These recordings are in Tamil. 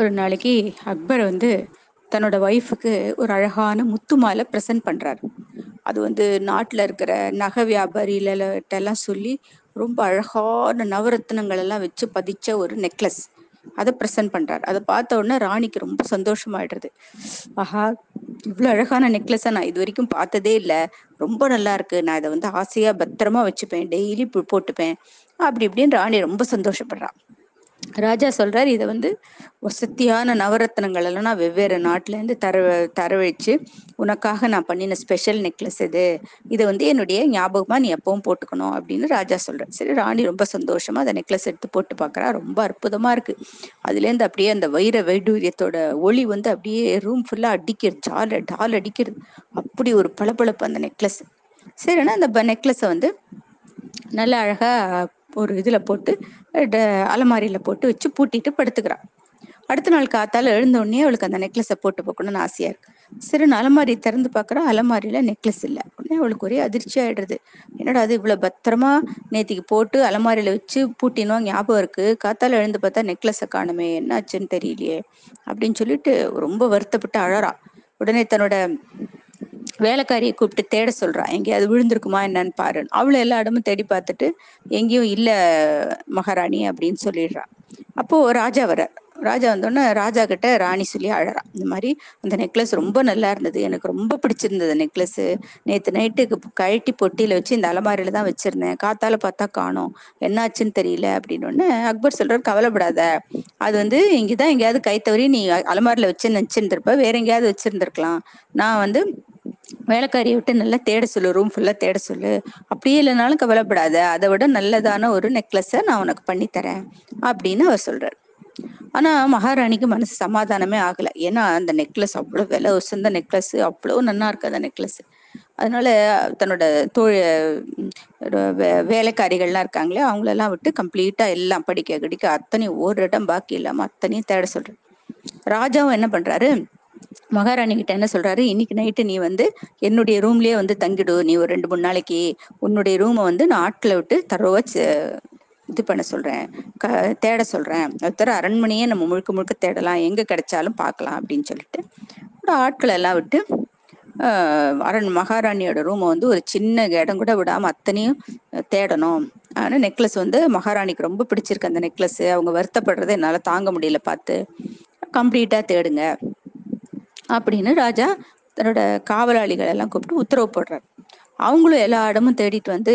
ஒரு நாளைக்கு அக்பர் வந்து தன்னோட ஒய்ஃபுக்கு ஒரு அழகான முத்து மாலை ப்ரெசென்ட் பண்ணுறாரு அது வந்து நாட்டில் இருக்கிற நகை வியாபாரிகளெல்லாம் சொல்லி ரொம்ப அழகான நவரத்னங்கள் எல்லாம் வச்சு பதிச்ச ஒரு நெக்லஸ் அதை ப்ரெசென்ட் பண்ணுறாரு அதை பார்த்த உடனே ராணிக்கு ரொம்ப சந்தோஷமாயிடுறது. ஆஹா இவ்வளோ அழகான நெக்லஸை நான் இது வரைக்கும் பார்த்ததே இல்லை. ரொம்ப நல்லா இருக்கு. நான் இதை வந்து ஆசையாக பத்திரமா வச்சுப்பேன். டெய்லி போட்டுப்பேன். அப்படி இப்படின்னு ராணி ரொம்ப சந்தோஷப்படுறான் ராஜா சொல்றாரு இதை வந்து வசத்தியான நவரத்னங்கள் எல்லாம் நான் வெவ்வேறு நாட்டுல இருந்து தர தரவழிச்சு உனக்காக நான் பண்ணின ஸ்பெஷல் நெக்லஸ் இது. இதை வந்து என்னுடைய ஞாபகமா நீ எப்பவும் போட்டுக்கணும் அப்படின்னு ராஜா சொல்றாரு. சரி ராணி ரொம்ப சந்தோஷமா அந்த நெக்லஸ் எடுத்து போட்டு பாக்குறா. ரொம்ப அற்புதமா இருக்கு. அதுல இருந்து அப்படியே அந்த வைர வைடூரியத்தோட ஒளி வந்து அப்படியே ரூம் ஃபுல்லா அடிக்கிறது ஜால் டால் அடிக்கிறது. அப்படி ஒரு பளபளப்பு அந்த நெக்லஸ் சரின்னா அந்த நெக்லஸை வந்து நல்ல அழகா ஒரு இதில் போட்டு அலமாரியில் போட்டு வச்சு பூட்டிட்டு படுத்துக்கிறான். அடுத்த நாள் காத்தால எழுந்த உடனே அவளுக்கு அந்த நெக்லஸை போட்டு பார்க்கணும்னு ஆசையா இருக்கு. சரி அலமாரி திறந்து பார்க்குறா அலமாரியில நெக்லஸ் இல்லை. உடனே அவளுக்கு ஒரே அதிர்ச்சி ஆயிடுறது என்னடா அது இவ்வளவு பத்திரமா நேத்திக்கு போட்டு அலமாரியில வச்சு பூட்டினோம் ஞாபகம் இருக்கு. காத்தால எழுந்து பார்த்தா நெக்லஸை காணுமே என்னாச்சுன்னு தெரியலையே அப்படின்னு சொல்லிட்டு ரொம்ப வருத்தப்பட்டு அழறா. உடனே தன்னோட வேலைக்காரியை கூப்பிட்டு தேட சொல்றா. எங்கேயாவது விழுந்திருக்குமா என்னன்னு பாரு. அவளை எல்லா இடமும் தேடி பார்த்துட்டு எங்கேயும் இல்ல மகாராணி அப்படின்னு சொல்லிடுறா. அப்போ ராஜா வர ராஜா வந்தோடனே ராஜா கிட்ட ராணி சொல்லி அழறா. இந்த மாதிரி அந்த நெக்லஸ் ரொம்ப நல்லா இருந்தது. எனக்கு ரொம்ப பிடிச்சிருந்தது நெக்லஸ் நேற்று நைட்டுக்கு கழட்டி பொட்டியில வச்சு இந்த அலமாரியில தான் வச்சிருந்தேன். காத்தால பார்த்தா காணும். என்னாச்சுன்னு தெரியல அப்படின்னு அக்பர் சொல்றாரு கவலைப்படாத. அது வந்து இங்கதான் எங்கேயாவது கை தவறி நீ அலமாரில வச்சு நினைச்சிருந்திருப்ப. வேற எங்கேயாவது வச்சிருந்திருக்கலாம். நான் வந்து வேலைக்காரியை விட்டு நல்லா தேட சொல்லு ரூம் ஃபுல்லா தேட சொல்லு. அப்படியே இல்லைனாலும் கவலைப்படாத. அதை விட நல்லதான ஒரு நெக்லஸை நான் உனக்கு பண்ணித்தரேன் அப்படின்னு அவர் சொல்றாரு. ஆனா மகாராணிக்கு மனசு சமாதானமே ஆகல. ஏன்னா அந்த நெக்லஸ் அவ்வளவு விலை உசந்த நெக்லஸ் அவ்வளவு நல்லா இருக்கு அந்த நெக்லஸ் அதனால தன்னோட தொழில் வேலைக்காரிகள்லாம் இருக்காங்களே அவங்களெல்லாம் விட்டு கம்ப்ளீட்டா எல்லாம் படிக்க கடிக்க அத்தனையும் ஒரு இடம் பாக்கி இல்லாம அத்தனையும் தேட சொல்றேன் ராஜாவும் என்ன பண்றாரு மகாராணி கிட்ட என்ன சொல்றாரு? இன்னைக்கு நைட்டு நீ வந்து என்னுடைய ரூம்லயே வந்து தங்கிடு. நீ ஒரு ரெண்டு மூணு நாளைக்கு உன்னுடைய ரூமை வந்து நான் ஆட்களை விட்டு தரவா இது பண்ண சொல்றேன். க தேட சொல்றேன். அது அரண்மனையே நம்ம முழுக்க முழுக்க தேடலாம். எங்க கிடைச்சாலும் பார்க்கலாம் அப்படின்னு சொல்லிட்டு ஆட்களை எல்லாம் விட்டு அரண் மகாராணியோட ரூமை வந்து ஒரு சின்ன இடம் கூட விடாம அத்தனையும் தேடணும். ஆனா நெக்லஸ் வந்து மகாராணிக்கு ரொம்ப பிடிச்சிருக்கு அந்த நெக்லஸ் அவங்க வருத்தப்படுறதை என்னால தாங்க முடியல பார்த்து. கம்ப்ளீட்டா தேடுங்க. அப்படின்னு ராஜா தன்னோட காவலாளிகள் எல்லாம் கூப்பிட்டு உத்தரவு போடுறாரு. அவங்களும் எல்லா இடமும் தேடிட்டு வந்து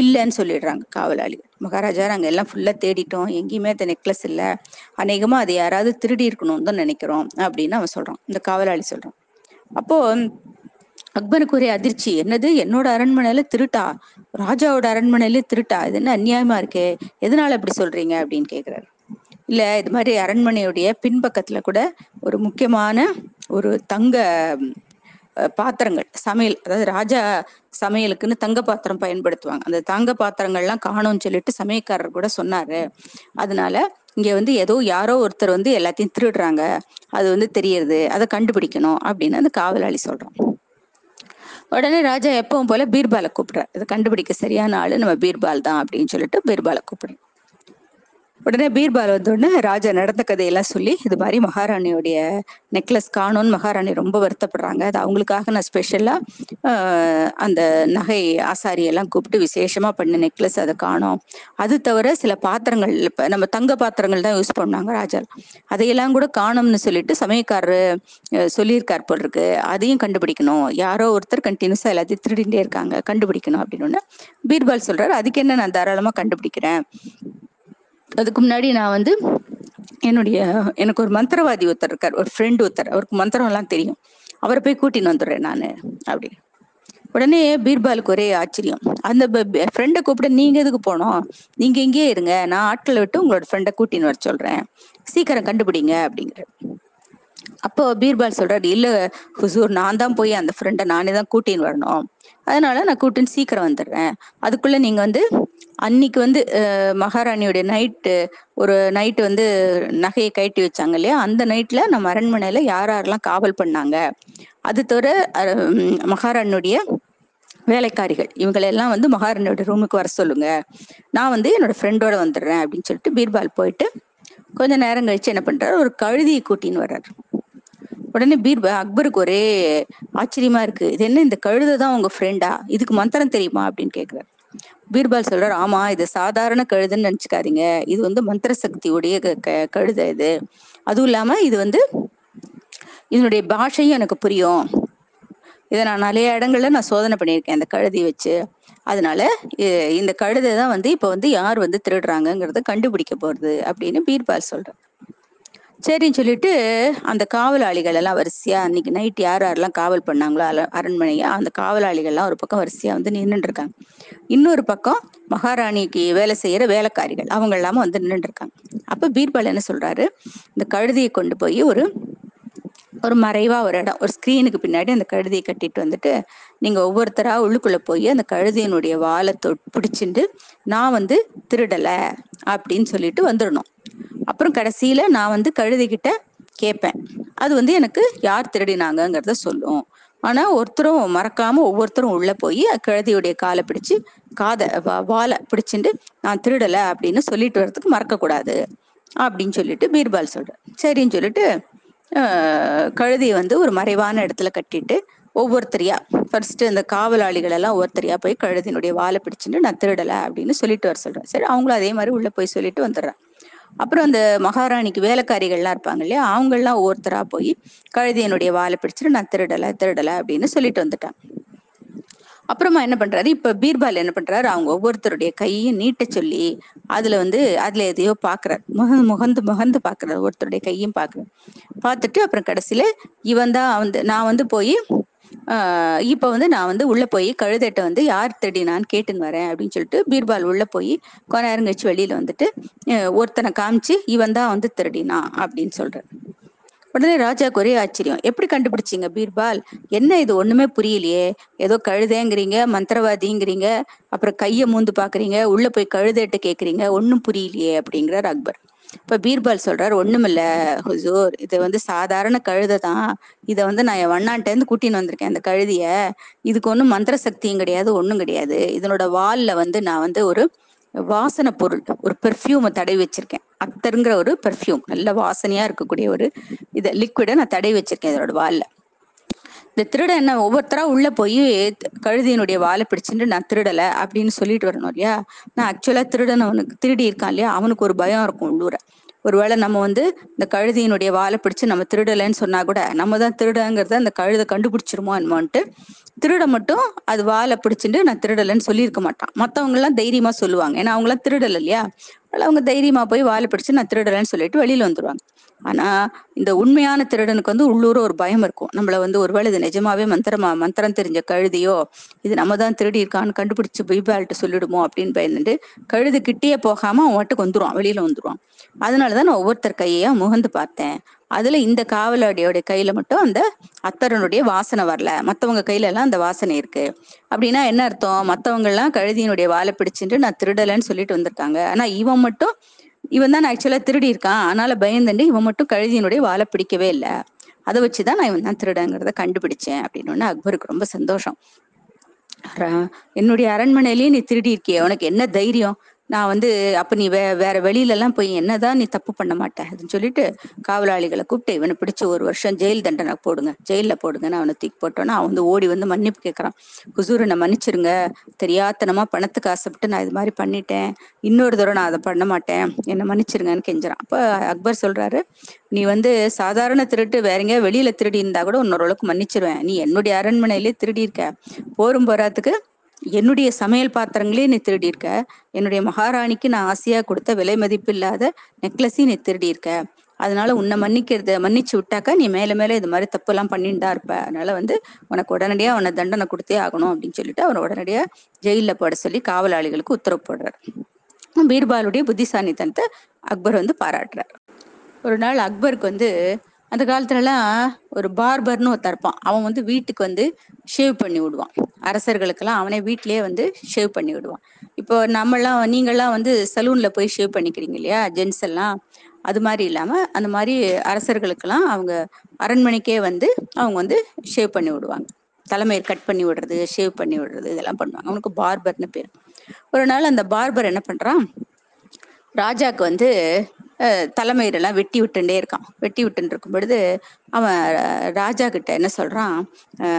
இல்லைன்னு சொல்லிடுறாங்க காவலாளிகள். மகாராஜா நாங்கள் எல்லாம் ஃபுல்லாக தேடிட்டோம். எங்கேயுமே அந்த நெக்லஸ் இல்லை. அநேகமாக அதை யாராவது திருடி இருக்கணும்னு தான் நினைக்கிறோம் அப்படின்னு அவன் சொல்கிறான் இந்த காவலாளி சொல்கிறான் அப்போ அக்பருக்கு ஒரே அதிர்ச்சி என்னது? என்னோட அரண்மனையில திருட்டா? ராஜாவோட அரண்மனையில திருட்டா? இது என்ன அநியாயமா இருக்கே? எதனால இப்படி சொல்றீங்க? அப்படின்னு கேக்குறாரு. இல்ல இது மாதிரி அரண்மனையுடைய பின்பக்கத்துல கூட ஒரு முக்கியமான ஒரு தங்க பாத்திரங்கள் சமையல் அதாவது ராஜா சமையலுக்குன்னு தங்க பாத்திரம் பயன்படுத்துவாங்க. அந்த தங்க பாத்திரங்கள்லாம் காணும்னு சொல்லிட்டு சமயக்காரர் கூட சொன்னாரு. அதனால இங்க வந்து ஏதோ யாரோ ஒருத்தர் வந்து எல்லாத்தையும் திருடுறாங்க. அது வந்து தெரியறது அதை கண்டுபிடிக்கணும் அப்படின்னு அந்த காவலாளி சொல்றான். உடனே ராஜா எப்பவும் போல பீர்பாலை கூப்பிடுறாரு. இதை கண்டுபிடிக்க சரியான ஆளு நம்ம பீர்பால் தான் அப்படின்னு சொல்லிட்டு பீர்பாலை கூப்பிடுறோம் உடனே பீர்பால் வந்தோடனே ராஜா நடந்த கதையெல்லாம் சொல்லி இது மாதிரி மகாராணியோடைய நெக்லஸ் காணும்னு மகாராணி ரொம்ப வருத்தப்படுறாங்க. அது அவங்களுக்காக நான் ஸ்பெஷலா அந்த நகை ஆசாரியெல்லாம் கூப்பிட்டு விசேஷமா பண்ண நெக்லஸ் அதை காணும். அது தவிர சில பாத்திரங்கள் இப்ப நம்ம தங்க பாத்திரங்கள் தான் யூஸ் பண்ணாங்க ராஜா. அதையெல்லாம் கூட காணும்னு சொல்லிட்டு சமயக்காரரு சொல்லியிருக்கார் போல் இருக்கு அதையும் கண்டுபிடிக்கணும். யாரோ ஒருத்தர் கண்டினியூஸா எல்லாத்தையும் திருடிட்டே இருக்காங்க. கண்டுபிடிக்கணும் அப்படின்னு பீர்பால் சொல்றாரு. அதுக்கு என்ன நான் தாராளமா கண்டுபிடிக்கிறேன். அதுக்கு முன்னாடி நான் வந்து என்னுடைய எனக்கு ஒரு மந்திரவாதி ஒருத்தர் இருக்கார் ஒரு ஃப்ரெண்டு ஒருத்தர் அவருக்கு மந்திரம் எல்லாம் தெரியும். அவரை போய் கூட்டின்னு வந்துடுறேன் நான் அப்படி. உடனே பீர்பாலுக்கு ஒரே ஆச்சரியம். அந்த ஃப்ரெண்டை கூப்பிட நீங்க எதுக்கு போனோம்? நீங்க இங்கேயே இருங்க நான் ஆட்களை விட்டு உங்களோட ஃப்ரெண்டை கூட்டின்னு வர சொல்றேன். சீக்கிரம் கண்டுபிடிங்க அப்படிங்கிற அப்போ பீர்பால் சொல்றாரு இல்ல ஹுசூர் நான் தான் போய் அந்த ஃப்ரெண்டை நானே தான் கூட்டின்னு வரணும். அதனால நான் கூட்டின்னு சீக்கிரம் வந்துடுறேன். அதுக்குள்ள நீங்க வந்து அன்னைக்கு வந்து மகாராணியுடைய நைட்டு ஒரு நைட்டு வந்து நகையை கட்டி வச்சாங்க இல்லையா? அந்த நைட்ல நம்ம அரண்மனையில யார் யாரெல்லாம் காவல் பண்ணாங்க? அது தவிர மகாராணியுடைய வேலைக்காரிகள். இவங்களெல்லாம் வந்து மகாராணியோட ரூமுக்கு வர சொல்லுங்க. நான் வந்து என்னோட ஃப்ரெண்டோட வந்துடுறேன் அப்படின்னு சொல்லிட்டு பீர்பால் போயிட்டு கொஞ்ச நேரம் கழிச்சு என்ன பண்றாரு? ஒரு கழுதியை கூட்டின்னு வர்றாரு. உடனே பீர்பா அக்பருக்கு ஒரே ஆச்சரியமா இருக்கு. இது என்ன இந்த கழுதை தான் உங்க ஃப்ரெண்டா இதுக்கு மந்திரம் தெரியுமா? அப்படின்னு கேக்குறாரு. பீர்பால் சொல்றாரு ஆமா இது சாதாரண கழுதுன்னு நினைச்சுக்காதீங்க. இது வந்து மந்திர சக்தியுடைய க- க- கழுதை இது. அதுவும் இல்லாம இது வந்து இதனுடைய பாஷையும் எனக்கு புரியும். இதை நான் நிறைய இடங்கள்ல நான் சோதனை பண்ணியிருக்கேன் இந்த கழுதி வச்சு. அதனால இந்த கழுதை தான் வந்து இப்போ வந்து யார் வந்து திருடுறாங்கங்கிறத கண்டுபிடிக்க போறது அப்படின்னு பீர்பால் சொல்றாரு. சரின்னு சொல்லிட்டு அந்த காவலாளிகள் எல்லாம் வரிசையா அன்னைக்கு நைட் யார் யாரெல்லாம் காவல் பண்ணாங்களோ அல- அரண்மனையா அந்த காவலாளிகள்லாம் ஒரு பக்கம் வரிசையா வந்து நின்றுட்டு இருக்காங்க இன்னொரு பக்கம் மகாராணிக்கு வேலை செய்யற வேலைக்காரிகள் அவங்க எல்லாமே வந்து நின்றுட்டு இருக்காங்க அப்ப பீர்பால் என்ன சொல்றாரு? இந்த கழுதையை கொண்டு போய் ஒரு ஒரு மறைவா ஒரு இடம் ஒரு ஸ்கிரீனுக்கு பின்னாடி அந்த கழுதையை கட்டிட்டு வந்துட்டு நீங்க ஒவ்வொருத்தரா உள்ளுக்குள்ள போய் அந்த கழுதியினுடைய வாழை தொ பிடிச்சிட்டு நான் வந்து திருடல அப்படின்னு சொல்லிட்டு வந்துடணும். அப்புறம் கடைசியில நான் வந்து கழுதிக்கிட்ட கேட்பேன். அது வந்து எனக்கு யார் திருடினாங்கங்கிறத சொல்லும். ஆனா ஒருத்தரும் மறக்காம ஒவ்வொருத்தரும் உள்ள போய் கழுதியுடைய காலை பிடிச்சு காதை வா- வாலை பிடிச்சிட்டு நான் திருடல அப்படின்னு சொல்லிட்டு வர்றதுக்கு மறக்க கூடாது அப்படின்னு சொல்லிட்டு பீர்பால் சொல்றேன் சரின்னு சொல்லிட்டு கழுதியை வந்து ஒரு மறைவான இடத்துல கட்டிட்டு ஒவ்வொருத்தரையா ஃபர்ஸ்ட் அந்த காவலாளிகள் எல்லாம் ஒவ்வொருத்தரையா போய் கழுதினுடைய வாலை பிடிச்சிட்டு நான் திருடல அப்படின்னு சொல்லிட்டு வர சொல்றேன் சரி அவங்களும் அதே மாதிரி உள்ள போய் சொல்லிட்டு வந்துடுறேன் அப்புறம் அந்த மகாராணிக்கு வேலைக்காரிகள்லாம் இருப்பாங்க இல்லையா? அவங்கெல்லாம் ஒவ்வொருத்தராக போய் கழுதியனுடைய வாலை பிடிச்சிட்டு நான் திருடலை திருடலை அப்படின்னு சொல்லிட்டு வந்துட்டேன் அப்புறமா என்ன பண்றாரு? இப்ப பீர்பால் என்ன பண்றாரு? அவங்க ஒவ்வொருத்தருடைய கையும் நீட்ட சொல்லி அதுல வந்து அதுல எதையோ பாக்குறாரு. முக முகந்து முகந்து பாக்குறாரு. ஒருத்தருடைய கையும் பாக்குறாரு. பார்த்துட்டு அப்புறம் கடைசியில இவன் தான் வந்து நான் வந்து போய் இப்போ வந்து நான் வந்து உள்ள போய் கழுதைட்ட வந்து யார் திருடினான்னு கேட்டுன்னு வரேன் அப்படின்னு சொல்லிட்டு பீர்பால் உள்ள போய் கொஞ்ச நேரம் கழிச்சு வெளியில வந்துட்டு ஒருத்தனை காமிச்சு இவன் தான் வந்து திருடினான் அப்படின்னு சொல்கிறேன் உடனே ராஜா ஒரே ஆச்சரியம். எப்படி கண்டுபிடிச்சிங்க பீர்பால்? என்ன இது? ஒண்ணுமே புரியலையே. ஏதோ கழுதைங்கிறீங்க மந்திரவாதிங்கிறீங்க அப்புறம் கையை மூந்து பாக்குறீங்க உள்ள போய் கழுதைட்டு கேக்குறீங்க ஒன்னும் புரியலையே அப்படிங்கிறார் அக்பர். இப்ப பீர்பால் சொல்றாரு ஒண்ணுமில்ல ஹுசூர். இது வந்து சாதாரண கழுதை தான். இதை வந்து நான் என் வண்ணான்ட்ட இருந்து கூட்டின்னு வந்திருக்கேன் அந்த கழுதிய. இதுக்கு ஒன்றும் மந்திர சக்தியும் கிடையாது ஒன்றும் கிடையாது. இதனோட வால்ல வந்து நான் வந்து ஒரு வாசனை பொருள் ஒரு பெர்ஃப்யூமை தடவி வச்சிருக்கேன். அத்தருங்கிற ஒரு பெர்ஃப்யூம் நல்ல வாசனையா இருக்கக்கூடிய ஒரு இதை லிக்விடை நான் தடவி வச்சிருக்கேன் இதோட வால்ல. இந்த திருடன் என்ன ஒவ்வொருத்தரா உள்ள போய் கழுதியினுடைய வாலை பிடிச்சிட்டு நான் திருடல அப்படின்னு சொல்லிட்டு வரணும் இல்லையா? நான் ஆக்சுவலா திருடன் அவனுக்கு திருடி இருக்கான் இல்லையா? அவனுக்கு ஒரு பயம் இருக்கும் உள்ளூர. ஒருவேளை நம்ம வந்து இந்த கழுதியினுடைய வாலை பிடிச்சு நம்ம திருடலைன்னு சொன்னா கூட நம்ம தான் திருடங்கிறத அந்த கழுதை கண்டுபிடிச்சிருமோ என்னமோன்ட்டு திருட மட்டும் அது வாழை பிடிச்சிட்டு நான் திருடலைன்னு சொல்லியிருக்க மாட்டான். மற்றவங்க எல்லாம் தைரியமா சொல்லுவாங்க. ஏன்னா அவங்க எல்லாம் திருடல இல்லையா? அதனால அவங்க தைரியமா போய் வாழை பிடிச்சு நான் திருடலைன்னு சொல்லிட்டு வெளியில வந்துருவாங்க. ஆனா இந்த உண்மையான திருடனுக்கு வந்து உள்ளூர ஒரு பயம் இருக்கும். நம்மள வந்து ஒருவேளை இது நிஜமாவே மந்திரமா மந்திரம் தெரிஞ்ச கழுதியோ இது நம்ம தான் திருடி இருக்கான்னு கண்டுபிடிச்சு பீபால்ட்டு சொல்லிடுமோ அப்படின்னு பயந்துட்டு கழுது கிட்டேயே போகாம அவன் வாட்டுக்கு வந்துருவான் வெளியில வந்துருவான். அதனாலதான் நான் ஒவ்வொருத்தர் கையையும் முகந்து பார்த்தேன். அதுல இந்த காவலாடியோட கையில மட்டும் அந்த அத்தரனுடைய வாசனை வரல. மத்தவங்க கையில எல்லாம் அந்த வாசனை இருக்கு. அப்படின்னா என்ன அர்த்தம்? மத்தவங்க எல்லாம் கழுதியினுடைய வாழை பிடிச்சிட்டு நான் திருடலைன்னு சொல்லிட்டு வந்திருக்காங்க. ஆனா இவன் மட்டும் இவன் தான் ஆக்சுவலா திருடி இருக்கான் அதனால பயந்துண்டு இவன் மட்டும் கழுதியினுடைய வாழை பிடிக்கவே இல்லை. அதை வச்சுதான் நான் இவன் தான் திருடங்கிறத கண்டுபிடிச்சேன் அப்படின்னு உடனே அக்பருக்கு ரொம்ப சந்தோஷம். என்னுடைய அரண்மனையிலேயே நீ திருடி இருக்கியே உனக்கு என்ன தைரியம்? நான் வந்து அப்ப நீ வே வேற வெளியில எல்லாம் போய் என்னதான் நீ தப்பு பண்ண மாட்டேன் அப்படின்னு சொல்லிட்டு காவலாளிகளை கூப்பிட்டு இவனை பிடிச்சு ஒரு வருஷம் ஜெயில் தண்டனை போடுங்க. ஜெயில போடுங்கன்னு அவனை தூக்கி போட்டோன்னா அவன் வந்து ஓடி வந்து மன்னிப்பு கேட்கறான். குசூர் என்னை மன்னிச்சிருங்க. தெரியாத்தனமா பணத்துக்கு ஆசைப்பட்டு நான் இது மாதிரி பண்ணிட்டேன். இன்னொரு தடவை நான் அதை பண்ண மாட்டேன். என்னை மன்னிச்சிருங்கன்னு கெஞ்சுறான். அப்ப அக்பர் சொல்றாரு நீ வந்து சாதாரண திருட்டு வேற எங்கேயா வெளியில திருடி இருந்தா கூட இன்னொரு அளவுக்கு மன்னிச்சிருவேன். நீ என்னுடைய அரண்மனையிலே திருடி இருக்க. போரும் போராத்துக்கு என்னுடைய சமையல் பாத்திரங்களே நீ திருடி இருக்க என்னுடைய மகாராணிக்கு நான் ஆசையா கொடுத்த விலை மதிப்பு இல்லாத நெக்லஸையும் நீ திருடியிருக்க. அதனால உன்னை மன்னிக்கிறத மன்னிச்சு விட்டாக்கா நீ மேல மேல இது மாதிரி தப்பு எல்லாம் பண்ணிட்டு தான் இருப்ப. அதனால வந்து உனக்கு உடனடியா அவனை தண்டனை கொடுத்தே ஆகணும் அப்படின்னு சொல்லிட்டு அவனை உடனடியா ஜெயில போட சொல்லி காவலாளிகளுக்கு உத்தரவு போடுறார். பீர்பாலுடைய புத்திசாலித்தனத்தை அக்பர் வந்து பாராட்டுறார். ஒரு நாள் அக்பருக்கு வந்து அந்த காலத்துலலாம் ஒரு பார்பர்னு ஒருத்தர் இருப்பான். அவன் வந்து வீட்டுக்கு வந்து ஷேவ் பண்ணி விடுவான். அரசர்களுக்கெல்லாம் அவனே வீட்டிலேயே வந்து ஷேவ் பண்ணி விடுவான். இப்போ நம்மளாம் நீங்கள்லாம் வந்து சலூன்ல போய் ஷேவ் பண்ணிக்கிறீங்க இல்லையா? ஜென்ஸ் எல்லாம் அது மாதிரி இல்லாம அந்த மாதிரி அரசர்களுக்கெல்லாம் அவங்க அரண்மனைக்கே வந்து அவங்க வந்து ஷேவ் பண்ணி விடுவாங்க. தலைமையை கட் பண்ணி விடுறது ஷேவ் பண்ணி விடுறது இதெல்லாம் பண்ணுவாங்க. அவனுக்கு பார்பர்னு பேர். ஒரு நாள் அந்த பார்பர் என்ன பண்றான்? ராஜாக்கு வந்து தலைமையிலெல்லாம் வெட்டி விட்டுட்டே இருக்கான். வெட்டி விட்டுன்னு இருக்கும் பொழுது அவன் ராஜா கிட்ட என்ன சொல்றான்?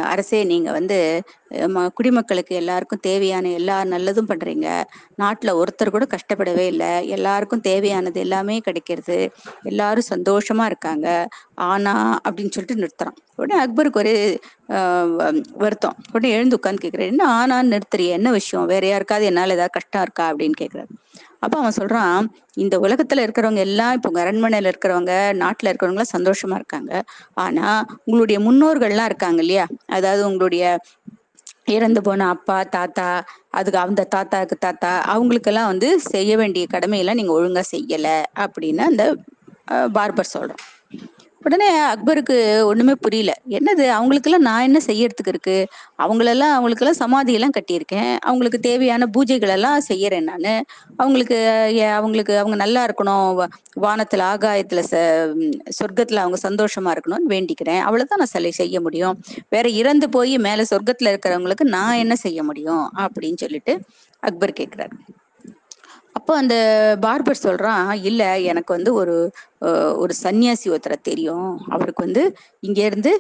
அரசே நீங்க வந்து ம- குடிமக்களுக்கு எல்லாருக்கும் தேவையான எல்லா நல்லதும் பண்றீங்க. நாட்டுல ஒருத்தர் கூட கஷ்டப்படவே இல்லை. எல்லாருக்கும் தேவையானது எல்லாமே கிடைக்கிறது. எல்லாரும் சந்தோஷமா இருக்காங்க. ஆனா அப்படின்னு சொல்லிட்டு நிறுத்துறான். உடனே அக்பருக்கு ஒரே வ- வருத்தம். உடனே எழுந்து உட்காந்து கேட்குறாரு என்ன ஆனான்னு நிறுத்துறிய? என்ன விஷயம்? வேற யாருக்காவது என்னால ஏதாவது கஷ்டம் இருக்கா? அப்படின்னு கேட்குறாரு அப்ப அவன் சொல்றான் இந்த உலகத்துல இருக்கிறவங்க எல்லாம் இப்போ அரண்மனையில இருக்கிறவங்க நாட்டுல இருக்கிறவங்க சந்தோஷமா இருக்காங்க. ஆனா உங்களுடைய முன்னோர்கள்லாம் இருக்காங்க இல்லையா? அதாவது உங்களுடைய இறந்து போன அப்பா தாத்தா அதுக்கு அந்த தாத்தாக்கு தாத்தா அவங்களுக்கெல்லாம் வந்து செய்ய வேண்டிய கடமையெல்லாம் நீங்க ஒழுங்கா செய்யல அப்படின்னு அந்த பார்பர் சொல்றான். உடனே அக்பருக்கு ஒண்ணுமே புரியல. என்னது? அவங்களுக்கெல்லாம் நான் என்ன செய்யறதுக்கு இருக்கு அவங்களெல்லாம் அவங்களுக்கெல்லாம் சமாதி எல்லாம் கட்டியிருக்கேன். அவங்களுக்கு தேவையான பூஜைகள் எல்லாம் செய்யறேன் நான். அவங்களுக்கு அவங்களுக்கு அவங்க நல்லா இருக்கணும். வ- வானத்துல ஆகாயத்துல ச சொர்க்கத்துல அவங்க சந்தோஷமா இருக்கணும்னு வேண்டிக்கிறேன். அவ்வளவுதான் நான் சிலை செய்ய முடியும். வேற இறந்து போய் மேல சொர்க்கத்துல இருக்கிறவங்களுக்கு நான் என்ன செய்ய முடியும்? அப்படின்னு சொல்லிட்டு அக்பர் கேட்கிறாரு அப்போ அந்த பார்பர் சொல்றான் இல்ல எனக்கு வந்து ஒரு ஒரு சன்னியாசி ஒருத்தரை தெரியும். அவருக்கு வந்து இங்க இருந்து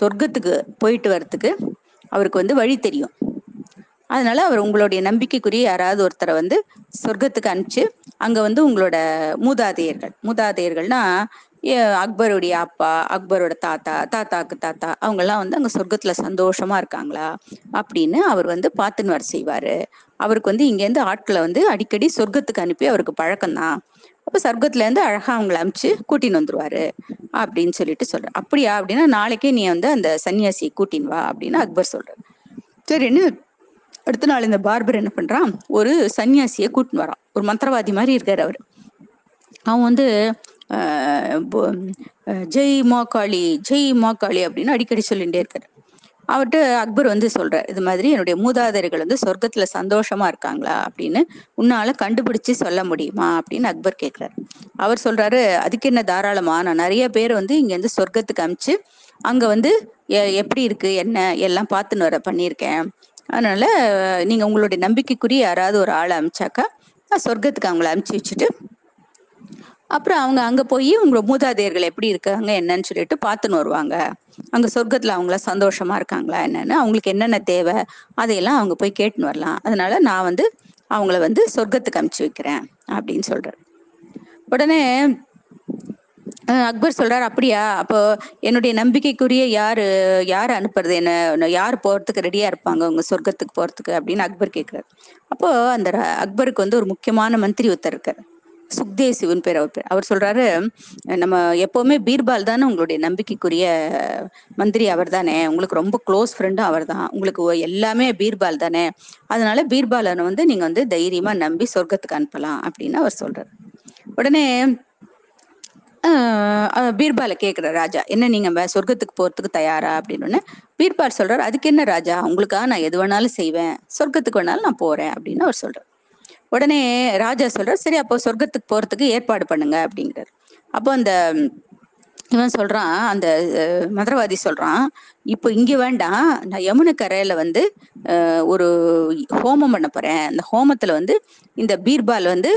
சொர்க்கத்துக்கு போயிட்டு வர்றதுக்கு அவருக்கு வந்து வழி தெரியும். அதனால அவர் உங்களுடைய நம்பிக்கைக்குரிய யாராவது ஒருத்தரை வந்து சொர்க்கத்துக்கு அனுப்பிச்சு அங்க வந்து உங்களோட மூதாதையர்கள் மூதாதையர்கள்னா அக்பருடைய அப்பா அக்பரோட தாத்தா தாத்தாக்கு தாத்தா அவங்கெல்லாம் வந்து அங்க சொர்க்கத்துல சந்தோஷமா இருக்காங்களா? அப்படின்னு அவர் வந்து பார்த்துன்னு வர செய்வாரு. அவருக்கு வந்து இங்கேருந்து ஆட்களை வந்து அடிக்கடி சொர்க்கத்துக்கு அனுப்பி அவருக்கு பழக்கம்தான். அப்ப சொர்க்கத்துல இருந்து அழகா அவங்கள அமிச்சு கூட்டின்னு வந்துருவாரு அப்படின்னு சொல்லிட்டு சொல்ற அப்படியா? அப்படின்னா நாளைக்கே நீ வந்து அந்த சன்னியாசியை கூட்டின்னு வா அப்படின்னு அக்பர் சொல்றாரு. சரின்னு அடுத்த நாள் இந்த பார்பர் என்ன பண்றான்? ஒரு சன்னியாசியை கூட்டின்னு வரான். ஒரு மந்திரவாதி மாதிரி இருக்காரு அவர். அவன் வந்து ஜெய் மோகாளி ஜெய் மோகாளி அப்படின்னு அடிக்கடி சொல்லிகிட்டே இருக்காரு. அவர்கிட்ட அக்பர் வந்து சொல்றார் இது மாதிரி என்னுடைய மூதாதையர்கள் வந்து சொர்க்கத்துல சந்தோஷமா இருக்காங்களா அப்படின்னு உன்னால கண்டுபிடிச்சு சொல்ல முடியுமா அப்படின்னு அக்பர் கேட்கிறாரு அவர் சொல்றாரு அதுக்கு என்ன தாராளமா? நான் நிறைய பேர் வந்து இங்க இருந்து சொர்க்கத்துக்கு அமிச்சு அங்க வந்து எ- எப்படி இருக்கு என்ன எல்லாம் பார்த்துன்னு வர பண்ணியிருக்கேன். அதனால நீங்க உங்களுடைய நம்பிக்கைக்குரிய யாராவது ஒரு ஆளை அமிச்சாக்கா நான் சொர்க்கத்துக்கு அவங்கள அமிச்சு வச்சுட்டு அப்புறம் அவங்க அங்க போய் உங்களோட மூதாதையர்கள் எப்படி இருக்காங்க என்னன்னு சொல்லிட்டு பார்த்துன்னு வருவாங்க. அங்க சொர்க்கத்துல அவங்கள சந்தோஷமா இருக்காங்களா என்னன்னு. அவங்களுக்கு என்னென்ன தேவை அதையெல்லாம் அவங்க போய் கேட்டுன்னு வரலாம். அதனால நான் வந்து அவங்கள வந்து சொர்க்கத்துக்கு அனுப்பிச்சு வைக்கிறேன் அப்படின்னு சொல்றேன். உடனே அக்பர் சொல்றாரு அப்படியா? அப்போ என்னுடைய நம்பிக்கைக்குரிய யாரு யார் அனுப்புறது? என்ன யார் போறதுக்கு ரெடியா இருப்பாங்க? உங்க சொர்க்கத்துக்கு போறதுக்கு? அப்படின்னு அக்பர் கேட்கிறாரு அப்போ அந்த ர- அக்பருக்கு வந்து ஒரு முக்கியமான மந்திரி ஒருத்தர் இருக்காரு. சுக்தேவ் சிவன் பேர் அவர் பேர். அவர் சொல்றாரு நம்ம எப்பவுமே பீர்பால் தானே உங்களுடைய நம்பிக்கைக்குரிய மந்திரி அவர் தானே. உங்களுக்கு ரொம்ப க்ளோஸ் ஃப்ரெண்டும் அவர் தான். உங்களுக்கு எல்லாமே பீர்பால் தானே. அதனால பீர்பாலனை வந்து நீங்க வந்து தைரியமா நம்பி சொர்க்கத்துக்கு அனுப்பலாம் அப்படின்னு அவர் சொல்றாரு. உடனே பீர்பாலை கேட்குற ராஜா என்ன நீங்க சொர்க்கத்துக்கு போறதுக்கு தயாரா? அப்படின்னு உடனே பீர்பால் சொல்றாரு அதுக்கு என்ன ராஜா? உங்களுக்காக நான் எது வேணாலும் செய்வேன். சொர்க்கத்துக்கு வேணாலும் நான் போறேன். அப்படின்னு அவர் சொல்றாரு. உடனே ராஜா சொல்றாரு சரி அப்போ சொர்க்கத்துக்கு போறதுக்கு ஏற்பாடு பண்ணுங்க அப்படிங்கிறார். அப்போ அந்த இவன் சொல்றான் அந்த மந்திரவாதி சொல்றான் இப்போ இங்க வேண்டாம் நான் யமுனை கரையில வந்து ஒரு ஹோமம் பண்ண போறேன். அந்த ஹோமத்துல வந்து இந்த பீர்பால் வந்து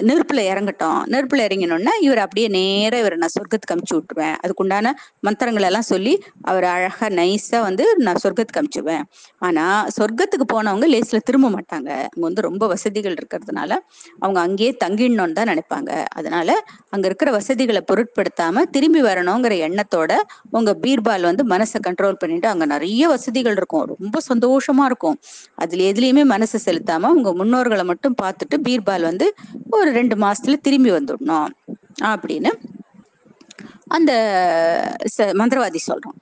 நெருப்புல இறங்கட்டும். நெருப்புல இறங்கினோடனே இவர் அப்படியே நேராக இவரை நான் சொர்க்கத்துக்கு அமுச்சு விட்டுருவேன். அதுக்குண்டான மந்திரங்கள் எல்லாம் சொல்லி அவர் அழகா நைஸா வந்து நான் சொர்க்கத்துக்கு அமுச்சுவேன் ஆனா சொர்க்கத்துக்கு போனவங்க லேஸ்ல திரும்ப மாட்டாங்க. அங்க வந்து ரொம்ப வசதிகள் இருக்கிறதுனால அவங்க அங்கேயே தங்கிடணும்னு தான் நினைப்பாங்க. அதனால அங்க இருக்கிற வசதிகளை பொருட்படுத்தாம திரும்பி வரணுங்கிற எண்ணத்தோட உங்க பீர்பால் வந்து மனசை கண்ட்ரோல் பண்ணிட்டு அங்க நிறைய வசதிகள் இருக்கும். ரொம்ப சந்தோஷமா இருக்கும். அதுல எதுலயுமே மனசை செலுத்தாம உங்க முன்னோர்களை மட்டும் பார்த்துட்டு பீர்பால் வந்து ஒரு ரெண்டு மாசத்துல திரும்பி வந்துடணும் அப்படின்னு அந்த ச- மந்திரவாதி சொல்றான்.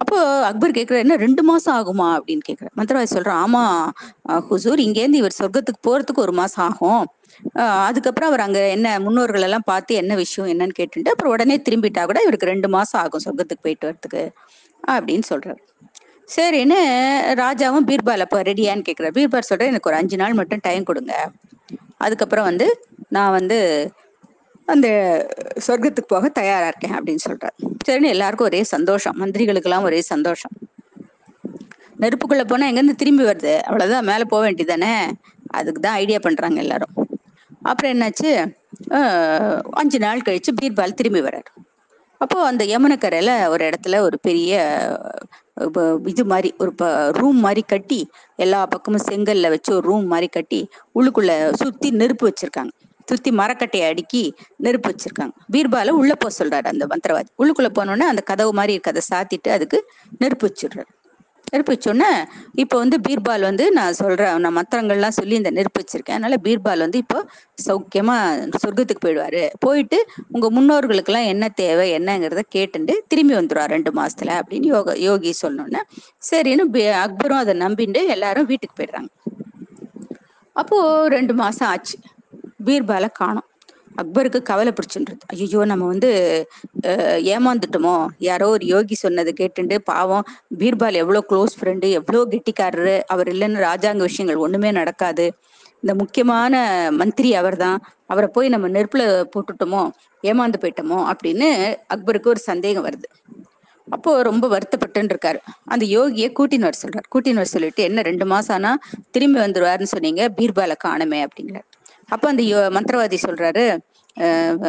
அப்போ அக்பர் கேட்குற என்ன ரெண்டு மாசம் ஆகுமா? அப்படின்னு கேட்குறாரு மந்திரவாதி சொல்றான் ஆமா ஹுசூர் இங்கேருந்து இவர் சொர்க்கத்துக்கு போறதுக்கு ஒரு மாசம் ஆகும். அதுக்கப்புறம் அவர் அங்க என்ன முன்னோர்கள் எல்லாம் பார்த்து என்ன விஷயம் என்னன்னு கேட்டுட்டு அப்புறம் உடனே திரும்பிட்டா கூட இவருக்கு ரெண்டு மாசம் ஆகும் சொர்க்கத்துக்கு போயிட்டு வரதுக்கு அப்படின்னு சொல்றாரு. சரின்னு ராஜாவும் பீர்பால் அப்போ ரெடியான்னு கேட்குறாரு பீர்பால் சொல்ற எனக்கு ஒரு அஞ்சு நாள் மட்டும் டைம் கொடுங்க. அதுக்கப்புறம் வந்து நான் வந்து அந்த சொர்க்கத்துக்கு போக தயாரா இருக்கேன் அப்படின்னு சொல்றாரு. சரின்னு எல்லாருக்கும் ஒரே சந்தோஷம். மந்திரிகளுக்கெல்லாம் ஒரே சந்தோஷம். நெருப்புக்குள்ள போனா எங்கேருந்து திரும்பி வருது? அவ்வளவுதான் மேல போக வேண்டியதானே அதுக்கு தான் ஐடியா பண்றாங்க எல்லாரும். அப்புறம் என்னாச்சு? அஞ்சு நாள் கழிச்சு பீர்பால் திரும்பி வர்றாரு. அப்போ அந்த யமுனக்கரையில ஒரு இடத்துல ஒரு பெரிய இது மாதிரி ஒரு ரூம் மாதிரி கட்டி எல்லா பக்கமும் செங்கல்ல வச்சு ஒரு ரூம் மாதிரி கட்டி உள்ளுக்குள்ள சுத்தி நெருப்பு வச்சிருக்காங்க. சுத்தி மரக்கட்டையை அடுக்கி நெருப்பு வச்சிருக்காங்க. பீர்பால உள்ள போக சொல்றாரு அந்த மந்திரவாதி. உள்ளுக்குள்ள போனோடனே அந்த கதவு மாதிரி இருக்கதை சாத்திட்டு அதுக்கு நெருப்பு வச்சிடுறாரு. நெருப்பு வச்சோடனே இப்போ வந்து பீர்பால் வந்து நான் சொல்றேன் நான் மந்திரங்கள்லாம் சொல்லி இந்த நெருப்பு வச்சிருக்கேன். அதனால பீர்பால் வந்து இப்போ சௌக்கியமா சொர்க்கத்துக்கு போயிடுவாரு. போயிட்டு உங்க முன்னோர்களுக்கெல்லாம் என்ன தேவை என்னங்கிறத கேட்டுட்டு திரும்பி வந்துடுவார் ரெண்டு மாசத்துல அப்படின்னு யோக யோகி சொன்னோன்னே சரின்னு அக்பரும் அதை நம்பிட்டு எல்லாரும் வீட்டுக்கு போயிடுறாங்க. அப்போ ரெண்டு மாசம் ஆச்சு. பீர்பாலை காணும். அக்பருக்கு கவலை பிடிச்சுன்றது. ஐயோ நம்ம வந்து ஏமாந்துட்டோமோ? யாரோ ஒரு யோகி சொன்னதை கேட்டுண்டு பாவம் பீர்பால் எவ்வளோ க்ளோஸ் ஃப்ரெண்டு எவ்வளோ கெட்டிக்காரரு அவர் இல்லைன்னு ராஜாங்க விஷயங்கள் ஒண்ணுமே நடக்காது. இந்த முக்கியமான மந்திரி அவர் தான் அவரை போய் நம்ம நெருப்புல போட்டுட்டோமோ? ஏமாந்து போயிட்டோமோ? அப்படின்னு அக்பருக்கு ஒரு சந்தேகம் வருது. அப்போ ரொம்ப வருத்தப்பட்டுன்னு இருக்காரு அந்த யோகியை கூட்டின்னு வர சொல்றாரு. கூட்டின்னு வர சொல்லிட்டு என்ன ரெண்டு மாசம் ஆனா திரும்பி வந்துருவாருன்னு சொன்னீங்க பீர்பாலை காணுமே அப்படிங்கிறார். அப்ப அந்த யோ- மந்திரவாதி சொல்றாரு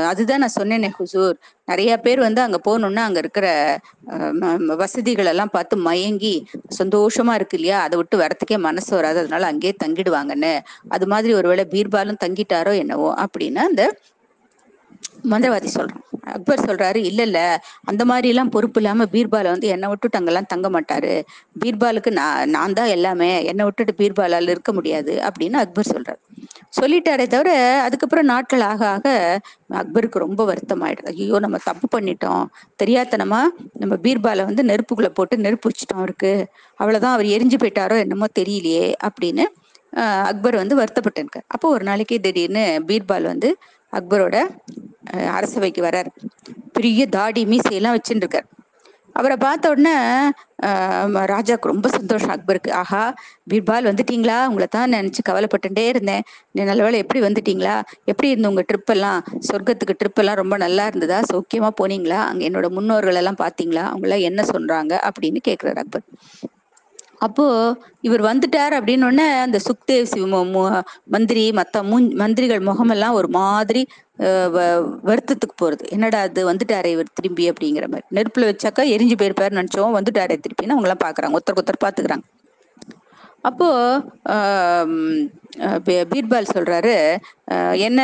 அதுதான் நான் சொன்னேனே ஹுசூர். நிறைய பேர் வந்து அங்க போகணும்னா அங்க இருக்கிற வசதிகள் எல்லாம் பார்த்து மயங்கி சந்தோஷமா இருக்கு இல்லையா? அதை விட்டு வரத்துக்கே மனசு வராது. அதனால அங்கேயே தங்கிடுவாங்கன்னு. அது மாதிரி ஒருவேளை பீர்பாலும் தங்கிட்டாரோ என்னவோ? அப்படின்னு அந்த மந்திரவாதி சொல்றான் அக்பர் சொல்றாரு இல்ல இல்ல அந்த மாதிரி எல்லாம் பொறுப்பு இல்லாம பீர்பாலை வந்து என்னை விட்டுட்டு அங்கெல்லாம் தங்க மாட்டாரு. பீர்பாலுக்கு நான் நான் தான் எல்லாமே. என்னை விட்டுட்டு பீர்பாலால இருக்க முடியாது அப்படின்னு அக்பர் சொல்றாரு. சொல்லிட்டாரே தவிர அதுக்கப்புறம் நாட்கள் ஆக ஆக அக்பருக்கு ரொம்ப வருத்தம் ஆயிடுது ஐயோ நம்ம தப்பு பண்ணிட்டோம். தெரியாதனமா நம்ம பீர்பாலை வந்து நெருப்புக்குள்ள போட்டு நெருப்பு வச்சுட்டோம் அவருக்கு அவ்வளவுதான் அவர் எரிஞ்சு போயிட்டாரோ என்னமோ தெரியலையே அப்படின்னு அக்பர் வந்து வருத்தப்பட்டிருக்கார். அப்போ ஒரு நாளைக்கு திடீர்னு பீர்பால் வந்து அக்பரோட அரசவைக்கு வரார். பெரிய தாடி மீசையெல்லாம் வச்சுட்டு இருக்கார் அவரை பார்த்த உடனே ராஜாக்கு ரொம்ப சந்தோஷம். அக்பருக்கு ஆஹா பீர்பால் வந்துட்டீங்களா? உங்களை தான் நினைச்சு கவலைப்பட்டுட்டே இருந்தேன். நல்ல வேலை எப்படி வந்துட்டீங்களா? எப்படி இருந்த உங்க ட்ரிப்பெல்லாம் சொர்க்கத்துக்கு ட்ரிப்பெல்லாம் ரொம்ப நல்லா இருந்ததா? சௌக்கியமா போனீங்களா? அங்க என்னோட முன்னோர்கள் எல்லாம் பாத்தீங்களா அவங்க எல்லாம் என்ன சொல்றாங்க? அப்படின்னு கேக்குறாரு அக்பர். அப்போ இவர் வந்துட்டார் அப்படின்னு உடனே அந்த சுக்தேவ் சிவ மந்திரி மத்த மூ மந்திரிகள் முகமெல்லாம் ஒரு மாதிரி வ- வருத்தத்துக்கு போறது. என்னடா அது வந்துட்டாரே இவர் திரும்பி அப்படிங்கிற மாதிரி. நெருப்புல வச்சாக்கா எரிஞ்சு போயிருப்பாரு நினைச்சோம். வந்துட்டாரே திருப்பின்னு அவங்க எல்லாம் பாக்குறாங்க. ஒருத்தருக்கு ஒருத்தர் பாத்துக்கிறாங்க. அப்போ பீர்பால் சொல்றாரு என்ன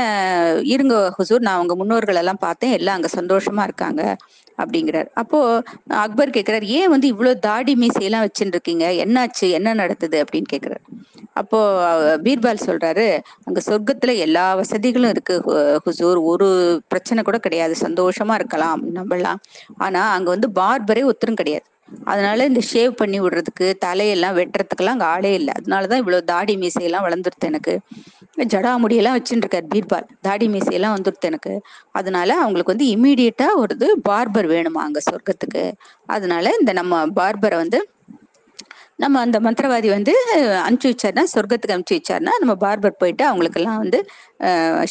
இருங்க ஹுசூர் நான் அவங்க முன்னோர்கள் எல்லாம் பார்த்தேன். எல்லாம் அங்க சந்தோஷமா இருக்காங்க. அப்படிங்கிறார். அப்போ அக்பர் கேக்குறாரு ஏன் வந்து இவ்வளவு தாடி மீசையெல்லாம் வச்சுட்டு இருக்கீங்க என்னாச்சு? என்ன நடந்தது? அப்படின்னு கேக்குறாரு. அப்போ பீர்பால் சொல்றாரு அங்க சொர்க்கத்துல எல்லா வசதிகளும் இருக்கு ஹு- ஹுசூர். ஒரு பிரச்சனை கூட கிடையாது. சந்தோஷமா இருக்கலாம் நம்பலாம். ஆனா அங்க வந்து பார்பரே ஒத்தரும் கிடையாது. அதனால இந்த ஷேவ் பண்ணி விடுறதுக்கு தலையெல்லாம் வெட்டுறதுக்கெல்லாம் அங்கே ஆளே இல்லை. அதனாலதான் இவ்வளவு தாடி மீசையெல்லாம் வளர்ந்துருது எனக்கு. ஜடாமுடியெல்லாம் வச்சுருக்கார் பீர்பால். தாடி மீசையெல்லாம் வந்துருது எனக்கு. அதனால அவங்களுக்கு வந்து இம்மீடியட்டாக ஒரு இது பார்பர் வேணுமா அங்க சொர்க்கத்துக்கு? அதனால இந்த நம்ம பார்பரை வந்து நம்ம அந்த மந்திரவாதி வந்து அனுப்பிச்சு வச்சாருன்னா சொர்க்கத்துக்கு அனுப்பிச்சு வச்சாருன்னா நம்ம பார்பர் போயிட்டு அவங்களுக்கெல்லாம் வந்து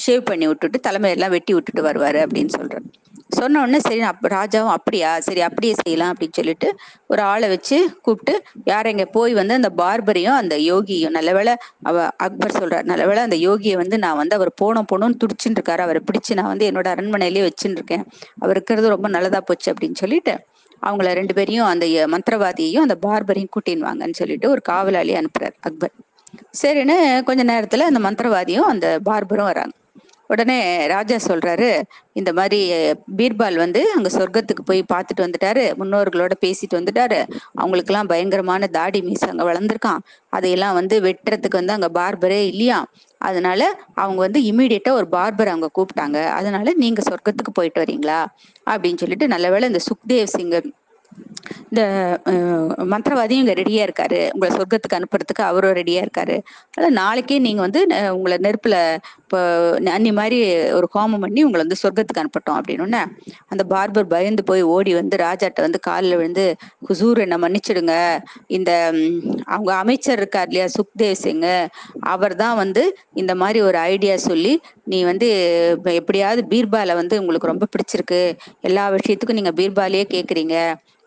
ஷேவ் பண்ணி விட்டுட்டு தலைமையெல்லாம் வெட்டி விட்டுட்டு வருவாரு அப்படின்னு சொல்றாரு. சொன்ன உடனே சரி அப்ப ராஜாவும் அப்படியா? சரி அப்படியே செய்யலாம் அப்படின்னு சொல்லிட்டு ஒரு ஆளை வச்சு கூப்பிட்டு யார் எங்க போய் வந்து அந்த பார்பரையும் அந்த யோகியும் நல்லவேளை அவ அக்பர் சொல்றார் நல்லவேளை அந்த யோகியை வந்து நான் வந்து அவர் போனோம் போனோம்னு துடிச்சுட்டு இருக்காரு. அவரை பிடிச்சு நான் வந்து என்னோட அரண்மனையிலேயே வச்சுட்டு இருக்கேன். அவர் இருக்கிறது ரொம்ப நல்லதா போச்சு அப்படின்னு சொல்லிட்டு அவங்கள ரெண்டு பேரையும் அந்த மந்திரவாதியையும் அந்த பார்பரையும் கூட்டின்வாங்கன்னு சொல்லிட்டு ஒரு காவலாளி அனுப்புறாரு அக்பர். சரின்னு கொஞ்ச நேரத்துல அந்த மந்திரவாதியும் அந்த பார்பரும் வராங்க. உடனே ராஜா சொல்றாரு இந்த மாதிரி பீர்பால் வந்து அங்க சொர்க்கத்துக்கு போய் பார்த்துட்டு வந்துட்டாரு முன்னோர்களோட பேசிட்டு வந்துட்டாரு. அவங்களுக்கெல்லாம் பயங்கரமான தாடி மீசை அங்க வளர்ந்துருக்கான். அதையெல்லாம் வந்து வெட்டுறதுக்கு வந்து அங்க பார்பரே இல்லையா? அதனால அவங்க வந்து இமீடியட்டா ஒரு பார்பர் அவங்க கூப்பிட்டாங்க. அதனால நீங்க சொர்க்கத்துக்கு போயிட்டு வரீங்களா? அப்படின்னு சொல்லிட்டு நல்லவேளை இந்த சுக்தேவ் சிங்கர் இந்த மந்திரவாதியும் இங்க ரெடியா இருக்காரு. உங்களை சொர்க்கத்துக்கு அனுப்புறதுக்கு அவரும் ரெடியா இருக்காரு. அதனால நாளைக்கே நீங்க வந்து உங்களை நெருப்புல இப்போ அன்னி மாதிரி ஒரு ஹோமம் பண்ணி உங்களை வந்து சொர்க்கத்துக்கு அனுப்பட்டோம் அப்படின்னு அந்த பார்பர் பயந்து போய் ஓடி வந்து ராஜாட்ட வந்து காலில் விழுந்து ஹுசூர் என்னை மன்னிச்சிடுங்க. இந்த அவங்க அமைச்சர் இருக்கார் இல்லையா சுக்தேவ் சிங் அவர் தான் வந்து இந்த மாதிரி ஒரு ஐடியா சொல்லி நீ வந்து எப்படியாவது பீர்பால வந்து உங்களுக்கு ரொம்ப பிடிச்சிருக்கு. எல்லா விஷயத்துக்கும் நீங்க பீர்பாலையே கேட்குறீங்க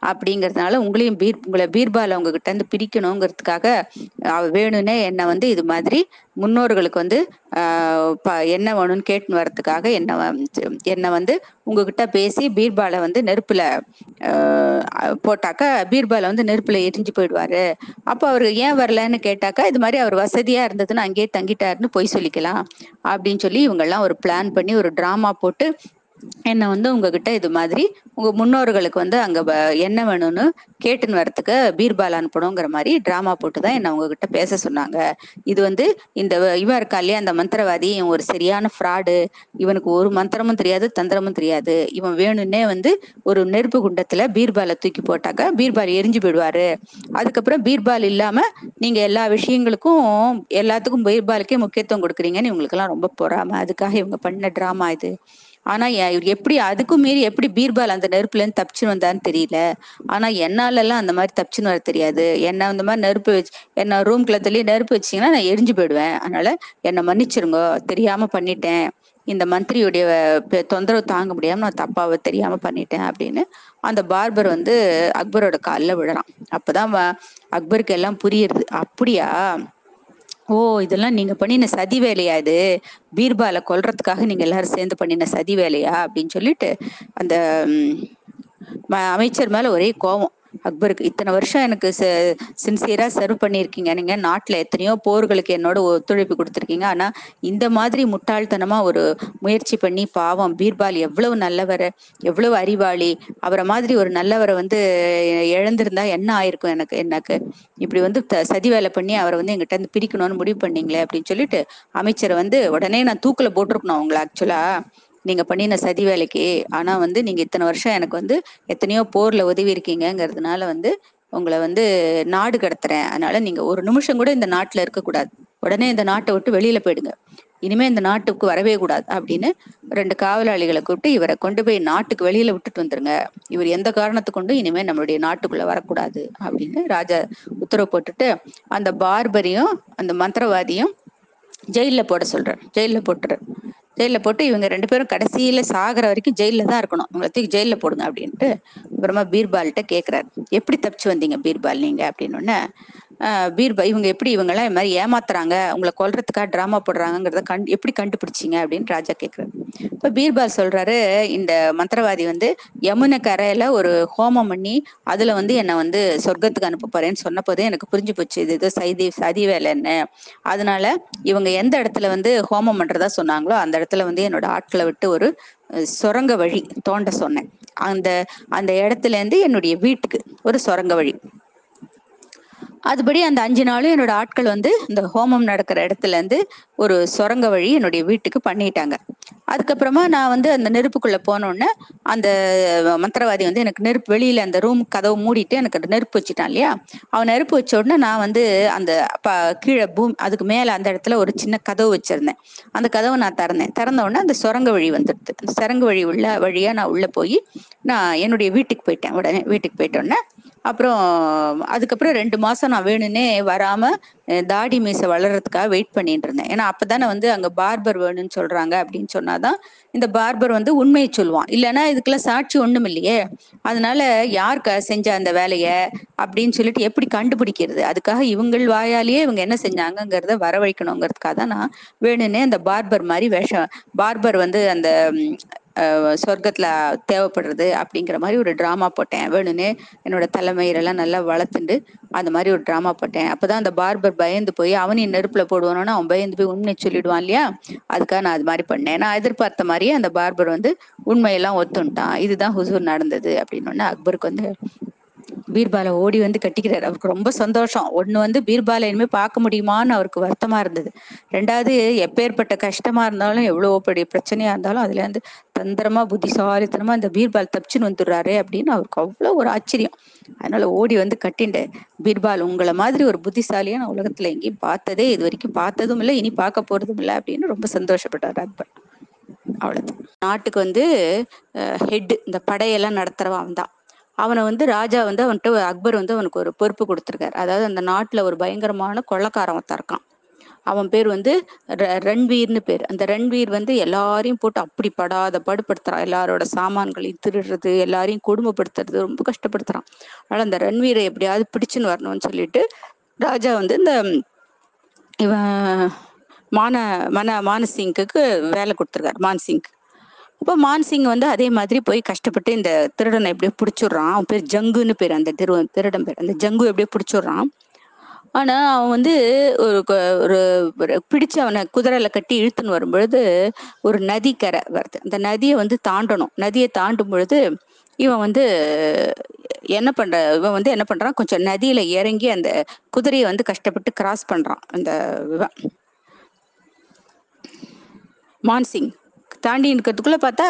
அப்படிங்கிறதுனால உங்களையும் பீர் உங்களை பீர்பால் அவங்க கிட்ட இருந்து பிரிக்கணுங்கிறதுக்காக வேணும்னே என்னை வந்து இது மாதிரி முன்னோர்களுக்கு வந்து ப- என்ன வேணும்னு கேட்டுன்னு வர்றதுக்காக என்ன என்னை வந்து உங்ககிட்ட பேசி பீர்பாலை வந்து நெருப்புல போட்டாக்கா பீர்பாலை வந்து நெருப்புல எரிஞ்சு போயிடுவாரு. அப்போ அவர் ஏன் வரலன்னு கேட்டாக்கா இது மாதிரி அவர் வசதியா இருந்ததுன்னு அங்கேயே தங்கிட்டாருன்னு பொய் சொல்லிக்கலாம். அப்படின்னு சொல்லி இவங்கெல்லாம் ஒரு பிளான் பண்ணி ஒரு டிராமா போட்டு என்னை வந்து உங்ககிட்ட இது மாதிரி உங்க முன்னோர்களுக்கு வந்து அங்க என்ன வேணும்னு கேட்டுன்னு வரத்துக்கு பீர்பால் அனுப்பணுங்கிற மாதிரி டிராமா போட்டு தான் என்னை உங்ககிட்ட பேச சொன்னாங்க. இது வந்து இந்த இவன் இருக்கா இல்லையா அந்த மந்திரவாதி இவன் ஒரு சரியான ஃப்ராடு இவனுக்கு ஒரு மந்திரமும் தெரியாது தந்திரமும் தெரியாது. இவன் வேணும்னே வந்து ஒரு நெருப்பு குண்டத்துல பீர்பாலை தூக்கி போட்டாக்க பீர்பால் எரிஞ்சு போயிடுவாரு. அதுக்கப்புறம் பீர்பால் இல்லாம நீங்க எல்லா விஷயங்களுக்கும் எல்லாத்துக்கும் பீர்பாலுக்கே முக்கியத்துவம் கொடுக்குறீங்கன்னு இவங்களுக்கெல்லாம் ரொம்ப பொறாம. அதுக்காக இவங்க பண்ண டிராமா இது. ஆனா இவர் எப்படி அதுக்கும் மீறி எப்படி பீர்பால் அந்த நெருப்புல இருந்து தப்பிச்சுன்னு வந்தான்னு தெரியல. ஆனா என்னால எல்லாம் அந்த மாதிரி தப்பிச்சுன்னு வர தெரியாது. என்ன அந்த மாதிரி நெருப்பு வச்சு என்ன ரூம் குளத்துலயே நெருப்பு வச்சிங்கன்னா நான் எரிஞ்சு போயிடுவேன். அதனால என்னை மன்னிச்சிருங்க. தெரியாம பண்ணிட்டேன். இந்த மந்திரியுடைய தொந்தரவு தாங்க முடியாம நான் தப்பாவை தெரியாம பண்ணிட்டேன் அப்படின்னு அந்த பார்பர் வந்து அக்பரோட காலில் விழறான். அப்பதான் வ- அக்பருக்கு எல்லாம் புரியுது. அப்படியா? ஓ இதெல்லாம் நீங்க பண்ணின சதி வேலையா இது? பீர்பாலை கொல்றதுக்காக நீங்க எல்லாரும் சேர்ந்து பண்ணின சதி வேலையா? அப்படின்னு சொல்லிட்டு அந்த ம், ம- அமைச்சர் மேல ஒரே கோவம். அக்பருக்கு இத்தனை வருஷம் எனக்கு சின்சியரா சர்வ் பண்ணியிருக்கீங்க. நீங்க நாட்டுல எத்தனையோ போர்களுக்கு என்னோட ஒத்துழைப்பு கொடுத்துருக்கீங்க. ஆனா இந்த மாதிரி முட்டாள்தனமா ஒரு முயற்சி பண்ணி பாவம் பீர்பால் எவ்வளவு நல்லவர் எவ்வளவு அறிவாளி அவரை மாதிரி ஒரு நல்லவரை வந்து இழந்திருந்தா என்ன ஆயிருக்கும் எனக்கு எனக்கு? இப்படி வந்து சதி வேலை பண்ணி அவரை வந்து எங்கிட்ட இருந்து பிரிக்கணும்னு முடிவு பண்ணீங்களே அப்படின்னு சொல்லிட்டு அமைச்சரை வந்து உடனே நான் தூக்குல போட்டிருக்கணும் அவங்களை ஆக்சுவலா நீங்க பண்ணின சதி வேலைக்கு ஆனா வந்து நீங்க இத்தனை வருஷம் எனக்கு வந்து எத்தனையோ போர்ல உதவி இருக்கீங்கங்கிறதுனால வந்து உங்களை வந்து நாடு கடத்துறேன். அதனால நீங்க ஒரு நிமிஷம் கூட இந்த நாட்டுல இருக்கக்கூடாது உடனே இந்த நாட்டை விட்டு வெளியில போயிடுங்க. இனிமே இந்த நாட்டுக்கு வரவே கூடாது அப்படின்னு ரெண்டு காவலாளிகளை கூப்பிட்டு இவரை கொண்டு போய் நாட்டுக்கு வெளியில விட்டுட்டு வந்துருங்க. இவர் எந்த காரணத்தை கொண்டு இனிமே நம்மளுடைய நாட்டுக்குள்ள வரக்கூடாது அப்படின்னு ராஜா உத்தரவு போட்டுட்டு அந்த பார்பரியும் அந்த மந்திரவாதியும் ஜெயில போட சொல்றார். ஜெயில போட்டுறார். ஜெயிலில் போட்டு இவங்க ரெண்டு பேரும் கடைசியில சாகிற வரைக்கும் ஜெயிலில் தான் இருக்கணும். இவங்களை தூக்கி ஜெயில்ல போடுங்க அப்படின்ட்டு அப்புறமா பீர்பால்கிட்ட கேக்குறாரு. எப்படி தப்பிச்சு வந்தீங்க பீர்பால் நீங்க? அப்படின்னு பீர்பா இவங்க எப்படி இவங்கெல்லாம் இது மாதிரி ஏமாத்துறாங்க? உங்களை கொல்றதுக்காக டிராமா போடுறாங்கிறத கண் எப்படி கண்டுபிடிச்சிங்க அப்படின்னு ராஜா கேக்குறாரு. இப்ப பீர்பால் சொல்றாரு இந்த மந்திரவாதி வந்து யமுனை கரையில ஒரு ஹோமம் பண்ணி அதுல வந்து என்னை வந்து சொர்க்கத்துக்கு அனுப்ப போறேன்னு சொன்னபோதே எனக்கு புரிஞ்சு போச்சு இது ஏதோ சதி சதி வேலைன்னு. அதனால இவங்க எந்த இடத்துல வந்து ஹோமம் பண்றதா சொன்னாங்களோ அந்த இடத்துல வந்து என்னோட ஆட்களை விட்டு ஒரு சுரங்க வழி தோண்ட சொன்னேன். அந்த அந்த இடத்துல இருந்து என்னுடைய வீட்டுக்கு ஒரு சுரங்க வழி. அதுபடி அந்த அஞ்சு நாளும் என்னோட ஆட்கள் வந்து இந்த ஹோமம் நடக்கிற இடத்துல இருந்து ஒரு சுரங்க வழி என்னுடைய வீட்டுக்கு பண்ணிட்டாங்க. அதுக்கப்புறமா நான் வந்து அந்த நெருப்புக்குள்ள போனோடனே அந்த மந்திரவாதி வந்து எனக்கு நெருப்பு வெளியில அந்த ரூம் கதவு மூடிட்டு எனக்கு அந்த நெருப்பு வச்சுட்டான் இல்லையா? அவன் நெருப்பு வச்ச உடனே நான் வந்து அந்த ப கீழே பூமி அதுக்கு மேல அந்த இடத்துல ஒரு சின்ன கதவு வச்சிருந்தேன். அந்த கதவை நான் திறந்தேன். திறந்த உடனே அந்த சுரங்க வழி வந்துடுது. அந்த சுரங்க வழி உள்ள வழியா நான் உள்ள போய் நான் என்னுடைய வீட்டுக்கு போயிட்டேன். உடனே வீட்டுக்கு போயிட்ட உடனே அப்புறம் அதுக்கப்புறம் ரெண்டு மாசம் நான் வேணும்னே வராம தாடி மீசை வளர்றதுக்காக வெயிட் பண்ணிட்டு இருந்தேன். ஏன்னா அப்பதானே வந்து அங்க பார்பர் வேணும்னு சொல்றாங்க அப்படின்னு சொன்னாதான் இந்த பார்பர் வந்து உண்மையை சொல்லுவான். இல்லைன்னா இதுக்கெல்லாம் சாட்சி ஒண்ணும் இல்லையே. அதனால யார் செஞ்ச அந்த வேலைய அப்படின்னு சொல்லிட்டு எப்படி கண்டுபிடிக்கிறது? அதுக்காக இவங்கள் வாயாலேயே இவங்க என்ன செஞ்சாங்கங்கிறத வரவழைக்கணுங்கிறதுக்காக தான் நான் வேணும்னே அந்த பார்பர் மாதிரி வேஷம் பார்பர் வந்து அந்த சொர்க்கத்தில் தேவைப்படுறது அப்படிங்கிற மாதிரி ஒரு ட்ராமா போட்டேன். வேணும்னே என்னோட தலைமையிலெல்லாம் நல்லா வளர்த்துண்டு அந்த மாதிரி ஒரு ட்ராமா போட்டேன். அப்போதான் அந்த பார்பர் பயந்து போய் அவனையும் நெருப்பில் போடுவானோன்னு அவன் பயந்து போய் உண்மை சொல்லிடுவான் இல்லையா? அதுக்காக நான் அது மாதிரி பண்ணேன். நான் எதிர்பார்த்த மாதிரியே அந்த பார்பர் வந்து உண்மையெல்லாம் ஒத்துண்டான். இதுதான் ஹுசூர் நடந்தது அப்படின்னு அக்பருக்கு வந்து பீர்பாலை ஓடி வந்து கட்டிக்கிறாரு. அவருக்கு ரொம்ப சந்தோஷம். ஒன்று வந்து பீர்பாலை இனிமே பார்க்க முடியுமான்னு அவருக்கு வருத்தமா இருந்தது. ரெண்டாவது எப்பேற்பட்ட கஷ்டமா இருந்தாலும் எவ்வளோ பெரிய பிரச்சனையா இருந்தாலும் அதுல இருந்து தந்திரமா புத்திசாலித்தனமா இந்த பீர்பால் தப்பிச்சுன்னு வந்துடுறாரு அப்படின்னு அவருக்கு அவ்வளவு ஒரு ஆச்சரியம். அதனால ஓடி வந்து கட்டிண்டு பீர்பால் உங்களை மாதிரி ஒரு புத்திசாலியா நான் உலகத்துல எங்கேயும் பார்த்ததே இது வரைக்கும் பார்த்ததும் இல்லை. இனி பார்க்க போறதும் இல்லை. அப்படின்னு ரொம்ப சந்தோஷப்பட்டார் அக்பர். அவ்வளவுதான். நாட்டுக்கு வந்து ஹெட் இந்த படையெல்லாம் நடத்துறவன் அவன் தான் அவனை வந்து ராஜா வந்து அவன்கிட்ட அக்பர் வந்து அவனுக்கு ஒரு பொறுப்பு கொடுத்துருக்காரு. அதாவது அந்த நாட்டுல ஒரு பயங்கரமான கொள்ளக்காரன் இருக்கான். அவன் பேர் வந்து ர- ரன்வீர்னு பேர். அந்த ரன்வீர் வந்து எல்லாரையும் போட்டு அப்படி படாத பாடுபடுத்துறான். எல்லாரோட சாமான்களையும் திருடுறது எல்லாரையும் கொடுமைப்படுத்துறது ரொம்ப கஷ்டப்படுத்துறான். அதனால அந்த ரன்வீரை எப்படியாவது பிடிச்சுன்னு வரணும்னு சொல்லிட்டு ராஜா வந்து இந்த இவன் மான மன மானசிங்குக்கு வேலை கொடுத்துருக்காரு. மான்சிங்க்கு அப்போ மான்சிங் வந்து அதே மாதிரி போய் கஷ்டப்பட்டு இந்த திருடனை எப்படியோ பிடிச்சிடுறான். அவன் பேர் ஜங்குன்னு பேர் அந்த திரு திருடன் பேர். அந்த ஜங்கு எப்படியோ பிடிச்சிடுறான். ஆனா அவன் வந்து ஒரு ஒரு ஒரு பிடிச்சு அவனை குதிரையில கட்டி இழுத்துன்னு வரும்பொழுது ஒரு நதிக்கரை வருது. அந்த நதியை வந்து தாண்டணும். நதியை தாண்டும் பொழுது இவன் வந்து என்ன பண்ற இவன் வந்து என்ன பண்றான்? கொஞ்சம் நதியில இறங்கி அந்த குதிரையை வந்து கஷ்டப்பட்டு கிராஸ் பண்றான் அந்த இவன். மான்சிங் தாண்டி இருக்கிறதுக்குள்ள பார்த்தா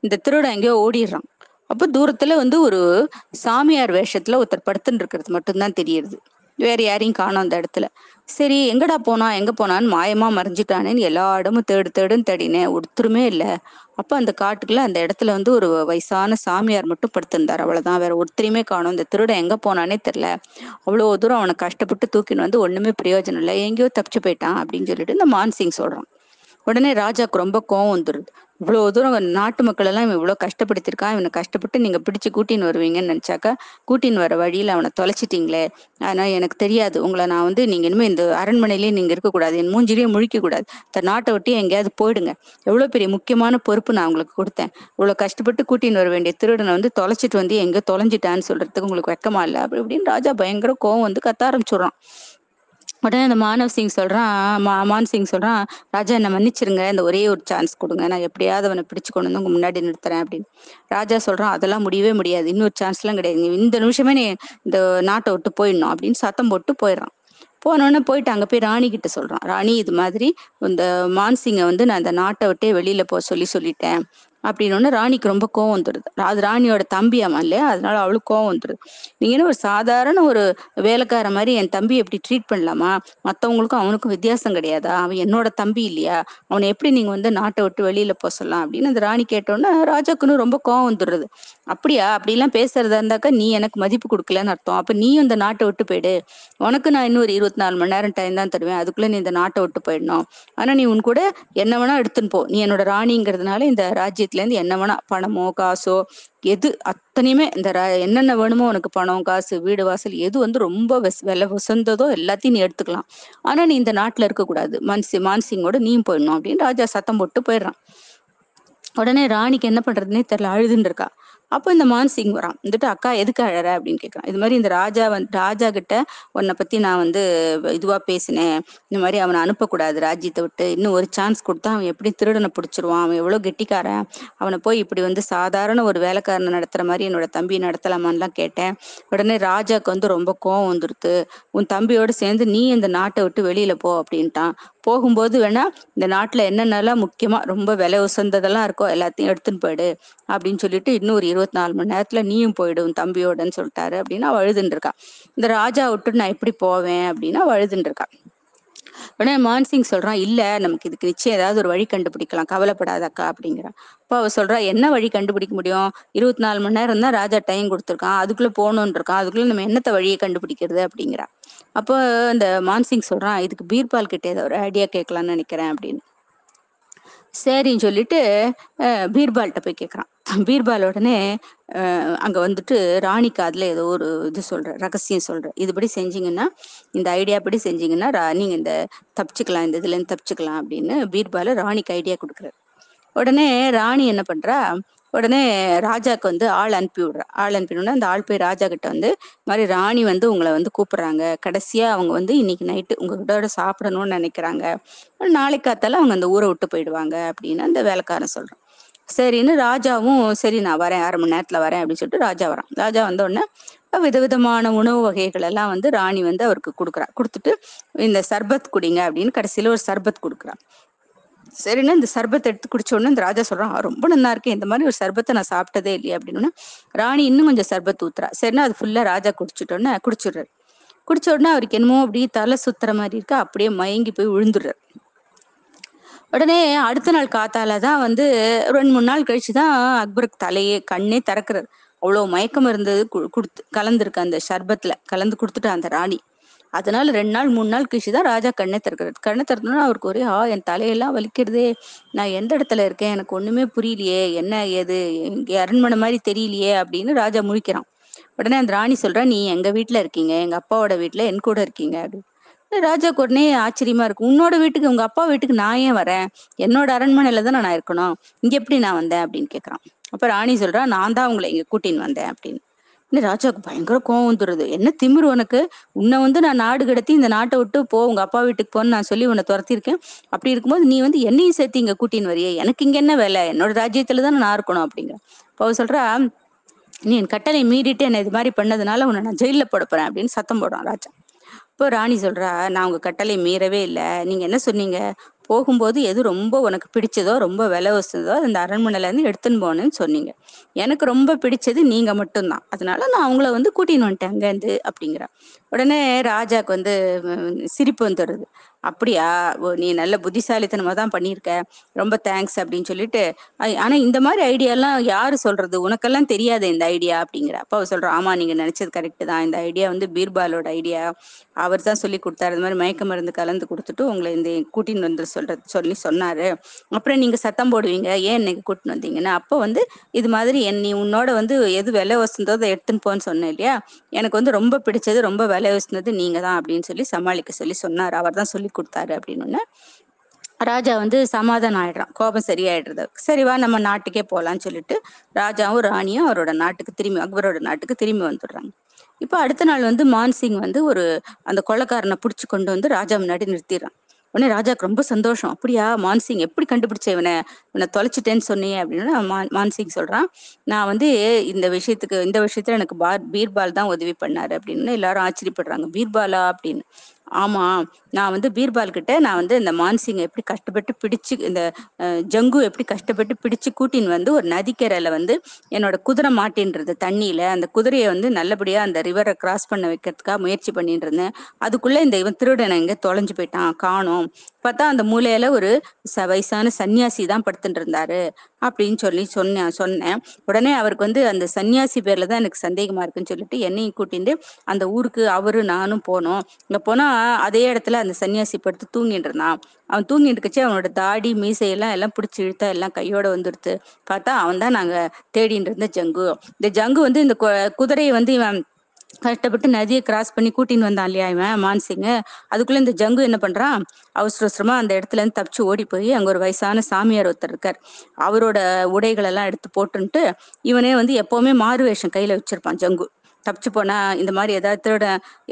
இந்த திருடன் எங்கேயோ ஓடிடுறான். அப்போ தூரத்துல வந்து ஒரு சாமியார் வேஷத்துல ஒருத்தர் படுத்துன்னு இருக்கிறது மட்டும்தான் தெரியுது. வேற யாரையும் காணும் அந்த இடத்துல. சரி எங்கடா போனா எங்க போனான்னு மாயமா மறைஞ்சிட்டானேன்னு எல்லா இடமும் தேடு தேடுன்னு தேடினேன். ஒருத்தருமே இல்லை. அப்ப அந்த காட்டுக்குள்ள அந்த இடத்துல வந்து ஒரு வயசான சாமியார் மட்டும் படுத்திருந்தார். அவ்வளவுதான். வேற ஒருத்தரையுமே காணும். இந்த திருடன் எங்க போனானே தெரியல. அவ்வளவு தூரம் அவனை கஷ்டப்பட்டு தூக்கின்னு வந்து ஒண்ணுமே பிரயோஜனம் இல்லை. எங்கேயோ தப்பிச்சு போயிட்டான் அப்படின்னு சொல்லிட்டு இந்த மான்சிங் சொல்றான். உடனே ராஜாக்கு ரொம்ப கோவம் வந்துடுது இவ்வளோ தூரம் நாட்டு மக்கள் எல்லாம் இவன் இவ்வளோ கஷ்டப்படுத்திருக்கான் இவனை கஷ்டப்பட்டு நீங்கள் பிடிச்சு கூட்டின்னு வருவீங்கன்னு நினச்சாக்கா கூட்டின்னு வர வழியில் அவனை தொலைச்சிட்டிங்களே. ஆனால் எனக்கு தெரியாது. உங்களை நான் வந்து நீங்கள் இனிமேல் இந்த அரண்மனையிலேயே நீங்கள் இருக்கக்கூடாது. என் மூஞ்சிலேயே முழிக்கக்கூடாது. த நாட்டை விட்டு எங்கேயாவது போயிடுங்க. எவ்வளோ பெரிய முக்கியமான பொறுப்பு நான் உங்களுக்கு கொடுத்தேன். இவ்வளோ கஷ்டப்பட்டு கூட்டின்னு வர வேண்டிய திருடனை வந்து தொலைச்சிட்டு வந்து எங்கே தொலைஞ்சிட்டான்னு சொல்கிறதுக்கு உங்களுக்கு வெக்கமா இல்லை. அப்படி இப்படின்னு ராஜா பயங்கர கோவம் வந்து கத்த ஆரம்பிச்சுடுறான். உடனே அந்த மானவ் சிங் சொல்றான் மா மான் சிங் சொல்றான் ராஜா என்ன மன்னிச்சிருங்க இந்த ஒரே ஒரு சான்ஸ் கொடுங்க நான் எப்படியாவது அவனை பிடிச்சு கொண்டு வந்து உங்க முன்னாடி நிறுத்துறேன் அப்படின்னு. ராஜா சொல்றான் அதெல்லாம் முடியவே முடியாது இன்னொரு சான்ஸ்லாம் கிடையாது இந்த நிமிஷமே நீ இந்த நாட்டை விட்டு போயிடணும் அப்படின்னு சத்தம் போட்டு போயிடுறான். போனோடனே போயிட்டு அங்க போய் ராணி கிட்ட சொல்றான் ராணி இது மாதிரி இந்த மான்சிங்கை வந்து நான் இந்த நாட்டை விட்டே வெளியில போக சொல்லி சொல்லிட்டேன் அப்படின்னு ராணிக்கு ரொம்ப கோவம் வந்துடுது அது ராணியோட தம்பி அவன் இல்லையா? அதனால அவளுக்கு கோவம் வந்துடுது நீங்க என்ன ஒரு சாதாரண ஒரு வேலைக்கார மாதிரி என் தம்பி எப்படி ட்ரீட் பண்ணலாமா? மற்றவங்களுக்கும் அவனுக்கும் வித்தியாசம் கிடையாதா? அவன் என்னோட தம்பி இல்லையா? அவனை எப்படி நீங்க வந்து நாட்டை விட்டு வெளியில போக சொல்லலாம் அப்படின்னு அந்த ராணி கேட்டோன்னே ராஜாக்குன்னு ரொம்ப கோவம் வந்துடுறது அப்படியா? அப்படிலாம் பேசுறதா இருந்தாக்கா நீ எனக்கு மதிப்பு கொடுக்கலன்னு அர்த்தம். அப்ப நீயும் இந்த நாட்டை விட்டு போயிடு. உனக்கு நான் இன்னொரு இருபத்தி நாலு மணி நேரம் டைம் தான் தருவேன். அதுக்குள்ள நீ இந்த நாட்டை விட்டு போயிடணும். ஆனா நீ உன் கூட என்ன வேணா எடுத்துன்னு போ. நீ என்னோட ராணிங்கிறதுனால இந்த ராஜ்யத்துல வீட்டிலேருந்து என்ன வேணா பணமோ காசோ எது அத்தனையுமே இந்த என்னென்ன வேணுமோ உனக்கு பணம் காசு வீடு வாசல் எது வந்து ரொம்ப விலை உசந்ததோ எல்லாத்தையும் நீ எடுத்துக்கலாம். ஆனா நீ இந்த நாட்டுல இருக்கக்கூடாது. மான்சி மான்சிங்கோட நீயும் போயிடணும் அப்படின்னு ராஜா சத்தம் போட்டு போயிடுறான். உடனே ராணிக்கு என்ன பண்றதுன்னே தெரியல அழுதுன்னு இருக்கா. அப்போ இந்த மான்சிங் வரான். வந்துட்டு அக்கா எதுக்கு அழற? அப்படின்னு கேட்கறான் இது மாதிரி இந்த ராஜா வந்து ராஜா கிட்ட உன்னை பத்தி நான் வந்து இதுவா பேசினேன். இந்த மாதிரி அவனை அனுப்பக்கூடாது. ராஜ்யத்தை விட்டு இன்னும் ஒரு சான்ஸ் கொடுத்தா அவன் எப்படி திருடனை பிடிச்சிருவான்? அவன் எவ்வளவு கெட்டிக்காரன்? அவனை போய் இப்படி வந்து சாதாரண ஒரு வேலைக்காரனை நடத்துற மாதிரி என்னோட தம்பி நடத்தலாமான்லாம் கேட்டேன். உடனே ராஜாக்கு வந்து ரொம்ப கோவம் வந்துருது. உன் தம்பியோட சேர்ந்து நீ இந்த நாட்டை விட்டு வெளியில போ அப்படின்ட்டான். போகும்போது வேணா இந்த நாட்டில் என்னென்னலாம் முக்கியமாக ரொம்ப விலை உசந்ததெல்லாம் இருக்கோ எல்லாத்தையும் எடுத்துன்னு போயிடு அப்படின்னு சொல்லிட்டு இன்னும் ஒரு இருபத்தி நாலு மணி நேரத்தில் நீயும் போயிடும் தம்பியோடன்னு சொல்லிட்டாரு அப்படின்னா அவ அழுதுன்னு இருக்கா. இந்த ராஜா விட்டு நான் எப்படி போவேன் அப்படின்னா அவ அழுதுன்னு இருக்கா. உடனே மான்சிங் சொல்றான் இல்ல நமக்கு இதுக்கு நிச்சயம் ஏதாவது ஒரு வழி கண்டுபிடிக்கலாம் கவலைப்படாதக்கா அப்படிங்கிறான் அப்போ அவ சொல்றா என்ன வழி கண்டுபிடிக்க முடியும்? இருபத்தி நாலு மணி நேரம் தான் ராஜா டைம் கொடுத்துருக்கான் அதுக்குள்ள போகணும்னு இருக்கான் அதுக்குள்ள நம்ம என்னத்த வழியை கண்டுபிடிக்கிறது அப்படிங்கிறா. அப்போ இந்த மான்சிங் சொல்றான் இதுக்கு பீர்பால் கிட்டே ஏதோ ஒரு ஐடியா கேட்கலாம்னு நினைக்கிறேன் அப்படின்னு. சரின்னு சொல்லிட்டு பீர்பால்கிட்ட போய் கேட்குறான். பீர்பால் உடனே அங்கே வந்துட்டு ராணி காதில் ஏதோ ஒரு இது சொல்கிற ரகசியம் சொல்கிற இதுபடி செஞ்சீங்கன்னா இந்த ஐடியா படி செஞ்சீங்கன்னா ரா- இந்த தப்பிச்சுக்கலாம் இந்த இதுலேருந்து தப்பிச்சுக்கலாம் அப்படின்னு பீர்பால் ராணிக்கு ஐடியா கொடுக்குறாரு. உடனே ராணி என்ன பண்ணுறா உடனே ராஜாக்கு வந்து ஆள் அனுப்பி விடுறா ஆள் அனுப்பினோடனே அந்த ஆள் போய் ராஜா கிட்ட வந்து மாதிரி ராணி வந்து உங்களை வந்து கூப்பிடுறாங்க. கடைசியா அவங்க வந்து இன்னைக்கு நைட்டு உங்ககிட்ட சாப்பிடணும்னு நினைக்கிறாங்க. நாளைக்கு காத்தால அவங்க அந்த ஊரை விட்டு போயிடுவாங்க அப்படின்னு அந்த வேலைக்காரன் சொல்றான். சரின்னு ராஜாவும் சரி நான் வரேன் அரை மணி நேரத்துல வரேன் அப்படின்னு சொல்லிட்டு ராஜா வரான். ராஜா வந்த உடனே விதவிதமான உணவு வகைகள் எல்லாம் வந்து ராணி வந்து அவருக்கு கொடுக்குறா. கொடுத்துட்டு இந்த சர்பத் குடிங்க அப்படின்னு கடைசியில ஒரு சர்பத் கொடுக்குறா சரின்னா இந்த சர்பத்தை எடுத்து குடிச்சோடனே இந்த ராஜா சொல்றான் ரொம்ப நல்லா இருக்கு இந்த மாதிரி ஒரு சர்பத்தை நான் சாப்பிட்டதே இல்லையே அப்படின்னு ராணி இன்னும் கொஞ்சம் சர்பத் ஊத்துறா. சரின்னா அது ஃபுல்லா ராஜா குடிச்சிட்டோன்னே குடிச்சிடுறாரு. குடிச்ச உடனே அவருக்கு என்னமோ அப்படியே தலை சுத்துற மாதிரி இருக்கு அப்படியே மயங்கி போய் விழுந்துடுறாரு. உடனே அடுத்த நாள் காத்தால தான் வந்து ரெண்டு மூணு நாள் கழிச்சு தான் அக்பருக்கு தலையே கண்ணே திறக்கிறாரு. அவ்வளோ மயக்கம் இருந்தது கு- கொடுத்து கலந்துருக்கு அந்த ஷர்பத்தில் கலந்து கொடுத்துட்டா அந்த ராணி. அதனால ரெண்டு நாள் மூணு நாள் கழிச்சு தான் ராஜா கண்ணை திறக்கிறார் கண்ணை திறந்தோன்னா அவருக்கு ஒரே ஆ என் தலையெல்லாம் வலிக்கிறதே நான் எந்த இடத்துல இருக்கேன்? எனக்கு ஒண்ணுமே புரியலையே. என்ன ஏது? இங்கே அரண்மனை மாதிரி தெரியலையே. அப்படின்னு ராஜா முழிக்கிறான். உடனே அந்த ராணி சொல்றா நீ எங்க வீட்டுல இருக்கீங்க? எங்க அப்பாவோட வீட்டுல என் கூட இருக்கீங்க. அப்படின்னு. ராஜா உடனே ஆச்சரியமா இருக்கு உன்னோட வீட்டுக்கு உங்க அப்பா வீட்டுக்கு நான் ஏன் வரேன்? என்னோட அரண்மனையில தான் நான் இருக்கணும்? இங்க எப்படி நான் வந்தேன்? அப்படின்னு கேக்குறான். அப்ப ராணி சொல்றா நான் தான் உங்களை இங்க கூட்டின்னு வந்தேன். அப்படின்னு. இன்னும் ராஜாவுக்கு பயங்கர கோவம் வந்துடுது. என்ன திமிரு உனக்கு? உன்னை வந்து நான் நாடு கடத்தி இந்த நாட்டை விட்டு போ உங்க அப்பா வீட்டுக்கு போன்னு நான் சொல்லி உன்னை துரத்திருக்கேன் அப்படி இருக்கும்போது நீ வந்து என்னையும் சேர்த்து இங்க கூட்டின்னு வரியே? எனக்கு இங்க என்ன வேலை? என்னோட ராஜ்யத்துல தான் நான் இருக்கணும் அப்படிங்கிற. அப்ப சொல்றா நீ என் கட்டளை மீறிட்டு என்ன இது மாதிரி பண்ணதுனால உன்னை நான் ஜெயில போட போறேன் அப்படின்னு சத்தம் போடுறான் ராஜா. இப்போ ராணி சொல்றா நான் உங்க கட்டளை மீறவே இல்லை. நீங்க என்ன சொன்னீங்க? போகும்போது எது ரொம்ப உனக்கு பிடிச்சதோ ரொம்ப விலை வசதோ அந்த அரண்மனையில இருந்து எடுத்துன்னு போனேன்னு சொன்னீங்க. எனக்கு ரொம்ப பிடிச்சது நீங்க மட்டும்தான். அதனால நான் அவங்கள வந்து கூட்டின்னு வந்துட்டேன் அங்கேருந்து அப்படிங்கிற. உடனே ராஜாக்கு வந்து சிரிப்பு வந்துடுது. அப்படியா? ஓ நீ நல்ல புத்திசாலித்தனமா தான் பண்ணியிருக்க. ரொம்ப தேங்க்ஸ் அப்படின்னு சொல்லிட்டு ஆனால் ஆனா இந்த மாதிரி ஐடியாலாம் யாரு சொல்றது? உனக்கெல்லாம் தெரியாது இந்த ஐடியா அப்படிங்கிற. அப்ப அவ சொல்றா ஆமா நீங்க நினைச்சது கரெக்ட் தான். இந்த ஐடியா வந்து பீர்பாலோட ஐடியா அவர் தான் சொல்லி கொடுத்தாரு. இந்த மாதிரி மயக்க மருந்து கலந்து கொடுத்துட்டு உங்களை இந்த கூட்டின்னு வந்து சொல்ற சொல்லி சொன்னாரு. அப்புறம் நீங்க சத்தம் போடுவீங்க. ஏன் இன்னைக்கு கூட்டின்னு வந்தீங்கன்னா? அப்போ வந்து இது மாதிரி என் நீ உன்னோட வந்து எது விலை வசந்தோ அதை எடுத்துன்னு போன்னு சொன்னேன் இல்லையா? எனக்கு வந்து ரொம்ப பிடிச்சது ரொம்ப விலை வசந்தது நீங்க தான் அப்படின்னு சொல்லி சமாளிக்க சொல்லி சொன்னார். அவர் தான் சொல்லி கொடுத்தாரு அப்படின்னு ராஜா வந்து சமாதானம் ஆயிடுறான். கோபம் சரியாயிடுறது. சரிவா நம்ம நாட்டுக்கே போகலான்னு சொல்லிட்டு ராஜாவும் ராணியும் அவரோட நாட்டுக்கு திரும்பி அக்பரோட நாட்டுக்கு திரும்பி வந்துடுறாங்க. இப்போ அடுத்த நாள் வந்து மான்சிங் வந்து ஒரு அந்த கொள்ளக்காரனை பிடிச்சி கொண்டு வந்து ராஜா முன்னாடி நிறுத்திடுறான். உடனே ராஜாக்கு ரொம்ப சந்தோஷம். அப்படியா மான்சிங் எப்படி கண்டுபிடிச்ச இவனை? இவனை தொலைச்சிட்டேன்னு சொன்னியே அப்படின்னு மான்சிங் சொல்றான். நான் வந்து இந்த விஷயத்துக்கு இந்த விஷயத்துல எனக்கு பார் பீர்பால் தான் உதவி பண்ணாரு அப்படின்னு எல்லாரும் ஆச்சரியப்படுறாங்க. பீர்பாலா? அப்படின்னு. ஆமா. நான் வந்து பீர்பால் கிட்ட நான் வந்து இந்த மான்சிங்கை எப்படி கஷ்டப்பட்டு பிடிச்சு இந்த ஜங்கு எப்படி கஷ்டப்பட்டு பிடிச்சு கூட்டின்னு வந்து ஒரு நதிக்கரையில வந்து என்னோட குதிரை மாட்டின்றது தண்ணியில அந்த குதிரையை வந்து நல்லபடியா அந்த ரிவரை கிராஸ் பண்ண வைக்கிறதுக்காக முயற்சி பண்ணிட்டு இருந்தேன் அதுக்குள்ள இந்த இவன் திருடனை இங்க தொலைஞ்சு போயிட்டான் காணும். பார்த்தா அந்த மூலையில ஒரு ச- வயசான சன்னியாசி தான் படுத்துட்டு இருந்தாரு அப்படின்னு சொல்லி சொன்னேன் சொன்னேன். உடனே அவருக்கு வந்து அந்த சன்னியாசி பேர்ல தான் எனக்கு சந்தேகமா இருக்குன்னு சொல்லிட்டு என்னையும் கூட்டிட்டு அந்த ஊருக்கு அவரு நானும் போனோம். இங்க போனா அதே இடத்துல அந்த சன்னியாசி படுத்து தூங்கிட்டு இருந்தான். அவன் தூங்கிட்டு இருக்கச்சு அவனோட தாடி மீசையெல்லாம் எல்லாம் பிடிச்சி இழுத்தா எல்லாம் கையோட வந்துடுத்து. பார்த்தா அவன் தான் நாங்க தேடிட்டு இருந்த ஜங்கு. இந்த ஜங்கு வந்து இந்த கு- குதிரையை வந்து இவன் கஷ்டப்பட்டு நதியை கிராஸ் பண்ணி கூட்டின்னு வந்தான் இல்லையா இவன் மான்சிங் அதுக்குள்ள இந்த ஜங்கு என்ன பண்றான்? அவசர அவசரமா அந்த இடத்துல இருந்து தப்பிச்சு ஓடி போய் அங்க ஒரு வயசான சாமியார் ஒருத்தர் இருக்கார். அவரோட உடைகள் எல்லாம் எடுத்து போட்டுன்ட்டு இவனே வந்து எப்பவுமே மாறு வேஷம் கையில வச்சிருப்பான் ஜங்கு. தப்பிச்சு போனா இந்த மாதிரி ஏதாவது திருட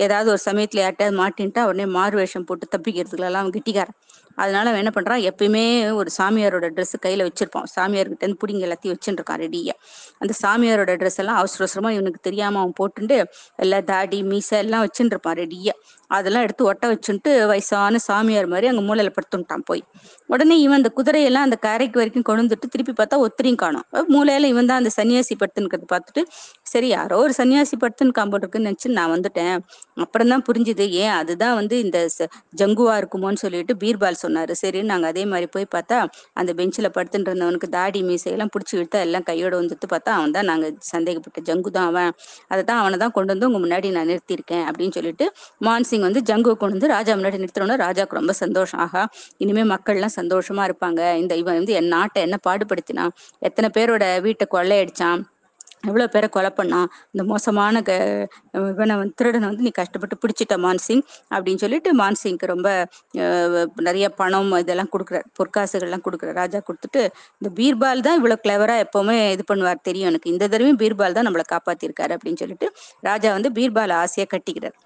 ஏதாவது ஒரு சமயத்துல யார்ட்டையாவது மாட்டின்ட்டா உடனே மாறு வேஷம் போட்டு தப்பிக்கிறதுக்குலாம் அவன் கெட்டிக்காரன். அதனால அவன் என்ன பண்றான்? எப்பயுமே ஒரு சாமியாரோட ட்ரெஸ் கையில வச்சிருப்பான். சாமியார்கிட்ட இருந்து பிடிங்க எல்லாத்தையும் வச்சுருக்கான் ரெடியா அந்த சாமியாரோட ட்ரெஸ் எல்லாம் அவசர அவசரமா இவனுக்கு தெரியாம அவன் போட்டுட்டு எல்லா தாடி மீசை எல்லாம் வச்சுருப்பான் இருப்பான் ரெடியா அதெல்லாம் எடுத்து ஒட்ட வச்சுட்டு வயசான சாமியார் மாதிரி அங்கே மூலையில படுத்துட்டான் போய். உடனே இவன் அந்த குதிரையெல்லாம் அந்த கரைக்கு வரைக்கும் கொண்டு வந்துட்டு திருப்பி பார்த்தா ஒத்திரியும் காணும். மூலையில இவன் தான் அந்த சன்னியாசி படுத்துன்னுக்கிறது பார்த்துட்டு சரி யாரோ ஒரு சன்னியாசி படுத்துன்னு காம்பவுண்ட் இருக்குன்னு நினச்சி நான் வந்துட்டேன். அப்புறம் தான் புரிஞ்சுது ஏன் அதுதான் வந்து இந்த ச- ஜங்குவா இருக்குமோன்னு சொல்லிட்டு பீர்பால் சொன்னாரு. சரி நாங்கள் அதே மாதிரி போய் பார்த்தா அந்த பெஞ்சில் படுத்துட்டு இருந்தவனுக்கு தாடி மீசையெல்லாம் பிடிச்சி இழுத்தா எல்லாம் கையோட வந்துட்டு பார்த்தா அவன் தான் நாங்கள் சந்தேகப்பட்ட ஜங்கு தான் அவன். அதை தான் அவனை தான் கொண்டு வந்து உங்க முன்னாடி நான் நிறுத்தியிருக்கேன் அப்படின்னு சொல்லிட்டு மான்சிங் வந்து ஜங்குவை கொண்டு வந்து ராஜா முன்னாடி நிறுத்தினோட ராஜாக்கு ரொம்ப சந்தோஷம். ஆகா இனிமே மக்கள்லாம் சந்தோஷமா இருப்பாங்க. இந்த இவன் வந்து என் நாட்டை என்ன பாடுபடுத்தினான் எத்தனை பேரோட வீட்டை கொள்ளையடிச்சான் எவ்வளவு பேரை கொலை பண்ணான் இந்த மோசமான க இவனை வந்து திருடனை வந்து நீ கஷ்டப்பட்டு பிடிச்சிட்ட மான்சிங் அப்படின்னு சொல்லிட்டு மான்சிங்க்கு ரொம்ப நிறைய பணம் இதெல்லாம் கொடுக்குறார் பொற்காசுகள்லாம் கொடுக்குறார் ராஜா கொடுத்துட்டு இந்த பீர்பால் தான் இவ்வளவு கிளவரா எப்பவுமே இது பண்ணுவார் தெரியும் எனக்கு. இந்த தடவையும் பீர்பால் தான் நம்மளை காப்பாத்திருக்காரு அப்படின்னு சொல்லிட்டு ராஜா வந்து பீர்பால் ஆசையா கட்டிக்கிறார்.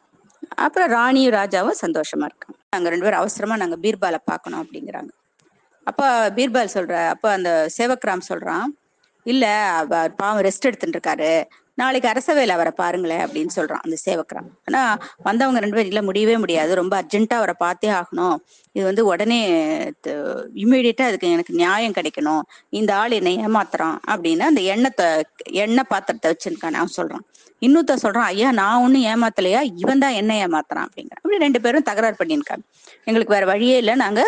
அப்புறம் ராணியும் ராஜாவும் சந்தோஷமா இருக்காங்க. நாங்க ரெண்டு பேரும் அவசரமா நாங்க பீர்பாலை பார்க்கணும் அப்படிங்கிறாங்க. அப்ப பீர்பால் சொல்ற அப்ப அந்த சேவக்ராம் சொல்றான் இல்ல அவர் பாவம் ரெஸ்ட் எடுத்துட்டு இருக்காரு நாளைக்கு அரசவையில் அவரை பாருங்களேன் அப்படின்னு சொல்றான் அந்த சேவக்ராம். ஆனா வந்தவங்க ரெண்டு பேரும் இல்ல முடியவே முடியாது. ரொம்ப அர்ஜென்ட்டா அவரை பார்த்தே ஆகணும். இது வந்து உடனே இம்மிடியட்டா அதுக்கு எனக்கு நியாயம் கிடைக்கணும். இந்த ஆள் என்னை ஏமாத்துறான் அப்படின்னு அந்த எண்ணத்தை எண்ணெய் பாத்திரத்தை வச்சிருக்கான் நான் சொல்றான். இன்னொருத்த சொல்றான் ஐயா நான் ஒண்ணும் ஏமாத்தலையா? இவன் தான் என்ன ஏமாத்துறான் அப்படிங்கிற. அப்படி ரெண்டு பேரும் தகராறு பண்ணியிருக்காங்க. எங்களுக்கு வேற வழியே இல்லை நாங்க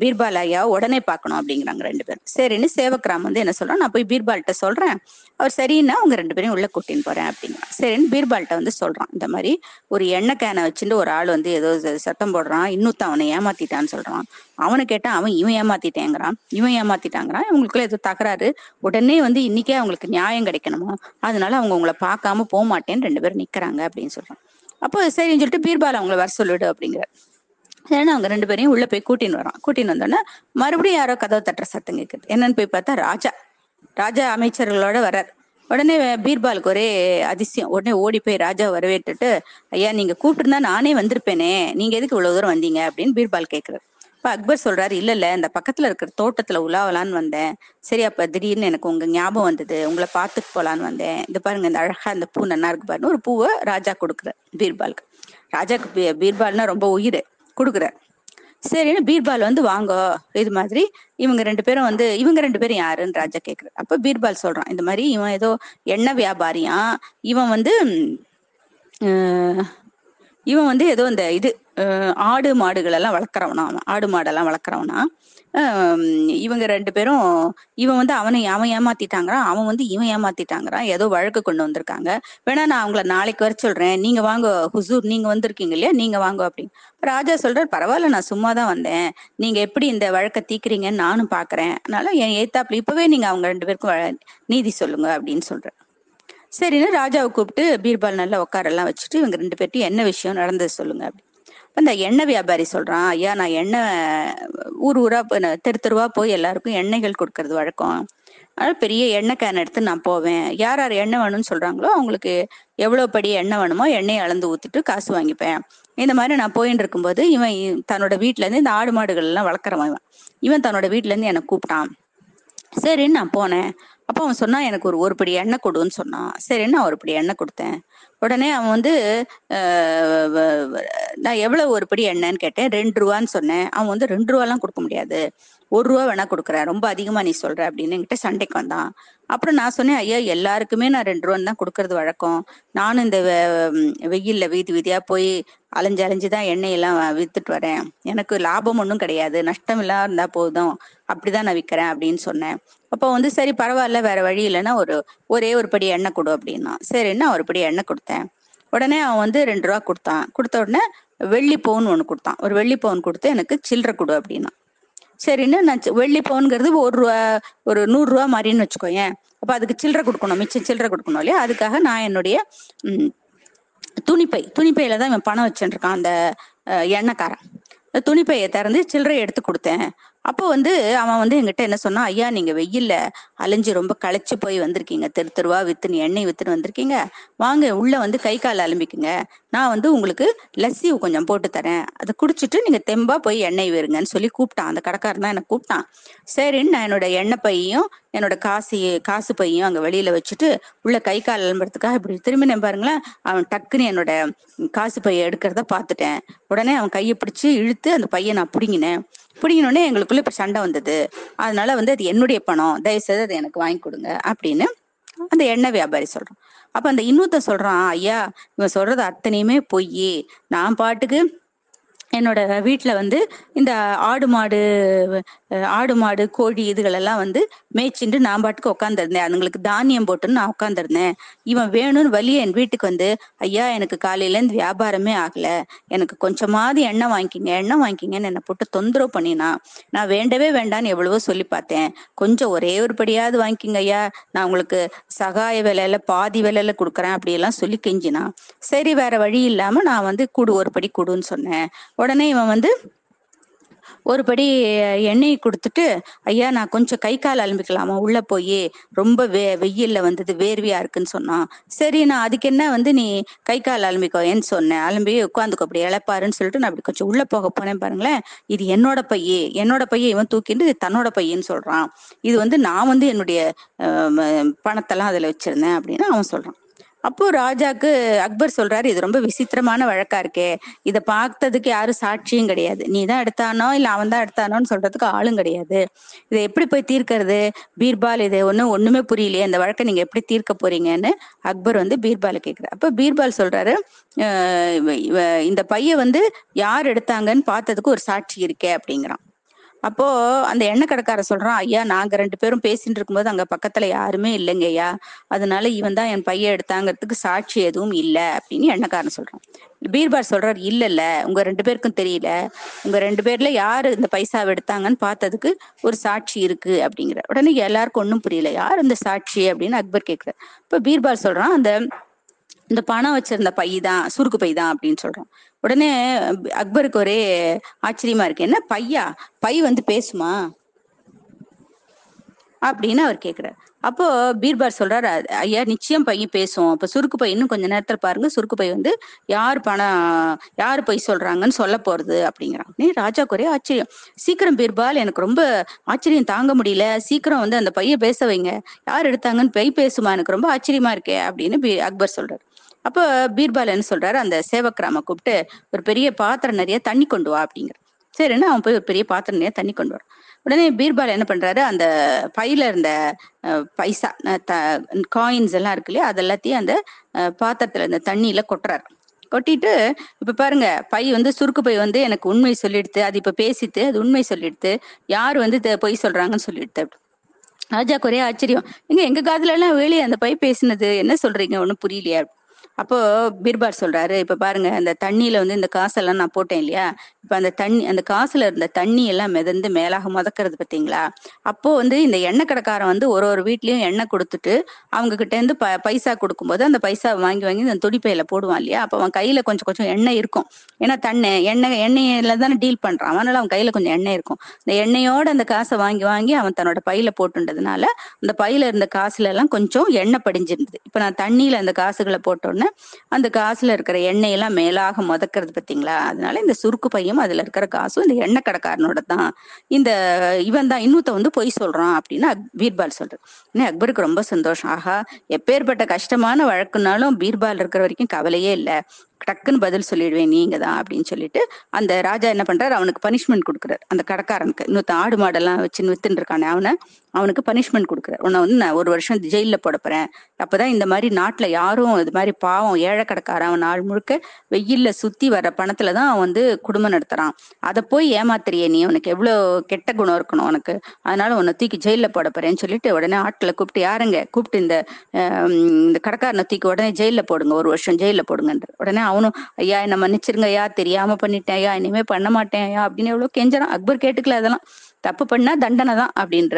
பீர்பால் ஐயா உடனே பார்க்கணும் அப்படிங்கிறாங்க ரெண்டு பேரும். சரின்னு சேவக்ராம் வந்து என்ன சொல்றான் நான் போய் பீர்பால்கிட்ட சொல்றேன். அவர் சரின்னா அவங்க ரெண்டு பேரையும் உள்ள கூட்டின்னு போறேன் அப்படிங்கிறான். சரின்னு பீர்பால்கிட்ட வந்து சொல்றான் இந்த மாதிரி ஒரு எண்ணெய் கேனை வச்சுட்டு ஒரு ஆள் வந்து ஏதோ சத்தம் போடுறான் இன்னொருத்தன் அவனை ஏமாத்திட்டான்னு சொல்றான். அவனை கேட்டா அவன் இவன் ஏமாத்திட்டேங்கிறான். இவன் ஏமாத்திட்டாங்கிறான். இவங்களுக்குள்ள ஏதோ தகராறு. உடனே வந்து இன்னைக்கே அவங்களுக்கு நியாயம் கிடைக்கணுமா? அதனால அவங்க உங்களை பார்க்காம போக மாட்டேன்னு ரெண்டு பேரும் நிக்கிறாங்க அப்படின்னு சொல்றான். அப்போ சரின்னு சொல்லிட்டு பீர்பால் அவங்கள வர சொல்லிடு அப்படிங்கிற ஏன்னா அவங்க ரெண்டு பேரையும் உள்ள போய் கூட்டின்னு வரான் கூட்டின்னு வந்தோடனே மறுபடியும் யாரோ கதவை தட்டுற சத்தம் கேட்குது என்னன்னு போய் பார்த்தா ராஜா. ராஜா அமைச்சர்களோட வர்றார். உடனே பீர்பாலுக்கு ஒரே அதிசயம். உடனே ஓடி போய் ராஜா வரவேற்றுட்டு ஐயா நீங்க கூப்பிட்டுருந்தா நானே வந்திருப்பேனே. நீங்க எதுக்கு இவ்வளவு தூரம் வந்தீங்க? அப்படின்னு பீர்பால் கேட்கிறாரு இப்ப அக்பர் சொல்றாரு இல்ல இல்ல இந்த பக்கத்துல இருக்கிற தோட்டத்துல உலாவலான்னு வந்தேன். சரி அப்ப திடீர்னு எனக்கு உங்க ஞாபகம் வந்தது. உங்களை பார்த்துட்டு போலான்னு வந்தேன். இந்த பாருங்க இந்த அழகா இந்த பூ நல்லா இருக்கு பாருன்னு ஒரு பூவை ராஜா கொடுக்குறார் பீர்பாலுக்கு. ராஜாக்கு பீ- பீர்பால்னா ரொம்ப உயிர். கொடுக்குறாரு. சரின்னு பீர்பால் வந்து வாங்கோ இது மாதிரி இவங்க ரெண்டு பேரும் வந்து இவங்க ரெண்டு பேரும் யாருன்னு ராஜா கேக்குறாரு. அப்ப பீர்பால் சொல்றான் இந்த மாதிரி இவன் ஏதோ எண்ணெய் வியாபாரியா? இவன் வந்து இவன் வந்து ஏதோ இந்த இது ஆடு மாடுகள் எல்லாம் வளர்க்குறவனா அவன் ஆடு மாடெல்லாம் வளர்க்குறவனா? இவங்க ரெண்டு பேரும் இவன் வந்து அவனை அவன் ஏமாத்திட்டாங்கிறான் அவன் வந்து இவன் ஏமாத்திட்டாங்கிறான் ஏதோ வழக்கு கொண்டு வந்திருக்காங்க. வேணா நான் அவங்கள நாளைக்கு வர சொல்றேன். நீங்க வாங்க ஹுசூர் நீங்க வந்திருக்கீங்க இல்லையா? நீங்க வாங்க அப்படின்னு. ராஜா சொல்றாரு பரவாயில்ல நான் சும்மா தான் வந்தேன். நீங்க எப்படி இந்த வழக்கை தீக்குறீங்கன்னு நானும் பாக்குறேன். அதனால என் ஏத்தாப்புல இப்பவே நீங்க அவங்க ரெண்டு பேருக்கும் வ- நீதி சொல்லுங்க அப்படின்னு சொல்றேன் சரின்னு ராஜாவை கூப்பிட்டு பீர்பால் நல்லா உட்காரெல்லாம் வச்சுட்டு இவங்க ரெண்டு பேர்ட்டையும் என்ன விஷயம் நடந்தது சொல்லுங்க அப்படி இந்த எண்ணெய் வியாபாரி சொல்றான் ஐயா நான் எண்ணெய் ஊர் ஊரா நான் தெரு தெருவா போய் எல்லாருக்கும் எண்ணெய்கள் கொடுக்கறது வழக்கம். அதனால பெரிய எண்ணெய் கேன் எடுத்து நான் போவேன். யார் யார் எண்ணெய் வேணும்னு சொல்றாங்களோ அவங்களுக்கு எவ்வளவு படி எண்ணெய் வேணுமோ எண்ணெயை அளந்து ஊத்திட்டு காசு வாங்கிப்பேன். இந்த மாதிரி நான் போயின்னு இருக்கும்போது இவன் தன்னோட வீட்டுல இருந்து இந்த ஆடு மாடுகள் எல்லாம் வளர்க்குறவன் இவன். இவன் தன்னோட வீட்ல இருந்து என்னை கூப்பிட்டான். சரின்னு நான் போனேன். அப்போ அவன் சொன்னான் எனக்கு ஒரு ஒரு படி எண்ணெய் கொடுன்னு சொன்னான். சரின்னு நான் ஒரு படி எண்ணெய் கொடுத்தேன். உடனே அவன் வந்து வ- நான் எவ்வளவு ஒரு படி எண்ணெய்ன்னு கேட்டேன். ரெண்டு ரூபான்னு சொன்னேன். அவன் வந்து ரெண்டு ரூபாலாம் கொடுக்க முடியாது. ஒரு ரூபா வேணா கொடுக்குறேன். ரொம்ப அதிகமா நீ சொல்ற அப்படின்னு என்கிட்ட சண்டைக்கு வந்தான். அப்புறம் நான் சொன்னேன் ஐயா எல்லாருக்குமே நான் ரெண்டு ரூபான்னு தான் கொடுக்கறது வழக்கம். நானும் இந்த வெயில்ல வீதி வீதியா போய் அலைஞ்சு அலைஞ்சு தான் எண்ணெயெல்லாம் வித்துட்டு வரேன். எனக்கு லாபம் ஒன்றும் கிடையாது. நஷ்டம் இல்லாம இருந்தா போதும். அப்படிதான் நான் விற்கிறேன் அப்படின்னு சொன்னேன். அப்போ வந்து சரி பரவாயில்ல வேற வழி இல்லைன்னா ஒரு ஒரே ஒரு படி எண்ணெய் கொடு அப்படின்னா. சரின்னு ஒரு படி எண்ணெய் கொடுத்தேன்? உடனே அவன் வந்து ரெண்டு ரூபா கொடுத்தான். கொடுத்த உடனே வெள்ளி பவுன் ஒன்று கொடுத்தான். ஒரு வெள்ளி பவுன் கொடுத்து எனக்கு சில்லற கொடு அப்படின்னா. சரின்னு நான் வெள்ளி பவுனுங்கிறது ஒரு ரூபா ஒரு நூறுரூவா மாதிரின்னு வச்சுக்கோயேன். அப்போ அதுக்கு சில்லறை கொடுக்கணும் மிச்சம் சில்லறை கொடுக்கணும் இல்லையா? அதுக்காக நான் என்னுடைய ம், துணிப்பை துணிப்பையில தான் இவன் பணம் வச்சுருக்கான் அந்த எண்ணெய்க்காரன். துணிப்பையை திறந்து சில்லறை எடுத்து கொடுத்தேன். அப்போ வந்து அவன் வந்து எங்கிட்ட என்ன சொன்னான் ஐயா நீங்க வெயில்ல அலைஞ்சு ரொம்ப களைச்சு போய் வந்திருக்கீங்க. தெரு தெருவா வித்துன்னு எண்ணெய் வித்துன்னு வந்திருக்கீங்க. வாங்க உள்ள வந்து கை கால் அலம்பிக்குங்க. நான் வந்து உங்களுக்கு லஸ்ஸி கொஞ்சம் போட்டு தரேன். அதை குடிச்சிட்டு நீங்க தெம்பா போய் எண்ணெய் வேறுங்கன்னு சொல்லி கூப்பிட்டான். அந்த கடைக்காரன் தான் எனக்கு கூப்பிட்டான். சரின்னு நான் என்னோட எண்ணெய் பையையும் என்னோட காசு காசு பையும் அங்க வெளியில வச்சுட்டு உள்ள கை கால் அலம்புறதுக்காக இப்படி திரும்பினேன் பாருங்களேன். அவன் டக்குன்னு என்னோட காசு பையை எடுக்கிறத பார்த்துட்டேன். உடனே அவன் கையை பிடிச்சு இழுத்து அந்த பையனை நான் பிடிங்கினேன். பிடிங்கினோடனே எங்களுக்குள்ள இப்ப சண்டை வந்தது. அதனால வந்து அது என்னுடைய பணம். தயவு செய்து அதை எனக்கு வாங்கி கொடுங்க அப்படின்னு அந்த எண்ணெய் வியாபாரி சொல்றான். அப்ப அந்த இன்னொருத்தன் சொல்றான் ஐயா இவன் சொல்றது அத்தனையுமே பொய் நான் பாட்டுக்கு என்னோட வீட்டில் வந்து இந்த ஆடு மாடு ஆடு மாடு கோழி இதுகளெல்லாம் வந்து மேய்ச்சிட்டு நான் பாட்டுக்கு உட்காந்துருந்தேன் அதுங்களுக்கு தானியம் போட்டுன்னு நான் உட்காந்துருந்தேன் இவன் வேணும்னு வழியே என் வீட்டுக்கு வந்து ஐயா எனக்கு காலையிலேருந்து வியாபாரமே ஆகல. எனக்கு கொஞ்சமாவது எண்ணெய் வாங்கிக்கிங்க எண்ணெய் வாங்கிக்கிங்கன்னு என்னை போட்டு தொந்தரவு பண்ணினா நான் வேண்டவே வேண்டான்னு எவ்வளவோ சொல்லி பார்த்தேன். கொஞ்சம் ஒரே ஒரு படியாவது வாங்கிக்கிங்க ஐயா. நான் உங்களுக்கு சகாய விலையில பாதி விலையில கொடுக்குறேன். அப்படியெல்லாம் சொல்லி கெஞ்சினா சரி வேற வழி இல்லாம நான் வந்து கூடு ஒரு படி கொடுன்னு சொன்னேன். உடனே இவன் வந்து ஒரு படி எண்ணெய் கொடுத்துட்டு ஐயா நான் கொஞ்சம் கை கால் அலம்பிக்கலாமா? உள்ள போய். ரொம்ப வெ வெயில்ல வந்தது வேர்வியா இருக்குன்னு சொன்னான். சரி நான் அதுக்கு என்ன வந்து நீ கை கால் அலம்பிக்கோன்னு சொன்னேன். அலம்பி உட்காந்துக்கோ அப்படி இழப்பாருன்னு சொல்லிட்டு நான் அப்படி கொஞ்சம் உள்ள போக போனேன் பாருங்களேன். இது என்னோட பையே. என்னோட பையன் இவன் தூக்கிட்டு இது தன்னோட பையன்னு சொல்றான். இது வந்து நான் வந்து என்னுடைய பணத்தெல்லாம் அதுல வச்சிருந்தேன் அப்படின்னு அவன் சொல்றான். அப்போ ராஜாக்கு அக்பர் சொல்றாரு இது ரொம்ப விசித்திரமான வழக்கா இருக்கே. இத பார்த்ததுக்கு யாரும் சாட்சியும் கிடையாது. நீ தான் எடுத்தானோ இல்ல அவன் தான் எடுத்தானோன்னு சொல்றதுக்கு ஆளும் கிடையாது. இதை எப்படி போய் தீர்க்கறது? பீர்பால் இது ஒன்றும் ஒண்ணுமே புரியலையே. அந்த வழக்கை நீங்க எப்படி தீர்க்க போறீங்கன்னு அக்பர் வந்து பீர்பால் கேக்குறாரு. அப்ப பீர்பால் சொல்றாரு இந்த பைய வந்து யார் எடுத்தாங்கன்னு பார்த்ததுக்கு ஒரு சாட்சி இருக்கே அப்படிங்கிறான். அப்போ அந்த எண்ணெய் கடைக்கார சொல்றான் ஐயா நாங்க ரெண்டு பேரும் பேசிட்டு இருக்கும்போது அங்க பக்கத்துல யாருமே இல்லைங்க ஐயா. அதனால இவன் தான் என் பையன் எடுத்தாங்கிறதுக்கு சாட்சி எதுவும் இல்ல அப்படின்னு எண்ணெய்க்காரன் சொல்றான். பீர்பால் சொல்றாரு இல்ல இல்ல உங்க ரெண்டு பேருக்கும் தெரியல. உங்க ரெண்டு பேர்ல யாரு இந்த பைசாவை எடுத்தாங்கன்னு பார்த்ததுக்கு ஒரு சாட்சி இருக்கு அப்படிங்கிற. உடனே எல்லாருக்கும் ஒண்ணும் புரியல யார் இந்த சாட்சி? அப்படின்னு அக்பர் கேக்குறாரு. இப்ப பீர்பால் சொல்றான் அந்த இந்த பணம் வச்சிருந்த பை தான் சுருக்கு பை தான் அப்படின்னு சொல்றான். உடனே அக்பருக்கு ஒரே ஆச்சரியமா இருக்கு. என்ன பையா? பை வந்து பேசுமா? அப்படின்னு அவர் கேக்குறாரு. அப்போ பீர்பால் சொல்றாரு ஐயா நிச்சயம் பையன் பேசும் அப்ப சுருக்கு பை இன்னும் கொஞ்ச நேரத்துல பாருங்க. சுருக்கு பை வந்து யார் பணம் யார் பை சொல்றாங்கன்னு சொல்ல போறது? அப்படிங்கிறான். நீ ராஜாக்கு ஒரே ஆச்சரியம். சீக்கிரம் பீர்பால் எனக்கு ரொம்ப ஆச்சரியம். தாங்க முடியல. சீக்கிரம் வந்து அந்த பைய பேச வைங்க. யார் எடுத்தாங்கன்னு பை பேசுமா? எனக்கு ரொம்ப ஆச்சரியமா இருக்கே. அப்படின்னு அக்பர் சொல்றாரு. அப்போ பீர்பால் என்ன சொல்றாரு அந்த சேவக்ராம கூப்பிட்டு ஒரு பெரிய பாத்திரம் நிறைய தண்ணி கொண்டு வா அப்படிங்கிற சரின்னு அவன் போய் ஒரு பெரிய பாத்திரம் நிறைய தண்ணி கொண்டு வரான். உடனே பீர்பால் என்ன பண்றாரு அந்த பையில இருந்த பைசா பைசா காயின்ஸ் எல்லாம் இருக்கு இல்லையா அது எல்லாத்தையும் அந்த பாத்திரத்துல இந்த தண்ணியில கொட்டுறாரு. கொட்டிட்டு இப்ப பாருங்க பை வந்து சுருக்கு பை வந்து எனக்கு உண்மை சொல்லிடுத்து அது இப்ப பேசிட்டு அது உண்மை சொல்லிடுத்து யார் வந்து பொய் சொல்றாங்கன்னு சொல்லிடுத்து ராஜாக்கு ஒரே ஆச்சரியம். எங்க எங்க காதுல எல்லாம் வேலையை அந்த பை பேசினது என்ன சொல்றீங்க ஒண்ணும் புரியலையா? அப்போ பீர்பார் சொல்றாரு இப்ப பாருங்க அந்த தண்ணியில வந்து இந்த காசெல்லாம் நான் போட்டேன் இல்லையா? இப்ப அந்த தண்ணி அந்த காசுல இருந்த தண்ணி எல்லாம் மிதந்து மேலாக முதக்கிறது பாத்தீங்களா? அப்போ வந்து இந்த எண்ணெய் கடைக்காரன் வந்து ஒரு ஒரு வீட்லயும் எண்ணெய் கொடுத்துட்டு அவங்க கிட்ட இருந்து ப பைசா கொடுக்கும்போது அந்த பைசா வாங்கி வாங்கி இந்த துடிப்பையில போடுவான் இல்லையா? அப்ப அவன் கையில கொஞ்சம் கொஞ்சம் எண்ணெய் இருக்கும். ஏன்னா தண்ணி எண்ணெய் எண்ணெயில தானே டீல் பண்றான். அதனால அவன் கையில கொஞ்சம் எண்ணெய் இருக்கும். இந்த எண்ணெயோட அந்த காசை வாங்கி வாங்கி அவன் தன்னோட பையில போட்டுன்றதுனால அந்த பையில இருந்த காசுல எல்லாம் கொஞ்சம் எண்ணெய் படிஞ்சிருந்தது. இப்ப நான் தண்ணியில அந்த காசுகளை போட்டோன்னே அந்த காசுல இருக்கிற எண்ணெய் எல்லாம் மேலாக முதக்கிறது பாத்தீங்களா? அதனால இந்த சுருக்கு பையும் அதுல இருக்கிற காசும் இந்த எண்ணெய் கடைக்காரனோட தான். இந்த இவன் தான் இன்னொருத்த வந்து பொய் சொல்றான் அப்படின்னு அக்- பீர்பால் சொல்றாரு. இன்னும் அக்பருக்கு ரொம்ப சந்தோஷம். ஆஹா எப்பேற்பட்ட கஷ்டமான வழக்குனாலும் பீர்பால் இருக்கிற வரைக்கும் கவலையே இல்லை. டக்குன்னு பதில் சொல்லிடுவேன் நீங்க தான் அப்படின்னு சொல்லிட்டு அந்த ராஜா என்ன பண்றாரு? அவனுக்கு பனிஷ்மெண்ட் கொடுக்குறாரு. அந்த கடைக்காரனுக்கு. இன்னொருத்த ஆடு மாடெல்லாம் வச்சு வித்துன்னு இருக்கானே அவனை அவனுக்கு பனிஷ்மெண்ட் கொடுக்குறாரு. உன்னை வந்து நான் ஒரு வருஷம் ஜெயில போட போறேன். அப்பதான் இந்த மாதிரி நாட்டுல யாரும் இது மாதிரி பாவம் ஏழை கடைக்காரன் அவன் நாள் முழுக்க வெயில்ல சுத்தி வர பணத்துல தான் அவன் வந்து குடும்பம் நடத்துறான். அதை போய் ஏமாத்துறியே நீ. உனக்கு எவ்வளவு கெட்ட குணம் இருக்கணும் உனக்கு. அதனால உன்னை தூக்கி ஜெயில போட போறேன்னு சொல்லிட்டு உடனே ஆட்களை கூப்பிட்டு யாருங்க? கூப்பிட்டு இந்த இந்த கடைக்காரனை தூக்கி உடனே ஜெயில போடுங்க. ஒரு வருஷம் ஜெயில போடுங்கன்ற உடனே அவனும் ஐயா என்ன மன்னிச்சிருங்க ஐயா தெரியாம பண்ணிட்டேன் ஐயா இனிமே பண்ண மாட்டேன் ஐயா அப்படின்னு எவ்வளவு கெஞ்சறான். அக்பர் கேட்டுக்கல அதெல்லாம். தப்பு பண்ணா தண்டனை தான் அப்படின்ற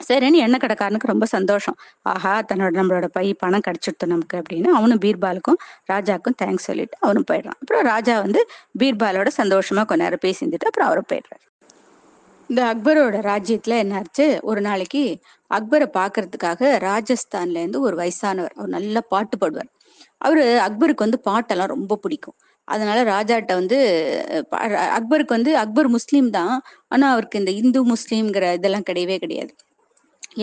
சரின்னு எண்ணெய் கடைக்காரனுக்கு ரொம்ப சந்தோஷம். ஆஹா தன்னோட நம்மளோட பை பணம் கிடைச்சிடுத்து நமக்கு அப்படின்னு அவனும் பீர்பாலுக்கும் ராஜாக்கும் தேங்க்ஸ் சொல்லிட்டு அவனும் போயிடுறான். அப்புறம் ராஜா வந்து பீர்பாலோட சந்தோஷமா கொஞ்ச நேரம் பேசிந்துட்டு அப்புறம் அவரும் போயிடுறாரு. இந்த அக்பரோட ராஜ்யத்துல என்னாச்சு ஒரு நாளைக்கு அக்பரை பாக்குறதுக்காக ராஜஸ்தான்ல இருந்து ஒரு வயசானவர் அவர் நல்லா பாட்டு பாடுவார். அவர் அக்பருக்கு வந்து பாட்டெல்லாம் ரொம்ப பிடிக்கும். அதனால ராஜாட்ட வந்து அக்பருக்கு வந்து அக்பர் முஸ்லீம் தான். ஆனா அவருக்கு இந்த இந்து முஸ்லீம்ங்கிற இதெல்லாம் கிடையவே கிடையாது.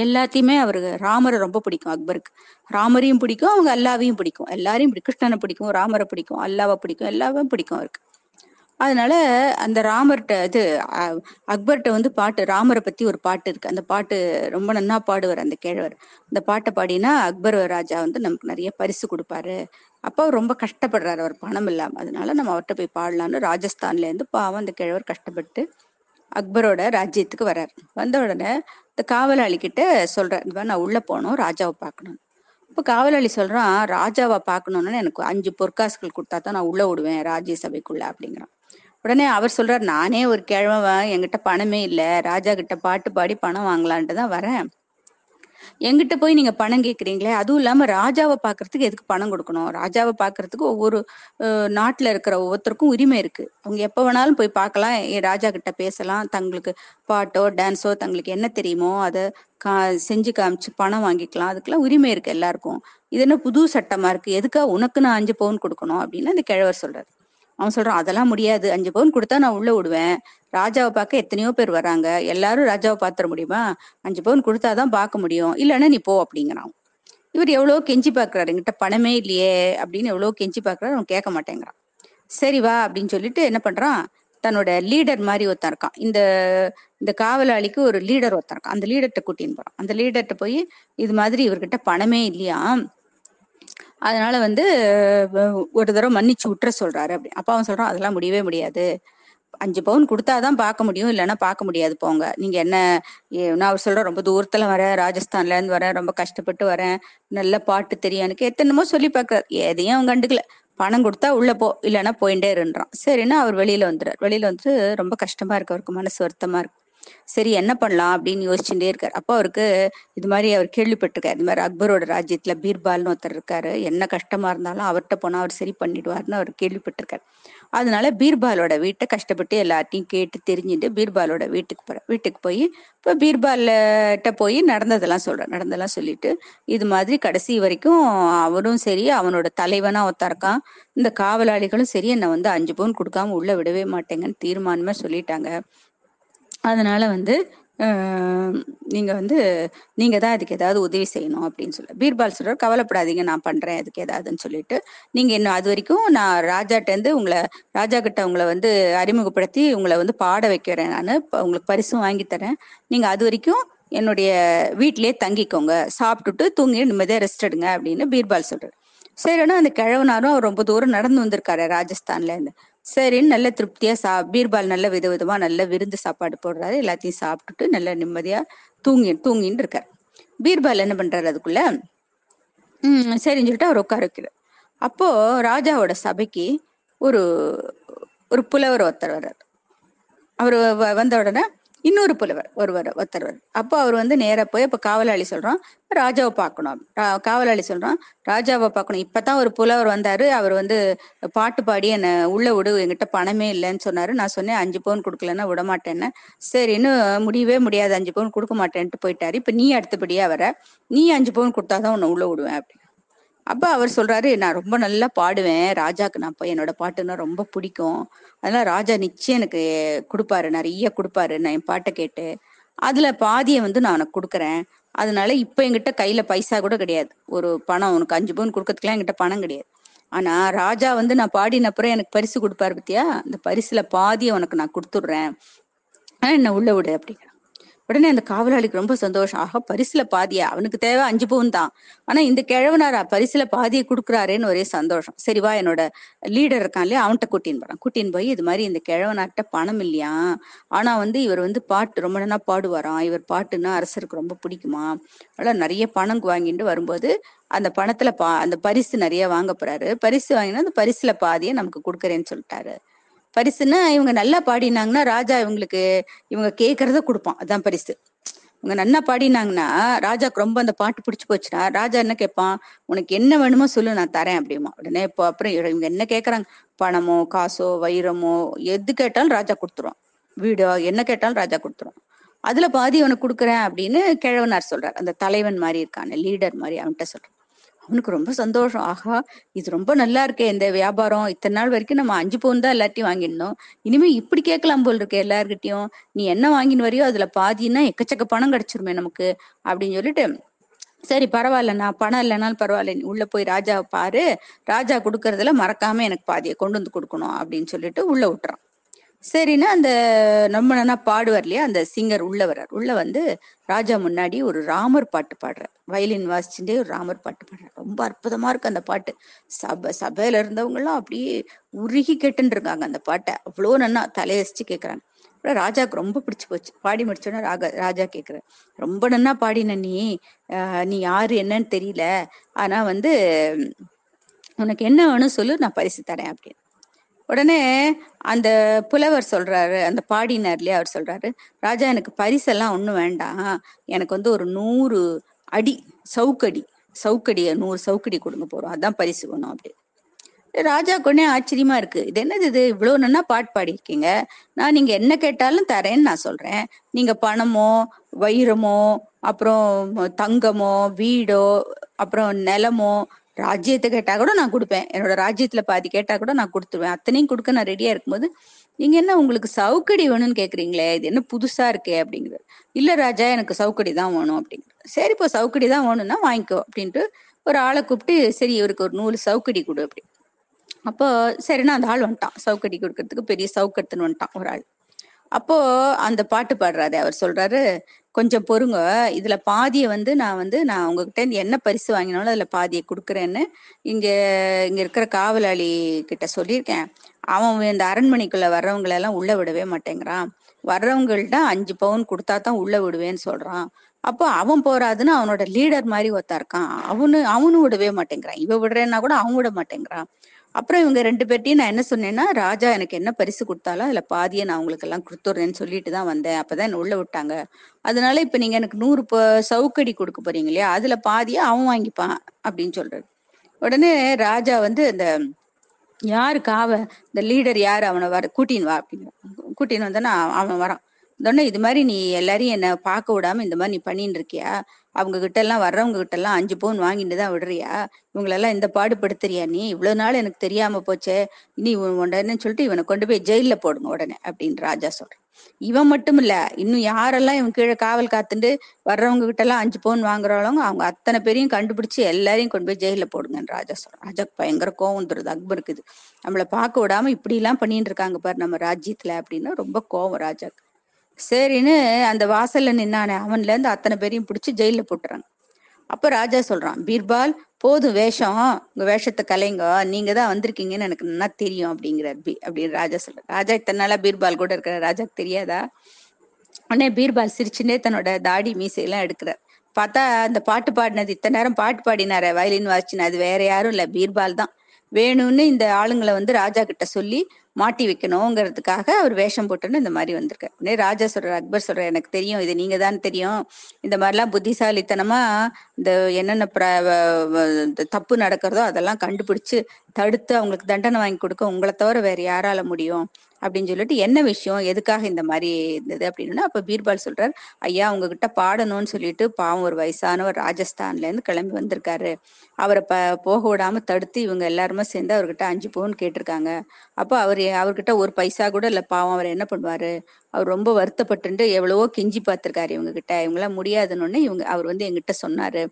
எல்லாத்தையுமே அவருக்கு ராமரை ரொம்ப பிடிக்கும் அக்பருக்கு. ராமரையும் பிடிக்கும் அவங்க அல்லாவையும் பிடிக்கும். எல்லாரையும் பிடிக்கும் கிருஷ்ணனை பிடிக்கும் ராமரை பிடிக்கும் அல்லாவை பிடிக்கும் எல்லாவும் பிடிக்கும் அவருக்கு. அதனால அந்த ராமர்கிட்ட இது அக்பர்கிட்ட வந்து பாட்டு ராமரை பத்தி ஒரு பாட்டு இருக்கு. அந்த பாட்டு ரொம்ப நன்னா பாடுவார் அந்த கிழவர். அந்த பாட்டை பாடினா அக்பர் ராஜா வந்து நமக்கு நிறைய பரிசு கொடுப்பாரு. அப்ப அவர் ரொம்ப கஷ்டப்படுறாரு. அவர் பணம் இல்லாம. அதனால நம்ம அவர்கிட்ட போய் பாடலாம்னு ராஜஸ்தான்ல இருந்து பாவம் அந்த கிழவர் கஷ்டப்பட்டு அக்பரோட ராஜ்யத்துக்கு வர்றார். வந்த உடனே இந்த காவலாளி கிட்ட சொல்றாரு "இந்த மாதிரி நான் உள்ள போகணும் ராஜாவை பார்க்கணும் இப்ப காவலாளி சொல்றான் ராஜாவை பார்க்கணும்னு எனக்கு அஞ்சு பொற்காசுகள் கொடுத்தா தான் நான் உள்ள விடுவேன் ராஜ்ய சபைக்குள்ள அப்படிங்கிறான். உடனே அவர் சொல்றாரு நானே ஒரு கிழவன் என்கிட்ட பணமே இல்ல. ராஜா கிட்ட பாட்டு பாடி பணம் வாங்கலான்ட்டு தான் வரேன். எங்கிட்ட போய் நீங்க பணம் கேக்குறீங்களே அதுவும் இல்லாம ராஜாவை பாக்குறதுக்கு எதுக்கு பணம் கொடுக்கணும்? ராஜாவை பாக்குறதுக்கு ஒவ்வொரு நாட்டுல இருக்கிற ஒவ்வொருத்தருக்கும் உரிமை இருக்கு. அவங்க எப்ப வேணாலும் போய் பார்க்கலாம் ராஜா கிட்ட பேசலாம். தங்களுக்கு பாட்டோ டான்ஸோ தங்களுக்கு என்ன தெரியுமோ அதை கா செஞ்சு காமிச்சு பணம் வாங்கிக்கலாம். அதுக்கெல்லாம் உரிமை இருக்கு எல்லாருக்கும். இது என்ன புது சட்டமா இருக்கு? எதுக்கா உனக்கு நான் அஞ்சு பவுன் கொடுக்கணும்? அப்படின்னு அந்த கிழவர் சொல்றாரு. அவன் சொல்றான் அதெல்லாம் முடியாது. அஞ்சு பவுன் கொடுத்தா நான் உள்ள விடுவேன் ராஜாவை பார்க்க எத்தனையோ பேர் வராங்க எல்லாரும் ராஜாவை பாத்துற முடியுமா? அஞ்சு பவுன் கொடுத்தாதான் பார்க்க முடியும். இல்லைன்னா நீ போ அப்படிங்கிறான். இவர் எவ்வளோ கெஞ்சி பார்க்கறாரு. எங்கிட்ட பணமே இல்லையே அப்படின்னு எவ்வளோ கெஞ்சி பார்க்கறாரு. அவன் கேட்க மாட்டேங்கிறான். சரி வா அப்படின்னு சொல்லிட்டு என்ன பண்றான்? தன்னோட லீடர் மாதிரி ஒருத்தன் இருக்கான். இந்த இந்த காவலாளிக்கு ஒரு லீடர் ஒருத்தன் இருக்கான். அந்த லீடர்கிட்ட கூட்டின்னு போறான். அந்த லீடர்கிட்ட போய் இது மாதிரி இவர்கிட்ட பணமே இல்லையா அதனால வந்து ஒரு தடவை மன்னிச்சு விட்டுற சொல்றாரு அப்படி. அப்பாவும் அவன் சொல்றான் அதெல்லாம் முடியவே முடியாது. அஞ்சு பவுன் கொடுத்தாதான் பார்க்க முடியும் இல்லைன்னா பார்க்க முடியாது போங்க. நீங்க என்ன ஏ, நான் அவர் சொல்ற ரொம்ப தூரத்துல வரேன் ராஜஸ்தான்ல இருந்து வரேன் ரொம்ப கஷ்டப்பட்டு வரேன் நல்ல பாட்டு தெரியும். எனக்கு எத்தனமோ சொல்லி பார்க்கறாரு. எதையும் அவன் கண்டுக்கல. பணம் கொடுத்தா உள்ள போ இல்லைன்னா போயிட்டே இருன்றான். சரின்னா அவர் வெளியில வந்துடுறார். வெளியில வந்து ரொம்ப கஷ்டமா இருக்கு அவருக்கு மனசு வருத்தமா இருக்கு. சரி என்ன பண்ணலாம் அப்படின்னு யோசிச்சுட்டே இருக்காரு. அப்போ அவருக்கு இது மாதிரி அவர் கேள்விப்பட்டிருக்காரு. இது மாதிரி அக்பரோட ராஜ்யத்துல பீர்பால்னு ஒருத்தர் இருக்காரு. என்ன கஷ்டமா இருந்தாலும் அவர்கிட்ட போனா அவர் சரி பண்ணிடுவார்னு அவர் கேள்விப்பட்டிருக்காரு. அதனால பீர்பாலோட வீட்டை கஷ்டப்பட்டு எல்லார்ட்டையும் கேட்டு தெரிஞ்சுட்டு பீர்பாலோட வீட்டுக்கு போற வீட்டுக்கு போய் இப்போ பீர்பால்கிட்ட போய் நடந்ததெல்லாம் சொல்றேன் நடந்ததெல்லாம் சொல்லிட்டு இது மாதிரி கடைசி வரைக்கும் அவரும் சரி அவனோட தலைவனா ஒருத்தன் இருக்கான். இந்த காவலாளிகளும் சரி என்னை வந்து அஞ்சு பவுன் கொடுக்காம உள்ள விடவே மாட்டேங்கன்னு தீர்மானமா சொல்லிட்டாங்க. அதனால வந்து நீங்கள் நீங்க வந்து நீங்க தான் அதுக்கு ஏதாவது உதவி செய்யணும் அப்படின்னு சொல்ல. பீர்பால் சொல்றாரு கவலைப்படாதீங்க நான் பண்றேன் அதுக்கு ஏதாவதுன்னு சொல்லிட்டு. நீங்க இன்னும் அது வரைக்கும் நான் ராஜாட்ட உங்களை ராஜா கிட்ட உங்களை வந்து அறிமுகப்படுத்தி உங்களை வந்து பாட வைக்கிறேன் நான். உங்களுக்கு பரிசும் வாங்கி தரேன். நீங்க அது வரைக்கும் என்னுடைய வீட்டிலேயே தங்கிக்கோங்க. சாப்பிட்டுட்டு தூங்கி நிம்மதியா ரெஸ்ட் எடுங்க அப்படின்னு பீர்பால் சொல்றாரு. சரினா அந்த கிழவனாரும் அவர் ரொம்ப தூரம் நடந்து வந்திருக்காரு ராஜஸ்தான்ல இருந்து. சரின்னு நல்ல திருப்தியா சா பீர்பால் நல்ல வித விதமா நல்ல விருந்து சாப்பாடு போடுறாரு. எல்லாத்தையும் சாப்பிட்டுட்டு நல்ல நிம்மதியா தூங்கி தூங்கின்னு இருக்காரு. பீர்பால் என்ன பண்றாரு அதுக்குள்ள? உம் சரின்னு சொல்லிட்டு அவர் உட்கார வைக்கிறார். அப்போ ராஜாவோட சபைக்கு ஒரு ஒரு புலவர் ஒருத்தர் வர்றார். அவர் வ- வந்த உடனே இன்னொரு புலவர் ஒருவர் ஒருத்தர். அப்போ அவர் வந்து நேராக போய் இப்போ காவலாளி சொல்றான் ராஜாவை பார்க்கணும். காவலாளி சொல்கிறான் ராஜாவை பார்க்கணும். இப்பதான் ஒரு புலவர் வந்தாரு அவர் வந்து பாட்டு பாடி என்ன உள்ள விடு என்கிட்ட பணமே இல்லைன்னு சொன்னாரு. நான் சொன்னேன் அஞ்சு பவுன் கொடுக்கலன்னா விட மாட்டேன்னு சரின்னு முடியவே முடியாது அஞ்சு பவுன் கொடுக்க மாட்டேன்ட்டு போயிட்டாரு. இப்ப நீ அடுத்தபடியா வர நீ அஞ்சு பவுன் கொடுத்தாதான் உன்னை உள்ள விடுவேன் அப்படின்னு அப்ப அவர் சொல்றாரு நான் ரொம்ப நல்லா பாடுவேன். ராஜாக்கு நான் போய் என்னோட பாட்டுன்னா ரொம்ப பிடிக்கும். அதனால ராஜா நிச்சயம் எனக்கு கொடுப்பாரு. நிறைய கொடுப்பாரு. நான் என் பாட்டை கேட்டு. அதுல பாதியை வந்து நான் உனக்கு கொடுக்குறேன். அதனால இப்ப என்கிட்ட கையில பைசா கூட கிடையாது. ஒரு பணம் உனக்கு அஞ்சு பவுன் கொடுக்கறதுக்குலாம் என்கிட்ட பணம் கிடையாது. ஆனா ராஜா வந்து நான் பாடின அப்புறம் எனக்கு பரிசு கொடுப்பாரு பத்தியா? அந்த பரிசுல பாதியை உனக்கு நான் கொடுத்துடுறேன். ஆனா என்ன உள்ள விடு அப்படிங்கிற உடனே அந்த காவலாளிக்கு ரொம்ப சந்தோஷம். ஆஹா பரிசுல பாதியா? அவனுக்கு தேவை அஞ்சு பவுன் தான். ஆனா இந்த கிழவனாரா பரிசுல பாதியை கொடுக்குறாரேன்னு ஒரே சந்தோஷம். சரிவா என்னோட லீடர் இருக்கான் இல்லையா அவன்கிட்ட கூட்டின்னு போறான். கூட்டின்னு போய் இது மாதிரி இந்த கிழவனார்கிட்ட பணம் இல்லையா? ஆனா வந்து இவர் வந்து பாட்டு ரொம்ப நல்லா பாடுவாராம். இவர் பாட்டுன்னா அரசருக்கு ரொம்ப பிடிக்குமா? அதனால நிறைய பணம் வாங்கிட்டு வரும்போது அந்த பணத்துல பா அந்த பரிசு நிறைய வாங்க போறாரு. பரிசு வாங்கினா அந்த பரிசுல பாதியை நமக்கு கொடுக்குறேன்னு சொல்லிட்டாரு. பரிசுன்னா இவங்க நல்லா பாடினாங்கன்னா ராஜா இவங்களுக்கு இவங்க கேட்கறத கொடுப்பான். அதான் பரிசு. இவங்க நல்லா பாடினாங்கன்னா ராஜாக்கு ரொம்ப அந்த பாட்டு பிடிச்சு போச்சுன்னா ராஜா என்ன கேட்பான்? உனக்கு என்ன வேணுமோ சொல்லு நான் தரேன் அப்படிமா. உடனே இப்போ அப்புறம் இவங்க என்ன கேட்கறாங்க பணமோ காசோ வைரமோ எது கேட்டாலும் ராஜா கொடுத்துருவான் வீடோ என்ன கேட்டாலும் ராஜா கொடுத்துருவான் அதுல பாதி அவனுக்கு கொடுக்குறேன் அப்படின்னு கிழவனார் சொல்றாரு. அந்த தலைவன் மாதிரி இருக்கான லீடர் மாதிரி அவன்கிட்ட சொல்றான். அவனுக்கு ரொம்ப சந்தோஷம். ஆஹா இது ரொம்ப நல்லா இருக்கே இந்த வியாபாரம். இத்தனை நாள் வரைக்கும் நம்ம அஞ்சு பவுன் தான் எல்லாத்தையும் வாங்கிடணும் இனிமே இப்படி கேட்கலாம் போல் இருக்கு எல்லார்கிட்டயும். நீ என்ன வாங்கின்னு வரியோ அதுல பாதின்னா எக்கச்சக்க பணம் கிடைச்சிருமே நமக்கு அப்படின்னு சொல்லிட்டு சரி பரவாயில்ல நான் பணம் இல்லைனாலும் பரவாயில்ல நீ உள்ள போய் ராஜாவை பாரு. ராஜா கொடுக்கறதுல மறக்காம எனக்கு பாதியை கொண்டு வந்து கொடுக்கணும் அப்படின்னு சொல்லிட்டு உள்ள விட்டுறான். சரின்னா அந்த நம்ம பாடுவார் இல்லையா? அந்த சிங்கர் உள்ள வர்றார். உள்ள வந்து ராஜா முன்னாடி ஒரு ராமர் பாட்டு பாடுறார். வயலின் வாசிச்சுட்டே ஒரு ராமர் பாட்டு பாடுறார். ரொம்ப அற்புதமா இருக்கு அந்த பாட்டு. சபை சபையில இருந்தவங்க அப்படியே உருகி கேட்டுன்னு இருக்காங்க அந்த பாட்டை. அவ்வளோ நன்னா தலையசிச்சு கேட்கறாங்க அப்புறம் ராஜாக்கு ரொம்ப பிடிச்சு போச்சு. பாடி முடிச்சோன்னா ராக ராஜா கேக்குறாரு. ரொம்ப நன்னா பாடின நீ நீ யாரு என்னன்னு தெரியல. ஆனா வந்து உனக்கு என்ன வேணும் சொல்லு நான் பரிசு தரேன் அப்படின்னு. உடனே அந்த புலவர் சொல்றாரு அந்த பாடினார்லயே அவர் சொல்றாரு ராஜா எனக்கு பரிசெல்லாம் ஒண்ணும் வேண்டாம். எனக்கு வந்து ஒரு நூறு அடி சவுக்கடி சவுக்கடிய நூறு சவுக்கடி கொடுங்க போறோம். அதான் பரிசு வேணும் அப்படி ராஜா கொண்டே ஆச்சரியமா இருக்கு. இது என்னது இது? இவ்வளவு நன்னா பாட்டு பாடியிருக்கீங்க. நான் நீங்க என்ன கேட்டாலும் தரேன்னு நான் சொல்றேன். நீங்க பணமோ வைரமோ அப்புறம் தங்கமோ வீடோ அப்புறம் நிலமோ ராஜ்யத்தை கேட்டா கூட நான் கொடுப்பேன். என்னோட ராஜ்யத்துல பாதி கேட்டா கூட நான் கொடுத்துருவேன். அத்தனையும் கொடுக்க நான் ரெடியா இருக்கும்போது நீங்க என்ன உங்களுக்கு சவுக்கடி வேணும்னு கேக்குறீங்களே இது என்ன புதுசா இருக்கே அப்படிங்கிறது. இல்ல ராஜா எனக்கு சவுக்கடி தான் வேணும் அப்படிங்கிறது. சரி இப்போ சவுக்கடி தான் வேணும்னா வாங்கிக்கோ அப்படின்ட்டு ஒரு ஆளை கூப்பிட்டு சரி இவருக்கு ஒரு நூறு சவுக்கடி கொடு அப்படி. அப்போ சரின்னா அந்த ஆள் வந்துட்டான். சவுக்கடி கொடுக்கறதுக்கு பெரிய சவுக்கத்துன்னு வந்துட்டான் ஒரு ஆள். அப்போ அந்த பாட்டு பாடுறாரு அவர் சொல்றாரு கொஞ்சம் பொறுங்க இதுல பாதியை வந்து நான் வந்து நான் உங்ககிட்ட என்ன பரிசு வாங்கினாலும் அதுல பாதியை கொடுக்குறேன்னு இங்க இங்க இருக்கிற காவலாளி கிட்ட சொல்லியிருக்கேன். அவன் இந்த அரண்மனைக்குள்ள வர்றவங்களை எல்லாம் உள்ள விடவே மாட்டேங்கிறான். வர்றவங்கள்ட்ட அஞ்சு பவுன் கொடுத்தா தான் உள்ள விடுவேன்னு சொல்றான். அப்போ அவன் போறாதுன்னு அவனோட லீடர் மாதிரி ஒருத்தா இருக்கான். அவனு அவனும் விடவே மாட்டேங்கிறான். இவ விடுறேன்னா கூட அவன் விட மாட்டேங்கிறான். அப்புறம் இவங்க ரெண்டு பேர்ட்டையும் நான் என்ன சொன்னேன்னா ராஜா எனக்கு என்ன பரிசு கொடுத்தாலும் அதுல பாதியை நான் உங்களுக்கு எல்லாம் கொடுத்துட்றேன்னு சொல்லிட்டு தான் வந்தேன். அப்பதான் என்ன உள்ள விட்டாங்க. அதனால இப்ப நீங்க எனக்கு நூறு ப- சவுக்கடி கொடுக்க போறீங்க இல்லையா? அதுல பாதியை அவன் வாங்கிப்பான் அப்படின்னு சொல்றாரு. உடனே ராஜா வந்து இந்த யாரு காவ இந்த லீடர் யாரு? அவனை வர கூட்டின்னு வா அப்படின்னு கூட்டின்னு வந்தானா அவன் வரான். உடனே இது மாதிரி நீ எல்லாரையும் என்ன பார்க்க விடாம இந்த மாதிரி நீ பண்ணின்னு இருக்கியா? அவங்க கிட்ட எல்லாம் வர்றவங்க கிட்ட எல்லாம் அஞ்சு பவுன் வாங்கிட்டு தான் விடுறியா? இவங்களெல்லாம் இந்த பாடுபடுத்துறியா நீ? இவ்வளவு நாள் எனக்கு தெரியாம போச்சே. நீ இவன் உடனே சொல்லிட்டு இவனை கொண்டு போய் ஜெயில போடுங்க உடனே அப்படின்னு ராஜா சொல்றான். இவன் மட்டும் இல்ல இன்னும் யாரெல்லாம் இவன் கீழே காவல் காத்துட்டு வர்றவங்க கிட்ட எல்லாம் அஞ்சு பவுன் வாங்குறவங்க அவங்க அத்தனை பேரையும் கண்டுபிடிச்சு எல்லாரையும் கொண்டு போய் ஜெயில போடுங்கன்னு ராஜா சொல்றான். ராஜாக்கு பயங்கர கோவம் தருது அக்பருக்கு இது. நம்மள பார்க்க விடாம இப்படி எல்லாம் பண்ணிட்டு இருக்காங்க பாரு நம்ம ராஜ்யத்துல அப்படின்னு ரொம்ப கோவம் ராஜாக்கு. சரின்னு அந்த வாசல்ல நின்னானே அவன்ல இருந்து அத்தனை பேரையும் பிடிச்சி ஜெயில போட்டுறாங்க. அப்ப ராஜா சொல்றான் பீர்பால் போதும் வேஷம். உங்க வேஷத்தை கலைங்க. நீங்க தான் வந்திருக்கீங்கன்னு எனக்கு நல்லா தெரியும் அப்படிங்கிறார் பி அப்படின்னு ராஜா சொல்ற ராஜா இத்தனை நாளா பீர்பால் கூட இருக்கிற ராஜாக்கு தெரியாதா? உடனே பீர்பால் சிரிச்சுட்டே தன்னோட தாடி மீசையெல்லாம் எடுக்கிறார். பார்த்தா அந்த பாட்டு பாடினது இத்தனை நேரம் பாட்டு பாடினார வயலின் வாசிச்சின அது வேற யாரும் இல்ல பீர்பால் தான். வேணும்னு இந்த ஆளுங்களை வந்து ராஜா கிட்ட சொல்லி மாட்டி வைக்கணுங்கிறதுக்காக அவர் வேஷம் போட்டுன்னு இந்த மாதிரி வந்திருக்காரு. உடனே ராஜா சொல்ற அக்பர் சொல்ற எனக்கு தெரியும் இது நீங்க தான் தெரியும். இந்த மாதிரிலாம் புத்திசாலித்தனமா இந்த என்னென்ன வ- வ- இந்த தப்பு நடக்கிறதோ அதெல்லாம் கண்டுபிடிச்சு தடுத்து அவங்களுக்கு தண்டனை வாங்கி கொடுக்க உங்களை தவிர வேற யாரால முடியும்? அப்படின்னு சொல்லிட்டு என்ன விஷயம்? எதுக்காக இந்த மாதிரி இருந்தது? அப்படின்னு அப்ப பீர்பால் சொல்றாரு ஐயா உங்ககிட்ட பாடணும்னு சொல்லிட்டு பாவம் ஒரு வயசானவர் ராஜஸ்தான்ல இருந்து கிளம்பி வந்திருக்காரு. அவரை ப போக விடாம தடுத்து இவங்க எல்லாருமே சேர்ந்து அவர்கிட்ட அஞ்சு பவுன் கேட்டிருக்காங்க. அப்போ அவர் அவர்கிட்ட ஒரு பைசா கூட இல்லை பாவம் அவர் என்ன பண்ணுவாரு? அவர் ரொம்ப வருத்தப்பட்டு எவ்வளவோ கெஞ்சி பார்த்திருக்காரு இவங்க கிட்ட இவங்களாம் முடியாதுன்னு இவங்க அவர் வந்து எங்கிட்ட சொன்னாரு.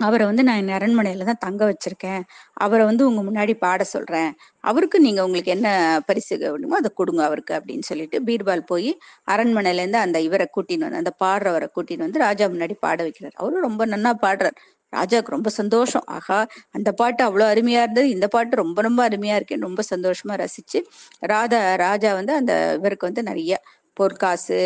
அவரை வந்து நான் என் அரண்மனையில தான் தங்க வச்சிருக்கேன். அவரை வந்து உங்க முன்னாடி பாட சொல்றேன். அவருக்கு நீங்க உங்களுக்கு என்ன பரிசு வேணுமோ அதை கொடுங்க அவருக்கு அப்படின்னு சொல்லிட்டு பீர்பால் போய் அரண்மனையில இருந்து அந்த இவரை கூட்டின்னு வந்து அந்த பாடுறவரை கூட்டின்னு வந்து ராஜா முன்னாடி பாட வைக்கிறார். அவரும் ரொம்ப நன்னா பாடுறார். ராஜாவுக்கு ரொம்ப சந்தோஷம். ஆஹா அந்த பாட்டு அவ்வளோ அருமையா இருந்தது. இந்த பாட்டு ரொம்ப ரொம்ப அருமையா இருக்கேன்னு ரொம்ப சந்தோஷமா ரசிச்சு ராதா ராஜா வந்து அந்த இவருக்கு வந்து நிறைய பொற்காசு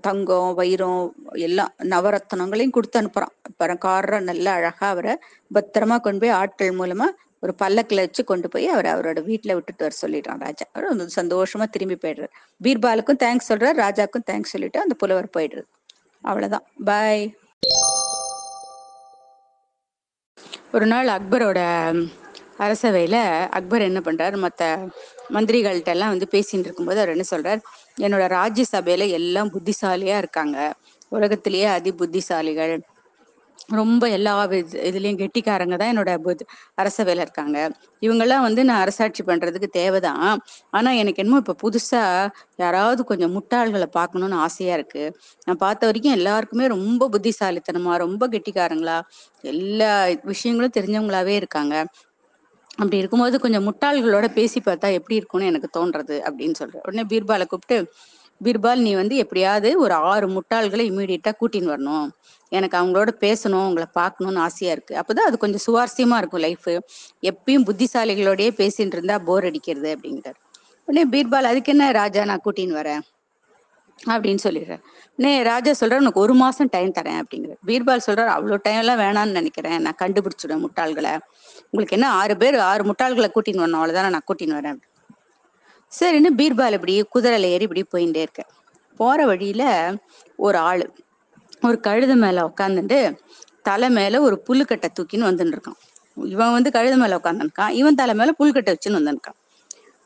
தங்கம் வைரம் எல்லாம் நவரத்னங்களையும் கொடுத்து அனுப்புறான். பணக்காரரா நல்ல அழகா அவரை பத்திரமா கொண்டு போய் ஆட்கள் மூலமா ஒரு பல்லக்கில் வச்சு கொண்டு போய் அவர் அவரோட வீட்டில் விட்டுட்டு வர சொல்லிடுறான் ராஜா. அவர் வந்து சந்தோஷமா திரும்பி போயிடுறாரு. பீர்பாலுக்கும் தேங்க்ஸ் சொல்றாரு ராஜாக்கும் தேங்க்ஸ் சொல்லிட்டு அந்த புலவர் போயிடுறது அவ்வளவுதான். பாய் ஒரு நாள் அக்பரோட அரசவையில அக்பர் என்ன பண்றாரு? மத்த மந்திரிகள்கிட்ட எல்லாம் வந்து பேசிட்டு இருக்கும்போது அவர் என்ன சொல்றாரு? என்னோட ராஜ்யசபையில எல்லாம் புத்திசாலியா இருக்காங்க. உலகத்திலேயே அதி புத்திசாலிகள் ரொம்ப எல்லா இதுலயும் கெட்டிக்காரங்க தான் என்னோட புத்- அரசவையில இருக்காங்க. இவங்கெல்லாம் வந்து நான் அரசாட்சி பண்றதுக்கு தேவைதான். ஆனா எனக்கு என்னமோ இப்ப புதுசா யாராவது கொஞ்சம் முட்டாள்களை பார்க்கணும்னு ஆசையா இருக்கு. நான் பார்த்த வரைக்கும் எல்லாருக்குமே ரொம்ப புத்திசாலித்தனமா ரொம்ப கெட்டிக்காரங்களா எல்லா விஷயங்களும் தெரிஞ்சவங்களாவே இருக்காங்க. அப்படி இருக்கும்போது கொஞ்சம் முட்டாள்களோட பேசி பார்த்தா எப்படி இருக்கும்னு எனக்கு தோன்றது அப்படின்னு சொல்றேன். உடனே பீர்பாலை கூப்பிட்டு பீர்பால் நீ வந்து எப்படியாவது ஒரு ஆறு முட்டாள்களை இமீடியட்டா கூட்டின்னு வரணும். எனக்கு அவங்களோட பேசணும் உங்களை பார்க்கணும்னு ஆசையா இருக்கு. அப்போதான் அது கொஞ்சம் சுவாரஸ்யமா இருக்கும் லைஃப் எப்பயும் புத்திசாலிகளோடயே பேசிட்டு இருந்தா போர் அடிக்கிறது அப்படிங்கிறார் உடனே பீர்பால் அதுக்கு என்ன ராஜா நான் கூட்டின்னு வரேன்? அப்படின்னு சொல்லிடுறேன் நே ராஜா சொல்றாரு உனக்கு ஒரு மாசம் டைம் தரேன் அப்படிங்கிற பீர்பால் சொல்றாரு அவ்வளவு டைம் எல்லாம் வேணாம்னு நினைக்கிறேன். நான் கண்டுபிடிச்சிடுவேன் முட்டாள்களை. உங்களுக்கு என்ன ஆறு பேர் ஆறு முட்டாள்களை கூட்டின்னு வரணும் அவ்வளோதானே நான் கூட்டின்னு வரேன் சரின்னு பீர்பால் இப்படி குதிரையில ஏறி இப்படி போயிட்டே இருக்க. போற வழியில ஒரு ஆள் ஒரு கழுத மேல உட்காந்துட்டு தலை மேல ஒரு புல்லுக்கட்டை தூக்கின்னு வந்துட்டு இருக்கான். இவன் வந்து கழுது மேல உட்காந்துருக்கான் இவன் தலை மேல புல்கட்டை வச்சுன்னு வந்திருக்கான்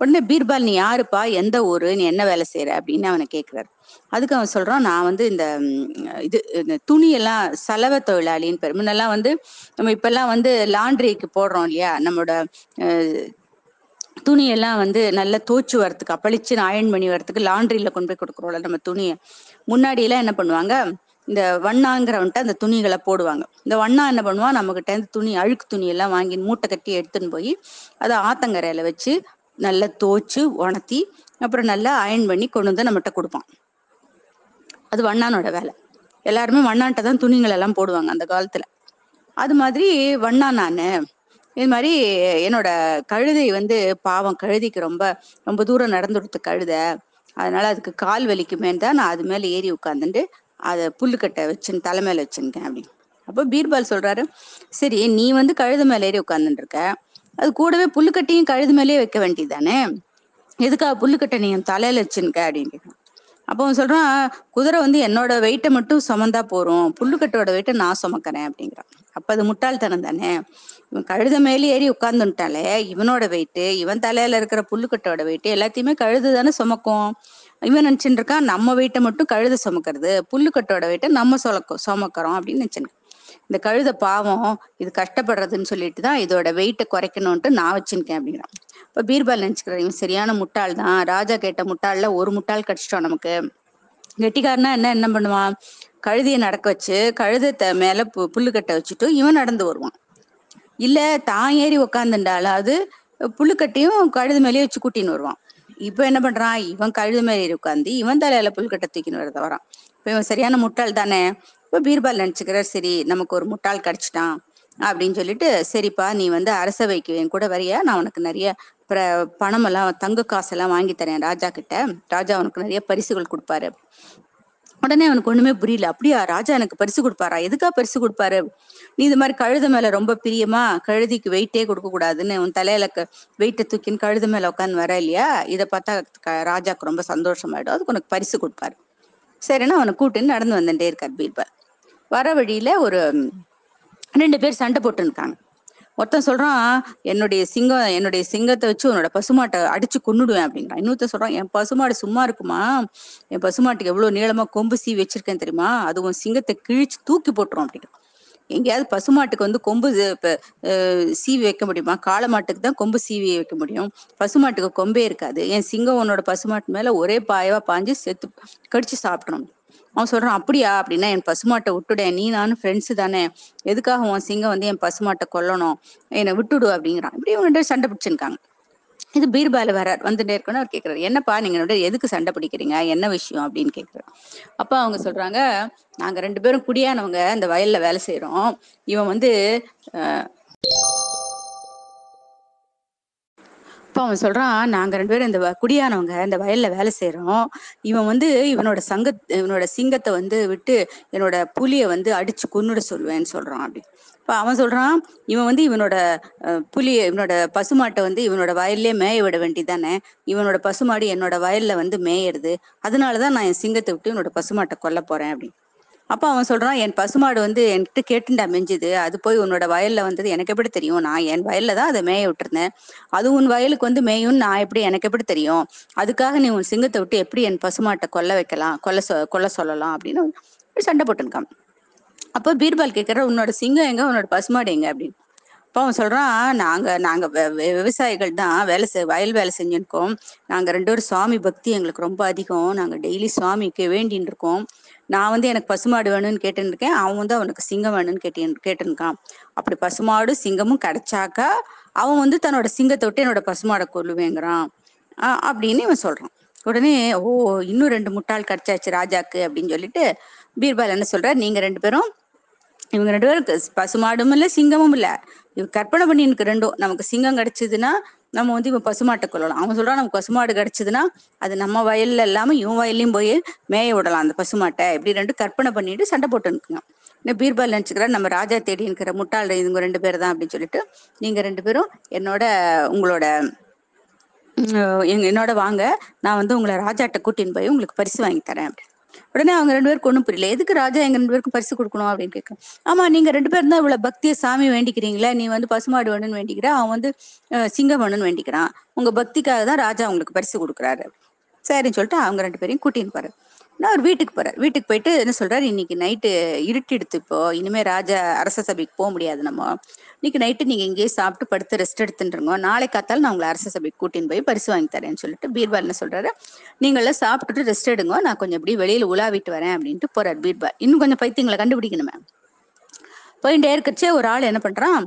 உடனே பீர்பால் நீ யாருப்பா? எந்த ஊரு? நீ என்ன வேலை செய்யற அப்படின்னு அவனை கேக்குறாரு. அதுக்கு அவன் சொல்றான் நான் வந்து இந்த இது இந்த துணியெல்லாம் சலவை தொழிலாளின்னு பேர். முன்னெல்லாம் வந்து நம்ம இப்பெல்லாம் வந்து லாண்ட்ரிக்கு போடுறோம் இல்லையா? நம்மளோட துணியெல்லாம் வந்து நல்லா தோச்சு வரத்துக்கு அப்பளிச்சு அயன் பண்ணி வரத்துக்கு லாண்ட்ரியில கொண்டு போய் கொடுக்குறோம்ல நம்ம துணியை. முன்னாடி எல்லாம் என்ன பண்ணுவாங்க? இந்த வண்ணாங்கிறவன்ட்ட அந்த துணிகளை போடுவாங்க. இந்த வண்ணா என்ன பண்ணுவான்? நம்ம கிட்ட இருந்து துணி அழுக்கு துணி எல்லாம் வாங்கி மூட்டை கட்டி எடுத்துன்னு போய் அதை ஆத்தங்கரையில வச்சு நல்லா தோச்சு உணர்த்தி அப்புறம் நல்லா அயன் பண்ணி கொண்டு வந்து நம்மகிட்ட கொடுப்பான். அது வண்ணானோட வேலை. எல்லாருமே வண்ணான்ட்ட தான் துணிகள் எல்லாம் போடுவாங்க அந்த காலத்துல. அது மாதிரி வண்ணா நானு. இது மாதிரி என்னோட கழுதை வந்து பாவம் கழுதைக்கு ரொம்ப ரொம்ப தூரம் நடந்துடுத்து கழுதை. அதனால அதுக்கு கால் வலிக்குமேன்னு தான் நான் அது மேலே ஏறி உட்காந்துட்டு அதை புல்லுக்கட்டை வச்சுன்னு தலை மேலே வச்சுருக்கேன் அப்படின்னு. அப்போ பீர்பால் சொல்றாரு சரி நீ வந்து கழுத மேலே ஏறி உட்காந்துட்டு இருக்க. அது கூடவே புல்லுக்கட்டையும் கழுது மேலேயே வைக்க வேண்டியதானே எதுக்காக புல்லுக்கட்டை நீ தலையில வச்சுனுக்க அப்படின்னு அப்போ அவன் சொல்றான் குதிரை வந்து என்னோட வெயிட்டை மட்டும் சுமந்தா போறோம். புல்லுக்கட்டோட வெயிட்டை நான் சுமக்கிறேன் அப்படிங்கிறான். அப்ப அது முட்டாள்தனம் தானே? இவன் கழுத மேலே ஏறி உட்கார்ந்துட்டாலே இவனோட வெயிட்டு இவன் தலையில இருக்கிற புல்லுக்கட்டோட வெயிட்டு எல்லாத்தையுமே கழுது தானே சுமக்கும். இவன் நினைச்சுட்டு இருக்கான் நம்ம வெயிட்டை மட்டும் கழுத சுமக்கிறது புல்லுக்கட்டோட வெயிட்டை நம்ம சுமக்கிறோம் அப்படின்னு நினைச்சுன்னு இந்த கழுத பாவம் இது கஷ்டப்படுறதுன்னு சொல்லிட்டு தான் இதோட வெயிட்டை குறைக்கணும்ட்டு நான் வச்சுருக்கேன் அப்படிங்கிறான். இப்போ பீர்பால் நினச்சிக்கிறேன் இவன் சரியான முட்டாள் தான். ராஜா கேட்ட முட்டாளில் ஒரு முட்டாள் கிடைச்சிட்டோம் நமக்கு. கெட்டிக்காரனா என்ன என்ன பண்ணுவான்? கழுதையை நடக்க வச்சு கழுதத்தை மேலே பு புல்லுக்கட்டை வச்சுட்டு இவன் நடந்து வருவான். இல்லை தான் ஏறி உக்காந்துண்டாலும் அது புல்லுக்கட்டையும் கழுது மேலேயே வச்சு கூட்டின்னு வருவான். இப்போ என்ன பண்ணுறான் இவன் கழுது மேலே ஏறி உட்காந்து இவன் தலையில புல்கட்டை தூக்கின்னு வரத வரான். இப்போ இவன் சரியான முட்டாள் தானே? இப்போ பீர்பால் நினச்சிக்கிறார் சரி நமக்கு ஒரு முட்டாள் கிடச்சிட்டான் அப்படின்னு சொல்லிட்டு சரிப்பா நீ வந்து அரசவைக்கு என் கூட வரியா? நான் உனக்கு நிறைய பிர- பணமெல்லாம் தங்க காசெல்லாம் வாங்கி தரேன் ராஜா கிட்ட. ராஜா உனக்கு நிறைய பரிசுகள் கொடுப்பாரு. உடனே அவனுக்கு ஒண்ணுமே புரியல. அப்படியா ராஜா எனக்கு பரிசு கொடுப்பாரா? எதுக்கா பரிசு கொடுப்பாரு? நீ இது மாதிரி கழுத மேல ரொம்ப பிரியமா கழுதிக்கு வெயிட்டே கொடுக்க கூடாதுன்னு உன் தலையில வெயிட்டை தூக்கின்னு கழுத மேல உட்காந்து வர இல்லையா? இதை பார்த்தா க- ராஜாக்கு ரொம்ப சந்தோஷமாயிடும். அதுக்கு உனக்கு பரிசு கொடுப்பாரு. சரின்னு அவனை கூட்டின்னு நடந்து வந்துட்டே இருக்கார் பீர்பால் வர வழியில ஒரு ரெண்டு பேர் சண்டை போட்டுருக்காங்க ஒருத்தன் சொல்றான் என்னுடைய சிங்கம் என்னுடைய சிங்கத்தை வச்சு உன்னோட பசுமாட்டை அடிச்சு கொன்னுடுவேன் அப்படிங்கிறான். இன்னொருத்தன் சொல்றான் என் பசுமாடு சும்மா இருக்குமா? என் பசுமாட்டுக்கு எவ்வளவு நீளமா கொம்பு சீ வச்சிருக்கேன் தெரியுமா? அது உன் சிங்கத்தை கிழிச்சு தூக்கி போட்டுரும் அப்படிங்கிறான். எங்கேயாவது பசுமாட்டுக்கு வந்து கொம்பு சீவி வைக்க முடியுமா? காளை மாட்டுக்கு தான் கொம்பு சீவி வைக்க முடியும். பசுமாட்டுக்கு கொம்பே இருக்காது. என் சிங்கம் உன்னோட பசுமாட்டு மேல ஒரே பாயவா பாஞ்சு செத்து கடிச்சு சாப்பிடணும். அவன் சொல்றான் அப்படியா? அப்படின்னா என் பசுமாட்டை விட்டுடேன் நீ நானும் ஃப்ரெண்ட்ஸு தானே. எதுக்காக உன் சிங்கம் வந்து என் பசுமாட்டை கொல்லணும்? என்னை விட்டுடு அப்படிங்கிறான். இப்படி இவங்க சண்டை பிடிச்சிருக்காங்க. இது பீர்பால வரார் வந்துட்டே இருக்கணும் அவர் கேட்கிறாரு என்னப்பா நீங்க எதுக்கு சண்டை பிடிக்கிறீங்க? என்ன விஷயம்? அப்படின்னு கேட்கிறாரு அப்ப அவங்க சொல்றாங்க நாங்க ரெண்டு பேரும் குடியானவங்க. இந்த வயல்ல வேலை செய்யறோம் இவன் வந்து அப்போ அவன் சொல்றான் நாங்க ரெண்டு பேரும் இந்த வ- குடியானவங்க இந்த வயல்ல வேலை செய்யறோம் இவன் வந்து இவனோட சங்க இவனோட சிங்கத்தை வந்து விட்டு என்னோட புலியை வந்து அடிச்சு கொன்னுட சொல்லுவேன்னு சொல்றான் அப்படி. இப்போ அவன் சொல்றான் இவன் வந்து இவனோட புலியை புலிய இவனோட பசுமாட்டை வந்து இவனோட வயல்லே மேய விட வேண்டிதானே இவனோட பசுமாடு என்னோட வயல்ல வந்து மேயிறது. அதனாலதான் நான் என் சிங்கத்தை விட்டு இவனோட பசுமாட்டை கொல்ல போறேன் அப்படின்னு அப்போ அவன் சொல்றான் என் பசுமாடு வந்து என்கிட்ட கேட்டுண்டா மெஞ்சுது. அது போய் உன்னோட வயல்ல வந்தது எனக்கு எப்படி தெரியும்? நான் என் வயல்ல தான் அதை மேய விட்டுருந்தேன். அது உன் வயலுக்கு வந்து மேயும்னு நான் எப்படி எனக்கு எப்படி தெரியும்? அதுக்காக நீ உன் சிங்கத்தை விட்டு எப்படி என் பசுமாட்டை கொல்ல வைக்கலாம்? கொல்ல சொ கொல்ல சொல்லலாம்? அப்படின்னு சண்டை போட்டுருக்கான். அப்போ பீர்பால் கேட்குற உன்னோட சிங்கம் எங்க? உன்னோட பசுமாடு எங்க? அப்படின்னு. அப்போ அவன் சொல்றான் நாங்க நாங்க வெ- விவசாயிகள் தான். வேலை செய் வயல் வேலை செஞ்சுருக்கோம் நாங்க ரெண்டு பேரும் சுவாமி பக்தி எங்களுக்கு ரொம்ப அதிகம். நாங்க டெய்லி சுவாமிக்கு வேண்டின்னு இருக்கோம். நான் வந்து எனக்கு பசுமாடு வேணும்னு கேட்டுன்னு இருக்கேன் அவன் வந்து அவனுக்கு சிங்கம் வேணும்னு கேட்டு கேட்டுருக்கான். அப்படி பசுமாடு சிங்கமும் கிடைச்சாக்கா அவன் வந்து தன்னோட சிங்கத்தை விட்டு என்னோட பசுமாடை கொல்லுவேங்கிறான். ஆஹ் அப்படின்னு இவன் சொல்றான். உடனே ஓ இன்னும் ரெண்டு முட்டாள் கிடைச்சாச்சு ராஜாக்கு அப்படின்னு சொல்லிட்டு பீர்பால் என்ன சொல்றார் நீங்க ரெண்டு பேரும் இவங்க ரெண்டு பேரும் பசுமாடும் இல்லை சிங்கமும் இல்லை. கற்பனை பண்ணி எனக்கு ரெண்டும் நமக்கு சிங்கம் கிடைச்சதுன்னா நம்ம வந்து இப்போ பசுமாட்டை கொள்ளலாம் அவன் சொல்றான் நமக்கு பசுமாடு கிடைச்சதுன்னா அது நம்ம வயல்ல இல்லாம இவன் வயல்லையும் போய் மேய விடலாம் அந்த பசுமாட்டை. இப்படி ரெண்டு கற்பனை பண்ணிட்டு சண்டை போட்டு நிற்குங்க இன்னும் பீர்பால் நினைச்சுக்கிறார் நம்ம ராஜா தேடி இருக்கிற முட்டாள் இவங்க ரெண்டு பேர் தான் அப்படின்னு சொல்லிட்டு. நீங்க ரெண்டு பேரும் என்னோட உங்களோட என்னோட வாங்க. நான் வந்து உங்களை ராஜாட்ட கூட்டின்னு போய் உங்களுக்கு பரிசு வாங்கி தரேன் அப்படின்னு. உடனே அவங்க ரெண்டு பேருக்கு ஒன்றும் புரியல. எதுக்கு ராஜா எங்க ரெண்டு பேருக்கும் பரிசு கொடுக்கணும் அப்படின்னு கேட்க ஆமா நீங்க ரெண்டு பேரும் தான் இவ்வளவு பக்தியை சாமி வேண்டிக்கிறீங்களே நீ வந்து பசுமாடு வேணும்னு வேண்டிக்கிற அவன் வந்து சிங்கம் வேணும்னு வேண்டிக்கிறான். உங்க பக்திக்காக தான் ராஜா உங்களுக்கு பரிசு கொடுக்குறாரு. சரின்னு சொல்லிட்டு அவங்க ரெண்டு பேரையும் கூட்டின்னு போறாரு. நான் அவர் வீட்டுக்கு போறாரு வீட்டுக்கு போயிட்டு என்ன சொல்றாரு? இன்னைக்கு நைட்டு இருட்டிடுத்து இப்போ. இனிமே ராஜா அரச சபைக்கு போக முடியாது நம்ம. இன்னைக்கு நைட்டு நீங்க இங்கேயே சாப்பிட்டு படுத்து ரெஸ்ட் எடுத்துட்டுருங்க. நாளை காத்தாலும் நான் உங்களை அரசு சபைக்கு கூட்டின்னு போய் பரிசு வாங்கி தரேன்னு சொல்லிட்டு பீர்பால் என்ன சொல்றாரு. நீங்கள சாப்பிட்டுட்டு ரெஸ்ட் எடுங்க. நான் கொஞ்சம் இப்படி வெளியில உலாவிட்டு வரேன் அப்படின்ட்டு போறாரு பீர்பால். இன்னும் கொஞ்சம் பைத்தியங்களை கண்டுபிடிக்கணுமே போயிட்டே இருக்கச்சே ஒரு ஆள் என்ன பண்றான்?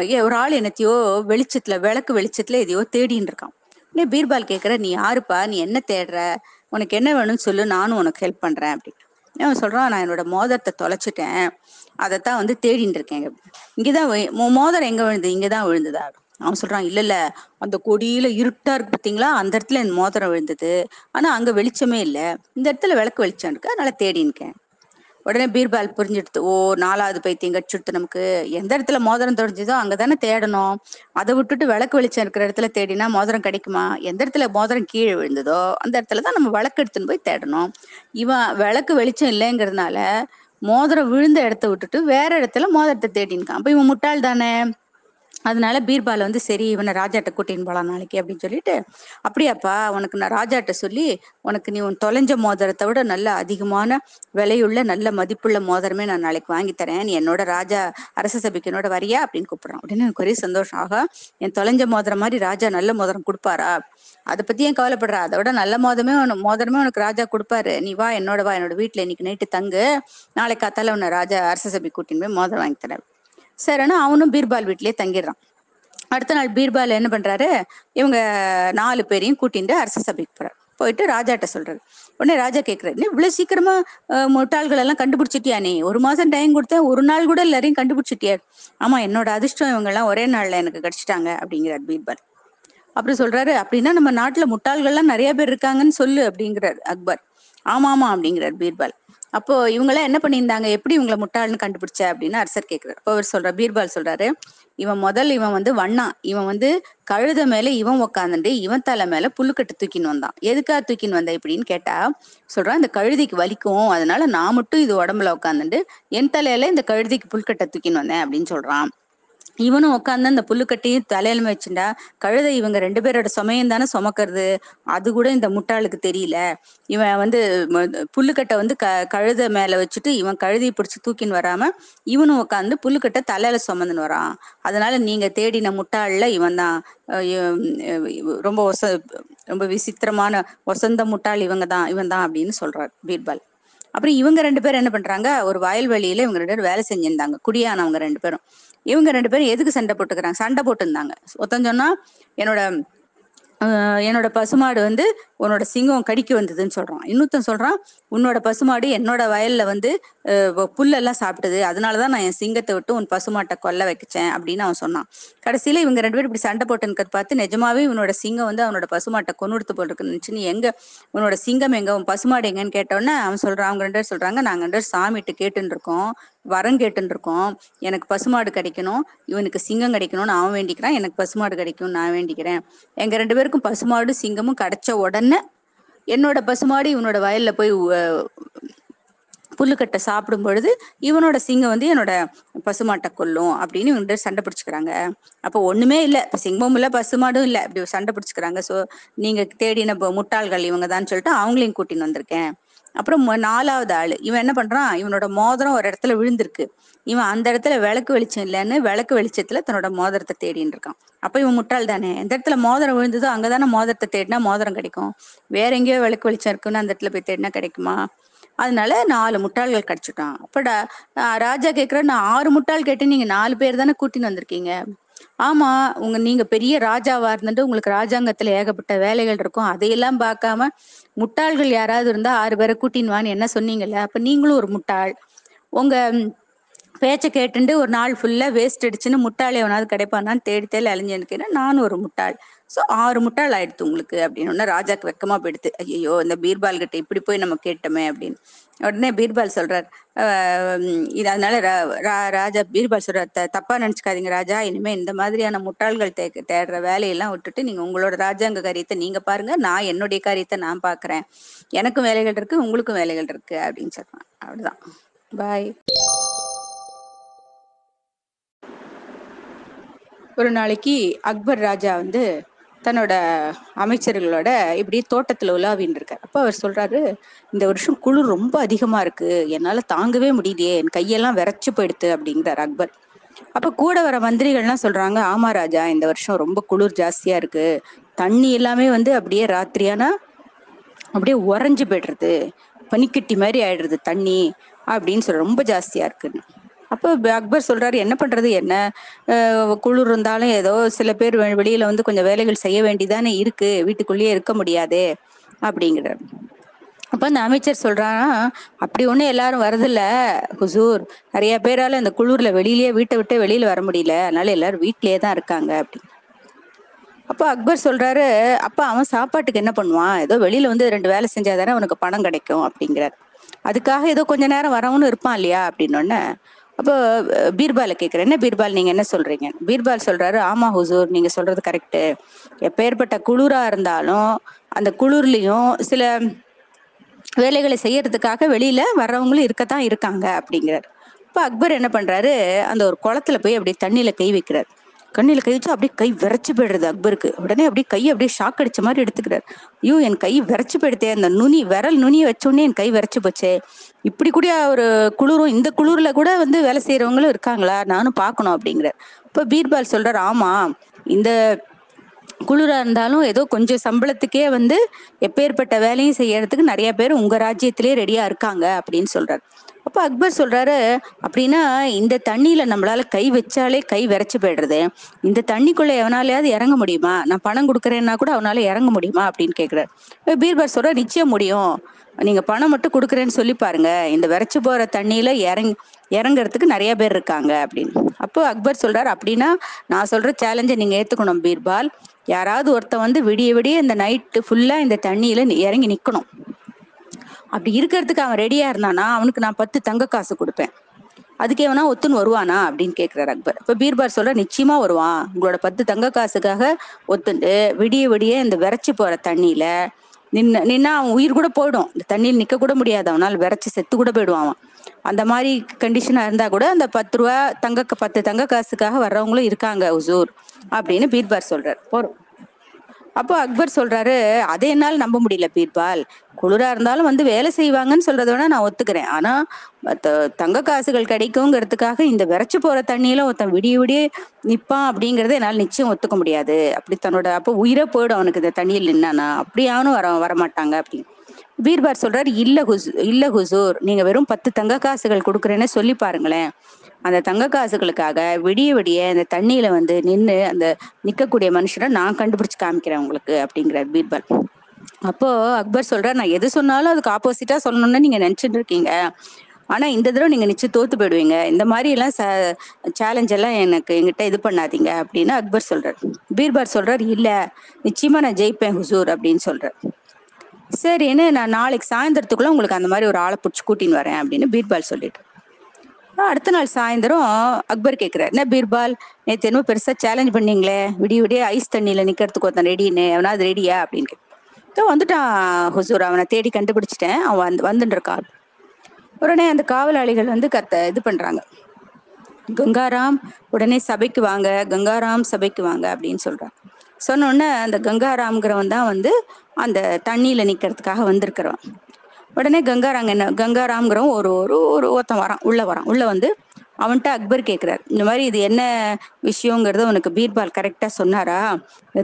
ஏ- ஒரு ஆள் என்னத்தையோ வெளிச்சத்துல விளக்கு வெளிச்சத்துல எதையோ தேடின்னு இருக்கான். நீ பீர்பால் கேட்குற நீ யாருப்பா? நீ என்ன தேடுற? உனக்கு என்ன வேணும்னு சொல்லு. நானும் உனக்கு ஹெல்ப் பண்றேன் அப்படின்னு அவன் சொல்றான் நான் என்னோட மோதிரத்தை தொலைச்சிட்டேன். அதைத்தான் வந்து தேடிட்டு இருக்கேன் இங்கதான் வி- மோ- மோதிரம் எங்க விழுந்தது? இங்கதான் விழுந்ததா? அவன் சொல்றான் இல்ல இல்ல அந்த கொடியில இருட்டா இருக்கு பாத்தீங்களா? அந்த இடத்துல என் மோதிரம் விழுந்தது. ஆனா அங்க வெளிச்சமே இல்ல. இந்த இடத்துல விளக்கு வெளிச்சம் இருக்கு. அதனால தேடின்க்கேன் உடனே பீர்பால் புரிஞ்சுடுத்து ஓ நாலாவது பைத்தியம் கடிச்சுடுத்து நமக்கு. எந்த இடத்துல மோதிரம் தொலைஞ்சதோ அங்கதானே தேடணும். அதை விட்டுட்டு விளக்கு வெளிச்சம் இருக்கிற இடத்துல தேடினா மோதிரம் கிடைக்குமா? எந்த இடத்துல மோதிரம் கீழே விழுந்ததோ அந்த இடத்துல தான் நம்ம விளக்கு எடுத்துன்னு போய் தேடணும். இவன் விளக்கு வெளிச்சம் இல்லைங்கிறதுனால மோதிரம் விழுந்த இடத்த விட்டுட்டு வேற இடத்துல மோதிரத்தை தேடின்னுக்கான். அப்ப இவன் முட்டாள் தானே அதனால பீர்பால் வந்து சரி இவனை ராஜாட்ட கூட்டின்னு போலாம் நாளைக்கு அப்படின்னு சொல்லிட்டு அப்படியாப்பா உனக்கு நான் ராஜாட்ட சொல்லி உனக்கு நீ உன் தொலைஞ்ச மோதிரத்தை விட நல்ல அதிகமான விலையுள்ள நல்ல மதிப்புள்ள மோதிரமே நான் நாளைக்கு வாங்கி தரேன். நீ என்னோட ராஜா அரச சபைக்கு என்னோட வரியா? அப்படின்னு கூப்பிடுறான். அப்படின்னு எனக்கு ஒரே சந்தோஷம். ஆகா என் தொலைஞ்ச மோதிரம் மாதிரி ராஜா நல்ல மோதிரம் கொடுப்பாரா? அதை பத்தி ஏன் கவலைப்படுற? அதை விட நல்ல மோதமே உனக்கு மோதிரமே உனக்கு ராஜா கொடுப்பாரு. நீ வா என்னோட வா என்னோட வீட்டுல இன்னைக்கு நைட்டு தங்கு. நாளைக்கு காத்தால உன்னை ராஜா அரச சபை கூட்டின்னு போய் மோதிரம் வாங்கி தரேன். சரின்னா அவனும் பீர்பால் வீட்லயே தங்கிடுறான். அடுத்த நாள் பீர்பால் என்ன பண்றாரு? இவங்க நாலு பேரையும் கூட்டிட்டு அரசு சபைக்கு போறாரு. போயிட்டு ராஜாட்ட சொல்றாரு. உடனே ராஜா கேக்குறாரு "நீ இவ்வளவு சீக்கிரமா முட்டாள்கள் எல்லாம் கண்டுபிடிச்சிட்டியா நீ? ஒரு மாசம் டைம் கொடுத்தேன் ஒரு நாள் கூட எல்லாரையும் கண்டுபிடிச்சிட்டியா? ஆமா என்னோட அதிர்ஷ்டம் இவங்க எல்லாம் ஒரே நாள்ல எனக்கு கிடைச்சிட்டாங்க அப்படிங்கிறார் பீர்பால். அப்புறம் சொல்றாரு அப்படின்னா நம்ம நாட்டுல முட்டாள்கள்லாம் நிறைய பேர் இருக்காங்கன்னு சொல்லு அப்படிங்கிறார் அக்பர். ஆமா ஆமா அப்படிங்கிறார் பீர்பால். அப்போ இவங்கெல்லாம் என்ன பண்ணியிருந்தாங்க? எப்படி இவங்களை முட்டாள்னு கண்டுபிடிச்ச அப்படின்னு அரசர் கேக்குறாரு அப்போ அவர் சொல்ற பீர்பால் சொல்றாரு இவன் முதல் இவன் வந்து வண்ணா. இவன் வந்து கழுத மேல இவன் உக்காந்துட்டு இவன் தலை மேல புல்லுக்கட்டு தூக்கின்னு வந்தான். எதுக்காக தூக்கின்னு வந்த இப்படின்னு கேட்டா சொல்றான் இந்த கழுதிக்கு வலிக்கும். அதனால நான் மட்டும் இது உடம்புல உட்காந்துட்டு என் தலையில இந்த கழுதிக்கு புல்கட்டை தூக்கின்னு வந்தேன் அப்படின்னு சொல்றான். இவனும் உட்காந்து அந்த புல்லுக்கட்டையும் தலையில வச்சுட்டா கழுதை இவங்க ரெண்டு பேரோட சுமையும் தானே சுமக்கிறது? அது கூட இந்த முட்டாளுக்கு தெரியல. இவன் வந்து புல்லுக்கட்டை வந்து க கழுதை மேல வச்சுட்டு இவன் கழுதையை பிடிச்சி தூக்கின்னு வராம இவனும் உட்காந்து புல்லுக்கட்டை தலையில சுமந்துன்னு வரான். அதனால நீங்க தேடின முட்டாள்ல இவன் தான் ரொம்ப ஒச ரொம்ப விசித்திரமான ஒசந்த முட்டாள் இவங்க தான் இவன் தான் அப்படின்னு சொல்றார் பீர்பால். அப்புறம் இவங்க ரெண்டு பேரும் என்ன பண்றாங்க? ஒரு வயல்வெளியில இவங்க ரெண்டு பேரும் வேலை செஞ்சிருந்தாங்க. குடியானவங்க ரெண்டு பேரும். இவங்க ரெண்டு பேரும் எதுக்கு சண்டை போட்டுக்கிறாங்க? சண்டை போட்டுருந்தாங்க. ஒருத்தன் சொன்னா என்னோட என்னோட பசுமாடு வந்து உன்னோட சிங்கம் கடிக்க வந்ததுன்னு சொல்றான். இன்னொருத்தன் சொல்றான் உன்னோட பசுமாடு என்னோட வயல்ல வந்து புல்லெல்லாம் சாப்பிட்டது. அதனாலதான் நான் என் சிங்கத்தை விட்டு உன் பசுமாட்டை கொல்ல வைக்கச்சேன் அப்படின்னு அவன் சொன்னான். கடைசியில இவங்க ரெண்டு பேரும் இப்படி சண்டை போட்டுன்னு பார்த்து நிஜமாவே இவனோட சிங்கம் வந்து அவனோட பசுமாட்டை கொன்னுடுத்து போட்டுருக்குன்னு நினைச்சு நீ எங்க உன்னோட சிங்கம் எங்க உன் பசுமாடு எங்கன்னு கேட்டோன்னே அவன் சொல்றான் அவங்க ரெண்டு பேர் சொல்றாங்க நாங்க ரெண்டு பேரும் சாமிட்டு கேட்டுன்னு இருக்கோம் வரம் கேட்டுன்னு இருக்கோம் எனக்கு பசுமாடு கிடைக்கணும் இவனுக்கு சிங்கம் கிடைக்கணும்னு அவன் வேண்டிக்கிறான் எனக்கு பசுமாடு கிடைக்கும் நான் வேண்டிக்கிறேன். எங்க ரெண்டு பேருக்கும் பசுமாடு சிங்கமும் கிடைச்ச உடனே என்னோட பசுமாடு இவனோட வயல்ல போய் புல்லுக்கட்டை சாப்பிடும் பொழுது இவனோட சிங்கம் வந்து என்னோட பசுமாட்டை கொல்லும் அப்படின்னு இவன்கிட்ட சண்டை பிடிச்சுக்கிறாங்க. அப்போ ஒண்ணுமே இல்ல. சிங்கமும் இல்ல பசுமாடும் இல்ல. இப்படி சண்டை பிடிச்சுக்கிறாங்க. சோ நீங்க தேடின முட்டாள்கள் இவங்க தான் சொல்லிட்டு அவங்களையும் கூட்டின்னு வந்திருக்கேன். அப்புறம் நாலாவது ஆள். இவன் என்ன பண்றான்? இவனோட மோதிரம் ஒரு இடத்துல விழுந்திருக்கு. இவன் அந்த இடத்துல விளக்கு வெளிச்சம் இல்லைன்னு விளக்கு வெளிச்சத்துல தன்னோட மோதிரத்தை தேடின்னு இருக்கான். அப்ப இவன் முட்டாள் தானே? எந்த இடத்துல மோதிரம் விழுந்ததோ அங்கதானே மோதிரத்தை தேடினா மோதிரம் கிடைக்கும். வேற எங்கேயோ விளக்கு வெளிச்சம் இருக்குன்னு அந்த இடத்துல போய் தேடினா கிடைக்குமா? அதனால நாலு முட்டாள்கள் கிடைச்சிட்டான். அப்படா ராஜா கேக்குற நான் ஆறு முட்டாள் கேட்டு நீங்க நாலு பேர் தானே கூட்டின்னு வந்திருக்கீங்க? ஆமா உங்க நீங்க பெரிய ராஜாவா இருந்துட்டு உங்களுக்கு ராஜாங்கத்துல ஏகப்பட்ட வேலைகள் இருக்கும். அதையெல்லாம் பார்க்காம முட்டாள்கள் யாராவது இருந்தா ஆறு பேரை கூட்டின்னு வான்னு என்ன சொன்னீங்கல்ல? அப்ப நீங்களும் ஒரு முட்டாள். உங்க பேச்சை கேட்டுண்டு ஒரு நாள் ஃபுல்லா வேஸ்ட் அடிச்சுன்னு முட்டாள் எவனாவது கிடைப்பானான்னு தேடி தேடி அலைஞ்சு நிற்கிறேன் நானும் ஒரு முட்டாள். சோ ஆறு முட்டாள் ஆயிடுத்து உங்களுக்கு அப்படின்னு உடனே ராஜாக்கு வெக்கமா போயிடுது ஐயோ இந்த பீர்பால் கிட்ட இப்படி போய் நம்ம கேட்டோமே அப்படின்னு. உடனே பீர்பால் சொல்றார் இது அதனால ரா- ராஜா பீர்பால் சொல்றார் "த- தப்பா நினைச்சுக்காதீங்க ராஜா. இனிமே இந்த மாதிரியான முட்டாள்கள் தே தேடுற வேலையெல்லாம் விட்டுட்டு நீங்க உங்களோட ராஜாங்க காரியத்தை நீங்க பாருங்க. நான் என்னுடைய காரியத்தை நான் பாக்குறேன். எனக்கும் வேலைகள் இருக்கு உங்களுக்கும் வேலைகள் இருக்கு அப்படின்னு சொல்றான். அவ்வளவுதான். பாய் ஒரு நாளைக்கு அக்பர் ராஜா வந்து தன்னோட அமைச்சர்களோட இப்படி தோட்டத்துல உலாவின்னு இருக்கார். அப்ப அவர் சொல்றாரு இந்த வருஷம் குளிர் ரொம்ப அதிகமா இருக்கு. என்னால தாங்கவே முடியலையே. என் கையெல்லாம் விரைச்சு போயிடுது அப்படிங்கிறார் அக்பர். அப்ப கூட வர மந்திரிகள்லாம் சொல்றாங்க ஆமா ராஜா இந்த வருஷம் ரொம்ப குளிர் ஜாஸ்தியா இருக்கு. தண்ணி எல்லாமே வந்து அப்படியே ராத்திரியானா அப்படியே உறைஞ்சு போயிடுறது. பனிக்கட்டி மாதிரி ஆயிடுறது தண்ணி அப்படின்னு சொல்ற ரொம்ப ஜாஸ்தியா இருக்குன்னு. அப்போ அக்பர் சொல்றாரு என்ன பண்றது என்ன? குளிர் இருந்தாலும் ஏதோ சில பேர் வெளியில வந்து கொஞ்சம் வேலைகள் செய்ய வேண்டியதானே இருக்கு. வீட்டுக்குள்ளேயே இருக்க முடியாது அப்படிங்கிறார். அப்ப அந்த அமைச்சர் சொல்றானா அப்படி ஒன்றும் எல்லாரும் வரதில்ல. ஹுசூர் நிறைய பேரால இந்த குளிர்ல வெளியிலேயே வீட்டை விட்டு வெளியில வர முடியல. அதனால எல்லாரும் வீட்டிலேயே தான் இருக்காங்க அப்படி அப்ப அக்பர் சொல்றாரு அப்ப அவன் சாப்பாட்டுக்கு என்ன பண்ணுவான்? ஏதோ வெளியில வந்து ரெண்டு வேலை செஞ்சாதானே அவனுக்கு பணம் கிடைக்கும் அப்படிங்கிறார். அதுக்காக ஏதோ கொஞ்ச நேரம் வரவனும் இருப்பான் இல்லையா? அப்படின்னோடனே அப்போ பீர்பாலை கேட்குறேன். என்ன பீர்பால் நீங்க என்ன சொல்றீங்க? பீர்பால் சொல்றாரு ஆமா ஹுசூர் நீங்க சொல்றது கரெக்டு எப்பேற்பட்ட குளிரா இருந்தாலும் அந்த குளிர்லயும் சில வேலைகளை செய்யறதுக்காக வெளியில வர்றவங்களும் இருக்கத்தான் இருக்காங்க. அப்படிங்கிறார். இப்ப அக்பர் என்ன பண்றாரு அந்த ஒரு குளத்துல போய் அப்படியே தண்ணியில கை வைக்கிறார் கண்ணில் கை வச்சு அப்படியே கை விரைச்சு போயிடுது அக்பருக்கு. உடனே அப்படியே கையை அப்படியே ஷாக் அடிச்ச மாதிரி எடுத்துக்கிறார். ஐயோ என் கை விரைச்சு போயிடுதே. அந்த நுனி விரல் நுனியை வச்ச உடனே என் கை விரைச்சு போச்சே. இப்படி கூட ஒரு குளிரும் இந்த குளிர்ல கூட வந்து வேலை செய்யறவங்களும் இருக்காங்களா? நானும் பார்க்கணும் அப்படிங்கிறார். இப்போ பீர்பால் சொல்றார் ஆமா இந்த குளிரா இருந்தாலும் ஏதோ கொஞ்சம் சம்பளத்துக்கே வந்து எப்பேற்பட்ட வேலையும் செய்யறதுக்கு நிறைய பேர் உங்க ராஜ்யத்திலே ரெடியா இருக்காங்க அப்படின்னு சொல்றாரு. அப்ப அக்பர் சொல்றாரு அப்படின்னா இந்த தண்ணியில நம்மளால கை வச்சாலே கை விரைச்சு போயிடுறது. இந்த தண்ணிக்குள்ள எவனாலையாவது இறங்க முடியுமா? நான் பணம் கொடுக்குறேன்னா கூட அவனால இறங்க முடியுமா? அப்படின்னு கேக்குறாரு. பீர்பர் பீர்பால் சொல்ற நிச்சயம் முடியும். நீங்க பணம் மட்டும் கொடுக்குறேன்னு சொல்லி பாருங்க. இந்த விரைச்சு போற தண்ணியில இறங்கி இறங்குறதுக்கு நிறைய பேர் இருக்காங்க. அப்படின்னு. அப்போ அக்பர் சொல்றாரு அப்படின்னா நான் சொல்ற சேலஞ்சை நீங்க ஏத்துக்கணும் பீர்பால். யாராவது ஒருத்தன் வந்து விடிய விடிய இந்த நைட்டு ஃபுல்லா இந்த தண்ணியில இறங்கி நிக்கணும். அப்படி இருக்கிறதுக்கு அவன் ரெடியா இருந்தானா அவனுக்கு நான் பத்து தங்க காசு கொடுப்பேன். அதுக்கு எவனா ஒத்துன்னு வருவானா அப்படின்னு கேக்குறாரு அக்பர். இப்ப பீர்பார் சொல்ற நிச்சயமா வருவான். உங்களோட பத்து தங்க காசுக்காக ஒத்துண்டு விடிய விடிய இந்த விரைச்சு போற தண்ணியில நின்ன நின்னா அவன் உயிர் கூட போயிடும். இந்த தண்ணியில் நிக்க கூட முடியாது. அவனால் விரைச்சு செத்து கூட போயிடுவான் அவன். அந்த மாதிரி கண்டிஷனா இருந்தா கூட அந்த பத்து ரூபா தங்க பத்து தங்க காசுக்காக வர்றவங்களும் இருக்காங்க உசூர் அப்படின்னு பீர்பார் சொல்றாரு. போறோம். அப்போ அக்பர் சொல்றாரு அதை என்னால் நம்ப முடியல பீர்பால். குளிரா இருந்தாலும் வந்து வேலை செய்வாங்கன்னு சொல்றத விட நான் ஒத்துக்கிறேன். ஆனா மத்த தங்க காசுகள் கிடைக்குங்கிறதுக்காக இந்த விரைச்சு போற தண்ணியில ஒருத்தன் விடிய விடிய நிப்பான் அப்படிங்கறத என்னால் நிச்சயம் ஒத்துக்க முடியாது. அப்படி தன்னோட அப்போ உயிரே போயிடும் அவனுக்கு இந்த தண்ணியில் நின்னானா அப்படியானும் வர வரமாட்டாங்க அப்படின்னு. பீர்பார் சொல்றாரு இல்ல ஹுசூர் இல்ல ஹுசூர் நீங்க வெறும் பத்து தங்க காசுகள் கொடுக்குறேன்னு சொல்லி பாருங்களேன். அந்த தங்க காசுகளுக்காக விடிய விடிய அந்த தண்ணியில வந்து நின்று அந்த நிக்கக்கூடிய மனுஷனை நான் கண்டுபிடிச்சு காமிக்கிறேன் உங்களுக்கு அப்படிங்கிறார் பீர்பால். அப்போ அக்பர் சொல்றார் நான் எது சொன்னாலும் அதுக்கு ஆப்போசிட்டா சொல்லணும்னு நீங்க நினைச்சிட்டு இருக்கீங்க. ஆனா இந்த தடவை நீங்க நிச்சயம் தோத்து போயிடுவீங்க. இந்த மாதிரி எல்லாம் சேலஞ்ச் எல்லாம் எனக்கு எங்கிட்ட இது பண்ணாதீங்க அப்படின்னு அக்பர் சொல்றார். பீர்பார் சொல்றார் இல்ல நிச்சயமா நான் ஜெயிப்பேன் ஹுசூர் அப்படின்னு சொல்றார். சரின்னு நான் நாளைக்கு சாயந்தரத்துக்குள்ள உங்களுக்கு அந்த மாதிரி ஒரு ஆளை பிடிச்சி கூட்டின்னு வரேன் அப்படின்னு பீர்பால் சொல்லிட்டு அடுத்த நாள் சாயந்தரம் அக்பர் கேட்கிறார் என்ன பீர்பால் நேற்று என்னமோ பெருசா சேலஞ்ச் பண்ணீங்களே விடிய விடிய ஐஸ் தண்ணியில நிக்கிறதுக்கு ஒருத்தன் ரெடின்னு அவனாவது ரெடியா அப்படின்னு கேட்டு வந்துட்டான் ஹுசூர் அவனை தேடி கண்டுபிடிச்சிட்டேன் அவன் வந்து வந்துட்டு உடனே அந்த காவலாளிகள் வந்து கத்த இது பண்றாங்க. கங்காராம் உடனே சபைக்கு வாங்க கங்காராம் சபைக்கு வாங்க அப்படின்னு சொல்றான் சொன்ன உடனே அந்த கங்காராம்ங்கிறவன் தான் வந்து அந்த தண்ணியில நிக்கிறதுக்காக வந்திருக்கிறவன். உடனே கங்காராங்க என்ன கங்காராம்ங்கிறவன் ஒரு ஒரு ஒரு ஒருத்தன் வரான் உள்ள வரான். உள்ள வந்து அவன்கிட்ட அக்பர் கேட்கிறார் இந்த மாதிரி இது என்ன விஷயங்கிறத உனக்கு பீர்பால் கரெக்டா சொன்னாரா?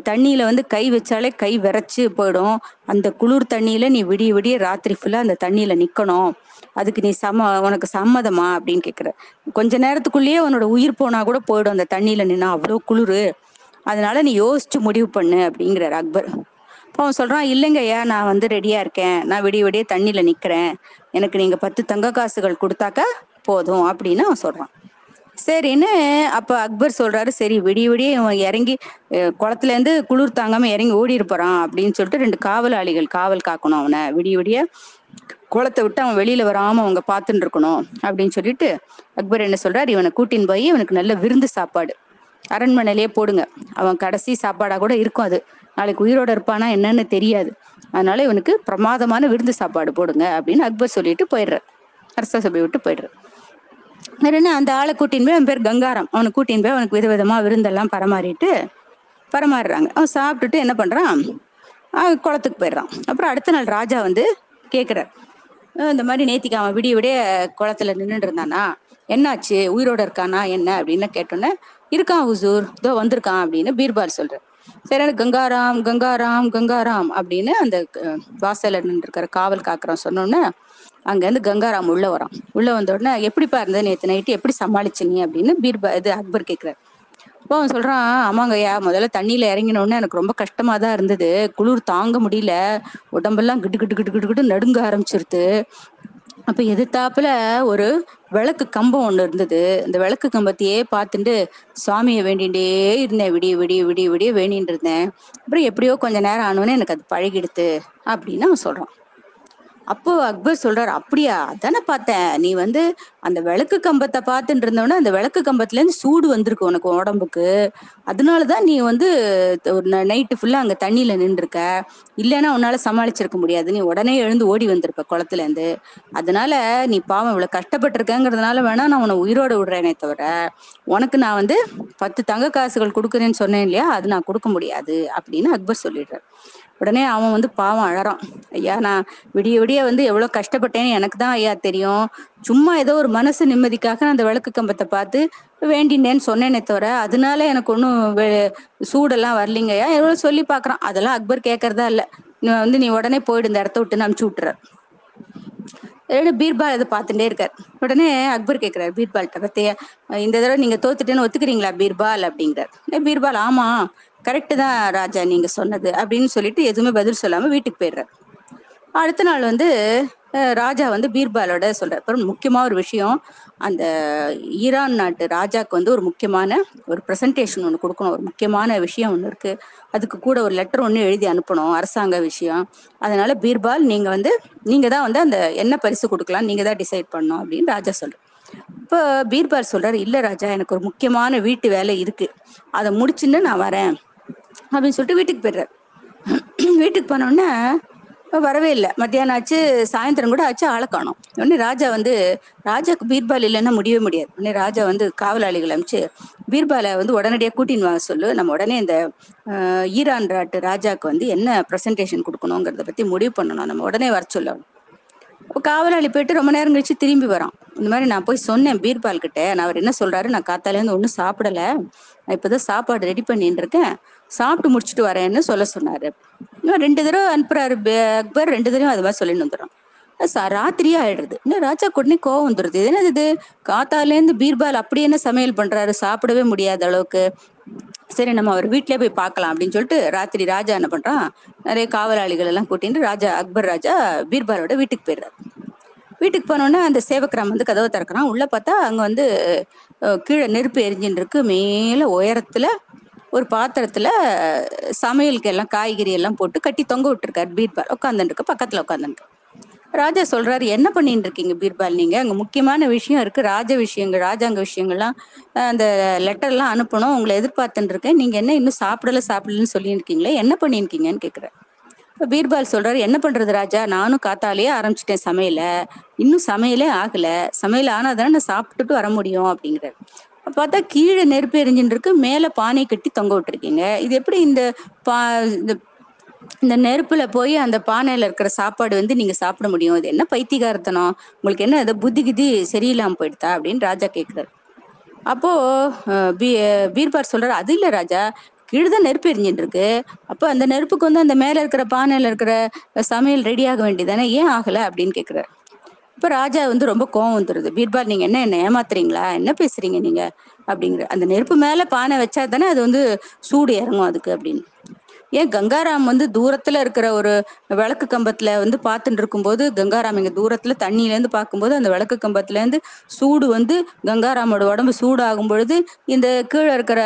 தண்ணியில வந்து கை வச்சாலே கை விரைச்சு போயிடும். அந்த குளிர் தண்ணியில நீ விடிய விடிய ராத்திரி ஃபுல்லா அந்த தண்ணியில நிக்கணும். அதுக்கு நீ சம உனக்கு சம்மதமா? அப்படின்னு கேக்குற கொஞ்ச நேரத்துக்குள்ளேயே உன்னோட உயிர் போனா கூட போயிடும் அந்த தண்ணியில நின்னா. அவ்வளோ குளிரு. அதனால நீ யோசிச்சு முடிவு பண்ணு அப்படிங்கிறார் அக்பர். அவன் சொல்றான் இல்லைங்க ஐயா நான் வந்து ரெடியா இருக்கேன். நான் விடிய விடிய தண்ணியில நிக்கிறேன். எனக்கு நீங்க பத்து தங்க காசுகள் கொடுத்தாக்கா போதும் அப்படின்னு அவன் சொல்றான். சரின்னு அப்ப அக்பர் சொல்றாரு சரி விடிய விடிய இவன் இறங்கி குளத்துல இருந்து குளிர் தாங்காம இறங்கி ஓடி இருப்பான் அப்படின்னு சொல்லிட்டு ரெண்டு காவலாளிகள் காவல் காக்கணும் அவனை. விடிய விடிய குளத்தை விட்டு அவன் வெளியில வராம அவங்க பார்த்துட்டு இருக்கணும் அப்படின்னு சொல்லிட்டு அக்பர் என்ன சொல்றாரு இவனை கூட்டின்னு போய் இவனுக்கு நல்ல விருந்து சாப்பாடு. அரண்மனையிலேயே போடுங்க. அவன் கடைசி சாப்பாடா கூட இருக்கும் அது. நாளைக்கு உயிரோட இருப்பானா என்னன்னு தெரியாது. அதனால இவனுக்கு பிரமாதமான விருந்து சாப்பாடு போடுங்க அப்படின்னு அக்பர் சொல்லிட்டு போயிடுறார். அரச சபை விட்டு போயிடுறார். வேற என்ன? அந்த ஆளை கூட்டின்னு போய் அவன் பேர் கங்காரம். அவனை கூட்டின்னு போய் அவனுக்கு விதவிதமா விருந்தெல்லாம் பரமாறிட்டு பரமாறுறாங்க அவன் சாப்பிட்டுட்டு என்ன பண்றான்? குளத்துக்கு போயிடுறான். அப்புறம் அடுத்த நாள் ராஜா வந்து கேட்குறார் இந்த மாதிரி நேத்திக்கு அவன் விடிய விடிய குளத்துல நின்றுட்டு இருந்தானா? என்னாச்சு? உயிரோட இருக்கானா? என்ன? அப்படின்னு கேட்டோன்னே இருக்கான் ஹுசூர். இதோ வந்திருக்கான் அப்படின்னு பீர்பால் சொல்றார். சரி கங்காராம் கங்காராம் கங்காராம் அப்படின்னு அந்த வாசல்ல நின்று இருக்கிற காவல் காக்கிறோம் சொன்னோன்னே அங்கேருந்து கங்காராம் உள்ள வரான். உள்ள வந்த உடனே எப்படிப்பா இருந்தது நேற்று நைட்டு? எப்படி சமாளிச்சு நீ? அப்படின்னு பீர்பா இது அக்பர் கேட்கிறார். அப்போ அவன் சொல்றான் ஆமாங்க ஐயா முதல்ல தண்ணியில இறங்கின உடனே எனக்கு ரொம்ப கஷ்டமா தான் இருந்தது. குளிர் தாங்க முடியல. உடம்பெல்லாம் கிட்டு கிட்டு கிட்டு கிட்டு கிட்டு நடுங்க ஆரம்பிச்சிருது. அப்ப எதிர்த்தாப்புல ஒரு விளக்கு கம்பம் ஒண்ணு இருந்தது. இந்த விளக்கு கம்பத்தையே பார்த்துட்டு சுவாமியை வேண்டிகிட்டே இருந்தேன். விடிய விடிய விடிய விடிய வேண்டிட்டு இருந்தேன். அப்புறம் எப்படியோ கொஞ்ச நேரம் ஆனோன்னு எனக்கு அது பழகிடுது அப்படின்னு அவன் சொல்றான். அப்போ அக்பர் சொல்றாரு அப்படியா? அதானே பார்த்தேன். நீ வந்து அந்த விளக்கு கம்பத்தை பார்த்துட்டு இருந்தவன அந்த விளக்கு கம்பத்துல இருந்து சூடு வந்திருக்கு உனக்கு உடம்புக்கு. அதனாலதான் நீ வந்து ஒரு நைட்டு ஃபுல்லா அங்க தண்ணியில நின்றுருக்க. இல்லைன்னா உன்னால சமாளிச்சிருக்க முடியாது. நீ உடனே எழுந்து ஓடி வந்திருப்ப குளத்துல இருந்து அதனால நீ பாவம் இவ்வளவு கஷ்டப்பட்டிருக்கங்கிறதுனால வேணா நான் உன்னை உயிரோட விடுறேனே தவிர உனக்கு நான் வந்து பத்து தங்க காசுகள் கொடுக்குறேன்னு சொன்னேன் இல்லையா? அது நான் கொடுக்க முடியாது. அப்படின்னு அக்பர் சொல்லிடுறாரு. உடனே அவன் வந்து பாவம் அழறான். ஐயா நான் விடிய விடிய வந்து எவ்வளவு கஷ்டப்பட்டேன்னு எனக்கு தான் ஐயா தெரியும். சும்மா ஏதோ ஒரு மனசு நிம்மதிக்காக அந்த விளக்கு கம்பத்தை பார்த்து வேண்டினேன்னு சொன்னேனே தவிர அதனால எனக்கு ஒன்றும் சூடெல்லாம் வரலிங்க ஐயா. எவ்வளோ சொல்லி பார்க்குறான். அதெல்லாம் அக்பர் கேட்கறதா இல்லை. வந்து நீ உடனே போயிடு இந்த இடத்த விட்டு அனுப்பிச்சு விட்டுற பீர்பால் அதை பார்த்துட்டே இருக்கார். உடனே அக்பர் கேட்கிறார் பீர்பால்கிட்ட பத்தியா? இந்த தடவை நீங்க தோத்துட்டேன்னு ஒத்துக்கிறீங்களா பீர்பால்? அப்படிங்கிறார். பீர்பால் ஆமா. கரெக்டு தான் ராஜா நீங்க சொன்னது. அப்படின்னு சொல்லிட்டு எதுவுமே பதில் சொல்லாம வீட்டுக்கு போயிடுறார். அடுத்த நாள் வந்து ராஜா வந்து பீர்பாலோட சொல்றார். அப்புறம் முக்கியமான ஒரு விஷயம் அந்த ஈரான் நாட்டு ராஜாக்கு வந்து ஒரு முக்கியமான ஒரு ப்ரெசன்டேஷன் ஒன்று கொடுக்கணும். ஒரு முக்கியமான விஷயம் ஒன்று இருக்கு. அதுக்கு கூட ஒரு லெட்டர் ஒன்று எழுதி அனுப்பணும் அரசாங்க விஷயம். அதனால பீர்பால் நீங்க வந்து நீங்க தான் வந்து அந்த என்ன பரிசு கொடுக்கலாம் நீங்க தான் டிசைட் பண்ணணும் அப்படின்னு ராஜா சொல்றாரு. இப்போ பீர்பால் சொல்றாரு இல்ல ராஜா எனக்கு ஒரு முக்கியமான வீட்டு வேலை இருக்கு. அதை முடிச்சுன்னு நான் வரேன். அப்படின்னு சொல்லிட்டு வீட்டுக்கு போயிடுறாரு. வீட்டுக்கு போனோடனே வரவே இல்லை. மத்தியானம் ஆச்சு சாயந்தரம் கூட ஆச்சு ஆளை காணும். உடனே ராஜா வந்து ராஜாக்கு பீர்பால் இல்லைன்னா முடியவே முடியாது. உடனே ராஜா வந்து காவலாளிகள் அமைச்சு பீர்பாலை வந்து உடனடியாக கூட்டின்னு வாங்க சொல்லு. நம்ம உடனே இந்த ஈரான் நாட்டு ராஜாவுக்கு வந்து என்ன ப்ரெசன்டேஷன் கொடுக்கணுங்கிறத பற்றி முடிவு பண்ணணும். நம்ம உடனே வர சொல்லணும். காவலாளி போயிட்டு ரொம்ப நேரம் கழிச்சு திரும்பி வரான். இந்த மாதிரி நான் போய் சொன்னேன் பீர்பால் கிட்ட. நான் அவர் என்ன சொல்றாரு? நான் காத்தாலேருந்து ஒன்றும் சாப்பிடல. நான் இப்போதான் சாப்பாடு ரெடி பண்ணிட்டு இருக்கேன். சாப்பிட்டு முடிச்சுட்டு வரேன்னு சொல்ல சொன்னாரு. ரெண்டு தடவை அனுப்புறாரு அக்பர். ரெண்டு தடவை அது மாதிரி சொல்லிட்டு வந்துடும் ராத்திரியே ஆயிடுறது இன்னும் ராஜா உடனே கோவம் வந்துடுது இது என்னது இது? காத்தாலேருந்து பீர்பால் அப்படி என்ன சமையல் பண்றாரு? சாப்பிடவே முடியாத அளவுக்கு. சரி நம்ம அவர் வீட்டிலே போய் பார்க்கலாம் அப்படின்னு சொல்லிட்டு ராத்திரி ராஜா என்ன பண்றான்? நிறைய காவலாளிகள் எல்லாம் கூட்டிட்டு ராஜா அக்பர் ராஜா பீர்பாலோட வீட்டுக்கு போயிடுறாரு. வீட்டுக்கு போனோடனே அந்த சேவக்கிராம் வந்து கதவை திறக்கிறான். உள்ள பார்த்தா அங்க வந்து கீழே நெருப்பு எரிஞ்சின்னு இருக்கு. மேல உயரத்துல ஒரு பாத்திரத்துல சமையலுக்கு எல்லாம் காய்கறி எல்லாம் போட்டு கட்டி தொங்க விட்டுருக்காரு பீர்பால். உட்காந்துருக்கு பக்கத்துல உட்காந்துருக்கு ராஜா சொல்றாரு என்ன பண்ணிட்டு இருக்கீங்க பீர்பால்? நீங்க அங்க முக்கியமான விஷயம் இருக்கு ராஜ விஷயங்கள் ராஜாங்க விஷயங்கள்லாம் அந்த லெட்டர் எல்லாம் அனுப்பணும் உங்களை எதிர்பார்த்துட்டு இருக்கேன். நீங்க என்ன இன்னும் சாப்பிடல சாப்பிடலன்னு சொல்லியிருக்கீங்களே என்ன பண்ணிருக்கீங்கன்னு கேக்குறேன் பீர்பால் சொல்றாரு என்ன பண்றது ராஜா? நானும் காத்தாலேயே ஆரம்பிச்சிட்டேன் சமையல. இன்னும் சமையலே ஆகல. சமையல் ஆனாதானே நான் சாப்பிட்டுட்டு வர முடியும் அப்படிங்கிறாரு. பார்த்தா கீழே நெருப்பு எரிஞ்சுட்டு இருக்கு மேல பானை கட்டி தொங்க விட்டுருக்கீங்க. இது எப்படி இந்த பா இந்த இந்த நெருப்புல போய் அந்த பானையில இருக்கிற சாப்பாடு வந்து நீங்க சாப்பிட முடியும். இது என்ன பைத்தியகாரத்தனம்? உங்களுக்கு என்ன ஏதோ புத்தி கிதி சரியில்லாம போயிடுதா? அப்படின்னு ராஜா கேக்குறாரு அப்போ பீ பீர்பார் சொல்றாரு அது இல்ல ராஜா கீழதான் நெருப்பு எரிஞ்சிட்டு இருக்கு. அப்போ அந்த நெருப்புக்கு வந்து அந்த மேல இருக்கிற பானையில இருக்கிற சமையல் ரெடி ஆக வேண்டியதானே ஏன் ஆகல? அப்படின்னு கேக்குறாரு இப்ப ராஜா வந்து ரொம்ப கோவம் வந்துருது. பீர்பால் நீங்க என்ன என்ன ஏமாத்துறீங்களா? என்ன பேசுறீங்க நீங்க? அப்படிங்கிற அந்த நெருப்பு மேல பானை வச்சா தானே அது வந்து சூடு இறங்கும் அதுக்கு அப்படின்னு. ஏன் கங்காராம் வந்து தூரத்துல இருக்கிற ஒரு விளக்கு கம்பத்துல வந்து பார்த்துட்டு இருக்கும்போது கங்காராம் இங்க தூரத்துல தண்ணியில இருந்து பார்க்கும்போது அந்த விளக்கு கம்பத்துல இருந்து சூடு வந்து கங்காராமோட உடம்பு சூடாகும் பொழுது இந்த கீழே இருக்கிற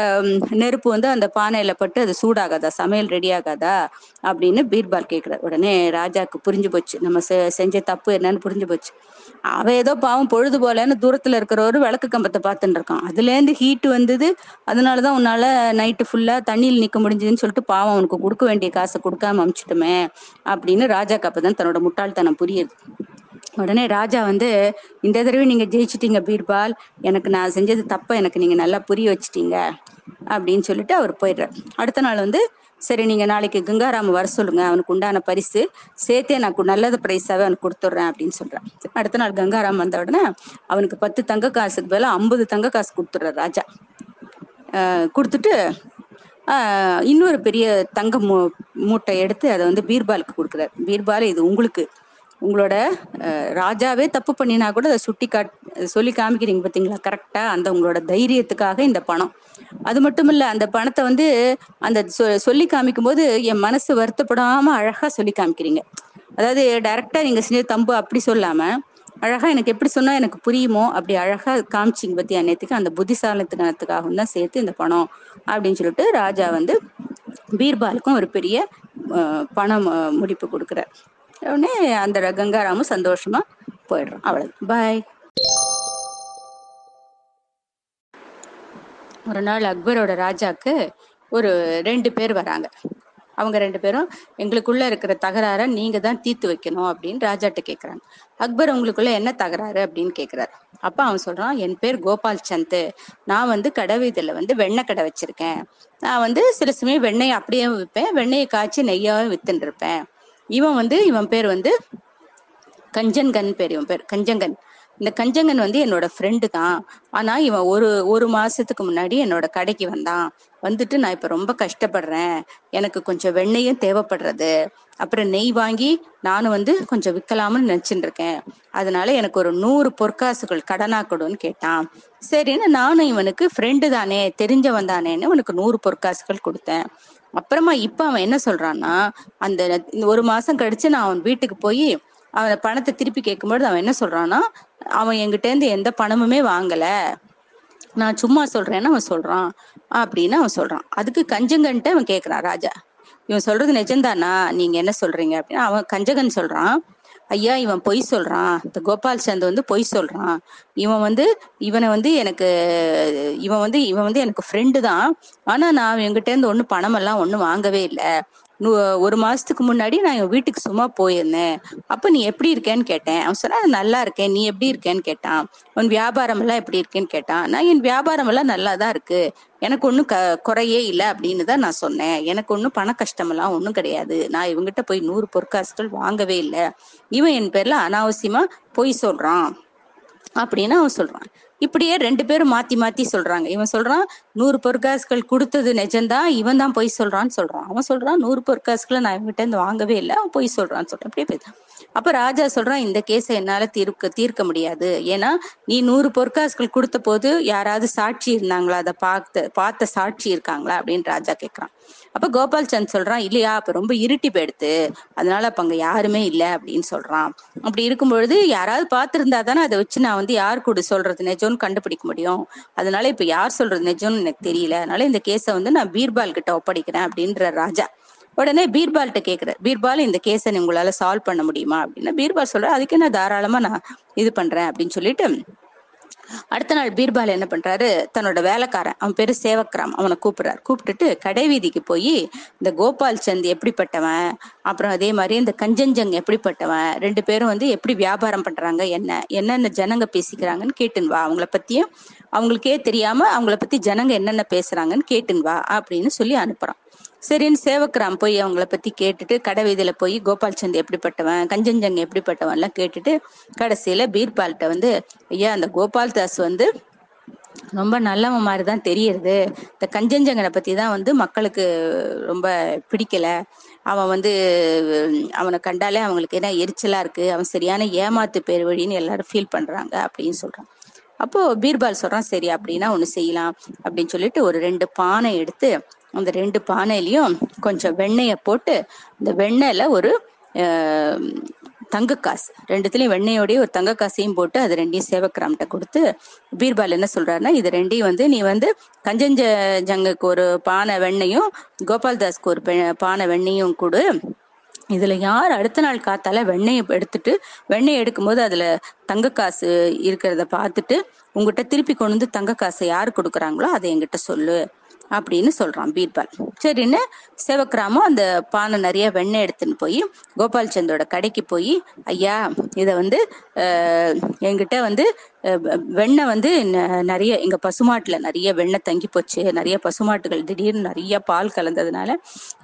நெருப்பு வந்து அந்த பானையில பட்டு அது சூடாகாதா? சமையல் ரெடி ஆகாதா? அப்படின்னு பீர்பால் கேட்கிறார். உடனே ராஜாக்கு புரிஞ்சு போச்சு. நம்ம செஞ்ச தப்பு என்னன்னு புரிஞ்சு போச்சு. அவ ஏதோ பாவம் பொழுது போலன்னு தூரத்துல இருக்கிற ஒரு விளக்கு கம்பத்தை பார்த்துட்டு இருக்கான். அதுல இருந்து ஹீட் வந்தது. அதனாலதான் உன்னால நைட்டு ஃபுல்லா தண்ணியில் நிக்க முடிஞ்சதுன்னு சொல்லிட்டு பாவம் அவனுக்கு கொடுக்க வேண்டிய காசை கொடுக்காம அமிச்சிட்டுமே அப்படின்னு ராஜாக்கு கப்பதான் தன்னோட முட்டாள்தனம் புரியுது உடனே ராஜா வந்து இந்த தடவை நீங்க ஜெயிச்சிட்டீங்க பீர்பால். எனக்கு நான் செஞ்சது தப்ப எனக்கு நீங்க நல்லா புரிய வச்சிட்டீங்க அப்படின்னு சொல்லிட்டு அவர் போயிடுறார். அடுத்த நாள் வந்து சரி நீங்க நாளைக்கு கங்காராம வர சொல்லுங்க. அவனுக்கு உண்டான பரிசு. சேர்த்தே நான் நல்லது பிரைஸாவே அவனுக்கு கொடுத்துட்றேன் அப்படின்னு சொல்றான். அடுத்த நாள் கங்காராம் வந்த உடனே அவனுக்கு பத்து தங்க காசுக்கு பதிலாக ஐம்பது தங்க காசு கொடுத்துட்றார் ராஜா. கொடுத்துட்டு இன்னொரு பெரிய தங்க மூ மூட்டை எடுத்து அதை வந்து பீர்பாலுக்கு கொடுக்குறாரு. பீர்பால் இது உங்களுக்கு. உங்களோட ராஜாவே தப்பு பண்ணினா கூட அதை சுட்டி காட் சொல்லி காமிக்கிறீங்க பார்த்தீங்களா கரெக்டா அந்த உங்களோட தைரியத்துக்காக இந்த பணம். அது மட்டும் இல்ல அந்த பணத்தை வந்து அந்த சொ- சொல்லி காமிக்கும் போது என் மனசு வருத்தப்படாம அழகா சொல்லி காமிக்கிறீங்க. அதாவது டைரக்டா நீங்க செஞ்ச தம்பு அப்படி சொல்லாம அழகா எனக்கு எப்படி சொன்னா எனக்கு புரியுமோ அப்படி அழகா காமிச்சிங்க பத்தி அன்னையத்துக்கு அந்த புத்திசாலித்தனத்துக்காகவும் தான் சேர்த்து இந்த பணம் அப்படின்னு சொல்லிட்டு ராஜா வந்து பீர்பாலுக்கும் ஒரு பெரிய அஹ், பணம் முடிப்பு கொடுக்குறார். உடனே அந்த கங்காராமும் சந்தோஷமா போயிடுறான். அவ்வளவு பாய் ஒரு நாள் அக்பரோட ராஜாக்கு ஒரு ரெண்டு பேர் வராங்க. அவங்க ரெண்டு பேரும் எங்களுக்குள்ள இருக்கிற தகராறை நீங்க தான் தீர்த்து வைக்கணும் அப்படின்னு ராஜாட்ட கேக்குறாங்க. அக்பர் உங்களுக்குள்ள என்ன தகராறு? அப்படின்னு கேக்குறாரு. அப்ப அவன் சொல்றான் என் பேர் கோபால் சந்த். நான் வந்து கடை வீதியில வந்து வெண்ணெய் கடை வச்சிருக்கேன். நான் வந்து சில சமயம் வெண்ணெய் அப்படியே விற்பேன் வெண்ணெயை காய்ச்சி நெய்யாவும் வித்துன்னு இருப்பேன். இவன் வந்து இவன் பேர் வந்து கஞ்சன்கன் பேர் இவன் பேர் கஞ்சங்கன். இந்த கஞ்சங்கன் வந்து என்னோட ஃப்ரெண்டு தான். ஆனா இவன் ஒரு ஒரு மாசத்துக்கு முன்னாடி என்னோட கடைக்கு வந்தான். வந்துட்டு நான் இப்ப ரொம்ப கஷ்டப்படுறேன். எனக்கு கொஞ்சம் வெண்ணெயும் தேவைப்படுறது. அப்புறம் நெய் வாங்கி நானும் வந்து கொஞ்சம் விற்கலாம்னு நினைச்சுட்டு இருக்கேன். அதனால எனக்கு ஒரு நூறு பொற்காசுகள் கடனா கொடுன்னு கேட்டான். சரின்னு நானும் இவனுக்கு ஃப்ரெண்டு தானே தெரிஞ்சவன் தானேன்னு உனக்கு நூறு பொற்காசுகள் கொடுத்தேன். அப்புறமா இப்ப அவன் என்ன சொல்றான்னா அந்த இந்த ஒரு மாசம் கழிச்சு நான் அவன் வீட்டுக்கு போய் அவன் பணத்தை திருப்பி கேட்கும்போது அவன் என்ன சொல்றான்னா அவன் என்கிட்ட இருந்து எந்த பணமுமே வாங்கல. நான் சும்மா சொல்றேன்னு அவன் சொல்றான் அப்படின்னு அவன் சொல்றான். அதுக்கு கஞ்சங்கன்ட்டு அவன் கேக்குறான் ராஜா. இவன் சொல்றது நிஜம்தானா? நீங்க என்ன சொல்றீங்க அப்படின்னு அவன் கஞ்சகன் சொல்றான். ஐயா இவன் பொய் சொல்றான். இந்த கோபால் சந்த் வந்து பொய் சொல்றான். இவன் வந்து இவனை வந்து எனக்கு இவன் வந்து இவன் வந்து எனக்கு ஃப்ரெண்டு தான். ஆனா நான் என்கிட்ட இருந்து ஒன்றும் பணமெல்லாம் ஒன்றும் வாங்கவே இல்லை. ஒரு மாசத்துக்கு முன்னாடி நான் என் வீட்டுக்கு சும்மா போயிருந்தேன். அப்ப நீ எப்படி இருக்கேன்னு கேட்டேன். அவன் சொன்னா நல்லா இருக்கேன். நீ எப்படி இருக்கேன்னு கேட்டான். உன் வியாபாரம் எல்லாம் எப்படி இருக்கேன்னு கேட்டான். நான் என் வியாபாரம் எல்லாம் நல்லா தான் இருக்கு. எனக்கு ஒன்றும் க குறையே இல்லை அப்படின்னு தான் நான் சொன்னேன். எனக்கு ஒன்றும் பண கஷ்டமெல்லாம் ஒன்றும் கிடையாது. நான் இவங்ககிட்ட போய் நூறு பொற்காசுகள் வாங்கவே இல்லை. இவன் என் பேர்ல அனாவசியமா பொய் சொல்றான். அப்படின்னு அவன் சொல்றான். இப்படியே ரெண்டு பேரும் மாத்தி மாத்தி சொல்றாங்க. இவன் சொல்றான் நூறு பொற்காசுகள் கொடுத்தது நிஜம்தான் இவன் தான் பொய் சொல்றான்னு சொல்றான். அவன் சொல்றான் நூறு பொற்காசுகளை நான் இவன்கிட்ட இருந்து வாங்கவே இல்லை அவன் பொய் சொல்றான்னு சொல்றான். அப்படியே போய்தான் அப்ப ராஜா சொல்றான் இந்த கேஸை என்னால தீர்க்க தீர்க்க முடியாது. ஏன்னா நீ நூறு பொற்காசுகள் கொடுத்த போது யாராவது சாட்சி இருந்தாங்களா? அதை பார்த்த பார்த்த சாட்சி இருக்காங்களா? அப்படின்னு ராஜா கேக்குறான் அப்ப கோபால் சந்த் சொல்றான் இல்லையா அப்ப ரொம்ப இருட்டி போயிடுத்து. அதனால அப்ப அங்க யாருமே இல்ல அப்படின்னு சொல்றான். அப்படி இருக்கும் பொழுது யாராவது பார்த்திருந்தா தானே அதை வச்சு நான் வந்து யார் கூட சொல்றது? நெஜம்னு கண்டுபிடிக்க முடியும். அதனால இப்ப யார் சொல்றது? நெஜம்னு எனக்கு தெரியல. அதனால இந்த கேஸை வந்து நான் பீர்பால் கிட்ட ஒப்படைக்கிறேன் அப்படின்ற ராஜா. உடனே பீர்பால்கிட்ட கேட்குறாரு பீர்பால் இந்த கேஸை உங்களால சால்வ் பண்ண முடியுமா? அப்படின்னா பீர்பால் சொல்ற அதுக்கு நான் தாராளமா நான் இது பண்றேன் அப்படின்னு சொல்லிட்டு அடுத்த நாள் பீர்பால் என்ன பண்றாரு? தன்னோட வேலைக்காரன் அவன் பேரு சேவக்ராம் அவனை கூப்பிடுறாரு. கூப்பிட்டுட்டு கடைவீதிக்கு போய் இந்த கோபால் சந்த் எப்படிப்பட்டவன்? அப்புறம் அதே மாதிரி இந்த கஞ்சஞ்சங் எப்படிப்பட்டவன்? ரெண்டு பேரும் வந்து எப்படி வியாபாரம் பண்றாங்க? என்ன? என்னென்ன ஜனங்க பேசிக்கிறாங்கன்னு கேட்டுன்னு வா. அவங்கள பத்தியும் அவங்களுக்கே தெரியாம அவங்கள பத்தி ஜனங்க என்னென்ன பேசுறாங்கன்னு கேட்டுன்னு வா அப்படின்னு சொல்லி அனுப்புறான். சரின்னு சேவக்ராம் போய் அவங்கள பத்தி கேட்டுட்டு கடை வீதியில போய் கோபால் சந்த் எப்படிப்பட்டவன் கஞ்சஞ்சங் எப்படிப்பட்டவன் எல்லாம் கேட்டுட்டு கடைசியில பீர்பால்கிட்ட வந்து ஐயா அந்த கோபால் தாஸ் வந்து ரொம்ப நல்லவன் மாதிரி தான் தெரியுது இந்த கஞ்சஞ்சங்கனை பத்தி தான் வந்து மக்களுக்கு ரொம்ப பிடிக்கல. அவன் வந்து அவனை கண்டாலே அவங்களுக்கு என்ன எரிச்சலா இருக்கு. அவன் சரியான ஏமாத்து பேர் வழின்னு எல்லாரும் ஃபீல் பண்றாங்க அப்படின்னு சொல்றான். அப்போ பீர்பால் சொல்றான் சரி அப்படின்னா ஒண்ணு செய்யலாம். அப்படின்னு சொல்லிட்டு ஒரு ரெண்டு பானை எடுத்து அந்த ரெண்டு பானையிலையும் கொஞ்சம் வெண்ணெயை போட்டு இந்த வெண்ணெயில ஒரு தங்க காசு ரெண்டுத்துலயும் வெண்ணெயோடய ஒரு தங்க காசையும் போட்டு அது ரெண்டையும் சேவக்கிராம்கிட்ட கொடுத்து பீர்பால் என்ன சொல்றாருன்னா இது ரெண்டையும் வந்து நீ வந்து கஞ்சஞ்ச ஜங்குக்கு ஒரு பானை வெண்ணையும் கோபால்தாஸ்க்கு ஒரு பெ- பானை வெண்ணையும் கொடு. இதுல யார் அடுத்த நாள் காத்தால வெண்ணெயை எடுத்துட்டு வெண்ணெய் எடுக்கும்போது அதுல தங்க காசு இருக்கிறத பார்த்துட்டு உங்ககிட்ட திருப்பி கொண்டு வந்து தங்க காசை யார் கொடுக்குறாங்களோ அதை என்கிட்ட சொல்லு. அப்படின்னு சொல்றான் பீர்பால். சரின்னு சேவக்கிராமம் அந்த பானை நிறைய வெண்ணெய் எடுத்துன்னு போய் கோபால் சந்தோட கடைக்கு போய் ஐயா இதை வந்து அஹ், என்கிட்ட வந்து வெண்ணெய் வந்து ந- நிறைய எங்க பசுமாட்டுல நிறைய வெண்ணெய் தங்கி போச்சு. நிறைய பசுமாட்டுகள் திடீர்னு நிறைய பால் கலந்ததுனால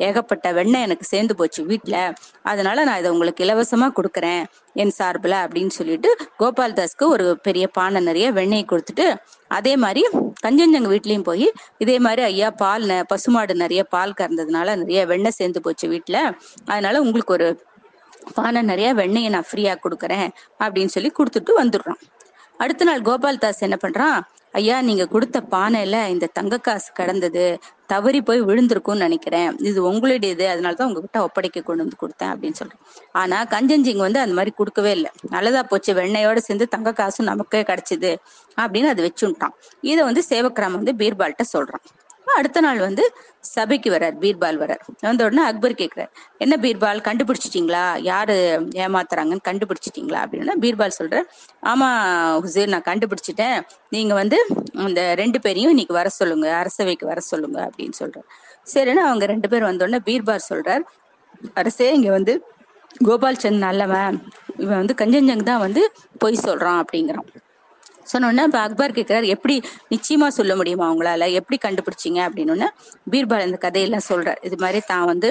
ஏகப்பட்ட வெண்ணெய் எனக்கு சேர்ந்து போச்சு வீட்டுல அதனால நான் இதை உங்களுக்கு இலவசமா கொடுக்குறேன் என் சார்பில் அப்படின்னு சொல்லிட்டு கோபால்தாஸ்க்கு ஒரு பெரிய பானை நிறைய வெண்ணெய் கொடுத்துட்டு அதே மாதிரி கஞ்சஞ்சங்க வீட்லயும் போய் இதே மாதிரி ஐயா பால் ந- பசுமாடு நிறைய பால் கறந்ததுனால நிறைய வெண்ணெய் சேர்ந்து போச்சு வீட்டுல அதனால உங்களுக்கு ஒரு பானை நிறைய வெண்ணெயை நான் ஃப்ரீயா கொடுக்குறேன் அப்படின்னு சொல்லி கொடுத்துட்டு வந்துடுறான் அடுத்த நாள் கோபால் தாஸ் என்ன பண்றான்? ஐயா நீங்க கொடுத்த பானையில இந்த தங்க காசு கடந்தது தவறி போய் விழுந்திருக்கும்னு நினைக்கிறேன். இது உங்களுடையது அதனால தான் உங்ககிட்ட ஒப்படைக்க கொண்டு வந்து கொடுத்தேன் அப்படின்னு சொல்றேன். ஆனா கஞ்சன்ஜிங் வந்து அந்த மாதிரி கொடுக்கவே இல்லை. நல்லதா போச்சு வெண்ணையோட சேர்ந்து தங்க காசும் நமக்கே கிடைச்சது அப்படின்னு அது வச்சுட்டான். இதை வந்து சேவக்கிராம வந்து பீர்பால்கிட்ட சொல்றான். அடுத்த நாள் வந்து சபைக்கு வர்றார் பீர்பால் வர்றார். வந்த உடனே அக்பர் கேட்கிறார் என்ன பீர்பால் கண்டுபிடிச்சிட்டீங்களா? யாரு ஏமாத்துறாங்கன்னு கண்டுபிடிச்சிட்டீங்களா? அப்படின்னா பீர்பால் சொல்ற ஆமா ஹுசேர் நான் கண்டுபிடிச்சிட்டேன். நீங்க வந்து இந்த ரெண்டு பேரையும் இன்னைக்கு வர சொல்லுங்க அரசவைக்கு வர சொல்லுங்க அப்படின்னு சொல்றாரு. சரின்னு அவங்க ரெண்டு பேரும் வந்தோடனே பீர்பால் சொல்றார் அரசே இங்க வந்து கோபால் சந்த் நல்லவன். இவன் வந்து கஞ்சஞ்சங் தான் வந்து பொய் சொல்றான் அப்படிங்கிறான். சொன்னோன்னா இப்போ அக்பர் கேட்குறாரு எப்படி நிச்சயமா சொல்ல முடியுமா அவங்களால எப்படி கண்டுபிடிச்சிங்க? அப்படின்னு பீர்பால் இந்த கதையெல்லாம் சொல்றார். இது மாதிரி தான் வந்து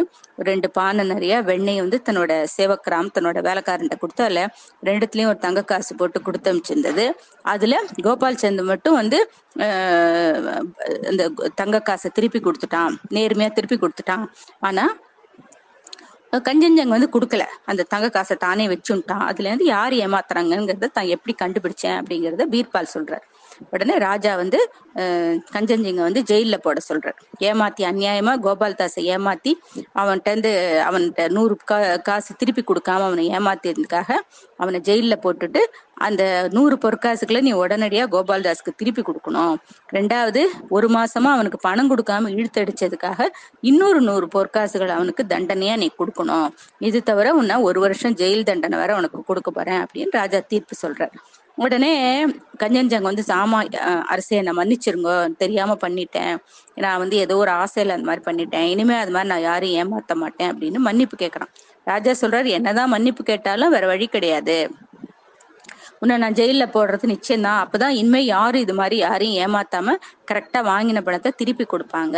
ரெண்டு பானை நிறைய வெண்ணெய் வந்து தன்னோட சேவக்கிராம் தன்னோட வேலைக்காரன்ட்ட கொடுத்து அதில் ரெண்டுத்துலயும் ஒரு தங்க காசு போட்டு கொடுத்து அமிச்சிருந்தது அதுல கோபால் சந்த் மட்டும் வந்து இந்த தங்க காசை திருப்பி கொடுத்துட்டான். நேர்மையா திருப்பி கொடுத்துட்டான். ஆனா கஞ்சஞ்சங் வந்து கொடுக்கல. அந்த தங்க காசை தானே வச்சுட்டான். அதுல இருந்து யார் ஏமாத்துறாங்கிறத தான் எப்படி கண்டுபிடிச்சேன் அப்படிங்கறத பீர்பால் சொல்றாரு. உடனே ராஜா வந்து கஞ்சஞ்சிங்க வந்து ஜெயில போட சொல்றார். ஏமாத்தி அநியாயமா கோபால்தாஸை ஏமாத்தி அவன்கிட்ட இருந்து அவன்கிட்ட நூறு கா காசு திருப்பி கொடுக்காம அவனை ஏமாத்தியதுக்காக அவனை ஜெயில போட்டுட்டு அந்த நூறு பொற்காசுகளை நீ உடனடியா கோபால்தாஸ்க்கு திருப்பி கொடுக்கணும். ரெண்டாவது ஒரு மாசமா அவனுக்கு பணம் கொடுக்காம இழுத்தடிச்சதுக்காக இன்னொரு நூறு பொற்காசுகள் அவனுக்கு தண்டனையா நீ கொடுக்கணும். இது தவிர உன்ன ஒரு வருஷம் ஜெயில் தண்டனை வர உனக்கு கொடுக்க போறேன் அப்படின்னு ராஜா தீர்ப்பு சொல்றாரு. உடனே கஞ்சன்ஜங் வந்து சாமா அரசே நான் மன்னிச்சிருங்க தெரியாம பண்ணிட்டேன். நான் வந்து ஏதோ ஒரு ஆசையில அந்த மாதிரி பண்ணிட்டேன். இனிமே அது மாதிரி நான் யாரையும் ஏமாத்த மாட்டேன் அப்படின்னு மன்னிப்பு கேட்கறான் ராஜா சொல்றாரு என்னதான் மன்னிப்பு கேட்டாலும் வேற வழி கிடையாது. உன்னை நான் ஜெயில போடுறது நிச்சயம்தான். அப்பதான் இனிமே யாரும் இது மாதிரி யாரையும் ஏமாத்தாம கரெக்டா வாங்கின பணத்தை திருப்பி கொடுப்பாங்க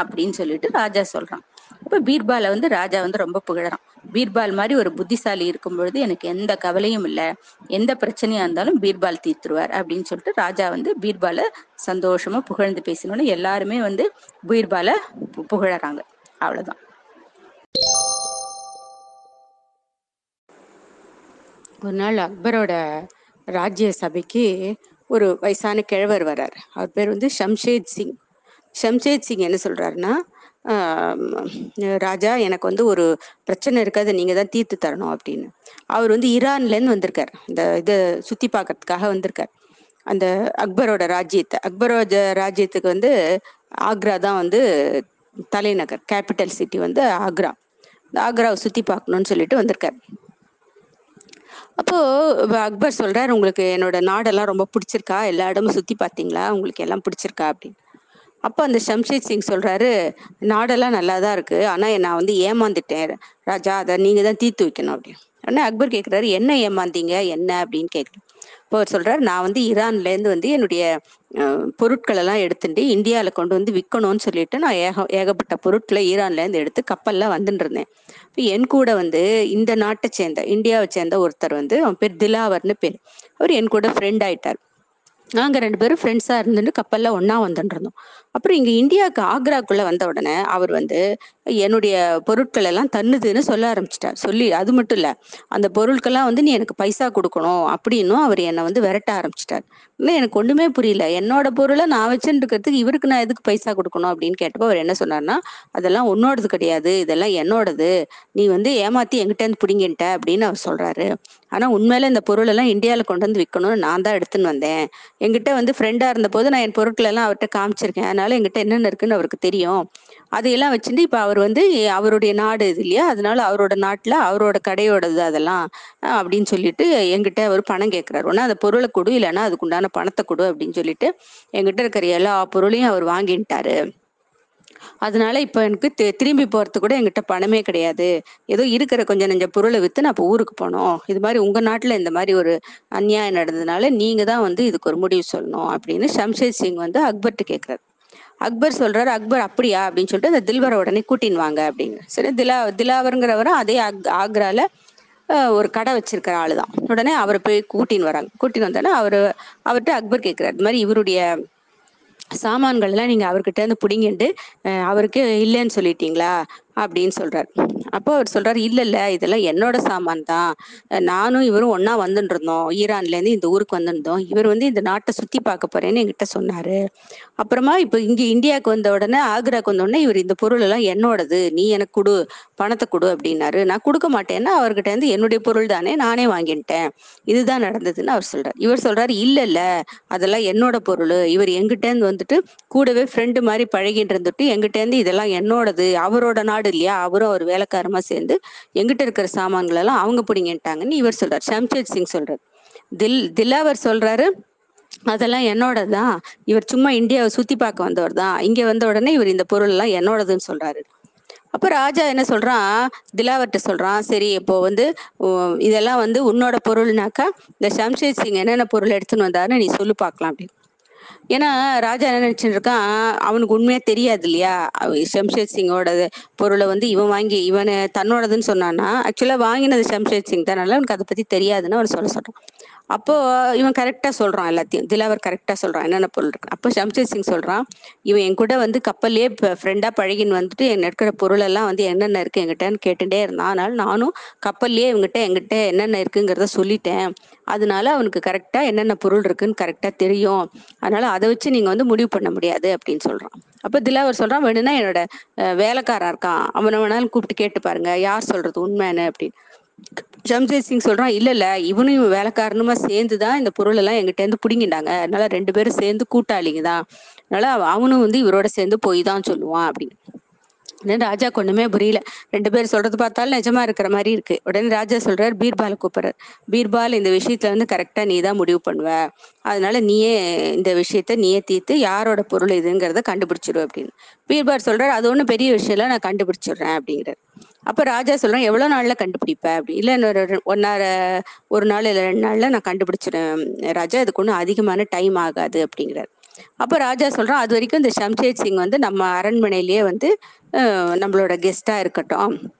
அப்படின்னு சொல்லிட்டு ராஜா சொல்றான். இப்ப பீர்பால வந்து ராஜா வந்து ரொம்ப புகழறான். பீர்பால் மாதிரி ஒரு புத்திசாலி இருக்கும் பொழுது எனக்கு எந்த கவலையும் இல்லை. எந்த பிரச்சனையா இருந்தாலும் பீர்பால் தீர்த்துருவார் அப்படின்னு சொல்லிட்டு ராஜா வந்து பீர்பால சந்தோஷமா புகழ்ந்து பேசினோன்னு எல்லாருமே வந்து பீர்பால புகழறாங்க. அவ்வளவுதான். ஒரு நாள் அக்பரோட ராஜ்ய சபைக்கு ஒரு வயசான கிழவர் வர்றார். அவர் பேர் வந்து ஷம்ஷேத் சிங். ஷம்ஷேத் சிங் என்ன சொல்றாருன்னா ராஜா எனக்கு வந்து ஒரு பிரச்சனை இருக்காது. நீங்க தான் தீர்த்து தரணும் அப்படின்னு. அவர் வந்து ஈரான்லேருந்து வந்திருக்கார். இந்த இதை சுத்தி பார்க்கறதுக்காக வந்திருக்கார். அந்த அக்பரோட ராஜ்யத்தை அக்பரோட ராஜ்யத்துக்கு வந்து ஆக்ரா தான் வந்து தலைநகர் கேபிட்டல் சிட்டி வந்து ஆக்ரா. இந்த ஆக்ராவை சுத்தி பார்க்கணும்னு சொல்லிட்டு வந்திருக்கார். அப்போ அக்பர் சொல்றாரு உங்களுக்கு என்னோட நாடெல்லாம் ரொம்ப பிடிச்சிருக்கா? எல்லா இடமும் சுத்தி பார்த்தீங்களா? உங்களுக்கு எல்லாம் பிடிச்சிருக்கா? அப்படின்னு. அப்போ அந்த ஷம்ஷீத் சிங் சொல்றாரு நாடெல்லாம் நல்லா தான் இருக்கு ஆனா நான் வந்து ஏமாந்துட்டேன் ராஜா அதை நீங்க தான் தீர்த்து வைக்கணும் அப்படின்னு. உடனே அக்பர் கேட்குறாரு என்ன ஏமாந்தீங்க? என்ன? அப்படின்னு கேட்குறேன் இப்போ அவர் சொல்றாரு நான் வந்து ஈரான்லேருந்து வந்து என்னுடைய பொருட்களெல்லாம் எடுத்துட்டு இந்தியாவில் கொண்டு வந்து விற்கணும்னு சொல்லிட்டு நான் ஏக ஏகப்பட்ட பொருட்களை ஈரான்லேருந்து எடுத்து கப்பலில் வந்துட்டு இருந்தேன். இப்போ என் கூட வந்து இந்த நாட்டை சேர்ந்த இந்தியாவை சேர்ந்த ஒருத்தர் வந்து அவன் பேர் திலாவர்னு பேர். அவர் என் கூட ஃப்ரெண்ட் ஆயிட்டார். நாங்கள் ரெண்டு பேரும் ஃப்ரெண்ட்ஸாக இருந்துட்டு கப்பலில் ஒன்றா வந்துட்டு இருந்தோம். அப்புறம் இங்கே இந்தியாவுக்கு ஆக்ராக்குள்ளே வந்த உடனே அவர் வந்து என்னுடைய பொருட்கள் எல்லாம் தன்னுதுன்னு சொல்ல ஆரம்பிச்சிட்டார். சொல்லி அது மட்டும் இல்லை அந்த பொருட்கள்லாம் வந்து நீ எனக்கு பைசா கொடுக்கணும் அப்படின்னும் அவர் என்னை வந்து விரட்ட ஆரம்பிச்சிட்டார். இல்லை எனக்கு ஒன்றுமே புரியல. என்னோட பொருளை நான் வச்சுட்டு இருக்கிறதுக்கு இவருக்கு நான் எதுக்கு பைசா கொடுக்கணும் அப்படின்னு கேட்டப்போ அவர் என்ன சொன்னார்னா அதெல்லாம் உன்னோடது கிடையாது. இதெல்லாம் என்னோடது. நீ வந்து ஏமாத்தி எங்கிட்டேருந்து பிடிங்கிட்ட அப்படின்னு அவர் சொல்றாரு. ஆனா உண்மையில இந்த பொருள் எல்லாம் இந்தியாவில் கொண்டு வந்து விற்கணும்னு நான் தான் எடுத்துன்னு வந்தேன். எங்கிட்ட வந்து ஃப்ரெண்டா இருந்த போது நான் என் பொருட்கள் எல்லாம் அவர்கிட்ட காமிச்சிருக்கேன். அதனால எங்கிட்ட என்னென்ன இருக்குன்னு அவருக்கு தெரியும். அதையெல்லாம் வச்சுட்டு இப்போ அவர் வந்து அவருடைய நாடு இது இல்லையா? அதனால அவரோட நாட்டில் அவரோட கடையோடது அதெல்லாம் அப்படின்னு சொல்லிட்டு எங்கிட்ட அவர் பணம் கேட்குறாரு. ஒன்றா அந்த பொருளை கொடு இல்லைன்னா அதுக்குண்டான பணத்தை கொடு அப்படின்னு சொல்லிட்டு எங்கிட்ட இருக்கிற எல்லா பொருளையும் அவர் வாங்கிட்டாரு. அதனால இப்போ எனக்கு திரும்பி போறது கூட எங்கிட்ட பணமே கிடையாது. ஏதோ இருக்கிற கொஞ்சம் நெஞ்ச பொருளை வித்து நான் இப்போ ஊருக்கு போனோம். இது மாதிரி உங்க நாட்டுல இந்த மாதிரி ஒரு அநியாயம் நடந்ததுனால நீங்க தான் வந்து இதுக்கு ஒரு முடிவு சொல்லணும் அப்படின்னு ஷம்ஷேத் சிங் வந்து அக்பர்ட்டு கேட்கிறாரு. அக்பர் சொல்றாரு அக்பர் அப்படியா? அப்படின்னு சொல்லிட்டு அந்த தில்வரை உடனே கூட்டின்னு வாங்க அப்படின்னு. சரி திலா திலாவருங்கிறவரும் அதே ஆக்ரால ஒரு கடை வச்சிருக்கிற ஆளு தான் உடனே அவரை போய் கூட்டின்னு வராங்க. கூட்டின்னு வந்தோடனே அவர் அவர்கிட்ட அக்பர் கேட்கிறார் இது மாதிரி இவருடைய சாமான்கள்லாம் நீங்க அவர்கிட்ட இருந்து பிடிங்கிட்டு அவருக்கு இல்லைன்னு சொல்லிட்டீங்களா? அப்படின்னு சொல்றார். அப்போ அவர் சொல்றாரு இல்ல இல்ல இதெல்லாம் என்னோட சாமான் தான். நானும் இவரும் ஒன்னா வந்துட்டு இருந்தோம் ஈரான்ல இருந்து இந்த ஊருக்கு வந்திருந்தோம். இவர் வந்து இந்த நாட்டை சுத்தி பார்க்க போறேன்னு என்கிட்ட சொன்னாரு. அப்புறமா இப்போ இங்க இந்தியாவுக்கு வந்த உடனே ஆக்ராக்கு வந்த உடனே இவர் இந்த பொருள் எல்லாம் என்னோடது. நீ எனக்கு கொடு பணத்தை கொடு அப்படின்னாரு. நான் கொடுக்க மாட்டேன்னா அவர்கிட்ட இருந்து என்னுடைய பொருள் தானே நானே வாங்கிட்டேன். இதுதான் நடந்ததுன்னு அவர் சொல்றார். இவர் சொல்றாரு இல்ல இல்ல அதெல்லாம் என்னோட பொருள். இவர் எங்கிட்ட இருந்து வந்துட்டு கூடவே ஃப்ரெண்டு மாதிரி பழகிட்டு இருந்துட்டு எங்கிட்ட இருந்து இதெல்லாம் என்னோடது. அவரோட நாள் நாடு இல்லையா? அவரும் அவர் வேலைக்காரமா சேர்ந்து எங்கிட்ட இருக்கிற சாமான்கள் எல்லாம் அவங்க பிடிங்கிட்டாங்கன்னு இவர் சொல்றாரு. ஷம்ஷேத் சிங் சொல்றாரு. தில் திலாவர் சொல்றாரு அதெல்லாம் என்னோட தான் இவர் சும்மா இந்தியாவை சுத்தி பார்க்க வந்தவர் தான் இங்க வந்த உடனே இவர் இந்த பொருள் எல்லாம் என்னோடதுன்னு சொல்றாரு. அப்ப ராஜா என்ன சொல்றான்? திலாவர்கிட்ட சொல்றான் சரி இப்போ வந்து இதெல்லாம் வந்து உன்னோட பொருள்னாக்கா இந்த ஷம்ஷேத் சிங் என்னென்ன பொருள் எடுத்துன்னு வந்தாருன்னு நீ சொல்லு பார்க்கலாம் அப்படின்னு. ஏன்னா ராஜா என்ன நினைச்சிட்டு இருக்கான்? அவனுக்கு உண்மையா தெரியாது இல்லையா? ஷம்ஷேத் சிங்கோட பொருளை வந்து இவன் வாங்கி இவனு தன்னோடதுன்னு சொன்னான்னா ஆக்சுவலா வாங்கினது ஷம்ஷேத் சிங் தான். அவனுக்கு அதை பத்தி தெரியாதுன்னு அவன் சொல்ல சொல்றான். அப்போ இவன் கரெக்டா சொல்றான் எல்லாத்தையும். திலாவர் கரெக்டா சொல்றான். என்னென்ன பொருள் இருக்கு அப்போ ஷம்ஷேத் சிங் சொல்றான் இவன் என் கூட வந்து கப்பல்லே ஃப்ரெண்டா பழகின்னு வந்துட்டு என் இருக்கிற பொருள் எல்லாம் வந்து என்னென்ன இருக்கு என்கிட்டன்னு கேட்டுட்டே இருந்தான். அதனால நானும் கப்பல்லையே இவங்ககிட்ட எங்கிட்ட என்னென்ன இருக்குங்கிறத சொல்லிட்டேன். அதனால அவனுக்கு கரெக்டாக என்னென்ன பொருள் இருக்குன்னு கரெக்டாக தெரியும். அதனால அதை வச்சு நீங்கள் வந்து முடிவு பண்ண முடியாது அப்படின்னு சொல்கிறான் அப்போ திலாவர் சொல்கிறான் வேணும்னா என்னோட அஹ், வேலைக்காரன் இருக்கான். அவனை வேணாலும் கூப்பிட்டு கேட்டு பாருங்க. யார் சொல்றது? உண்மைன்னு அப்படின்னு. ஜம்ஜெய் சிங் சொல்றான் இல்ல இல்ல. இவனும் இவன் வேலைக்காரனுமா சேர்ந்து தான் இந்த பொருள் எல்லாம் எங்கிட்ட இருந்து புடுங்கிட்டாங்க அதனால ரெண்டு பேரும் சேர்ந்து கூட்டாளிங்க தான். அதனால அவனும் வந்து இவரோட சேர்ந்து போய் தான் சொல்லுவான் அப்படின்னு. ராஜாக்கு ஒண்ணுமே புரியல. ரெண்டு பேர் சொல்றது பார்த்தாலும் நிஜமா இருக்கிற மாதிரி இருக்கு. உடனே ராஜா சொல்றாரு பீர்பால் கூப்பிடுறாரு. பீர்பால் இந்த விஷயத்துல வந்து கரெக்டா நீ தான் முடிவு பண்ணுவ. அதனால நீயே இந்த விஷயத்த நீயே தீர்த்து யாரோட பொருள் இதுங்கிறத கண்டுபிடிச்சிரு அப்படின்னு. பீர்பால் சொல்றாரு அது ஒண்ணும் பெரிய விஷயம்லாம் நான் கண்டுபிடிச்சிடுறேன் அப்படிங்கிறார் அப்ப ராஜா சொல்றேன் எவ்வளவு நாள்ல கண்டுபிடிப்ப? அப்படி. இல்ல இன்னொரு ஒன்னார ஒரு நாள் இல்ல ரெண்டு நாள்ல நான் கண்டுபிடிச்சிடுறேன் ராஜா. இதுக்கு ஒன்றும் அதிகமான டைம் ஆகாது அப்படிங்கிறார். அப்போ ராஜா சொல்றான் அது வரைக்கும் இந்த ஷம்ஷேத் சிங் வந்து நம்ம அரண்மனையிலேயே வந்து நம்மளோட கெஸ்டா இருக்கட்டும்.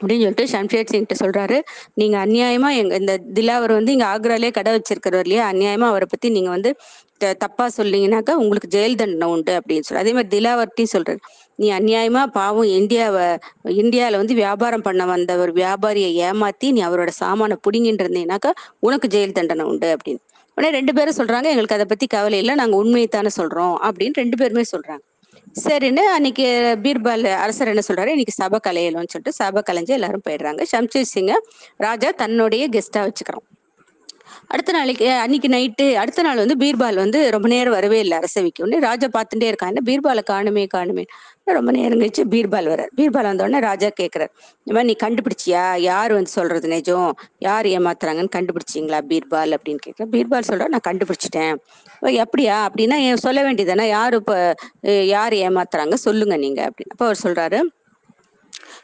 அப்படின்னு சொல்லிட்டு ஷம்ஷேத் சிங்கிட்ட சொல்றாரு. நீங்க அநியாயமா எங்க இந்த திலாவர் வந்து இங்க ஆக்ராலே கடை வச்சிருக்கிறவர் இல்லையா? அநியாயமா அவரை பத்தி நீங்க வந்து த- தப்பா சொன்னீங்கன்னாக்கா உங்களுக்கு ஜெயில் தண்டனை உண்டு. அப்படின்னு சொல்லி அதே மாதிரி திலாவர்ட்டையும் சொல்றாரு. நீ அநியாயமா பாவம் இந்தியாவை இந்தியால வந்து வியாபாரம் பண்ண வந்த ஒரு வியாபாரியை ஏமாத்தி நீ அவரோட சாமான புடிங்கிட்டு இருந்தீங்கன்னாக்கா உனக்கு ஜெயில் தண்டனை உண்டு. அப்படின்னு. உடனே ரெண்டு பேரும் சொல்றாங்க எங்களுக்கு அதை பத்தி கவலை இல்லை நாங்க உண்மையை தானே சொல்றோம் அப்படின்னு ரெண்டு பேருமே சொல்றாங்க. சரின்னு அன்னைக்கு பீர்பால் அரசர் என்ன சொல்றாரு இன்னைக்கு சபை கலையலும்னு சொல்லிட்டு சபை கலைஞ்சு எல்லாரும் போயிடுறாங்க. ஷம்ஷீர் சிங்க ராஜா தன்னுடைய கெஸ்டா வச்சுக்கிறான். அடுத்த நாளைக்கு அன்னைக்கு நைட்டு அடுத்த நாள் வந்து பீர்பால் வந்து ரொம்ப நேரம் வரவே இல்லை அரசவைக்கு. உடனே ராஜா பார்த்துட்டே இருக்கான் பீர்பாலை காணுமே காணுமே. ரொம்ப நேரம் கழிச்சு பீர்பால் வர்றார். பீர்பால் வந்தோடனே ராஜா கேட்கிறார் இந்த மாதிரி நீ கண்டுபிடிச்சியா? யார் வந்து சொல்றது நிஜம்? யார் ஏமாத்துறாங்கன்னு கண்டுபிடிச்சிங்களா பீர்பால் அப்படின்னு கேட்குற பீர்பால் சொல்ற நான் கண்டுபிடிச்சிட்டேன். ஓ, அப்படின்னா ஏன் சொல்ல வேண்டியதானே யார் இப்போ யார் ஏமாத்துறாங்க? சொல்லுங்க நீங்க அப்படின்னு. அப்போ அவர் சொல்றாரு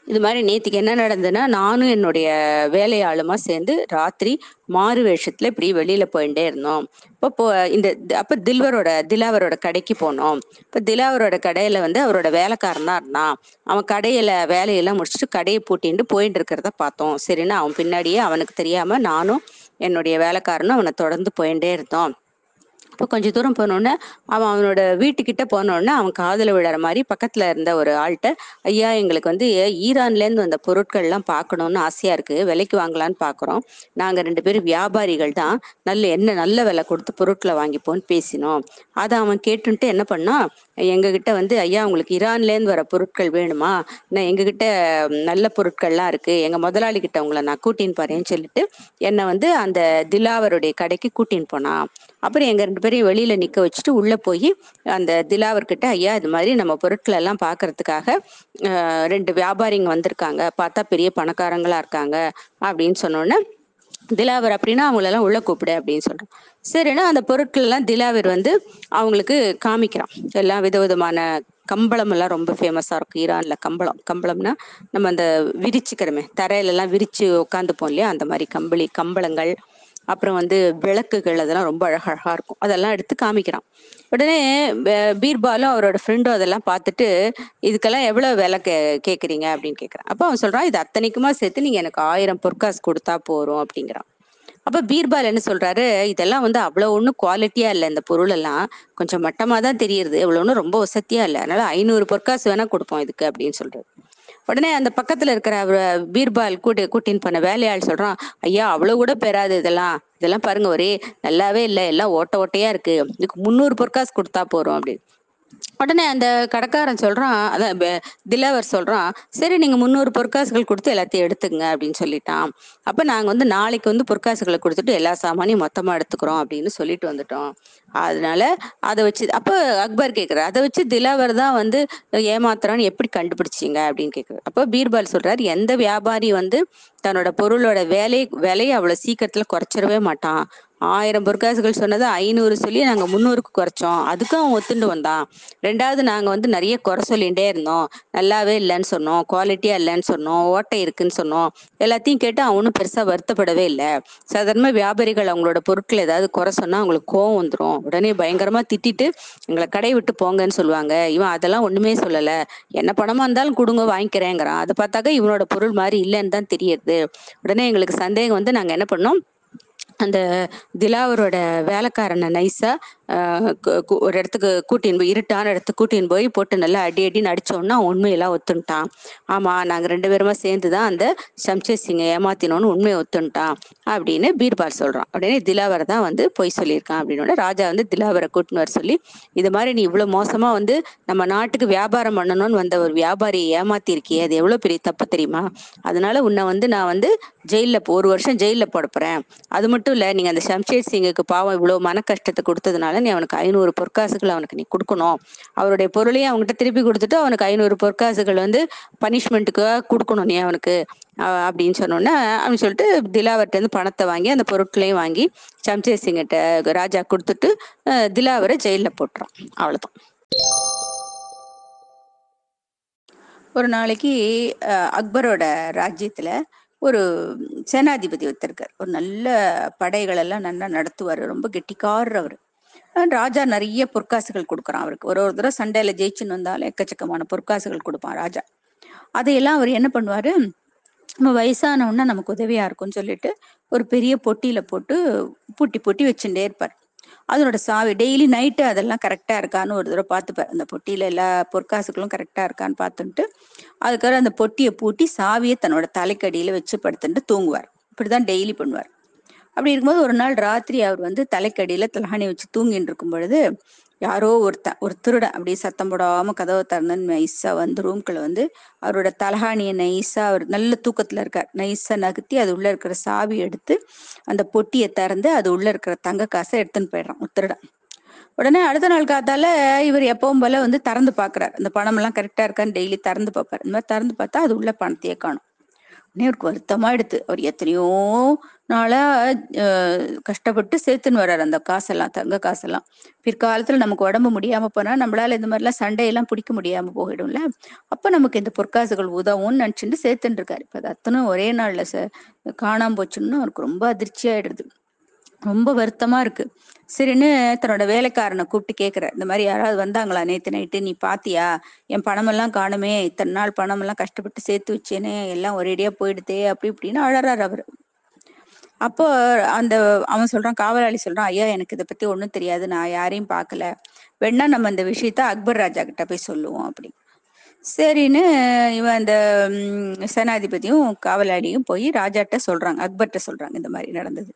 இது மாதிரி நேற்றுக்கு என்ன நடந்ததுன்னா நானும் என்னுடைய வேலையாளுமா சேர்ந்து ராத்திரி மாறு வேஷத்துல இப்படி வெளியில போயிட்டே இருந்தோம். இப்போ போ இந்த அப்ப தில்வரோட திலாவரோட கடைக்கு போனோம். இப்ப திலாவரோட கடையில வந்து அவரோட வேலைக்காரன் தான் இருந்தான். அவன் கடையில வேலையெல்லாம் முடிச்சுட்டு கடையை பூட்டிட்டு போயிட்டு இருக்கிறத பார்த்தோம். சரின்னு அவன் பின்னாடியே அவனுக்கு தெரியாம நானும் என்னுடைய வேலைக்காரனும் அவனை தொடர்ந்து போயிட்டே இருந்தோம். இப்போ கொஞ்சம் தூரம் போனோடனே அவன் அவனோட வீட்டுக்கிட்ட போனோடனே அவன் காதல விழற மாதிரி பக்கத்துல இருந்த ஒரு ஆள்கிட்ட ஐயா எங்களுக்கு வந்து ஈரான்ல இருந்து வந்த பொருட்கள்லாம் பார்க்கணும்னு ஆசையா இருக்கு. விலைக்கு வாங்கலாம்னு பார்க்குறோம். நாங்க ரெண்டு பேரும் வியாபாரிகள் தான். நல்ல என்ன நல்ல விலை கொடுத்து பொருட்களை வாங்கிப்போன்னு பேசினோம். அதை அவன் கேட்டுன்ட்டு என்ன பண்ணான் எங்ககிட்ட வந்து ஐயா உங்களுக்கு ஈரான்ல இருந்து வர பொருட்கள் வேணுமா? நான் எங்ககிட்ட நல்ல பொருட்கள்லாம் இருக்கு. எங்க முதலாளி கிட்ட உங்களை நான் கூட்டின்னு போறேன்னு சொல்லிட்டு என்னை வந்து அந்த திலாவருடைய கடைக்கு கூட்டின்னு போனான். அப்புறம் எங்க ரெண்டு பேரையும் வெளியில நிக்க வச்சுட்டு உள்ள போய் அந்த திலாவர்கிட்ட ஐயா இது மாதிரி நம்ம பொருட்கள் எல்லாம் பார்க்கறதுக்காக ரெண்டு வியாபாரிங்க வந்திருக்காங்க. பார்த்தா பெரிய பணக்காரங்களா இருக்காங்க. அப்படின்னு சொன்னோன்னே திலாவர் அப்படின்னா அவங்களெல்லாம் உள்ள கூப்பிடு அப்படின்னு சொல்றான் சரின்னா அந்த பொருட்கள் எல்லாம் திலாவர் வந்து அவங்களுக்கு காமிக்கிறான். எல்லாம் விதவிதமான கம்பளம் எல்லாம் ரொம்ப ஃபேமஸா இருக்கும். ஈரான்ல கம்பளம். கம்பளம்னா நம்ம அந்த விரிச்சுக்கிறோமே. தரையில எல்லாம் விரிச்சு உட்காந்துப்போம் இல்லையா? அந்த மாதிரி கம்பளி கம்பளங்கள் அப்புறம் வந்து விளக்குகள் அதெல்லாம் ரொம்ப அழகழகா இருக்கும். அதெல்லாம் எடுத்து காமிக்கிறான். உடனே பீர்பாலும் அவரோட ஃப்ரெண்டும் அதெல்லாம் பார்த்துட்டு இதுக்கெல்லாம் எவ்வளவு விலை கே கேட்குறீங்க அப்படின்னு கேட்குறான் அப்போ அவன் சொல்றான் இது அத்தனைக்குமா சேர்த்து நீங்க எனக்கு ஆயிரம் பொற்காசு கொடுத்தா போறோம் அப்படிங்கிறான். அப்ப பீர்பால் என்ன சொல்றாரு இதெல்லாம் வந்து அவ்வளவு ஒன்றும் குவாலிட்டியா இல்லை. இந்த பொருள் எல்லாம் கொஞ்சம் மட்டமா தான் தெரியுது. எவ்வளோ ஒன்றும் ரொம்ப வசதியா இல்லை. அதனால ஐநூறு பொற்காசு வேணா கொடுப்போம் இதுக்கு அப்படின்னு சொல்றாரு. உடனே அந்த பக்கத்துல இருக்கிற பீர்பால் கூட்டி கூட்டின்னு போன வேலையாள் சொல்றான் ஐயா அவ்வளவு கூட பெறாது இதெல்லாம். இதெல்லாம் பாருங்க ஒரே நல்லாவே இல்லை எல்லாம் ஓட்ட ஓட்டையா இருக்கு. இதுக்கு முந்நூறு பொற்காசு கொடுத்தா போறோம் அப்படின்னு. உடனே அந்த கடைக்காரன் சொல்றான் அதான் திலவர் சொல்றான் சரி நீங்க முந்நூறு பொற்காசுகள் கொடுத்து எல்லாத்தையும் எடுத்துங்க அப்படின்னு சொல்லிட்டான். அப்ப நாங்க வந்து நாளைக்கு வந்து பொற்காசுகளை கொடுத்துட்டு எல்லா சாமானையும் மொத்தமா எடுத்துக்கிறோம் அப்படின்னு சொல்லிட்டு வந்துட்டோம். அதனால அதை வச்சு அப்ப அக்பர் கேக்குறாரு அதை வச்சு திலாவர் தான் வந்து ஏமாத்துறான்னு எப்படி கண்டுபிடிச்சிங்க அப்படின்னு கேக்குறாரு. அப்ப பீர்பால் சொல்றாரு எந்த வியாபாரி வந்து தன்னோட பொருளோட வேலை விலையை அவ்வளவு சீக்கிரத்துல குறைச்சிடவே மாட்டான். ஆயிரம் பொற்காசுகள் சொன்னதை ஐநூறு சொல்லி நாங்க முந்நூறுக்கு குறைச்சோம். அதுக்கும் அவன் ஒத்துண்டு வந்தான். ரெண்டாவது நாங்க வந்து நிறைய குறை சொல்லிகிட்டே இருந்தோம். நல்லாவே இல்லைன்னு சொன்னோம். குவாலிட்டியா இல்லைன்னு சொன்னோம். ஓட்டை இருக்குன்னு சொன்னோம். எல்லாத்தையும் கேட்டு அவனும் பெருசா வருத்தப்படவே இல்லை. சாதாரண வியாபாரிகள் அவங்களோட பொருட்கள் ஏதாவது குறை சொன்னா அவங்களுக்கு கோவம் வந்துடும் உடனே பயங்கரமா திட்டிட்டு எங்களை கடை விட்டு போங்கன்னு சொல்லுவாங்க. இவன் அதெல்லாம் ஒண்ணுமே சொல்லல. என்ன பணமா இருந்தாலும் கொடுங்க வாங்கிக்கிறேங்கிறான். அதை பார்த்தாக்க இவனோட பொருள் மாதிரி இல்லைன்னு தான் தெரியுது உடனே எங்களுக்கு சந்தேகம் வந்து நாங்க என்ன பண்ணோம்? அந்த திலாவரோட வேலைக்காரனை நைஸா ஒரு இடத்துக்கு கூட்டின்னு போய் இருட்டான இடத்துக்கு கூட்டின்னு போய் போட்டு நல்லா அடி அடி அடிச்சோன்னா உண்மையெல்லாம் ஒத்துன்ட்டான். ஆமா நாங்க ரெண்டு பேருமா சேர்ந்து தான் அந்த சம்சேர் சிங்கை ஏமாத்தினோன்னு உண்மையை ஒத்துன்ட்டான் அப்படின்னு பீர்பால் சொல்றான். அப்படின்னு திலாவர் தான் வந்து பொய் சொல்லியிருக்கான் அப்படின்னு ராஜா வந்து திலாவரை கூட்டின்னு வர சொல்லி இது மாதிரி நீ இவ்வளவு மோசமா வந்து நம்ம நாட்டுக்கு வியாபாரம் பண்ணணும்னு வந்த ஒரு வியாபாரியை ஏமாத்திருக்கியே அது எவ்வளவு பெரிய தப்பு தெரியுமா? அதனால உன்னை வந்து நான் வந்து ஜெயிலில் ஒரு வருஷம் ஜெயிலில் போட போறேன். அது மட்டும் இல்ல நீங்க அந்த ஷம்ஷேர் சிங்குக்கு பாவம் இவ்வளவு மன கஷ்டத்தை கொடுத்ததுனால நீ அவனுக்கு ஐநூறு பொற்காசுகள் அவனுக்கு நீ கொடுக்கணும். அவருடைய பொருளையும் அவன்கிட்ட திருப்பி கொடுத்துட்டு அவனுக்கு ஐநூறு பொற்காசுகள் வந்து பனிஷ்மெண்ட்டுக்கு கொடுக்கணும் நீ அவனுக்கு. அப்படின்னு சொன்னோன்னே அப்படின்னு சொல்லிட்டு திலாவர்ட்ட இருந்து பணத்தை வாங்கி அந்த பொருட்களையும் வாங்கி சம்சேர் சிங்கிட்ட ராஜா கொடுத்துட்டு திலாவரை ஜெயிலில் போட்டுறான். அவ்வளோதான் ஒரு நாளைக்கு அக்பரோட ராஜ்யத்தில் ஒரு சேனாதிபதி ஒருத்தருக்கார் ஒரு நல்ல படைகளெல்லாம் நல்லா நடத்துவார். ரொம்ப கெட்டிக்காரர் அவர். ராஜா நிறைய பொற்காசுகள் கொடுக்குறான் அவருக்கு. ஒரு ஒரு தடவை சண்டையில ஜெயிச்சுன்னு வந்தாலும் எக்கச்சக்கமான பொற்காசுகள் கொடுப்பான் ராஜா. அதையெல்லாம் அவர் என்ன பண்ணுவாரு? நம்ம வயசான நமக்கு உதவியா இருக்கும்னு சொல்லிட்டு ஒரு பெரிய பொட்டியில போட்டு பூட்டி பூட்டி வச்சுட்டே இருப்பார். அதனோட சாவி டெய்லி நைட்டு அதெல்லாம் கரெக்டா இருக்கான்னு ஒரு தடவை பார்த்துப்பார். அந்த பொட்டியில எல்லா பொற்காசுகளும் கரெக்டா இருக்கான்னு பார்த்துட்டு அதுக்கப்புறம் அந்த பொட்டியை பூட்டி சாவியை தன்னோட தலைக்கடியில வச்சு படுத்துட்டு தூங்குவார். இப்படிதான் டெய்லி பண்ணுவார். அப்படி இருக்கும்போது ஒரு நாள் ராத்திரி அவர் வந்து தலைக்கடியில தலகாணி வச்சு தூங்கிட்டு இருக்கும் பொழுது யாரோ ஒருத்தன் ஒரு திருடன் அப்படியே சத்தம் போடாம கதவை திறந்து நைஸா வந்து ரூம்குள்ள வந்து அவரோட தலகாணியை நைஸா அவர் நல்ல தூக்கத்துல இருக்கார். நைஸா நகர்த்தி அது உள்ள இருக்கிற சாவி எடுத்து அந்த பொட்டியை திறந்து அது உள்ள இருக்கிற தங்க காசை எடுத்துன்னு போயிடுறான் ஒரு திருடன். உடனே அடுத்த நாள் காத்தால இவர் எப்பவும் போல வந்து திறந்து பாக்குறாரு அந்த பணம் எல்லாம் கரெக்டா இருக்கான்னு டெய்லி திறந்து பார்ப்பாரு. இந்த மாதிரி திறந்து பார்த்தா அது உள்ள பணத்தையே காணும். உடனே அவருக்கு வருத்தமாயிடுது அவர் எத்தனையோ நாளா கஷ்டப்பட்டு சேர்த்துன்னு வர்றாரு அந்த காசெல்லாம் தங்க காசெல்லாம். பிற்காலத்துல நமக்கு உடம்பு முடியாம போனா நம்மளால இந்த மாதிரிலாம் சண்டையெல்லாம் பிடிக்க முடியாம போயிடும்ல. அப்ப நமக்கு இந்த பொற்காசுகள் உதவும்னு நினைச்சுட்டு சேர்த்துன்னு இருக்காரு இப்ப அது அத்தனும் ஒரே நாள்ல ச காணாம போச்சுன்னு அவருக்கு ரொம்ப அதிர்ச்சி ஆயிடுது. ரொம்ப வருத்தமா இருக்கு. சரின்னு தன்னோட வேலைக்காரனை கூப்பிட்டு கேக்குற இந்த மாதிரி யாராவது வந்தாங்களா நேத்து நைட்டு? நீ பாத்தியா? என் பணமெல்லாம் காணுமே. இத்தனை நாள் பணமெல்லாம் கஷ்டப்பட்டு சேர்த்து வச்சேனே. எல்லாம் ஒரேடியா போயிடுதே. அப்படி இப்படின்னு அழறாரு அவரு. அப்போ அந்த அவன் சொல்றான் காவலாளி சொல்றான் ஐயா எனக்கு இதை பத்தி ஒன்றும் தெரியாது. நான் யாரையும் பார்க்கல வேணா நம்ம இந்த விஷயத்த அக்பர் ராஜா கிட்ட போய் சொல்லுவோம் அப்படி சரின்னு இவன் அந்த சேனாதிபதியும் காவலாளியும் போய் ராஜாட்ட சொல்றாங்க. அக்பர்கிட்ட சொல்றாங்க இந்த மாதிரி நடந்தது.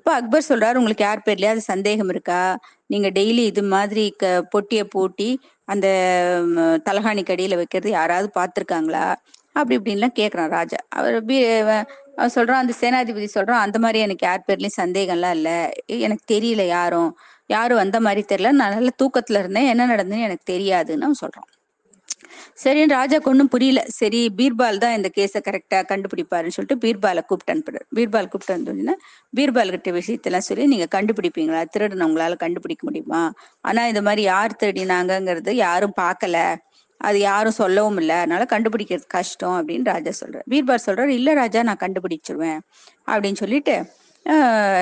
அப்ப அக்பர் சொல்றாரு உங்களுக்கு யார் பேர்லயாவது சந்தேகம் இருக்கா? நீங்க டெய்லி இது மாதிரி க பொட்டியை பூட்டி அந்த தலகாணி கடியில வைக்கிறது யாராவது பார்த்துருக்காங்களா? அப்படி இப்படின்லாம் கேக்குறான் ராஜா. அவர் சொல்றான் அந்த சேனாதிபதி சொல்றான் அந்த மாதிரி எனக்கு யார் பேர்லயும் சந்தேகம்லாம் இல்ல. எனக்கு தெரியல யாரும். யாரும் வந்த மாதிரி தெரியல. நான் நல்ல தூக்கத்துல இருந்தேன். என்ன நடந்ததுன்னு எனக்கு தெரியாதுன்னு அவன் சொல்றான். சரின்னு ராஜாக்கு ஒன்றும் புரியல. சரி பீர்பால் தான் இந்த கேஸை கரெக்டா கண்டுபிடிப்பாருன்னு சொல்லிட்டு பீர்பாலை கூப்பிட்டு அனுப்புறாரு பீர்பால் கூப்பிட்டு வந்தோடனே பீர்பால் கிட்ட விஷயத்தெல்லாம் சொல்லி நீங்க கண்டுபிடிப்பீங்களா? திருடனை உங்களால கண்டுபிடிக்க முடியுமா? ஆனா இந்த மாதிரி யார் திருடினாங்கங்கிறது யாரும் பார்க்கல. அது யாரும் சொல்லவும் இல்லை. அதனால கண்டுபிடிக்கிறது கஷ்டம் அப்படின்னு ராஜா சொல்றாரு. பீர்பால் சொல்றாரு இல்ல ராஜா நான் கண்டுபிடிச்சிருவேன் அப்படின்னு சொல்லிட்டு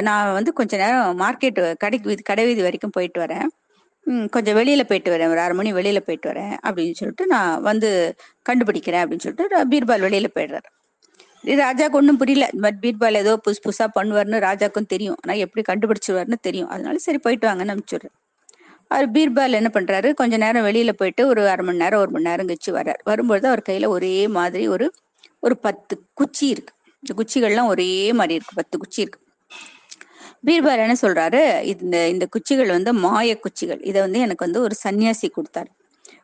நான் வந்து கொஞ்ச நேரம் மார்க்கெட் கடைக்கு கடை வீதி வரைக்கும் போயிட்டு வரேன். கொஞ்சம் வெளியில போயிட்டு வரேன். ஒரு அரை மணி வெளியில போயிட்டு வரேன் அப்படின்னு சொல்லிட்டு நான் வந்து கண்டுபிடிக்கிறேன் அப்படின்னு சொல்லிட்டு பீர்பால் வெளியில போயிடுறாரு. ராஜாக்கு ஒன்றும் புரியல. பட் பீர்பால் ஏதோ புதுசு புதுசா பண்ணுவார்னு ராஜாக்கும் தெரியும். ஆனால் எப்படி கண்டுபிடிச்சிருவாருன்னு தெரியும். அதனால சரி போயிட்டு வாங்கன்னு அனுப்பிச்சுடுறேன். அவர் பீர்பால் என்ன பண்றாரு? கொஞ்ச நேரம் வெளியில போயிட்டு ஒரு அரை மணி நேரம் ஒரு மணி நேரம் கழிச்சு வர்றாரு. வரும்பொழுது அவர் கையில ஒரே மாதிரி ஒரு ஒரு பத்து குச்சி இருக்கு. இந்த குச்சிகள்லாம் ஒரே மாதிரி இருக்கு. பத்து குச்சி இருக்கு. பீர்பால் என்ன சொல்றாரு. இந்த இந்த குச்சிகள் வந்து மாய குச்சிகள். இதை வந்து எனக்கு வந்து ஒரு சன்னியாசி கொடுத்தாரு.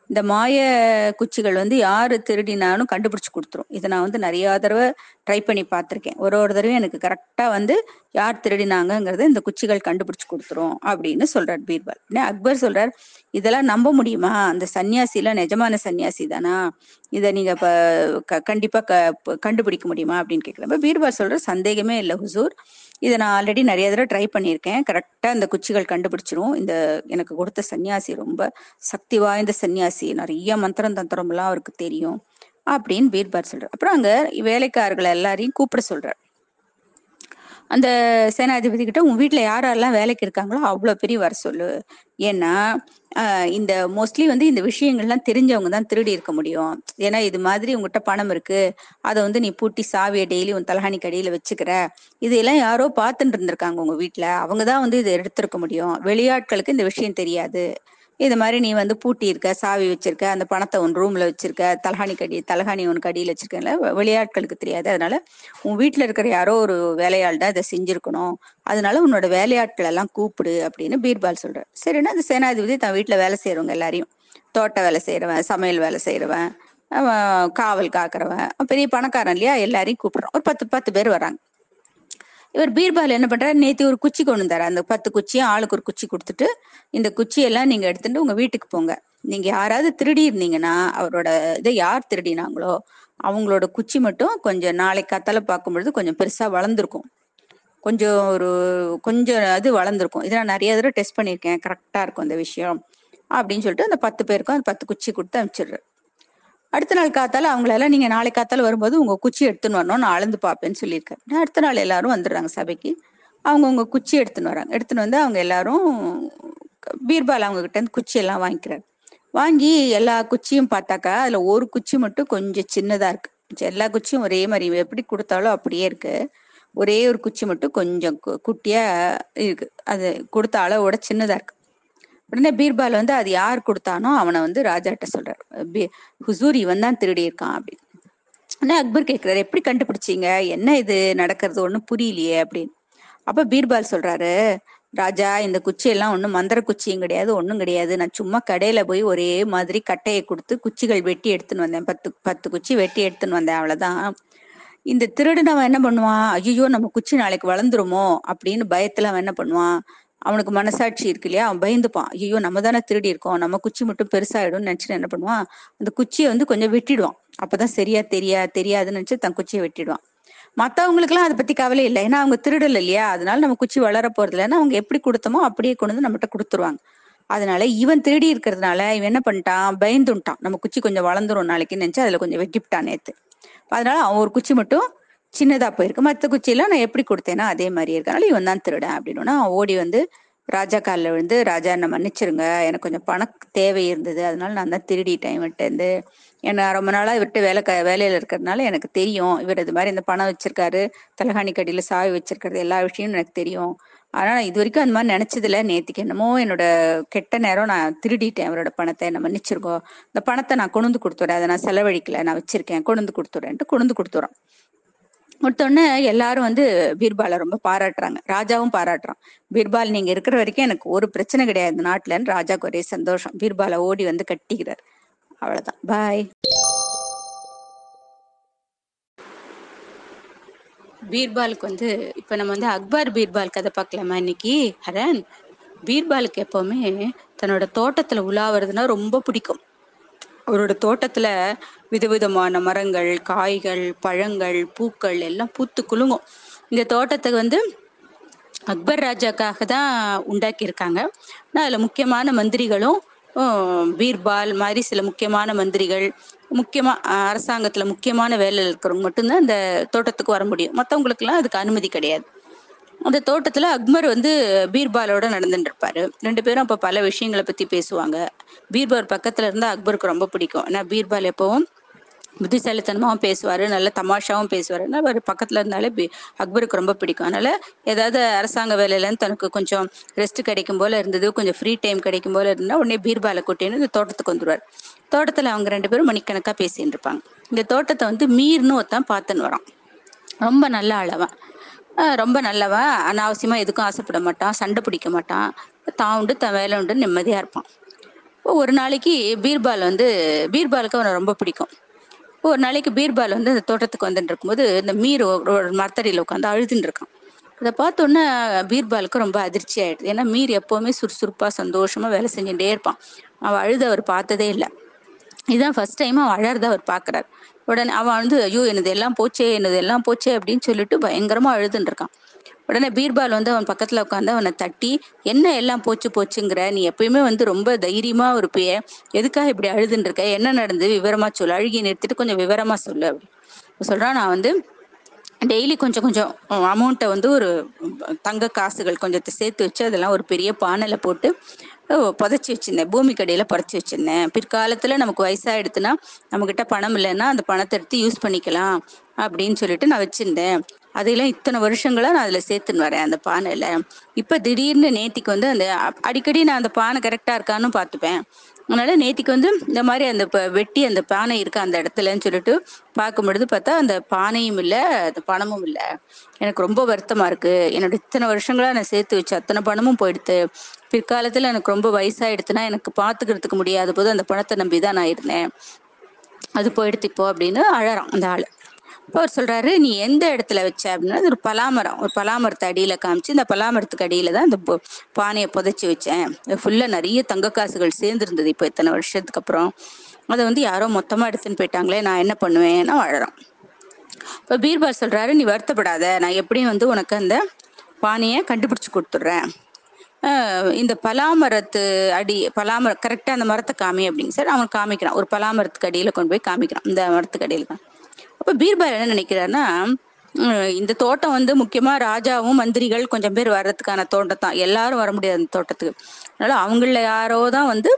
இந்த மாய குச்சிகள் வந்து யாரு திருடினாலும் கண்டுபிடிச்சு கொடுத்துரும். இதை நான் வந்து நிறைய தடவை ட்ரை பண்ணி பார்த்துருக்கேன். ஒரு ஒரு தடவையும் எனக்கு கரெக்டா வந்து யார் திருடினாங்கங்கிறத இந்த குச்சிகள் கண்டுபிடிச்சு கொடுத்துரும் அப்படின்னு சொல்றார் பீர்பால். அக்பர் சொல்றார் இதெல்லாம் நம்ப முடியுமா? அந்த சன்னியாசிலாம் நிஜமான சன்னியாசி தானா? இதை நீங்க க- கண்டிப்பா க கண்டுபிடிக்க முடியுமா? அப்படின்னு கேட்கிறப்ப பீர்பால் சொல்ற சந்தேகமே இல்லை ஹுசூர். இதை நான் ஆல்ரெடி நிறைய தடவை ட்ரை பண்ணியிருக்கேன். கரெக்டாக இந்த குச்சிகள் கண்டுபிடிச்சிரும். இந்த எனக்கு கொடுத்த சன்னியாசி ரொம்ப சக்தி வாய்ந்த சன்னியாசி. நிறைய மந்திரம் தந்திரம்லாம் அவருக்கு தெரியும் அப்படின்னு பீர்பார் சொல்றார். அப்புறம் அங்க வேலைக்காரர்கள் எல்லாரையும் கூப்பிட சொல்றார். அந்த சேனாதிபதி கிட்ட உன் யார் யாரெல்லாம் வேலைக்கு இருக்காங்களோ அவ்வளவு பெரிய வர சொல்லு. ஏன்னா இந்த மோஸ்ட்லி வந்து இந்த விஷயங்கள்லாம் தெரிஞ்சவங்க தான் திருடி இருக்க முடியும். ஏன்னா இது மாதிரி உங்ககிட்ட பணம் இருக்கு. அதை வந்து நீ பூட்டி சாவியை டெய்லி உன் தலகாணி கடையில வச்சுக்கிற. இதையெல்லாம் யாரோ பார்த்துட்டு இருந்திருக்காங்க உங்க வீட்டுல அவங்க தான் வந்து இதை எடுத்திருக்க முடியும். வெளியாட்களுக்கு இந்த விஷயம் தெரியாது. இது மாதிரி நீ வந்து பூட்டி இருக்க சாவி வச்சிருக்க அந்த பணத்தை உன் ரூம்ல வச்சிருக்க தலகாணி கடி தலகாணி உன் கடியில் வச்சிருக்கல வெளியாட்களுக்கு தெரியாது. அதனால உன் வீட்டில் இருக்கிற யாரோ ஒரு வேலையாள் தான் இதை செஞ்சிருக்கணும். அதனால உன்னோட வேலையாட்கள் எல்லாம் கூப்பிடு அப்படின்னு பீர்பால் சொல்றாரு. சரின்னா அந்த சேனாதிபதி தன் வீட்டில் வேலை செய்யறவங்க எல்லாரையும் தோட்ட வேலை செய்யறவன் சமையல் வேலை செய்யறவன் காவல் காக்குறவன் பெரிய பணக்காரன் இல்லையா எல்லாரையும் கூப்பிடுறான். ஒரு பத்து பத்து பேர் வராங்க இவர் பீர்பால் என்ன பண்றாரு? நேற்று ஒரு குச்சி கொண்டு தர அந்த பத்து குச்சியும் ஆளுக்கு ஒரு குச்சி கொடுத்துட்டு இந்த குச்சியெல்லாம் நீங்க எடுத்துட்டு உங்க வீட்டுக்கு போங்க. நீங்க யாராவது திருடி இருந்தீங்கன்னா அவரோட இதை யார் திருடினாங்களோ அவங்களோட குச்சி மட்டும் கொஞ்சம் நாளைக்கு கத்தால பார்க்கும் பொழுது கொஞ்சம் பெருசா வளர்ந்துருக்கும். கொஞ்சம் ஒரு கொஞ்சம் அது வளர்ந்துருக்கும். இதெல்லாம் நிறைய தடவை டெஸ்ட் பண்ணியிருக்கேன். கரெக்டா இருக்கும் அந்த விஷயம். அப்படின்னு சொல்லிட்டு அந்த பத்து பேருக்கும் அந்த பத்து குச்சி கொடுத்து அனுப்பிச்சிடுறேன். அடுத்த நாள் காத்தால அவங்களெல்லாம் நீங்க நாளை காத்தால வரும்போது உங்க குச்சி எடுத்துன்னு வரணும் நான் அளந்து பார்ப்பேன்னு சொல்லியிருக்கேன். அடுத்த நாள் எல்லாரும் வந்துடுறாங்க சபைக்கு. அவங்க உங்க குச்சி எடுத்துன்னு வராங்க. எடுத்துன்னு வந்து அவங்க எல்லாரும் பீர்பால் அவங்க கிட்ட இருந்து குச்சி எல்லாம் வாங்கிக்கிறாரு. வாங்கி எல்லா குச்சியும் பார்த்தாக்கா அதுல ஒரு குச்சி மட்டும் கொஞ்சம் சின்னதா இருக்கு. எல்லா குச்சியும் ஒரே மாதிரி எப்படி கொடுத்தாலும் அப்படியே இருக்கு. ஒரே ஒரு குச்சி மட்டும் கொஞ்சம் கு- குட்டியா இருக்கு. அது கொடுத்த அளவோட சின்னதா இருக்கு. உடனே பீர்பால் வந்து அது யார் கொடுத்தானோ அவனை வந்து ராஜாட்ட சொல்றாரு. ஹுசூர் இவன் தான் திருடி இருக்கான் அப்படின்னு. உடனே அக்பர் கேட்கிறாரு எப்படி கண்டுபிடிச்சீங்க? என்ன இது நடக்கிறது? ஒன்றும் புரியலையே அப்படின்னு. அப்ப பீர்பால் சொல்றாரு ராஜா இந்த குச்சியெல்லாம் ஒன்றும் மந்திர குச்சியும் கிடையாது ஒன்றும் கிடையாது. நான் சும்மா கடையில போய் ஒரே மாதிரி கட்டையை கொடுத்து குச்சிகள் வெட்டி எடுத்துன்னு வந்தேன். பத்து பத்து குச்சி வெட்டி எடுத்துன்னு வந்தேன் அவ்வளவுதான். இந்த திருடுனவன் என்ன பண்ணுவான்? ஐயோ நம்ம குச்சி நாளைக்கு வளர்ந்துருமோ? அப்படின்னு பயத்துல அவன் என்ன பண்ணுவான்? அவனுக்கு மனசாட்சி இருக்கு இல்லையா? அவன் பயந்துப்பான். ஐயோ நம்ம தானே திருடி இருக்கோம். நம்ம குச்சி மட்டும் பெருசாயிடும்னு நினைச்சுட்டு என்ன பண்ணுவான்? அந்த குச்சியை வந்து கொஞ்சம் வெட்டிடுவான். அப்பதான் சரியா தெரியா தெரியாதுன்னு நினைச்சு தன் குச்சியை வெட்டிடுவான். மத்தவங்களுக்குலாம் அதை பத்தி கவலை இல்லை. ஏன்னா அவங்க திருடல இல்லையா? அதனால நம்ம குச்சி வளர போறது இல்லைன்னா அவங்க எப்படி கொடுத்தோமோ அப்படியே கொண்டு வந்து நம்மகிட்ட கொடுத்துருவாங்க. அதனால இவன் திருடி இருக்கிறதுனால இவன் என்ன பண்ணிட்டான்? பயந்துட்டான். நம்ம குச்சி கொஞ்சம் வளர்ந்துரும் நாளைக்கு நினைச்சு அதுல கொஞ்சம் வெட்டிவிட்டான் நேத்து. அதனால அவன் ஒரு குச்சி மட்டும் சின்னதா போயிருக்கு. மற்ற குச்சியெல்லாம் நான் எப்படி கொடுத்தேனோ அதே மாதிரி இருக்கனால இவன் தான் திருடன் அப்படின்னா ஓடி வந்து ராஜா காலில் விழுந்து ராஜா என்ன மன்னிச்சிருங்க. எனக்கு கொஞ்சம் பண தேவை இருந்தது. அதனால நான் தான் திருடிட்டேன் இவன்ட்ட இருந்து என்ன ரொம்ப நாளா இவர்கிட்ட வேலை க வேலையில இருக்கிறதுனால எனக்கு தெரியும். இவர் இது மாதிரி இந்த பணம் வச்சிருக்காரு. தலகாணி கடியில சாவி வச்சிருக்கிறது எல்லா விஷயமும் எனக்கு தெரியும். ஆனா நான் இது வரைக்கும் அந்த மாதிரி நினைச்சது இல்லை நேத்துக்கு என்னமோ என்னோட கெட்ட நேரம் நான் திருடிட்டேன். அவரோட பணத்தை என்ன மன்னிச்சிருக்கோம் இந்த பணத்தை நான் கொண்டு வந்து கொடுத்துறேன். அதை நான் செலவழிக்கல. நான் வச்சிருக்கேன். கொண்டு வந்து கொடுத்துறேன்ட்டு கொண்டு வந்து கொடுத்தோடனே எல்லாரும் வந்து பீர்பாலை ரொம்ப பாராட்டுறாங்க. ராஜாவும் பாராட்டுறான். பீர்பால் நீங்க இருக்கிற வரைக்கும் எனக்கு ஒரு பிரச்சனை கிடையாது. இந்த நாட்டுலன்னு ராஜாக்கு ஒரே சந்தோஷம். பீர்பாலை ஓடி வந்து கட்டிக்கிறார். அவ்வளவுதான். பாய் பீர்பாலுக்கு வந்து இப்ப நம்ம வந்து அக்பர் பீர்பால் கதை பார்க்கலாமா இன்னைக்கு? ஹரன் பீர்பாலுக்கு எப்பவுமே தன்னோட தோட்டத்துல உலாவுறதுன்னா ரொம்ப பிடிக்கும். அவரோட தோட்டத்துல விதவிதமான மரங்கள் காய்கள் பழங்கள் பூக்கள் எல்லாம் பூத்து குலுங்கும். இந்த தோட்டத்தை வந்து அக்பர் ராஜாக்காக தான் உண்டாக்கியிருக்காங்க. ஆனால் அதில் முக்கியமான மந்திரிகளும் பீர்பால் மாதிரி சில முக்கியமான மந்திரிகள் முக்கியமாக அரசாங்கத்தில் முக்கியமான வேலையில் இருக்கிறவங்க மட்டும்தான் இந்த தோட்டத்துக்கு வர முடியும். மற்றவங்களுக்குலாம் அதுக்கு அனுமதி கிடையாது. அந்த தோட்டத்தில் அக்பர் வந்து பீர்பாலோட நடந்துட்டு இருப்பாரு. ரெண்டு பேரும் அப்போ பல விஷயங்களை பற்றி பேசுவாங்க. பீர்பால் பக்கத்தில் இருந்தால் அக்பருக்கு ரொம்ப பிடிக்கும். ஏன்னா பீர்பால் எப்பவும் புத்திசாலித்தனமாகவும் பேசுவார் நல்ல தமாஷாவும் பேசுவார். அவர் பக்கத்தில் இருந்தாலே பி- அக்பருக்கு ரொம்ப பிடிக்கும். அதனால ஏதாவது அரசாங்க வேலையிலேருந்து தனக்கு கொஞ்சம் ரெஸ்ட் கிடைக்கும் போல இருந்தது கொஞ்சம் ஃப்ரீ டைம் கிடைக்கும் போல இருந்தால் உடனே பீர்பாலை கூட்டின்னு இந்த தோட்டத்துக்கு வந்துடுவார் தோட்டத்தில் அவங்க ரெண்டு பேரும் மணிக்கணக்காக பேசின்னு இருப்பாங்க இந்த தோட்டத்தை வந்து மீர்னு ஒருத்தன் பார்த்துன்னு வரான். ரொம்ப நல்ல ஆளவன். ரொம்ப நல்லவன். அனாவசியமாக எதுக்கும் ஆசைப்பட மாட்டான். சண்டை பிடிக்க மாட்டான். தான் உண்டு தன் வேலை உண்டு நிம்மதியாக இருப்பான். ஒரு நாளைக்கு பீர்பால் வந்து பீர்பாலுக்கு அவனை ரொம்ப பிடிக்கும். ஒரு நாளைக்கு பீர்பால் வந்து அந்த தோட்டத்துக்கு வந்துட்டு இருக்கும்போது இந்த மீர் ஒரு மரத்தடியில் உட்காந்து அழுதுன்னு இருக்கான். அதை பார்த்தோன்னே பீர்பாலுக்கு ரொம்ப அதிர்ச்சி ஆயிடுது. ஏன்னா மீர் எப்போவுமே சுறுசுறுப்பாக சந்தோஷமாக வேலை செஞ்சுட்டே இருப்பான். அவன் அழுத அவர் பார்த்ததே இல்லை. இதுதான் ஃபர்ஸ்ட் டைம் அவன் அழறத அவர் பார்க்குறாரு உடனே அவன் வந்து ஐயோ எனது எல்லாம் போச்சே எனது எல்லாம் போச்சே அப்படின்னு சொல்லிட்டு பயங்கரமா அழுதுன்னு இருக்கான். உடனே பீர்பால் வந்து அவன் பக்கத்துல உட்காந்து அவனை தட்டி என்ன எல்லாம் போச்சு போச்சுங்கிற? நீ எப்பயுமே வந்து ரொம்ப தைரியமா இருப்பிய. எதுக்காக இப்படி அழுதுன்னு இருக்க? என்ன நடந்து விவரமா சொல்லு. அழுகி நிறுத்திட்டு கொஞ்சம் விவரமா சொல்லு. அப்படி சொல்றான். நான் வந்து டெய்லி கொஞ்சம் கொஞ்சம் அமௌண்ட்டை வந்து ஒரு தங்க காசுகள் கொஞ்சத்தை சேர்த்து வச்சு அதெல்லாம் ஒரு பெரிய பானையில் போட்டு புதைச்சி வச்சிருந்தேன். பூமி கடையில் புதைச்சி வச்சிருந்தேன். பிற்காலத்தில் நமக்கு வயசாகிடுதுன்னா நம்மக்கிட்ட பணம் இல்லைன்னா அந்த பணத்தை எடுத்து யூஸ் பண்ணிக்கலாம் அப்படின்னு சொல்லிட்டு நான் வச்சுருந்தேன். அதையெல்லாம் இத்தனை வருஷங்களாக நான் அதில் சேர்த்துன்னு வரேன் அந்த பானையில். இப்போ திடீர்னு நேத்திக்கு வந்து அந்த அடிக்கடி நான் அந்த பானை கரெக்டாக இருக்கான்னு பார்த்துப்பேன். அதனால நேத்திக்கு வந்து இந்த மாதிரி அந்த ப- வெட்டி அந்த பானை இருக்கு அந்த இடத்துலன்னு சொல்லிட்டு பார்க்கும் பொழுது பார்த்தா அந்த பானையும் இல்லை அந்த பணமும் இல்லை. எனக்கு ரொம்ப வருத்தமா இருக்கு. என்னோட இத்தனை வருஷங்களா நான் சேர்த்து வச்சு அத்தனை பணமும் போயிடுத்து. பிற்காலத்துல எனக்கு ரொம்ப வயசாயிடுத்துன்னா எனக்கு பாத்துக்கிறதுக்கு முடியாத போது அந்த பணத்தை நம்பி தான் நான் இருந்தேன். அது போயிடுத்து இப்போ அப்படின்னு அழறான் அந்த ஆள். இப்போ அவர் சொல்றாரு நீ எந்த இடத்துல வச்ச? அப்படின்னா அது ஒரு பலாமரம் ஒரு பலாமரத்தை அடியில காமிச்சு இந்த பலாமரத்துக்கு அடியில தான் இந்த பானையை புதைச்சி வச்சேன். ஃபுல்லா நிறைய தங்க காசுகள் சேர்ந்துருந்தது இப்போ இத்தனை வருஷத்துக்கு அப்புறம். அதை வந்து யாரோ மொத்தமா எடுத்துன்னு போயிட்டாங்களே நான் என்ன பண்ணுவேன்னா வாழறோம் இப்போ பீர்பால் சொல்றாரு நீ வருத்தப்படாத. நான் எப்படியும் வந்து உனக்கு அந்த பானையை கண்டுபிடிச்சு கொடுத்துட்றேன். இந்த பலாமரத்து அடி பலாமர கரெக்டாக அந்த மரத்தை காமி அப்படிங்க சார் அவன் காமிக்கிறான். ஒரு பலாமரத்துக்கு அடியில் கொண்டு போய் காமிக்கிறான். இந்த மரத்துக்கு அடியில் அப்ப பீர்பால் என்ன நினைக்கிறாருன்னா இந்த தோட்டம் வந்து முக்கியமாக ராஜாவும் மந்திரிகள் கொஞ்சம் பேர் வர்றதுக்கான தோட்டம் தான். எல்லாரும் வர முடியாது அந்த தோட்டத்துக்கு. அதனால அவங்கள யாரோ தான் வந்து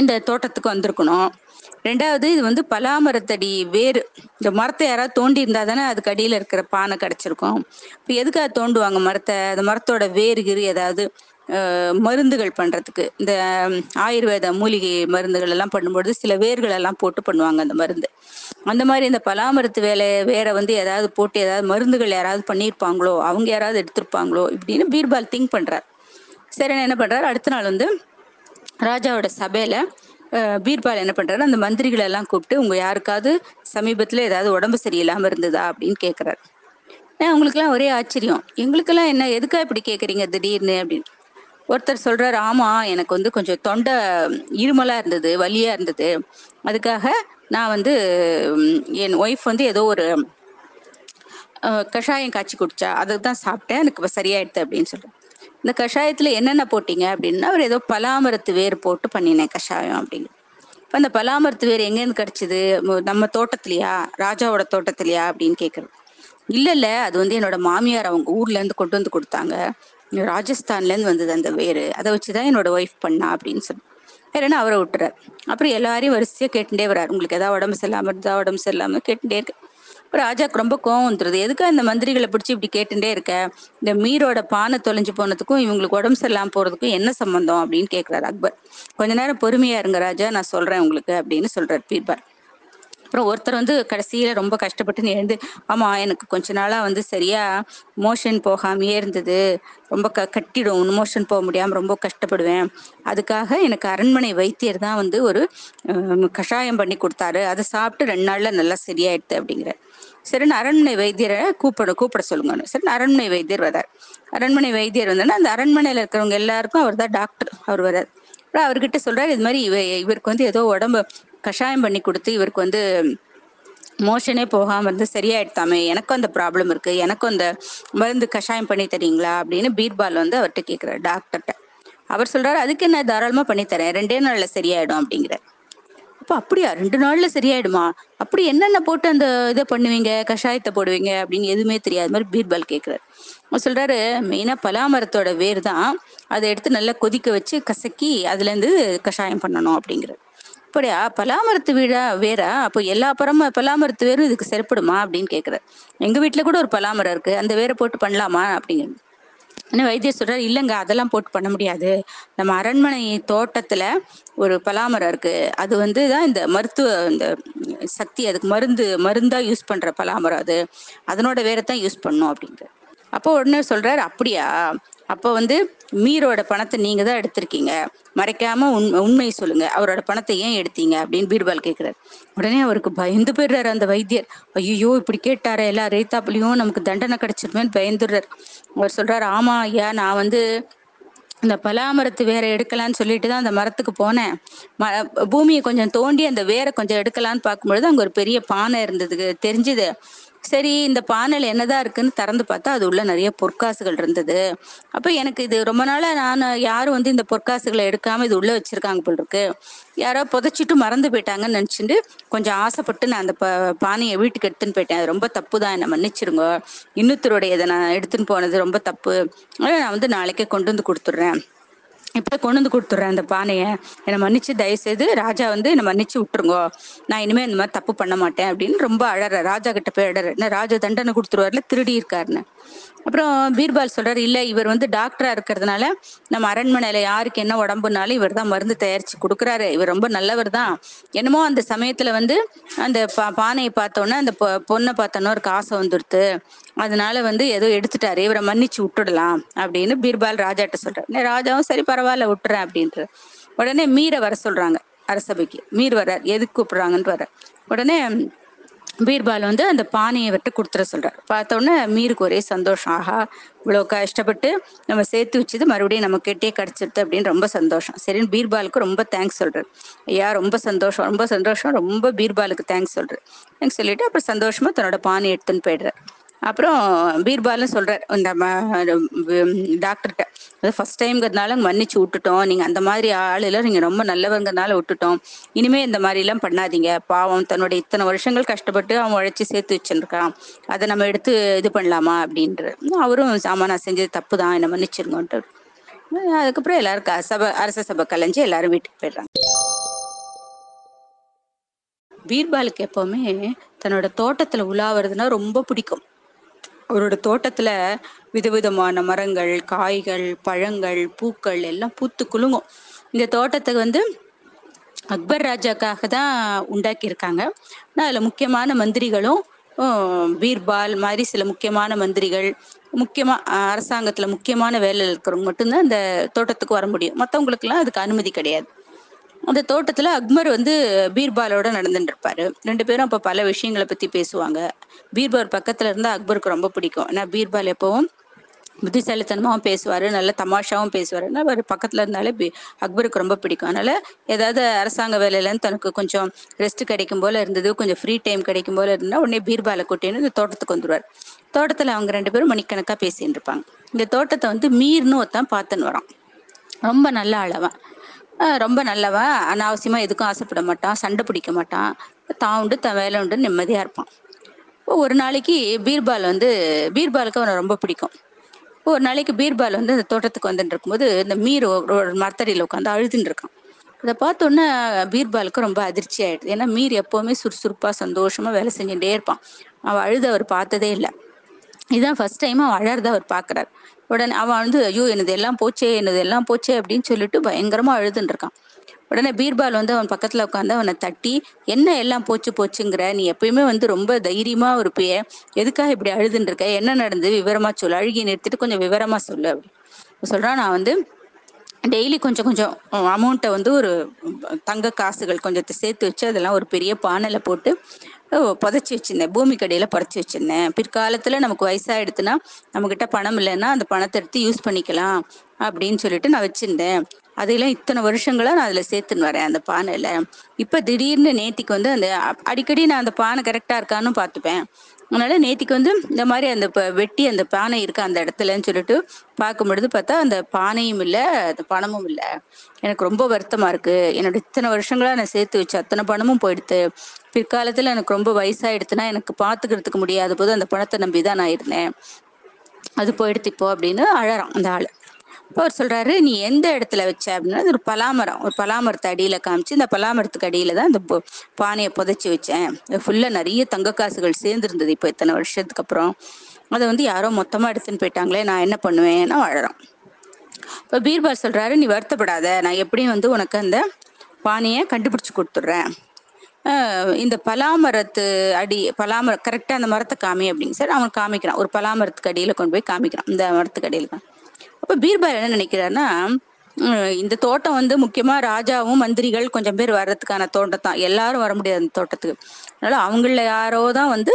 இந்த தோட்டத்துக்கு வந்திருக்கணும். ரெண்டாவது இது வந்து பலாமரத்தடி வேறு. இந்த மரத்தை யாராவது தோண்டி இருந்தா தானே அதுக்கு அடியில் இருக்கிற பானை கிடைச்சிருக்கும். இப்போ எதுக்காக தோண்டுவாங்க மரத்தை? அந்த மரத்தோட வேறு கிரு ஏதாவது மருந்துகள் பண்றதுக்கு. இந்த ஆயுர்வேத மூலிகை மருந்துகள் எல்லாம் பண்ணும்பொழுது சில வேர்கள் எல்லாம் போட்டு பண்ணுவாங்க அந்த மருந்து. அந்த மாதிரி இந்த பலாமரத்து வேலை வேற வந்து ஏதாவது போட்டு ஏதாவது மருந்துகள் யாராவது பண்ணியிருப்பாங்களோ அவங்க யாராவது எடுத்திருப்பாங்களோ இப்படின்னு பீர்பால் திங்க் பண்றார். சரி என்ன பண்றாரு? அடுத்த நாள் வந்து ராஜாவோட சபையில பீர்பால் என்ன பண்றாரு? அந்த மந்திரிகளை எல்லாம் கூப்பிட்டு உங்க யாருக்காவது சமீபத்துல ஏதாவது உடம்பு சரியில்லாம இருந்ததா? அப்படின்னு கேக்குறாரு. அவங்களுக்குலாம் உங்களுக்கெல்லாம் ஒரே ஆச்சரியம். எங்களுக்கெல்லாம் என்ன எதுக்கா இப்படி கேக்குறீங்க திடீர்னு? அப்படின்னு. ஒருத்தர் சொல்றாரு ஆமா எனக்கு வந்து கொஞ்சம் தொண்டை இருமலா இருந்தது வலியா இருந்தது. அதுக்காக நான் வந்து என் ஒய்ஃப் வந்து ஏதோ ஒரு கஷாயம் காய்ச்சி குடிச்சா அதை தான் சாப்பிட்டேன். எனக்கு இப்போ சரியாயிடுது அப்படின்னு சொல்கிறேன் இந்த கஷாயத்தில் என்னென்ன போட்டீங்க அப்படின்னா அவர் ஏதோ பலாமரத்து வேர் போட்டு பண்ணினேன் கஷாயம் அப்படின்னு. இப்போ அந்த பலாமரத்து வேர் எங்கேருந்து கிடச்சிது? நம்ம தோட்டத்துலையா? ராஜாவோட தோட்டத்துலையா? அப்படின்னு கேட்குறது இல்லை இல்லை அது வந்து என்னோட மாமியார் அவங்க ஊர்லேருந்து கொண்டு வந்து கொடுத்தாங்க. ராஜஸ்தான்லேருந்து வந்தது அந்த வேர். அதை வச்சு தான் என்னோட ஒய்ஃப் பண்ணா அப்படின்னு சொல்லி. இல்லைன்னா அவரை விட்டுறாரு. அப்புறம் எல்லாரையும் வரிசையாக கேட்டுட்டே வர்றாரு. உங்களுக்கு எதாவது உடம்பு சரியில்லாமல் இருந்தா உடம்பு சரியில்லாமல் கேட்டுட்டே இருக்கு. அப்புறம் ராஜாக்கு ரொம்ப கோவம் வந்துருது. எதுக்கு அந்த மந்திரிகளை பிடிச்சி இப்படி கேட்டுட்டே இருக்க? இந்த மீரோட பானை தொலைஞ்சு போனதுக்கும் இவங்களுக்கு உடம்பு சரியில்லாம போறதுக்கும் என்ன சம்பந்தம்? அப்படின்னு கேட்குறாரு அக்பர். கொஞ்ச நேரம் பொறுமையா இருங்க ராஜா. நான் சொல்றேன் உங்களுக்கு அப்படின்னு சொல்றாரு பீர்பார் அப்புறம் ஒருத்தர் வந்து கடைசியில ரொம்ப கஷ்டப்பட்டு எழுந்து ஆமா எனக்கு கொஞ்ச நாளா வந்து சரியா மோஷன் போகாமையே இருந்தது. ரொம்ப க கட்டிடும். மோஷன் போக முடியாம ரொம்ப கஷ்டப்படுவேன். அதுக்காக எனக்கு அரண்மனை வைத்தியர் தான் வந்து ஒரு கஷாயம் பண்ணி கொடுத்தாரு. அதை சாப்பிட்டு ரெண்டு நாள்ல நல்லா சரியாயிடுது அப்படிங்கிற சரின்னு அரண்மனை வைத்தியரை கூப்பிட கூப்பிட சொல்லுங்க. சரி அரண்மனை வைத்தியர் வரார் அரண்மனை வைத்தியர் வந்தோன்னா அந்த அரண்மனையில இருக்கிறவங்க எல்லாருக்கும் அவர் தான் டாக்டர் அவர் வரார் அப்புறம் அவர்கிட்ட சொல்றாரு இது மாதிரி இவ இவருக்கு வந்து ஏதோ உடம்பு கஷாயம் பண்ணி கொடுத்து இவருக்கு வந்து மோஷனே போகாம இருந்து சரியாயிடுத்தாமே. எனக்கும் அந்த ப்ராப்ளம் இருக்கு. எனக்கும் அந்த மருந்து கஷாயம் பண்ணி தரீங்களா அப்படின்னு பீர்பால் வந்து அவர்கிட்ட கேட்கிறார் டாக்டர்கிட்ட அவர் சொல்றாரு அதுக்கு என்ன தாராளமா பண்ணி தரேன். ரெண்டே நாள்ல சரியாயிடும் அப்படிங்கிறார். அப்போ அப்படியா? ரெண்டு நாள்ல சரியாயிடுமா? அப்படி என்னென்ன போட்டு அந்த இதை பண்ணுவீங்க? கஷாயத்தை போடுவீங்க? அப்படின்னு எதுவுமே தெரியாத மாதிரி பீர்பால் கேட்குறாரு அவர் சொல்றாரு மெயினா பலாமரத்தோட வேர் தான் அதை எடுத்து நல்லா கொதிக்க வச்சு கசக்கி அதுல இருந்து கஷாயம் பண்ணணும் அப்படிங்கிறார். அப்படியா? பலாமரத்து வீடா? வேறா? அப்போ எல்லா பரம பலாமரத்து வேரும் இதுக்கு சரிப்படுமா? அப்படின்னு கேட்குறாரு எங்க வீட்டில் கூட ஒரு பலாமரம் இருக்கு. அந்த வேரை போட்டு பண்ணலாமா? அப்படிங்கிறது. ஆனால் வைத்தியர் சொல்றாரு இல்லைங்க அதெல்லாம் போட்டு பண்ண முடியாது. நம்ம அரண்மனை தோட்டத்துல ஒரு பலாமரம் இருக்கு. அது வந்து தான் இந்த மருத்துவ இந்த சக்தி அதுக்கு மருந்து மருந்தா யூஸ் பண்ற பலாமரம் அது. அதனோட வேரை தான் யூஸ் பண்ணும் அப்படின்ட்டு அப்போ உடனே சொல்றாரு அப்படியா? அப்போ வந்து மீரோட பணத்தை நீங்க தான் எடுத்திருக்கீங்க. மறைக்காம உண் உண்மையை சொல்லுங்க. அவரோட பணத்தை ஏன் எடுத்தீங்க? அப்படின்னு பீர்பால் கேட்கிறார். உடனே அவருக்கு பயந்து போயிடுறாரு அந்த வைத்தியர். ஐயோ இப்படி கேட்டாரு எல்லா ரேத்தாப்புலையும் நமக்கு தண்டனை கிடைச்சிருமேன்னு பயந்துடுறாரு. அவர் சொல்றாரு ஆமா ஐயா நான் வந்து இந்த பலாமரத்து வேற எடுக்கலான்னு சொல்லிட்டு தான் அந்த மரத்துக்கு போனேன். ம பூமியை கொஞ்சம் தோண்டி அந்த வேரை கொஞ்சம் எடுக்கலான்னு பார்க்கும்பொழுது அங்கே ஒரு பெரிய பானை இருந்தது தெரிஞ்சுது. சரி இந்த பானையில் என்னதான் இருக்குன்னு திறந்து பார்த்தா அது உள்ள நிறைய பொற்காசுகள் இருந்தது. அப்போ எனக்கு இது ரொம்ப நாளாக நான் யாரும் வந்து இந்த பொற்காசுகளை எடுக்காம இது உள்ள வச்சிருக்காங்க போல் இருக்கு. யாரோ புதைச்சிட்டு மறந்து போயிட்டாங்கன்னு நினச்சிட்டு கொஞ்சம் ஆசைப்பட்டு நான் அந்த ப பானையை வீட்டுக்கு எடுத்துன்னு போயிட்டேன். அது ரொம்ப தப்பு தான் என்னை மன்னிச்சிருங்க. இன்னொருத்தருடைய இதை நான் எடுத்துன்னு போனது ரொம்ப தப்பு. நான் வந்து நாளைக்கே கொண்டு வந்து கொடுத்துட்றேன். இப்போ கொண்டு வந்து கொடுத்துட்றேன் அந்த பானையை. என்னை மன்னிச்சு தயவுசெய்து ராஜா வந்து என்னை மன்னிச்சு விட்டுருங்கோ. நான் இனிமேல் இந்த மாதிரி தப்பு பண்ண மாட்டேன் அப்படின்னு ரொம்ப அழற. ராஜா கிட்ட போய் அழற. என்ன ராஜா தண்டனை கொடுத்துருவார்ல திருடி இருக்காருன்னு. அப்புறம் பீர்பால் சொல்றாரு இல்லை இவர் வந்து டாக்டரா இருக்கிறதுனால நம்ம அரண்மனையில யாருக்கு என்ன உடம்புனாலும் இவர் தான் மருந்து தயாரிச்சு கொடுக்குறாரு. இவர் ரொம்ப நல்லவர் தான். என்னமோ அந்த சமயத்துல வந்து அந்த பா பானையை பார்த்தோன்னே அந்த பொ- பொண்ணை பார்த்தோன்னே ஒரு காசை வந்துடுத்து அதனால வந்து ஏதோ எடுத்துட்டாரு. இவரை மன்னிச்சு விட்டுடலாம் அப்படின்னு பீர்பால் ராஜாட்ட சொல்றாரு. ராஜாவும் சரி பரவாயில்ல விட்டுறேன் அப்படின்ற உடனே மீரை வர சொல்றாங்க அரசபைக்கு. மீர் வர்றார். எதுக்கு கூப்பிடுறாங்கன்னு வர உடனே பீர்பால் வந்து அந்த பானையை விட்டு கொடுத்துட சொல்றாரு. பார்த்த உடனே மீருக்கு ஒரே சந்தோஷம். ஆஹா இவ்வளோ கஷ்டப்பட்டு நம்ம சேர்த்து வச்சது மறுபடியும் நம்ம கிட்டே கிடச்சிருது அப்படின்னு ரொம்ப சந்தோஷம். சரின்னு பீர்பாலுக்கு ரொம்ப தேங்க்ஸ் சொல்றாரு. ஐயா ரொம்ப சந்தோஷம் ரொம்ப சந்தோஷம் ரொம்ப பீர்பாலுக்கு தேங்க்ஸ் சொல்றாரு. தேங்க்ஸ் சொல்லிட்டு அப்புறம் சந்தோஷமா தன்னோட பானை எடுத்துன்னு போயிடுறாரு. அப்புறம் பீர்பாலும் சொல்றார். இந்த டாக்டர்கிட்ட. அது ஃபர்ஸ்ட் டைம்ங்கிறதுனால மன்னிச்சு விட்டுட்டோம். நீங்க அந்த மாதிரி ஆள் எல்லாம் நீங்க ரொம்ப நல்லவங்கிறதுனால விட்டுட்டோம். இனிமே இந்த மாதிரி எல்லாம் பண்ணாதீங்க. பாவம் தன்னோட இத்தனை வருஷங்கள் கஷ்டப்பட்டு அவன் உழைச்சி சேர்த்து வச்சிருக்கான். அதை நம்ம எடுத்து இது பண்ணலாமா அப்படின்ற அவரும் ஆமா நான் செஞ்சது தப்பு தான் என்னை மன்னிச்சிருங்கன்ட்டு. அதுக்கப்புறம் எல்லாரும் சபை அரச சபை கலைஞ்சு எல்லாரும் வீட்டுக்கு போயிடுறாங்க. பீர்பாலுக்கு எப்பவுமே தன்னோட தோட்டத்துல உலாவுறதுன்னா ரொம்ப பிடிக்கும். அவரோட தோட்டத்துல விதவிதமான மரங்கள் காய்கள் பழங்கள் பூக்கள் எல்லாம் பூத்து குலுங்கும். இந்த தோட்டத்தை வந்து அக்பர் ராஜாக்காக தான் உண்டாக்கியிருக்காங்க. ஆனால் அதில் முக்கியமான மந்திரிகளும் பீர்பால் மாதிரி சில முக்கியமான மந்திரிகள் முக்கியமாக அரசாங்கத்தில் முக்கியமான வேலையில் இருக்கிறவங்க மட்டும்தான் அந்த தோட்டத்துக்கு வர முடியும். மற்றவங்களுக்குலாம் அதுக்கு அனுமதி கிடையாது. அந்த தோட்டத்துல அக்பர் வந்து பீர்பாலோட நடந்துட்டு இருப்பாரு ரெண்டு பேரும் அப்ப பல விஷயங்களை பத்தி பேசுவாங்க. பீர்பால் பக்கத்துல இருந்தா அக்பருக்கு ரொம்ப பிடிக்கும். ஏன்னா பீர்பால் எப்பவும் புத்திசாலித்தனமாவும் பேசுவாரு நல்ல தமாஷாவும் பேசுவாரு. அவர் பக்கத்துல இருந்தாலே பி- அக்பருக்கு ரொம்ப பிடிக்கும். அதனால ஏதாவது அரசாங்க வேலையிலேருந்து தனக்கு கொஞ்சம் ரெஸ்ட் கிடைக்கும் போல இருந்தது கொஞ்சம் ஃப்ரீ டைம் கிடைக்கும் போல இருந்தா உடனே பீர்பாலை கூட்டின்னு இந்த தோட்டத்துக்கு வந்துருவார். தோட்டத்துல அவங்க ரெண்டு பேரும் மணிக்கணக்கா பேசிட்டு இருப்பாங்க இந்த தோட்டத்தை வந்து மீர்னு ஒருத்தன் பார்த்துன்னு வரான். ரொம்ப நல்ல அளவன் ரொம்ப நல்லவன் அனாவசியமா எதுக்கும் ஆசைப்பட மாட்டான் சண்டை பிடிக்க மாட்டான். தான் உண்டு தன் வேலை உண்டு நிம்மதியா இருப்பான். ஒரு நாளைக்கு பீர்பால் வந்து பீர்பாலுக்கு அவனை ரொம்ப பிடிக்கும். ஒரு நாளைக்கு பீர்பால் வந்து அந்த தோட்டத்துக்கு வந்துட்டு இருக்கும்போது இந்த மீர் ஒரு மரத்தடியில் உட்காந்து அழுதுன்னு இருக்கான். அதை பார்த்தோன்னே பீர்பாலுக்கு ரொம்ப அதிர்ச்சி ஆயிடுது. ஏன்னா மீர் எப்போவுமே சுறுசுறுப்பாக சந்தோஷமா வேலை செஞ்சுட்டே இருப்பான். அவன் அழுத அவர் பார்த்ததே இல்லை. இதுதான் ஃபர்ஸ்ட் டைம் அவன் அழறத அவர் பார்க்கறாரு. உடனே அவன் வந்து ஐயோ எனது எல்லாம் போச்சே எனது எல்லாம் போச்சே? அப்படின்னு சொல்லிட்டு பயங்கரமா அழுதுன்றிருக்கான் உடனே பீர்பால் வந்து அவன் பக்கத்துல உட்காந்து அவனை தட்டி என்ன எல்லாம் போச்சு போச்சுங்கிற? நீ எப்பயுமே வந்து ரொம்ப தைரியமா இருப்பிய. எதுக்காக இப்படி அழுதுன்னு இருக்க? என்ன நடந்து விவரமா சொல்லு. அழுகி நிறுத்திட்டு கொஞ்சம் விவரமா சொல்லு. அப்படி சொல்றான் நான் வந்து டெய்லி கொஞ்சம் கொஞ்சம் அமௌண்ட்டை வந்து ஒரு தங்க காசுகள் கொஞ்சத்தை சேர்த்து வச்சு அதெல்லாம் ஒரு பெரிய பானையில் போட்டு புதைச்சி வச்சிருந்தேன். பூமி கடையில் புதைச்சி வச்சிருந்தேன். பிற்காலத்தில் நமக்கு வயசாகிடுதுன்னா நம்மக்கிட்ட பணம் இல்லைன்னா அந்த பணத்தை எடுத்து யூஸ் பண்ணிக்கலாம் அப்படின்னு சொல்லிட்டு நான் வச்சுருந்தேன். அதெல்லாம் இத்தனை வருஷங்களாக நான் அதில் சேர்த்துன்னு வரேன் அந்த பானையில். இப்போ திடீர்னு நேத்திக்கு வந்து அந்த அடிக்கடி நான் அந்த பானை கரெக்டாக இருக்கான்னு பார்த்துப்பேன். அதனால நேத்திக்கு வந்து இந்த மாதிரி அந்த ப- வெட்டி அந்த பானை இருக்கு அந்த இடத்துலன்னு சொல்லிட்டு பார்க்கும் பொழுது பார்த்தா அந்த பானையும் இல்லை அந்த பணமும் இல்லை. எனக்கு ரொம்ப வருத்தமா இருக்கு. என்னோட இத்தனை வருஷங்களா நான் சேர்த்து வச்சு அத்தனை பணமும் போயிடுத்து. பிற்காலத்துல எனக்கு ரொம்ப வயசாயிடுத்துன்னா எனக்கு பாத்துக்கிறதுக்கு முடியாத போது அந்த பணத்தை நம்பி தான் நான் இருந்தேன். அது போயிடுத்து இப்போ அப்படின்னு அழறான் அந்த ஆளு. அவர் சொல்றாரு நீ எந்த இடத்துல வச்ச? அப்படின்னா அது ஒரு பலாமரம். ஒரு பலாமரத்தை அடியில காமிச்சு இந்த பலாமரத்துக்கு அடியில தான் இந்த பானையை புதைச்சி வச்சேன். ஃபுல்லா நிறைய தங்க காசுகள் சேர்ந்துருந்தது இப்போ இத்தனை வருஷத்துக்கு அப்புறம். அதை வந்து யாரோ மொத்தமா எடுத்துன்னு போயிட்டாங்களே நான் என்ன பண்ணுவேன்னா வாழறோம் இப்போ பீர்பால் சொல்றாரு நீ வருத்தப்படாத. நான் எப்படியும் வந்து உனக்கு அந்த பானையை கண்டுபிடிச்சு கொடுத்துட்றேன். இந்த பலாமரத்து அடி பலாமரம் கரெக்டாக அந்த மரத்தை காமி அப்படிங்க சார் அவன் காமிக்கிறான். ஒரு பலாமரத்துக்கு அடியில் கொண்டு போய் காமிக்கிறான். இந்த மரத்துக்கு அடியில் தான் அப்போ பீர்பால் என்ன நினைக்கிறாருன்னா இந்த தோட்டம் வந்து முக்கியமா ராஜாவும் மந்திரிகள் கொஞ்சம் பேர் வர்றதுக்கான தோட்டம் தான் எல்லாரும் வர முடியாது அந்த தோட்டத்துக்கு. அதனால அவங்கள யாரோ தான் வந்து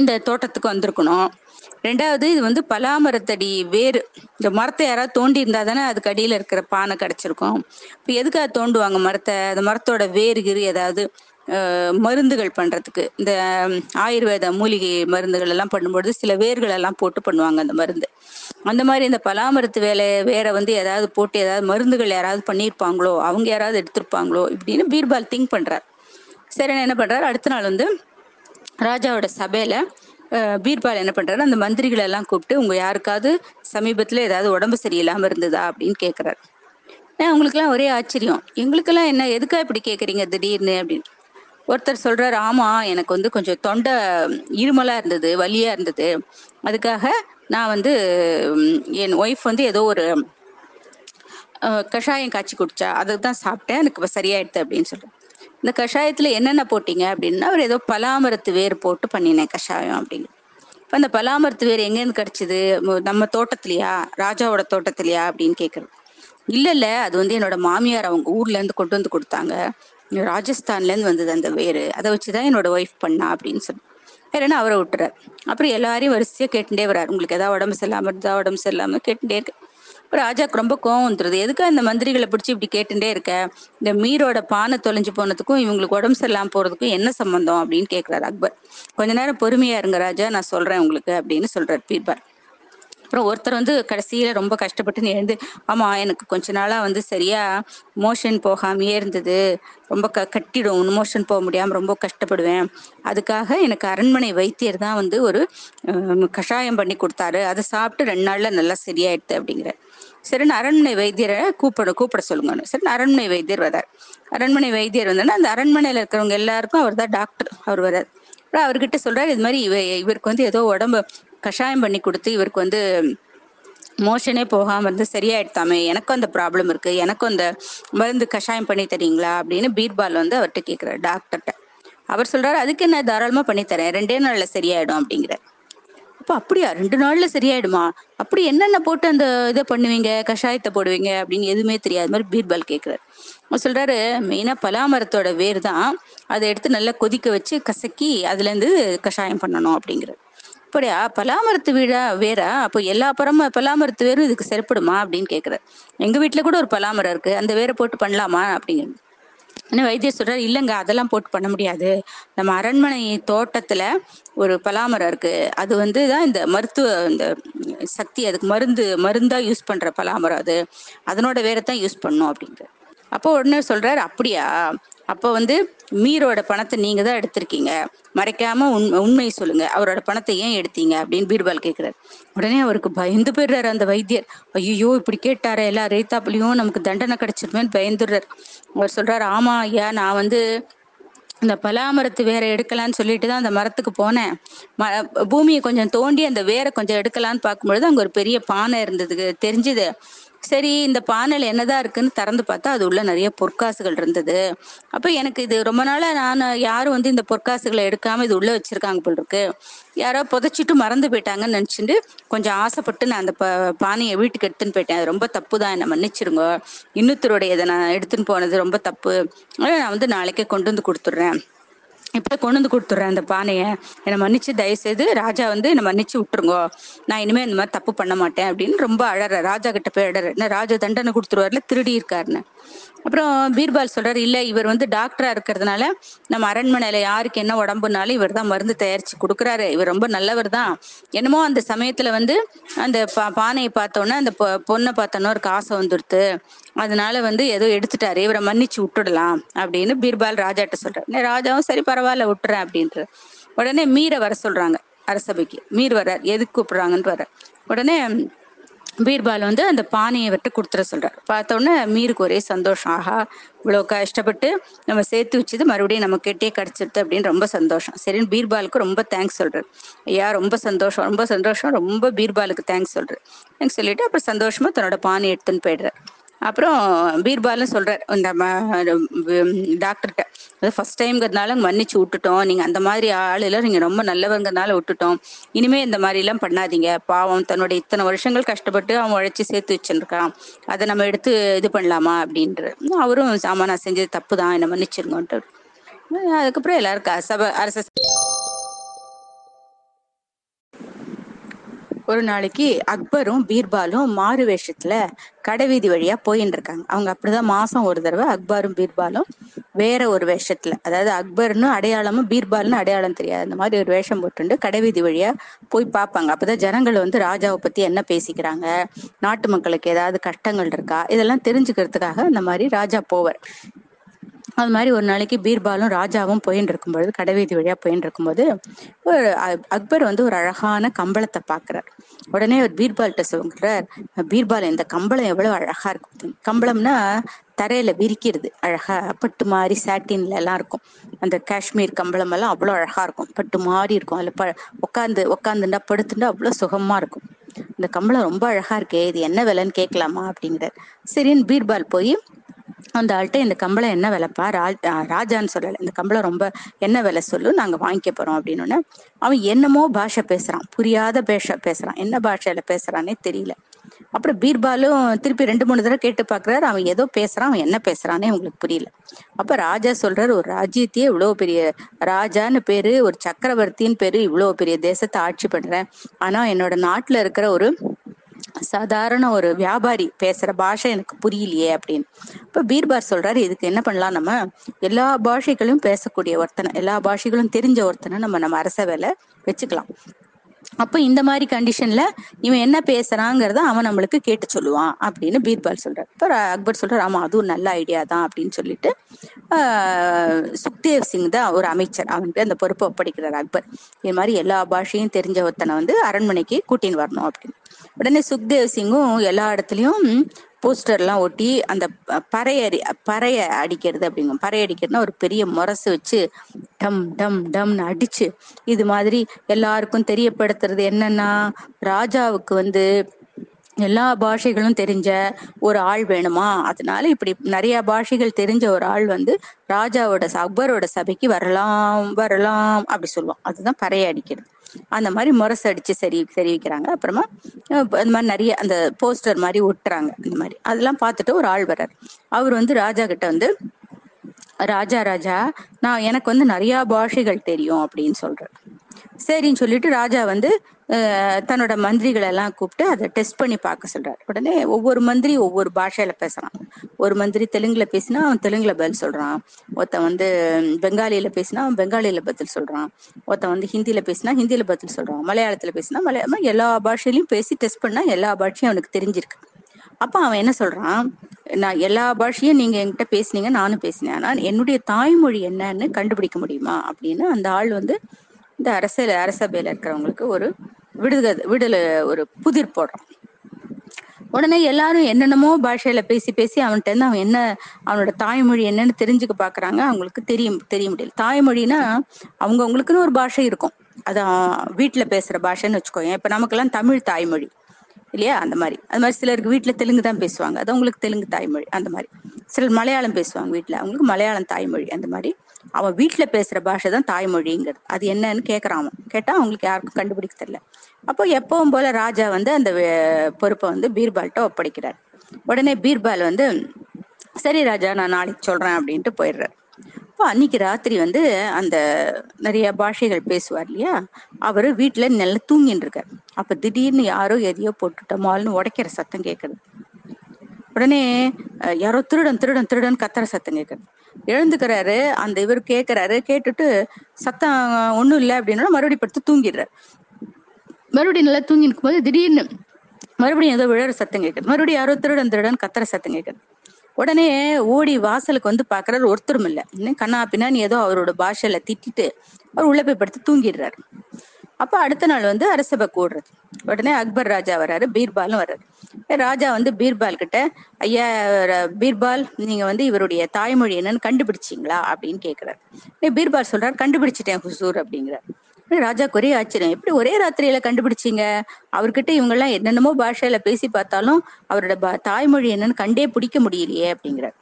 இந்த தோட்டத்துக்கு வந்திருக்கணும். ரெண்டாவது இது வந்து பலாமரத்தடி வேறு. இந்த மரத்தை யாராவது தோண்டி இருந்தா தானே அதுக்கு அடியில் இருக்கிற பானை கிடைச்சிருக்கும். இப்போ எதுக்காக தோண்டுவாங்க மரத்தை? அந்த மரத்தோட வேறு கிரு ஏதாவது மருந்துகள் பண்றதுக்கு. இந்த ஆயுர்வேத மூலிகை மருந்துகள் எல்லாம் பண்ணும்பொழுது சில வேர்கள் எல்லாம் போட்டு பண்ணுவாங்க அந்த மருந்து. அந்த மாதிரி இந்த பலாமரத்து வேலை வேற வந்து ஏதாவது போட்டு ஏதாவது மருந்துகள் யாராவது பண்ணியிருப்பாங்களோ அவங்க யாராவது எடுத்திருப்பாங்களோ இப்படின்னு பீர்பால் திங்க் பண்றார். சரி என்ன பண்றாரு? அடுத்த நாள் வந்து ராஜாவோட சபையில பீர்பால் என்ன பண்றாரு அந்த மந்திரிகளை எல்லாம் கூப்பிட்டு உங்க யாருக்காவது சமீபத்துல ஏதாவது உடம்பு சரியில்லாம இருந்ததா? அப்படின்னு கேக்குறாரு. ஏன் உங்களுக்குலாம் ஒரே ஆச்சரியம். எங்களுக்கெல்லாம் என்ன எதுக்கா இப்படி கேக்குறீங்க திடீர்னு அப்படின்னு. ஒருத்தர் சொல்றாரு ஆமா எனக்கு வந்து கொஞ்சம் தொண்டை இருமலா இருந்தது வலியா இருந்தது. அதுக்காக நான் வந்து என் ஒய்ஃப் வந்து ஏதோ ஒரு கஷாயம் காய்ச்சி குடிச்சா அதுக்கு தான் சாப்பிட்டேன். எனக்கு சரியாயிடுது அப்படின்னு சொல்றேன். இந்த கஷாயத்துல என்னென்ன போட்டீங்க அப்படின்னா அவர் ஏதோ பலாமரத்து வேர் போட்டு பண்ணினேன் கஷாயம் அப்படின்னு. இப்போ அந்த பலாமரத்து வேர் எங்கேருந்து கிடச்சிது? நம்ம தோட்டத்துலையா? ராஜாவோட தோட்டத்துலையா? அப்படின்னு கேட்குறது இல்லை இல்லை அது வந்து என்னோட மாமியார் அவங்க ஊர்லேருந்து கொண்டு வந்து கொடுத்தாங்க. ராஜஸ்தான்லேருந்து வந்தது அந்த வேறு அதை வச்சு தான் என்னோட ஒய்ஃப் பண்ணா அப்படின்னு சொல்லி வேறனா அவரை விட்டுறாரு? அப்புறம் எல்லாரையும் வரிசையாக கேட்டுட்டே வர்றாரு. உங்களுக்கு எதாவது உடம்பு சரியில்லாம இருந்தா உடம்பு சரியில்லாம கேட்டுட்டே இருக்கு. இப்ப ராஜாக்கு ரொம்ப கோவம் வந்துருது. எதுக்கு இந்த மந்திரிகளை பிடிச்சி இப்படி கேட்டுட்டே இருக்க? இந்த மீரோட பானை தொலைஞ்சு போனதுக்கும் இவங்களுக்கு உடம்பு சரியில்லாம போறதுக்கும் என்ன சம்பந்தம்? அப்படின்னு கேட்குறாரு அக்பர். கொஞ்ச நேரம் பொறுமையா இருங்க ராஜா. நான் சொல்றேன் உங்களுக்கு அப்படின்னு சொல்றாரு பீர்பார் அப்புறம் ஒருத்தர் வந்து கடைசியில ரொம்ப கஷ்டப்பட்டு எழுந்து ஆமா எனக்கு கொஞ்ச நாளா வந்து சரியா மோஷன் போகாமையே இருந்தது. ரொம்ப க கட்டிடும். மோஷன் போக முடியாம ரொம்ப கஷ்டப்படுவேன். அதுக்காக எனக்கு அரண்மனை வைத்தியர் தான் வந்து ஒரு கஷாயம் பண்ணி கொடுத்தாரு. அதை சாப்பிட்டு ரெண்டு நாள்ல நல்லா சரியாயிடுது அப்படிங்கிற சரின்னு அரண்மனை வைத்தியரை கூப்பிட கூப்பிட சொல்லுங்க சரி அரண்மனை வைத்தியர் வரார் அரண்மனை வைத்தியர் வந்தோன்னா அந்த அரண்மனையில இருக்கிறவங்க எல்லாருக்கும் அவர் தான் டாக்டர் அவர் வரார் அப்புறம் அவர்கிட்ட சொல்றாரு இது மாதிரி இவ இவருக்கு வந்து ஏதோ உடம்பு கஷாயம் பண்ணி கொடுத்து இவருக்கு வந்து மோஷனே போகாம இருந்து சரியாயிடுத்தாமே. எனக்கும் அந்த ப்ராப்ளம் இருக்கு. எனக்கும் அந்த மருந்து கஷாயம் பண்ணி தரீங்களா அப்படின்னு பீர்பால் வந்து அவர்கிட்ட கேட்குறாரு டாக்டர்கிட்ட அவர் சொல்றாரு அதுக்கு என்ன தாராளமா பண்ணி தரேன். ரெண்டே நாள்ல சரியாயிடும் அப்படிங்கிறார். அப்ப அப்படியா? ரெண்டு நாள்ல சரியாயிடுமா? அப்படி என்னென்ன போட்டு அந்த இதை பண்ணுவீங்க? கஷாயத்தை போடுவீங்க? அப்படின்னு எதுவுமே தெரியாத மாதிரி பீர்பால் கேட்குறாரு அவர் சொல்றாரு மெயினா பலாமரத்தோட வேர் தான் அதை எடுத்து நல்லா கொதிக்க வச்சு கசக்கி அதுல இருந்து கஷாயம் பண்ணணும் அப்படிங்கிறார். அப்படியா? பலாமரத்து வீடா? வேறா? அப்போ எல்லா பரமும் பலாமரத்து வேரும் இதுக்கு சரிப்படுமா? அப்படின்னு கேட்குறாரு எங்கள் வீட்டில் கூட ஒரு பலாமரம் இருக்குது அந்த வேரை போட்டு பண்ணலாமா? அப்படிங்கிறது. ஆனால் வைத்தியர் சொல்கிறார் இல்லைங்க அதெல்லாம் போட்டு பண்ண முடியாது. நம்ம அரண்மனை தோட்டத்தில் ஒரு பலாமரம் இருக்குது அது வந்து தான் இந்த மருத்துவ இந்த சக்தி அதுக்கு மருந்து மருந்தாக யூஸ் பண்ணுற பலாமரம் அது. அதனோட வேரை தான் யூஸ் பண்ணும் அப்படிங்கிற அப்போ உடனே சொல்கிறார் அப்படியா? அப்போ வந்து மீரோட பணத்தை நீங்க தான் எடுத்திருக்கீங்க. மறைக்காம உண்மை உண்மையை சொல்லுங்க. அவரோட பணத்தை ஏன் எடுத்தீங்க? அப்படின்னு பீர்பால் கேட்கிறார் உடனே அவருக்கு பயந்து போயிடுறாரு அந்த வைத்தியர். ஐயோ இப்படி கேட்டாரு எல்லா ரேத்தாப்புலயும் நமக்கு தண்டனை கிடைச்சிருமேன்னு பயந்துடுறாரு. அவர் சொல்றாரு ஆமா ஐயா நான் வந்து இந்த பலாமரத்து வேற எடுக்கலான்னு சொல்லிட்டு தான் அந்த மரத்துக்கு போனேன். ம பூமியை கொஞ்சம் தோண்டி அந்த வேரை கொஞ்சம் எடுக்கலான்னு பார்க்கும்பொழுது அங்க ஒரு பெரிய பானை இருந்ததுக்கு தெரிஞ்சுது. சரி இந்த பானல் என்னதான் இருக்குன்னு திறந்து பார்த்தா அது உள்ள நிறைய பொற்காசுகள் இருந்தது. அப்ப எனக்கு இது ரொம்ப நாளா நான் யாரும் வந்து இந்த பொற்காசுகளை எடுக்காம இது உள்ள வச்சிருக்காங்க போல் இருக்கு. யாரோ புதைச்சிட்டு மறந்து போயிட்டாங்கன்னு நினைச்சிட்டு கொஞ்சம் ஆசைப்பட்டு நான் அந்த ப பானையை வீட்டுக்கு எடுத்துன்னு போயிட்டேன். அது ரொம்ப தப்பு தான் என்னை மன்னிச்சிருங்க. இன்னொருத்தருடைய இதை நான் எடுத்துன்னு போனது ரொம்ப தப்பு. நான் வந்து நாளைக்கே கொண்டு வந்து கொடுத்துட்றேன். இப்போ கொண்டு வந்து கொடுத்துட்றேன் அந்த பானையை. என்னை மன்னிச்சு தயவுசெய்து ராஜா வந்து என்னை மன்னிச்சு விட்டுருங்க. நான் இனிமே இந்த மாதிரி தப்பு பண்ண மாட்டேன் அப்படின்னு ரொம்ப அழற. ராஜா கிட்ட போய் அழற. என்ன ராஜா தண்டனை கொடுத்துருவார்ல திருடி இருக்காருன்னு. அப்புறம் பீர்பால் சொல்றாரு இல்ல இவர் வந்து டாக்டரா இருக்கிறதுனால நம்ம அரண்மனையில யாருக்கு என்ன உடம்புனாலும் இவர் தான் மருந்து தயாரிச்சு கொடுக்குறாரு. இவர் ரொம்ப நல்லவர் தான். என்னமோ அந்த சமயத்துல வந்து அந்த பா பானையை பார்த்தோன்னே அந்த பொ- பொண்ணை பார்த்தோன்னா ஒரு காசை வந்துடுத்து அதனால வந்து ஏதோ எடுத்துட்டாரு. இவரை மன்னிச்சு விட்டுடலாம் அப்படின்னு பீர்பால் ராஜாட்ட சொல்றாரு. ராஜாவும் சரி பரவாயில்ல விட்டுறேன் அப்படின்ற உடனே மீரை வர சொல்றாங்க அரசபைக்கு. மீர் வர்றார். எதுக்கு கூப்பிடுறாங்கன்னு வர்றார். உடனே பீர்பால் வந்து அந்த பானையை விட்டு கொடுத்துட சொல்றார். பார்த்த உடனே மீருக்கு ஒரே சந்தோஷம். ஆஹா இவ்வளோ கஷ்டப்பட்டு நம்ம சேர்த்து வச்சது மறுபடியும் நம்ம கிட்டே கிடச்சிருது அப்படின்னு ரொம்ப சந்தோஷம். சரின்னு பீர்பாலுக்கு ரொம்ப தேங்க்ஸ் சொல்றாரு. ஐயா ரொம்ப சந்தோஷம் ரொம்ப சந்தோஷம் ரொம்ப பீர்பாலுக்கு தேங்க்ஸ் சொல்றாரு. தேங்க்ஸ் சொல்லிட்டு அப்புறம் சந்தோஷமா தன்னோட பானை எடுத்துன்னு போயிடுறாரு. அப்புறம் பீர்பாலும் சொல்றார். இந்த டாக்டர்கிட்ட. அது ஃபர்ஸ்ட் டைம்ங்கிறதுனால மன்னிச்சு விட்டுட்டோம். நீங்க அந்த மாதிரி ஆள் எல்லாம் நீங்க ரொம்ப நல்லவங்கிறதுனால விட்டுட்டோம். இனிமே இந்த மாதிரி எல்லாம் பண்ணாதீங்க. பாவம் தன்னோட இத்தனை வருஷங்கள் கஷ்டப்பட்டு அவன் உழைச்சி சேர்த்து வச்சுருக்கான். அதை நம்ம எடுத்து இது பண்ணலாமா அப்படின்ற அவரும் ஆமா நான் செஞ்சது தப்பு தான் என்னை மன்னிச்சிருங்கன்ட்டு அதுக்கப்புறம் எல்லாரும் சபை அரச ஒரு நாளைக்கு அக்பரும் பீர்பாலும் மாறு வேஷத்துல கடைவீதி வழியா போயின்னு இருக்காங்க. அவங்க அப்படிதான் மாசம் ஒரு தடவை அக்பரும் பீர்பாலும் வேற ஒரு வேஷத்துல. அதாவது அக்பர்னு அடையாளமும் பீர்பால்னு அடையாளம் தெரியாது. அந்த மாதிரி ஒரு வேஷம் போட்டுண்டு கடைவீதி வழியா போய் பார்ப்பாங்க. அப்பதான் ஜனங்கள் வந்து ராஜாவை பத்தி என்ன பேசிக்கிறாங்க? நாட்டு மக்களுக்கு ஏதாவது கஷ்டங்கள் இருக்கா? இதெல்லாம் தெரிஞ்சுக்கிறதுக்காக அந்த மாதிரி ராஜா போவர். அது மாதிரி ஒரு நாளைக்கு பீர்பாலும் ராஜாவும் போயின்னு இருக்கும்பொழுது கடைவீதி வழியா போயின்னு இருக்கும்போது ஒரு அக்பர் வந்து ஒரு அழகான கம்பளத்தை பாக்குறார். உடனே ஒரு பீர்பால்கிட்ட சொல்கிறார் பீர்பால் இந்த கம்பளம் எவ்வளவு அழகா இருக்கும். கம்பளம்னா தரையில விரிக்கிறது அழகா பட்டு மாதிரி சாட்டின்ல எல்லாம் இருக்கும். அந்த காஷ்மீர் கம்பளம் எல்லாம் அவ்வளவு அழகா இருக்கும். பட்டு மாதிரி இருக்கும். அதுல ப உட்காந்து உட்காந்துண்டா படுத்துண்டா அவ்வளவு சுகமா இருக்கும். இந்த கம்பளம் ரொம்ப அழகா இருக்கே இது என்ன விலைன்னு கேட்கலாமா? அப்படிங்கிறார். சரின்னு பீர்பால் போய் அந்த ஆள்கிட்ட இந்த கம்பளம் என்ன விலைப்பா? ராஜ் ராஜான்னு சொல்லலை. இந்த கம்பளம் ரொம்ப என்ன விலை சொல்லு? நாங்க வாங்கிக்க போறோம் அப்படின்னு அவன் என்னமோ பாஷை பேசுறான். புரியாத பேஷ பேசுறான். என்ன பாஷையில பேசுறானே தெரியல. அப்புறம் பீர்பாலும் திருப்பி ரெண்டு மூணு தடவை கேட்டு பாக்குறாரு. அவன் ஏதோ பேசுறான். அவன் என்ன பேசுறானே உங்களுக்கு புரியல. அப்ப ராஜா சொல்றாரு ஒரு ராஜ்யத்தையே இவ்வளவு பெரிய ராஜான்னு பேரு ஒரு சக்கரவர்த்தின்னு பேரு இவ்வளவு பெரிய தேசத்தை ஆட்சி பண்றேன். ஆனா என்னோட நாட்டுல இருக்கிற ஒரு சாதாரண ஒரு வியாபாரி பேசுற பாஷை எனக்கு புரியலையே அப்படின்னு. இப்ப பீர்பார் சொல்றாரு இதுக்கு என்ன பண்ணலாம் நம்ம? எல்லா பாஷைகளையும் பேசக்கூடிய ஒருத்தனை எல்லா பாஷைகளும் தெரிஞ்ச ஒருத்தனை நம்ம நம்ம அரச வேலை வச்சுக்கலாம். அப்ப இந்த மாதிரி கண்டிஷன்ல இவன் என்ன பேசுறாங்கிறத அவன் நம்மளுக்கு கேட்டு சொல்லுவான் அப்படின்னு பீர்பால் சொல்றாரு. இப்ப அக்பர் சொல்றாரு ஆமா அதுவும் நல்ல ஐடியா தான் அப்படின்னு சொல்லிட்டு சுக்தேவ் சிங் தான் ஒரு அமைச்சர். அவன்கிட்ட அந்த பொறுப்பை ஒப்படைக்கிறார் அக்பர். இது மாதிரி எல்லா பாஷையும் தெரிஞ்ச ஒருத்தனை வந்து அரண்மனைக்கு கூட்டின்னு வரணும் அப்படின்னு. உடனே சுக்தேவ் சிங்கும் எல்லா இடத்துலயும் போஸ்டர்லாம் ஒட்டி அந்த பறையறி பறைய அடிக்கிறது அப்படிங்கும் பறை அடிக்கிறதுனா ஒரு பெரிய முரசு வச்சு டம் டம் டம்னு அடிச்சு இது மாதிரி எல்லாருக்கும் தெரியப்படுத்துறது என்னன்னா ராஜாவுக்கு வந்து எல்லா பாஷைகளும் தெரிஞ்ச ஒரு ஆள் வேணுமா? அதனால இப்படி நிறைய பாஷைகள் தெரிஞ்ச ஒரு ஆள் வந்து ராஜாவோட அக்பரோட சபைக்கு வரலாம் வரலாம் அப்படி சொல்லுவான். அதுதான் பறைய அடிக்கிறது. அந்த மாதிரி முரசு அடிச்சு சரி தெரிவிக்கிறாங்க அப்புறமா அந்த மாதிரி நிறைய அந்த போஸ்டர் மாதிரி ஒட்டுறாங்க. இந்த மாதிரி. அதெல்லாம் பார்த்துட்டு ஒரு ஆள் வர்றார். அவர் வந்து ராஜா கிட்ட வந்து ராஜா ராஜா நான் எனக்கு வந்து நிறைய பாஷைகள் தெரியும் அப்படின்னு சொல்றாரு. சரின்னு சொல்லிட்டு ராஜா வந்து தன்னோட மந்திரிகளை எல்லாம் கூப்பிட்டு அதை டெஸ்ட் பண்ணி பார்க்க சொல்றாரு. உடனே ஒவ்வொரு மந்திரி ஒவ்வொரு பாஷையில பேசுறான். ஒரு மந்திரி தெலுங்குல பேசினா அவன் தெலுங்குல பதில் சொல்றான். ஒருத்தன் வந்து பெங்காலியில பேசினா அவன் பெங்காலியில பதில் சொல்றான். ஒருத்தன் வந்து ஹிந்தியில பேசினா ஹிந்தியில பதில் சொல்றான். மலையாளத்துல பேசினா மலையாளம் எல்லா பாஷையிலயும் பேசி டெஸ்ட் பண்ணா எல்லா பாஷையும் அவனுக்கு தெரிஞ்சிருக்கு. அப்ப அவன் என்ன சொல்றான்? நான் எல்லா பாஷையும் நீங்க என்கிட்ட பேசுனீங்க நானும் பேசினேன். ஆனா என்னுடைய தாய்மொழி என்னன்னு கண்டுபிடிக்க முடியுமா? அப்படின்னு அந்த ஆள் வந்து இந்த அரசியல் அரசபையில இருக்கிறவங்களுக்கு ஒரு விடுதலை விடுதலை ஒரு புதிர் போடுறோம். உடனே எல்லாரும் என்னென்னமோ பாஷையில பேசி பேசி அவன்கிட்ட இருந்து அவன் என்ன அவனோட தாய்மொழி என்னன்னு தெரிஞ்சுக்க பாக்குறாங்க. அவங்களுக்கு தெரியும் தெரிய முடியல. தாய்மொழினா அவங்கவுங்களுக்குன்னு ஒரு பாஷை இருக்கும். அதான் வீட்டுல பேசுற பாஷைன்னு வச்சுக்கோங்க இப்ப நமக்கெல்லாம் தமிழ் தாய்மொழி இல்லையா? அந்த மாதிரி. அது மாதிரி சிலருக்கு வீட்டுல தெலுங்கு தான் பேசுவாங்க. அது அவங்களுக்கு தெலுங்கு தாய்மொழி அந்த மாதிரி. சிலர் மலையாளம் பேசுவாங்க வீட்டுல அவங்களுக்கு மலையாளம் தாய்மொழி அந்த மாதிரி அவன் வீட்டுல பேசுற பாஷை தான் தாய்மொழிங்கிறது. அது என்னன்னு கேக்குறான் அவன். கேட்டா அவங்களுக்கு யாருக்கும் கண்டுபிடிக்க தெரியல. அப்போ எப்பவும் போல ராஜா வந்து அந்த பொறுப்பை வந்து பீர்பால்கிட்ட ஒப்படைக்கிறார். உடனே பீர்பால் வந்து சரி ராஜா நான் நாளைக்கு சொல்றேன் அப்படின்ட்டு போயிடுறாரு. அப்போ அன்னைக்கு ராத்திரி வந்து அந்த நிறைய பாஷைகள் பேசுவார் இல்லையா? அவரு வீட்டுல நல்லா தூங்கின்னு இருக்கார் அப்ப திடீர்னு யாரோ எதையோ போட்டுட்டோமால்னு உடைக்கிற சத்தம் கேட்குது உடனே யாரோ திருடன் திருடன் திருடன் கத்துற சத்தம் கேட்குது எழுந்துக்கிறாரு அந்த இவர் கேட்கிறாரு கேட்டுட்டு சத்தம் ஒண்ணும் இல்லை அப்படின்னா மறுபடியும் படுத்து தூங்கிடுறாரு. மறுபடியும் நல்லா தூங்கி இருக்கும்போது திடீர்னு மறுபடியும் ஏதோ விழற சத்தம் கேட்குது மறுபடியும் யாரோ திருடன் திருடன் கத்துற சத்தம் கேட்குது உடனே ஓடி வாசலுக்கு வந்து பாக்குறாரு ஒருத்தரும் இல்ல. இன்னும் கண்ணா பின்னான்னு ஏதோ அவரோட பாஷையில திட்டிட்டு அவர் உள்ள போய் படுத்து தூங்கிடுறாரு. அப்ப அடுத்த நாள் வந்து அரசபை கூடுறது. உடனே அக்பர் ராஜா வர்றாரு பீர்பாலும் வர்றாரு. ராஜா வந்து பீர்பால் கிட்ட ஐயா பீர்பால் நீங்க வந்து இவருடைய தாய்மொழி என்னன்னு கண்டுபிடிச்சீங்களா? அப்படின்னு கேக்குறாரு. நீ பீர்பால் சொல்றாரு கண்டுபிடிச்சிட்டேன் ஹுசூர் அப்படிங்கிறார். ராஜா ராஜாக்கு ஒரே ஆச்சரியம் எப்படி ஒரே ராத்திரியில கண்டுபிடிச்சீங்க? அவர்கிட்ட இவங்க எல்லாம் என்னென்னமோ பாஷையில பேசி பார்த்தாலும் அவரோட தாய்மொழி என்னன்னு கண்டே பிடிக்க முடியலையே அப்படிங்கிறார்.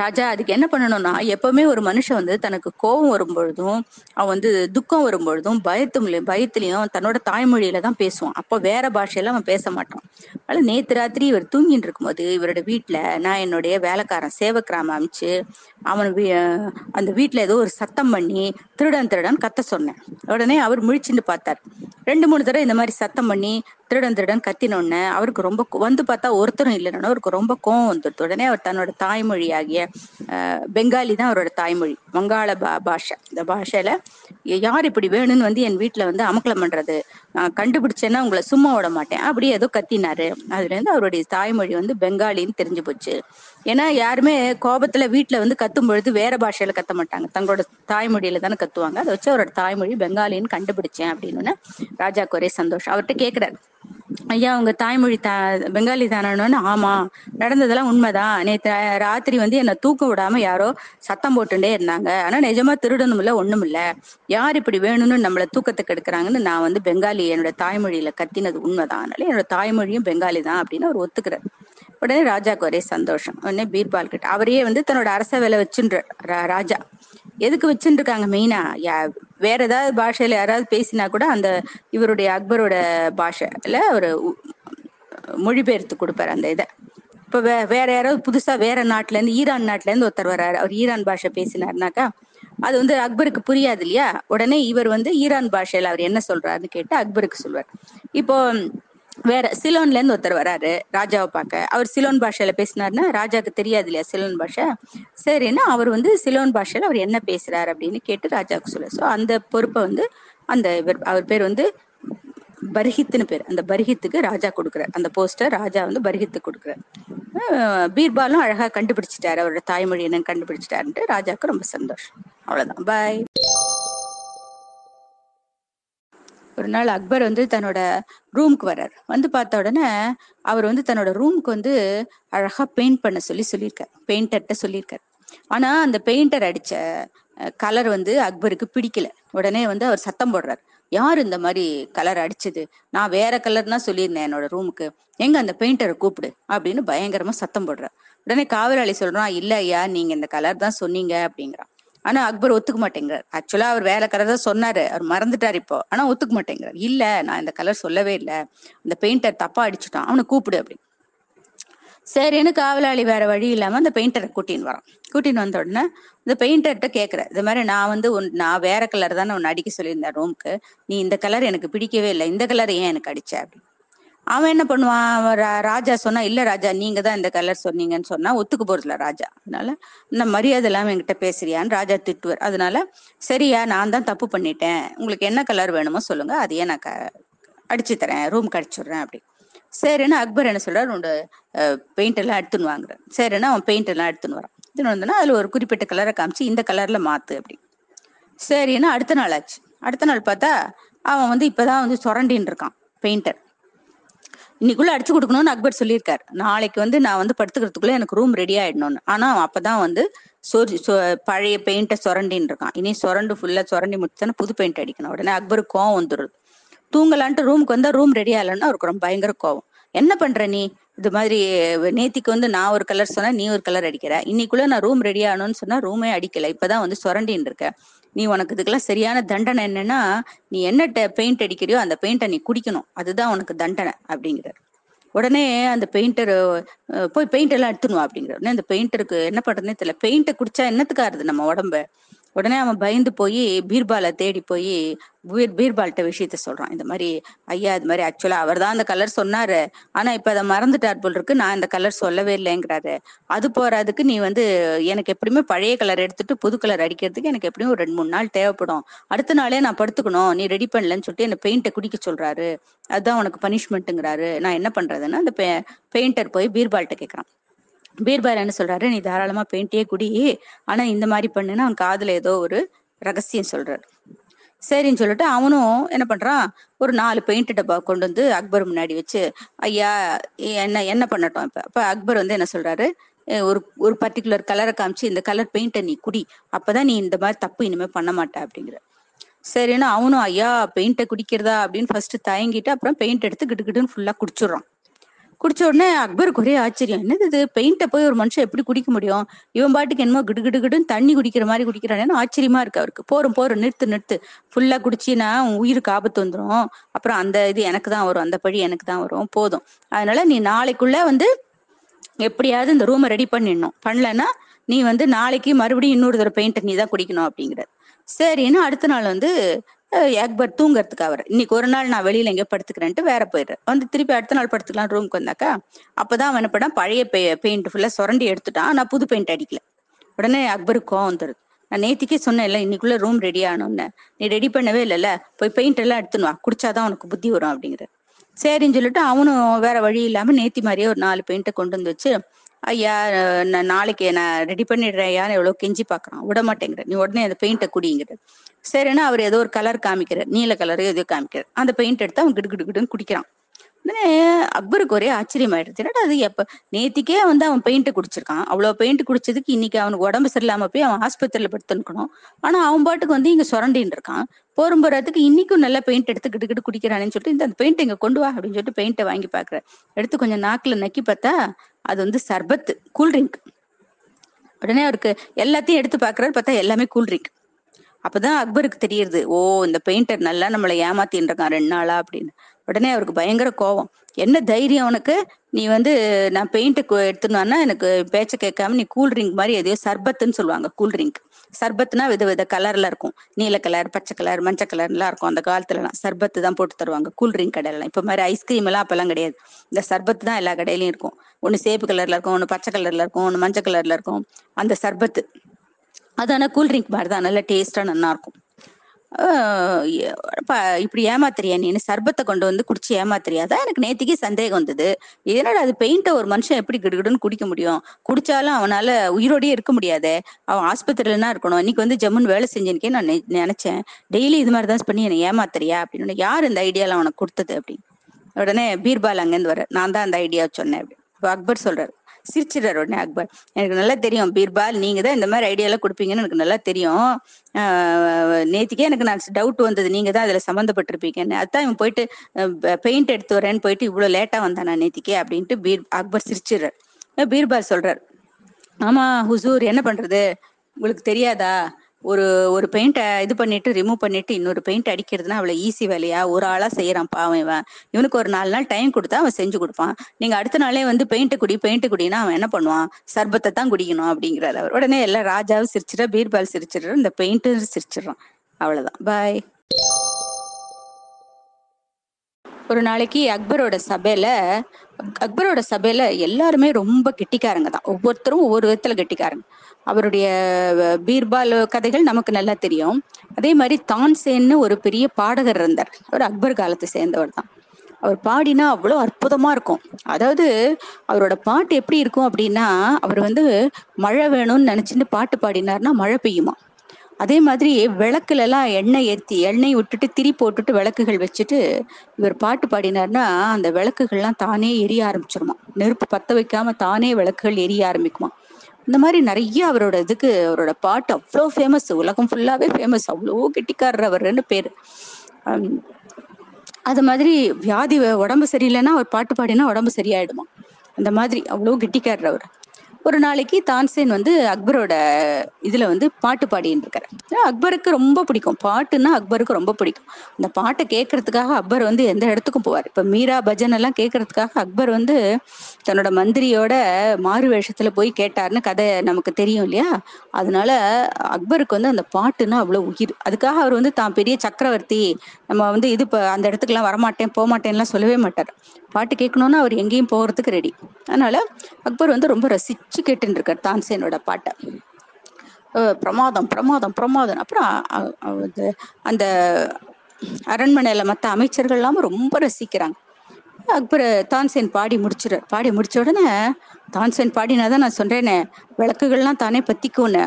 ராஜா அதுக்கு என்ன பண்ணணும்னா எப்பவுமே ஒரு மனுஷன் வந்து தனக்கு கோபம் வரும்பொழுதும் அவன் வந்து துக்கம் வரும்பொழுதும் பயத்து பயத்துலயும் தன்னோட தாய்மொழியில தான் பேசுவான். அப்போ வேற பாஷையில அவன் பேச மாட்டான். அதனால நேத்து ராத்திரி இவர் தூங்கிட்டு இருக்கும்போது இவரோட வீட்டுல நான் என்னுடைய வேலைக்காரன் சேவக்கிராம அமைச்சு அவன் அந்த வீட்டுல ஏதோ ஒரு சத்தம் பண்ணி திருடன் திருடன் கத்த சொன்னேன். உடனே அவர் முழிச்சுட்டு பார்த்தார். ரெண்டு மூணு தடவை இந்த மாதிரி சத்தம் பண்ணி திருடன் திருடன் கத்தினோடனே அவருக்கு ரொம்ப கோ- வந்து பார்த்தா ஒருத்தரும் இல்லைன்னா அவருக்கு ரொம்ப கோவம் வந்துடுது. உடனே அவர் தன்னோட தாய்மொழியாகிய அஹ், பெங்காலி தான் அவரோட தாய்மொழி வங்காள பா பாஷை. இந்த பாஷையில யார் இப்படி வேணும்னு வந்து என் வீட்டுல வந்து அமக்கலம் பண்றது? நான் கண்டுபிடிச்சேன்னா உங்களை சும்மா விட மாட்டேன். அப்படி ஏதோ கத்தினாரு. அதுல இருந்து அவருடைய தாய்மொழி வந்து பெங்காலின்னு தெரிஞ்சு போச்சு. ஏன்னா யாருமே கோபத்துல வீட்டுல வந்து கத்தும் பொழுது வேற பாஷையில கத்த மாட்டாங்க. தங்களோட தாய்மொழியில தானே கத்துவாங்க. அதை வச்சு அவரோட தாய்மொழி பெங்காலின்னு கண்டுபிடிச்சேன் அப்படின்னு ராஜாக்கு ஒரே சந்தோஷம் அவர்கிட்ட கேக்குறாரு. ஐயா உங்க தாய்மொழி தா பெங்காலி தானோன்னு? ஆமா. நடந்ததெல்லாம் உண்மைதான். நேற்று ராத்திரி வந்து என்ன தூக்கம் விடாம யாரோ சத்தம் போட்டுட்டே இருந்தாங்க. ஆனா நிஜமா திருடணும் இல்ல ஒண்ணும் இல்ல. யார் இப்படி வேணும்னு நம்மள தூக்கத்துக்கு எடுக்கிறாங்கன்னு நான் வந்து பெங்காலி என்னோட தாய்மொழியில கத்தினது உண்மைதான். அதனால என்னோட தாய்மொழியும் பெங்காலி தான் அப்படின்னு அவர் ஒத்துக்கிறார். உடனே ராஜாக்கு ஒரே சந்தோஷம். உடனே பீர்பால் கிட்ட அவரையே வந்து தன்னோட அரச வேலை வச்சுன்ற ராஜா. எதுக்கு வச்சுருக்காங்க மெயினா மெயினா வேற ஏதாவது பாஷையில யாராவது பேசினா கூட அந்த இவருடைய அக்பரோட பாஷைல ஒரு மொழிபெயர்த்து கொடுப்பாரு அந்த இதை. இப்ப வே வேற யாராவது புதுசா வேற நாட்டுல இருந்து ஈரான் நாட்டுல இருந்து ஒருத்தர் வர்றாரு. அவர் ஈரான் பாஷை பேசினாருனாக்கா அது வந்து அக்பருக்கு புரியாது இல்லையா உடனே இவர் வந்து ஈரான் பாஷையில அவர் என்ன சொல்றாருன்னு கேட்டு அக்பருக்கு சொல்வார். இப்போ வேற சிலோன்ல இருந்து ஒருத்தர் வராரு ராஜாவை பார்க்க. அவர் சிலோன் பாஷையில பேசினாருன்னா ராஜாக்கு தெரியாது இல்லையா சிலோன் பாஷை? சரின்னா அவர் வந்து சிலோன் பாஷையில அவர் என்ன பேசுறாரு அப்படின்னு கேட்டு ராஜாவுக்கு சொல்ல. ஸோ அந்த பொறுப்பை வந்து அந்த இவர் அவர் பேர் வந்து பர்ஹித்னு பேர். அந்த பர்ஹித்துக்கு ராஜா கொடுக்குறார் அந்த போஸ்டர் ராஜா வந்து பர்ஹித்து கொடுக்குறார் பீர்பாலும் அழகா கண்டுபிடிச்சிட்டாரு. அவரோட தாய்மொழி என்னன்னு கண்டுபிடிச்சிட்டாருன்ட்டு ராஜாவுக்கு ரொம்ப சந்தோஷம். அவ்வளவுதான். பாய் ஒரு நாள் அக்பர் வந்து தன்னோட ரூமுக்கு வர்றார். வந்து பார்த்த உடனே அவர் வந்து தன்னோட ரூமுக்கு வந்து அழகா பெயிண்ட் பண்ண சொல்லி சொல்லியிருக்கார். பெயிண்டர்கிட்ட சொல்லியிருக்கார். ஆனா அந்த பெயிண்டர் அடிச்ச கலர் வந்து அக்பருக்கு பிடிக்கல. உடனே வந்து அவர் சத்தம் போடுறார். யார் இந்த மாதிரி கலர் அடிச்சது? நான் வேற கலர்னா சொல்லியிருந்தேன் என்னோட ரூமுக்கு எங்க அந்த பெயிண்டரை கூப்பிடு அப்படின்னு பயங்கரமா சத்தம் போடுறார் உடனே காவலாளி சொல்றான் இல்ல ஐயா நீங்க இந்த கலர் தான் சொன்னீங்க அப்படிங்கிறான் ஆனா அக்பர் ஒத்துக்க மாட்டேங்கிறார். ஆக்சுவலா அவர் வேற கலர் தான் சொன்னாரு. அவர் மறந்துட்டார் இப்போ. ஆனா ஒத்துக்க மாட்டேங்கிறார். இல்ல நான் இந்த கலர் சொல்லவே இல்லை. அந்த பெயிண்டர் தப்பா அடிச்சுட்டான். அவனை கூப்பிடு அப்படின்னு. சரின்னு காவலாளி வேற வழி இல்லாம அந்த பெயிண்டரை கூட்டின்னு வரான் கூட்டின்னு வந்த உடனே இந்த பெயிண்டர்கிட்ட கேட்குறேன் இது மாதிரி நான் வந்து உன் நான் வேற கலர் தானே உன்னை அடிக்க சொல்லியிருந்தேன் ரூம்க்கு நீ இந்த கலர் எனக்கு பிடிக்கவே இல்லை. இந்த கலர் ஏன் எனக்கு அடிச்ச? அப்படி அவன் என்ன பண்ணுவான்? அவன் ரா- ராஜா சொன்னா இல்ல ராஜா நீங்க தான் இந்த கலர் சொன்னீங்கன்னு சொன்னா ஒத்துக்கு போறதுல ராஜா. அதனால இந்த மரியாதை இல்லாம என்கிட்ட பேசுறியான்னு ராஜா திட்டுவார். அதனால சரியா நான் தான் தப்பு பண்ணிட்டேன். உங்களுக்கு என்ன கலர் வேணுமோ சொல்லுங்க. அதையே நான் க அடிச்சு தரேன். ரூம் கடிச்சுடுறேன் அப்படி. சரின்னு அக்பர் என்ன சொல்றாரு? உன்னோட பெயிண்ட் எல்லாம் எடுத்துன்னு வாங்குறேன் சரின்னு அவன் பெயிண்ட் எல்லாம் எடுத்துன்னு வரான். எடுத்துன்னு வந்தோன்னா அதுல ஒரு குறிப்பிட்ட கலரை காமிச்சு இந்த கலர்ல மாத்து அப்படி சரின்னு அடுத்த நாள் ஆச்சு. அடுத்த நாள் பார்த்தா அவன் வந்து இப்பதான் வந்து சுரண்டின்னு இருக்கான் பெயிண்டர் இன்னைக்குள்ள அடிச்சு கொடுக்கணும்னு அக்பர் சொல்லியிருக்காரு. நாளைக்கு வந்து நான் வந்து படுத்துக்கிறதுக்குள்ள எனக்கு ரூம் ரெடி ஆயிடணும்னு. ஆனா அவன் அப்பதான் வந்து சொ- பழைய பெயிண்ட்டை சுரண்டின்னு இருக்கான். இனி சுரண்டு ஃபுல்லா சுரண்டி முடிச்சானே புது பெயிண்ட் அடிக்கணும். உடனே அக்பருக்கு கோவம் வந்துடுது தூங்கலான்ட்டு ரூமுக்கு வந்தா ரூம் ரெடி ஆகலன்னா அவருக்கு ரொம்ப பயங்கர கோவம். என்ன பண்ற நீ? இது மாதிரி நேத்திக்கு வந்து நான் ஒரு கலர் சொன்னா நீ ஒரு கலர் அடிக்கிற. இன்னைக்குள்ள நான் ரூம் ரெடி ஆகணும்னு சொன்னா ரூமே அடிக்கல. இப்பதான் வந்து சுரண்டின்னு இருக்க. நீ உனக்கு இதுக்கெல்லாம் சரியான தண்டனை என்னன்னா நீ என்ன பெயிண்ட் அடிக்கிறியோ அந்த பெயிண்ட்டை நீ குடிக்கணும். அதுதான் உனக்கு தண்டனை அப்படிங்கிறார். உடனே அந்த பெயிண்டர் போய் பெயிண்ட் எல்லாம் எடுத்துணும் அப்படிங்கிற உடனே அந்த பெயிண்டருக்கு என்ன பண்றதுன்னு தெரியல. பெயிண்ட்டை குடிச்சா என்னத்துக்காருது நம்ம உடம்பு? உடனே அவன் பயந்து போய் பீர்பாலை தேடி போய் பீர் பீர்பால்கிட்ட விஷயத்த சொல்றான். இந்த மாதிரி ஐயா இது மாதிரி ஆக்சுவலா அவர் தான் அந்த கலர் சொன்னாரு. ஆனா இப்ப அதை மறந்துட்டார் போல் இருக்கு. நான் இந்த கலர் சொல்லவே இல்லைங்கிறாரு. அது போறதுக்கு நீ வந்து எனக்கு எப்படியுமே பழைய கலர் எடுத்துட்டு புது கலர் அடிக்கிறதுக்கு எனக்கு எப்படியும் ஒரு ரெண்டு மூணு நாள் தேவைப்படும். அடுத்த நாளே நான் படுத்துக்கணும். நீ ரெடி பண்ணலன்னு சொல்லிட்டு என்ன பெயிண்ட்டை குடிக்க சொல்றாரு. அதுதான் உனக்கு பனிஷ்மெண்ட்டுங்கிறாரு நான் என்ன பண்றதுன்னா அந்த பெயிண்டர் போய் பீர்பால்கிட்ட கேட்கறான் பீர்பால் என்ன சொல்றாரு நீ தாராளமா பெயிண்டே குடி. ஆனா இந்த மாதிரி பண்ணுன்னா அவன் காதுல ஏதோ ஒரு ரகசியம் சொல்றாரு. சரின்னு சொல்லிட்டு அவனும் என்ன பண்றான் ஒரு நாலு பெயிண்ட் டப்பா கொண்டு வந்து அக்பர் முன்னாடி வச்சு ஐயா என்ன என்ன பண்ணட்டும் இப்ப? அப்ப அக்பர் வந்து என்ன சொல்றாரு ஒரு ஒரு பர்டிகுலர் கலரை காமிச்சு இந்த கலர் பெயிண்ட்டை நீ குடி. அப்பதான் நீ இந்த மாதிரி தப்பு இனிமே பண்ண மாட்ட அப்படிங்கிற சரின்னு அவனும் ஐயா பெயிண்ட்டை குடிக்கிறதா? அப்படின்னு ஃபர்ஸ்ட் தயங்கிட்டு அப்புறம் பெயிண்ட் எடுத்து கிட்டு கிட்டுன்னு ஃபுல்லா குடிச்சிடுறான். குடிச்ச உடனே அக்பருக்கு ஒரே ஆச்சரியம். என்னது இது? பெயிண்ட்டை போய் ஒரு மனுஷன் எப்படி குடிக்க முடியும்? இவன் பாட்டுக்கு என்னமோ கிடு கிடு கிடுன்னு தண்ணி குடிக்கிற மாதிரி குடிக்கிறானேன்னு ஆச்சரியமா இருக்கு அவருக்கு. போரும் போரும் நிறுத்து நிறுத்து. ஃபுல்லா குடிச்சின்னா உன் உயிருக்கு ஆபத்து வந்துடும் அப்புறம் அந்த இது எனக்கு தான் வரும். அந்த பழி எனக்கு தான் வரும். போதும். அதனால நீ நாளைக்குள்ள வந்து எப்படியாவது இந்த ரூமை ரெடி பண்ணிடணும். பண்ணலன்னா நீ வந்து நாளைக்கு மறுபடியும் இன்னொரு தடவை பெயிண்ட் நீ தான் குடிக்கணும் அப்படிங்கிறது சரின்னு அடுத்த நாள் வந்து அக்பர் தூங்குறதுக்கு அவர். இன்னைக்கு ஒரு நாள் நான் வெளியில எங்கேயோ படுத்துக்கிறேன்ட்டு வேற போயிடுறேன் வந்து திருப்பி அடுத்த நாள் படுத்துக்கலாம் ரூமுக்கு வந்தாக்கா அப்பதான் அவன் படம் பண்ணான்? பழைய பெயிண்ட் ஃபுல்லா சுரண்டி எடுத்துட்டான். நான் புது பெயிண்ட் அடிக்கல. உடனே அக்பருக்கு கோவம் வந்துருது. நான் நேத்திக்கே சொன்னேன்ல இன்னைக்குள்ள ரூம் ரெடி ஆகணும்னு நீ ரெடி பண்ணவே இல்லைல்ல. போய் பெயிண்ட் எல்லாம் எடுத்துனுவா குடிச்சாதான் உனக்கு புத்தி வரும் அப்படிங்கிற சரின்னு சொல்லிட்டு அவனும் வேற வழி இல்லாம நேத்தி மாதிரியே ஒரு நாலு பெயிண்ட்டை கொண்டு வந்து வச்சு ஐயா நான் நாளைக்கு நான் ரெடி பண்ணிடுறேன். ஐயா எவ்வளவு கெஞ்சி பாக்குறான். விட மாட்டேங்கிற நீ உடனே அந்த பெயிண்ட்டை குடிங்கிற சரின்னா அவர் ஏதோ ஒரு கலர் காமிக்கிறார். நீல கலர் ஏதோ காமிக்கிறார். அந்த பெயிண்ட் எடுத்து அவன் கிடு கிடு கிடுன்னு குடிக்கிறான். உடனே அக்பருக்கு ஒரே ஆச்சரியமாயிடுச்சு என்னடா அது எப்ப? நேத்திக்கே வந்து அவன் பெயிண்ட் குடிச்சிருக்கான். அவ்வளவு பெயிண்ட் குடிச்சதுக்கு இன்னைக்கு அவனுக்கு உடம்பு சரியில்லாம போய் அவன் ஆஸ்பத்திரியில படுத்துக்கணும் ஆனா அவன் பாட்டுக்கு வந்து இங்க சுரண்டின்னு இருக்கான். போரும் போறதுக்கு இன்னைக்கும் நல்லா பெயிண்ட் எடுத்து கிட்டு கிட்டு குடிக்கிறானேன்னு சொல்லிட்டு இந்த பெயிண்ட் இங்க கொண்டு வா அப்படின்னு சொல்லிட்டு பெயிண்ட்டை வாங்கி பாக்குற எடுத்து கொஞ்சம் நாக்குல நக்கி பார்த்தா அது வந்து சர்பத் கூல்ட்ரிங்க் உடனே அவருக்கு எல்லாத்தையும் எடுத்து பாக்குறாரு பார்த்தா எல்லாமே கூல்ட்ரிங்க் அப்பதான் அக்பருக்கு தெரியுது ஓ இந்த பெயிண்டர் நல்லா நம்மளை ஏமாத்தின்னு இருக்கான் ரெண்டு நாளா அப்படின்னு. உடனே அவருக்கு பயங்கர கோவம். என்ன தைரியம் உனக்கு? நீ வந்து நான் பெயிண்ட்டு எடுத்துனான்னா எனக்கு பேச்ச கேட்காம நீ கூல் ட்ரிங்க் மாதிரி எதையோ சர்பத்துன்னு சொல்லுவாங்க கூல் ட்ரிங்க். சர்பத்னா வித வித கலர்ல இருக்கும். நீல கலர் பச்சை கலர் மஞ்சள் கலர்லாம் இருக்கும் அந்த காலத்துலலாம். சர்பத்து தான் போட்டு தருவாங்க கூல் ட்ரிங்க் கடையிலலாம். இப்ப மாதிரி ஐஸ்கிரீம் எல்லாம் அப்பெல்லாம் கிடையாது. இந்த சர்பத்து தான் எல்லா கடையிலயும் இருக்கும். ஒன்னு சேப்பு கலர்ல இருக்கும் ஒன்னு பச்சை கலர்ல இருக்கும் ஒன்னு மஞ்சள் கலர்ல இருக்கும். அந்த சர்பத்து. அது ஆனால் கூல் ட்ரிங்க் மாதிரி தான். நல்லா டேஸ்டா நல்லா இருக்கும் இப்படி ஏமாத்துறியா நீ? சர்பத்தை கொண்டு வந்து குடிச்சு ஏமாத்துறியாதான் எனக்கு நேத்திக்கே சந்தேகம் வந்தது. என்னடா அது பெயிண்ட்டை ஒரு மனுஷன் எப்படி கிடுகிடுன்னு குடிக்க முடியும்? குடிச்சாலும் அவனால உயிரோடயே இருக்க முடியாதே. அவன் ஆஸ்பத்திரியிலனா இருக்கணும். இன்னைக்கு வந்து ஜம்முன்னு வேலை செஞ்சேனுக்கே நான் நினைச்சேன். டெய்லி இது மாதிரி தான் பண்ணி என்னை ஏமாத்துறியா? அப்படின்னு. யார் இந்த ஐடியால அவனுக்கு கொடுத்தது அப்படின்னு. உடனே பீர்பால் அங்கேருந்து வர நான் தான் அந்த ஐடியா சொன்னேன் அப்படி அக்பர் சொல்றாரு. சிரிச்சிடுறாரு உடனே அக்பர். எனக்கு நல்லா தெரியும் பீர்பால். நீங்க தான் இந்த மாதிரி ஐடியாலாம் கொடுப்பீங்கன்னு எனக்கு நல்லா தெரியும். நேத்திக்கே எனக்கு நான் டவுட் வந்தது. நீங்க தான் அதுல சம்மந்தப்பட்டிருப்பீங்கன்னு அதான் இவன் போயிட்டு பெயிண்ட் எடுத்து வரேன்னு போயிட்டு இவ்வளவு லேட்டா வந்தானா நேத்திக்கே அப்படின்ட்டு பீர் அக்பர் சிரிச்சிடுறார். பீர்பால் சொல்றார். ஆமா ஹுசூர் என்ன பண்றது? உங்களுக்கு தெரியாதா? ஒரு ஒரு பெயிண்ட்டை இது பண்ணிட்டு ரிமூவ் பண்ணிட்டு இன்னொரு பெயிண்ட் அடிக்கிறதுனா அவ்வளவு ஈஸி வேலையா? ஒரு ஆளா செய்யறான் பாவன் இவன். இவனுக்கு ஒரு நாலு நாள் டைம் கொடுத்தா அவன் செஞ்சு கொடுப்பான். நீங்க அடுத்த நாளே வந்து பெயிண்ட் குடி பெயிண்ட் குடினா அவன் என்ன பண்ணுவான்? சர்பத்தை தான் குடிக்கணும் அப்படிங்கிறாரு அவர். உடனே எல்லாம் ராஜாவும் சிரிச்சிட பீர்பால் சிரிச்சிடுறோம் இந்த பெயிண்ட் சிரிச்சிடுறான். அவ்வளவுதான். பாய் ஒரு நாளைக்கு அக்பரோட சபையில அக்பரோட சபையில எல்லாருமே ரொம்ப கெட்டிக்காரங்க தான். ஒவ்வொருத்தரும் ஒவ்வொரு விதத்துல கெட்டிக்காரங்க. அவருடைய பீர்பால் கதைகள் நமக்கு நல்லா தெரியும். அதே மாதிரி தான்சேன்னு ஒரு பெரிய பாடகர் இருந்தார். அவர் அக்பர் காலத்தை சேர்ந்தவர் தான். அவர் பாடினா அவ்வளோ அற்புதமா இருக்கும். அதாவது அவரோட பாட்டு எப்படி இருக்கும் அப்படின்னா அவர் வந்து மழை வேணும்னு நினைச்சிட்டு பாட்டு பாடினார்னா மழை பெய்யுமா? அதே மாதிரி விளக்குல எல்லாம் எண்ணெய் ஏற்றி எண்ணெய் விட்டுட்டு திரி போட்டுட்டு விளக்குகள் வச்சுட்டு இவர் பாட்டு பாடினார்னா அந்த விளக்குகள்லாம் தானே எரிய ஆரம்பிச்சிருமா. நெருப்பு பத்த வைக்காம தானே விளக்குகள் எரிய ஆரம்பிக்குமா. இந்த மாதிரி நிறைய அவரோட இதுக்கு அவரோட பாட்டு அவ்வளோ ஃபேமஸ் உலகம் ஃபுல்லாவே ஃபேமஸ் அவ்வளோ கெட்டிக்காரர் அவர்னு பேர். அது மாதிரி வியாதி உடம்பு சரியில்லைன்னா அவர் பாட்டு பாடினா உடம்பு சரியாயிடுமா. அந்த மாதிரி அவ்வளோ கெட்டிக்காரர் அவர். ஒரு நாளைக்கு தான்சேன் வந்து அக்பரோட இதுல வந்து பாட்டு பாடின்னு இருக்காரு. அக்பருக்கு ரொம்ப பிடிக்கும். பாட்டுன்னா அக்பருக்கு ரொம்ப பிடிக்கும். அந்த பாட்டை கேட்கறதுக்காக அக்பர் வந்து எந்த இடத்துக்கும் போவார். இப்ப மீரா பஜன் எல்லாம் கேட்கறதுக்காக அக்பர் வந்து தன்னோட மந்திரியோட மாறு வேஷத்துல போய் கேட்டாருன்னு கதை நமக்கு தெரியும் இல்லையா? அதனால அக்பருக்கு வந்து அந்த பாட்டுன்னா அவ்வளவு உயிர். அதுக்காக அவர் வந்து தான் பெரிய சக்கரவர்த்தி நம்ம வந்து இது இப்ப அந்த இடத்துக்குலாம் வரமாட்டேன் போக மாட்டேன்லாம் சொல்லவே மாட்டார். பாட்டு கேட்கணும்னா அவர் எங்கேயும் போகிறதுக்கு ரெடி அதனால அக்பர் வந்து ரொம்ப ரசிச்சு கேட்டுட்டு இருக்கார் தான்சேனோட பாட்டை. பிரமாதம் பிரமாதம் பிரமாதம். அப்புறம் அந்த அரண்மனையில மற்ற அமைச்சர்கள் எல்லாமே ரொம்ப ரசிக்கிறாங்க. அக்பர் தான்சேன் பாடி முடிச்சிடுறார். பாடி முடிச்ச உடனே தான்சேன் பாடினாதான் நான் சொல்றேனே விளக்குகள்லாம் தானே பத்திக்கும்னு.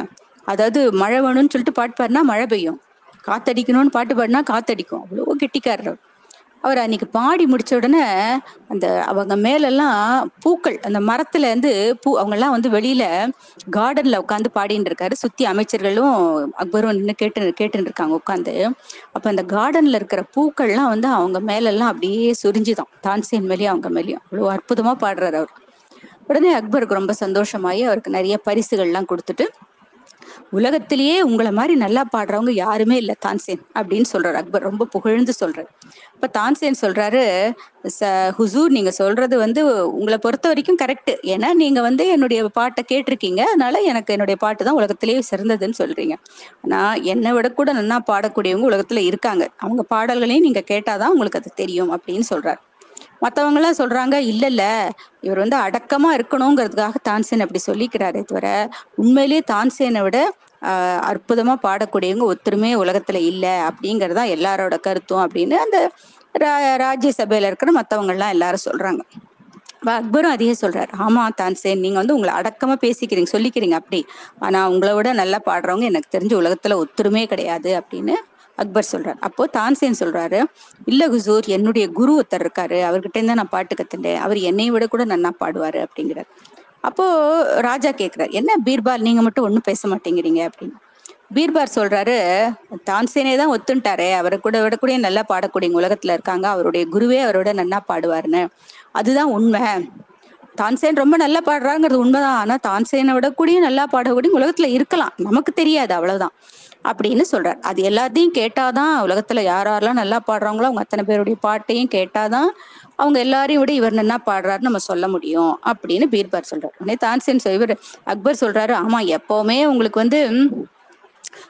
அதாவது மழை வேணும்னு சொல்லிட்டு பாட்டு பாடினா மழை பெய்யும். காத்தடிக்கணும்னு பாட்டு பாடினா காத்தடிக்கும். அவ்வளோ கெட்டிக்காரர் அவர். அன்னைக்கு பாடி முடிச்ச உடனே அந்த அவங்க மேலெல்லாம் பூக்கள் அந்த மரத்துல இருந்து பூ அவங்கெல்லாம் வந்து வெளியில கார்டன்ல உட்காந்து பாடின்னு இருக்காரு. சுத்தி அமைச்சர்களும் அக்பரும் நின்று கேட்டு கேட்டுன்னு இருக்காங்க உட்காந்து அப்ப அந்த கார்டன்ல இருக்கிற பூக்கள்லாம் வந்து அவங்க மேலெல்லாம் அப்படியே சுரிஞ்சுதான். தான்சேன் மேலேயும் அவங்க மேலேயும். அவ்வளோ அற்புதமா பாடுறாரு அவர். உடனே அக்பருக்கு ரொம்ப சந்தோஷமாயி அவருக்கு நிறைய பரிசுகள்லாம் கொடுத்துட்டு உலகத்திலேயே உங்களை மாதிரி நல்லா பாடுறவங்க யாருமே இல்லை தான்சேன் அப்படின்னு சொல்றாரு. அக்பர் ரொம்ப புகழ்ந்து சொல்றாரு. இப்ப தான்சேன் சொல்றாரு "ச- ஹுசூர் நீங்க சொல்றது வந்து உங்களை பொறுத்த வரைக்கும் கரெக்ட் ஏன்னா நீங்க வந்து என்னுடைய பாட்டை கேட்டிருக்கீங்க. அதனால எனக்கு என்னுடைய பாட்டு தான் உலகத்திலேயே சிறந்ததுன்னு சொல்றீங்க. ஆனா என்னை விட கூட நல்லா பாடக்கூடியவங்க உலகத்துல இருக்காங்க. அவங்க பாடல்களையும் நீங்க கேட்டாதான் உங்களுக்கு அது தெரியும் அப்படின்னு சொல்றாரு. மற்றவங்களாம் எல்லாம் சொல்றாங்க இல்ல இல்ல இவர் வந்து அடக்கமா இருக்கணுங்கிறதுக்காக தான்சேன் அப்படி சொல்லிக்கிறாரே தவிர உண்மையிலேயே தான்சேனை விட ஆஹ் அற்புதமா பாடக்கூடியவங்க ஒத்துருமே உலகத்துல இல்ல. அப்படிங்கறதா எல்லாரோட கருத்தும் அப்படின்னு அந்த ரா- ராஜ்யசபையில இருக்கிற மத்தவங்க எல்லாம் எல்லாரும் சொல்றாங்க. அக்பரும் அதையே சொல்றாரு ஆமா தான்சேன் நீங்க வந்து உங்களை அடக்கமா பேசிக்கிறீங்க சொல்லிக்கிறீங்க அப்படி. ஆனா உங்களை விட நல்லா பாடுறவங்க எனக்கு தெரிஞ்ச உலகத்துல ஒத்துருமே கிடையாது அப்படின்னு அக்பர் சொல்றாரு. அப்போ தான்சேன் சொல்றாரு இல்ல குசூர் என்னுடைய குரு ஒருத்தர் இருக்காரு. அவர்கிட்ட இருந்தா நான் பாட்டு கத்துட்டேன். அவர் என்னை விட கூட நன்னா பாடுவாரு அப்படிங்கிறார். அப்போ ராஜா கேக்குறாரு என்ன பீர்பால் நீங்க மட்டும் ஒண்ணும் பேச மாட்டேங்கிறீங்க அப்படின்னு. பீர்பார் சொல்றாரு தான்சேனே தான் ஒத்துண்டாரே அவரை கூட விட கூட நல்லா பாடக்கூடிய உலகத்துல இருக்காங்க. அவருடைய குருவே அவரோட நன்னா பாடுவாருன்னு. அதுதான் உண்மை. தான்சேன் ரொம்ப நல்லா பாடுறாங்கிறது உண்மைதான். ஆனா தான்சேனை விட கூடயும் நல்லா பாடக்கூடிய உலகத்துல இருக்கலாம். நமக்கு தெரியாது அவ்வளவுதான். அப்படின்னு சொல்றார். அது எல்லாத்தையும் கேட்டாதான் உலகத்துல யார் யாரெல்லாம் நல்லா பாடுறாங்களோ அவங்க அத்தனை பேருடைய பாட்டையும் கேட்டாதான் அவங்க எல்லாரையும் விட இவர் என்ன பாடுறாருன்னு நம்ம சொல்ல முடியும் அப்படின்னு பீர்பார் சொல்றாரு. உடனே தான்சேன் இவர் அக்பர் சொல்றாரு ஆமா எப்பவுமே உங்களுக்கு வந்து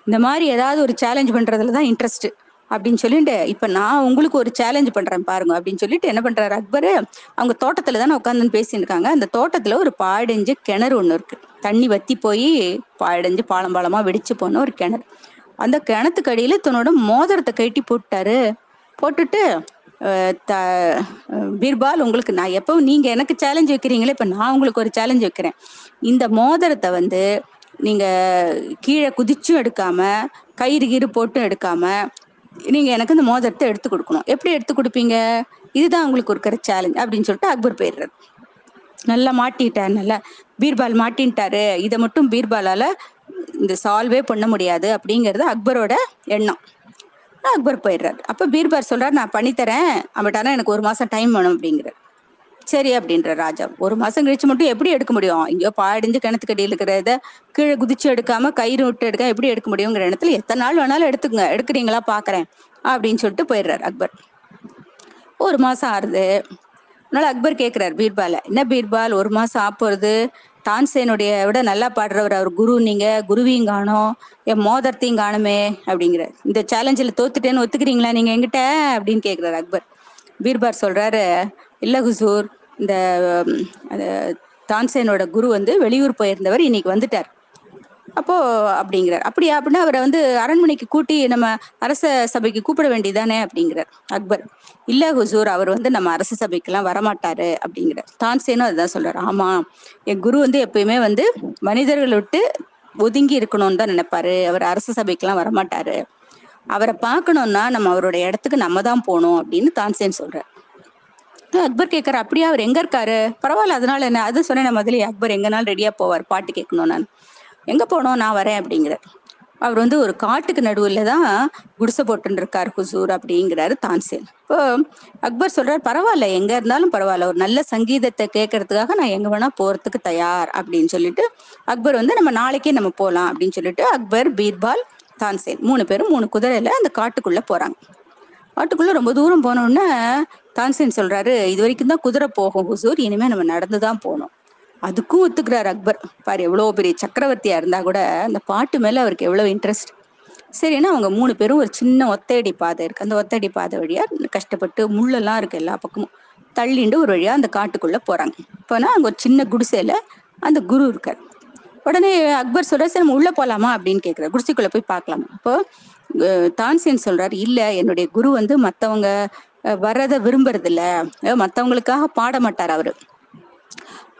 இந்த மாதிரி ஏதாவது ஒரு சேலஞ்ச் பண்றதுல தான் இன்ட்ரெஸ்ட் அப்படின்னு சொல்லிட்டு இப்ப நான் உங்களுக்கு ஒரு சேலஞ்ச் பண்றேன் பாருங்க அப்படின்னு சொல்லிட்டு என்ன பண்றாரு அக்பர்? அவங்க தோட்டத்துல தானே உட்காந்து பேசிட்டு இருக்காங்க. அந்த தோட்டத்துல ஒரு பாடிஞ்சு கிணறு ஒண்ணு இருக்கு. தண்ணி வத்தி போய் அடைஞ்சு பாலம் பாலமா வெடிச்சு போன ஒரு கிணறு. அந்த கிணத்துக்கு அடியில தன்னோட மோதிரத்தை கட்டி போட்டாரு போட்டுட்டு த பீர்பால் உங்களுக்கு நான் எப்போ நீங்க எனக்கு சேலஞ்ச் வைக்கிறீங்களே இப்ப நான் உங்களுக்கு ஒரு சேலஞ்ச் வைக்கிறேன். இந்த மோதிரத்தை வந்து நீங்க கீழே குதிச்சும் எடுக்காம கயிறு கீறு போட்டும் எடுக்காம நீங்க எனக்கு இந்த மோதிரத்தை எடுத்து கொடுக்கணும். எப்படி எடுத்து கொடுப்பீங்க? இதுதான் உங்களுக்கு இருக்கிற சேலஞ்ச் அப்படின்னு சொல்லிட்டு அக்பர் போயிடுறாரு. நல்லா மாட்டிட்டார் நல்லா பீர்பால் மாட்டின்ட்டாரு. இதை மட்டும் பீர்பாலால இந்த சால்வே பண்ண முடியாது அப்படிங்கிறது அக்பரோட எண்ணம். அக்பர் போயிடுறாரு. அப்ப பீர்பால் சொல்றாரு நான் பண்ணித்தரேன் பட் ஆனால் எனக்கு ஒரு மாசம் டைம் வேணும் அப்படிங்கிறார். சரி அப்படின்ற ராஜா. ஒரு மாசம் கழிச்சு மட்டும் எப்படி எடுக்க முடியும்? இங்கேயோ பாடிஞ்சு கிணத்துக்கடியில் இருக்கிறத கீழே குதிச்சு எடுக்காம கயிறு விட்டு எடுக்க எப்படி எடுக்க முடியுங்கிற இடத்துல எத்தனை நாள் வேணாலும் எடுத்துங்க எடுக்கிறீங்களா? பாக்குறேன். அப்படின்னு சொல்லிட்டு போயிடுறாரு அக்பர். ஒரு மாசம் ஆறுது. அதனால அக்பர் கேட்கிறார் பீர்பால. என்ன பீர்பால் ஒரு மாசம் ஆப்போறது தான்சேனுடைய விட நல்லா பாடுறவர் அவர் குரு நீங்க குருவையும் காணோம் என் மோதரத்தையும் காணுமே அப்படிங்கிறார். இந்த சேலஞ்சில் தோத்துட்டேன்னு ஒத்துக்கிறீங்களா நீங்க என்கிட்ட? அப்படின்னு கேட்கிறார் அக்பர். பீர்பால் சொல்றாரு இல்ல ஹுசூர் இந்த அந்த தான்சேனோட குரு வந்து வெளியூர் போயிருந்தவர் இன்னைக்கு வந்துட்டார். அப்போ அப்படிங்கிறார். அப்படியா? அப்படின்னா அவரை வந்து அரண்மனைக்கு கூட்டி நம்ம அரச சபைக்கு கூப்பிட வேண்டியதானே அப்படிங்கிறார். அக்பர். இல்ல ஹுசூர் அவர் வந்து நம்ம அரச சபைக்கெல்லாம் வரமாட்டாரு அப்படிங்கிறார். தான்சேனும் அதுதான் சொல்றாரு. ஆமா என் குரு வந்து எப்பயுமே வந்து மனிதர்கள் விட்டு ஒதுங்கி இருக்கணும்னு தான் நினைப்பாரு. அவர் அரச சபைக்கெல்லாம் வரமாட்டாரு. அவரை பார்க்கணும்னா நம்ம அவருடைய இடத்துக்கு நம்ம தான் போகணும் அப்படின்னு தான்சேன் சொல்றார். அக்பர் கேட்கற அப்படியே? அவர் எங்க இருக்காரு? பரவாயில்ல அதனால என்ன? அது சொன்னேன் முதல்ல அக்பர் எங்கனாலும் ரெடியா போவார். பாட்டு கேட்கணும் நான். எங்க போனோம்? நான் வரேன் அப்படிங்கிறார். அவர் வந்து ஒரு காட்டுக்கு நடுவில் தான் குடிசை போட்டுருக்கார் ஹுசூர் அப்படிங்கிறாரு தான்சேன். இப்போ அக்பர் சொல்றாரு பரவாயில்ல எங்க இருந்தாலும் பரவாயில்ல. ஒரு நல்ல சங்கீதத்தை கேட்கறதுக்காக நான் எங்க வேணா போறதுக்கு தயார் அப்படின்னு சொல்லிட்டு அக்பர் வந்து நம்ம நாளைக்கே நம்ம போகலாம் அப்படின்னு சொல்லிட்டு அக்பர் பீர்பால் தான்சேன் மூணு பேரும் மூணு குதிரையில அந்த காட்டுக்குள்ள போறாங்க. காட்டுக்குள்ள ரொம்ப தூரம் போனோடனே தான்சேன் சொல்றாரு இது வரைக்கும் தான் குதிரை போகும் ஹுசூர். இனிமே நம்ம நடந்து தான் போகணும் அதுக்கும் ஒத்துக்கிறார் அக்பர். பாரு எவ்வளோ பெரிய சக்கரவர்த்தியா இருந்தா கூட அந்த பாட்டு மேல அவருக்கு எவ்வளவு இன்ட்ரெஸ்ட் சரின்னா அவங்க மூணு பேரும் ஒரு சின்ன ஒத்தையடி பாதை இருக்கு. அந்த ஒத்தையடி பாதை வழியா கஷ்டப்பட்டு முள்ளெல்லாம் இருக்கு எல்லா பக்கமும். தள்ளிண்டு ஒரு வழியா அந்த காட்டுக்குள்ள போறாங்க. போனா அங்க ஒரு சின்ன குடிசையில அந்த குரு இருக்கார். உடனே அக்பர் சொல்றாரு சரி நம்ம உள்ள போலாமா? அப்படின்னு கேக்குறாரு. குடிசைக்குள்ள போய் பார்க்கலாமா. இப்போ தான்சேன் சொல்றாரு இல்ல என்னுடைய குரு வந்து மத்தவங்க வர்றதை வர்றத விரும்புறது இல்ல மத்தவங்களுக்காக பாட மாட்டார் அவரு.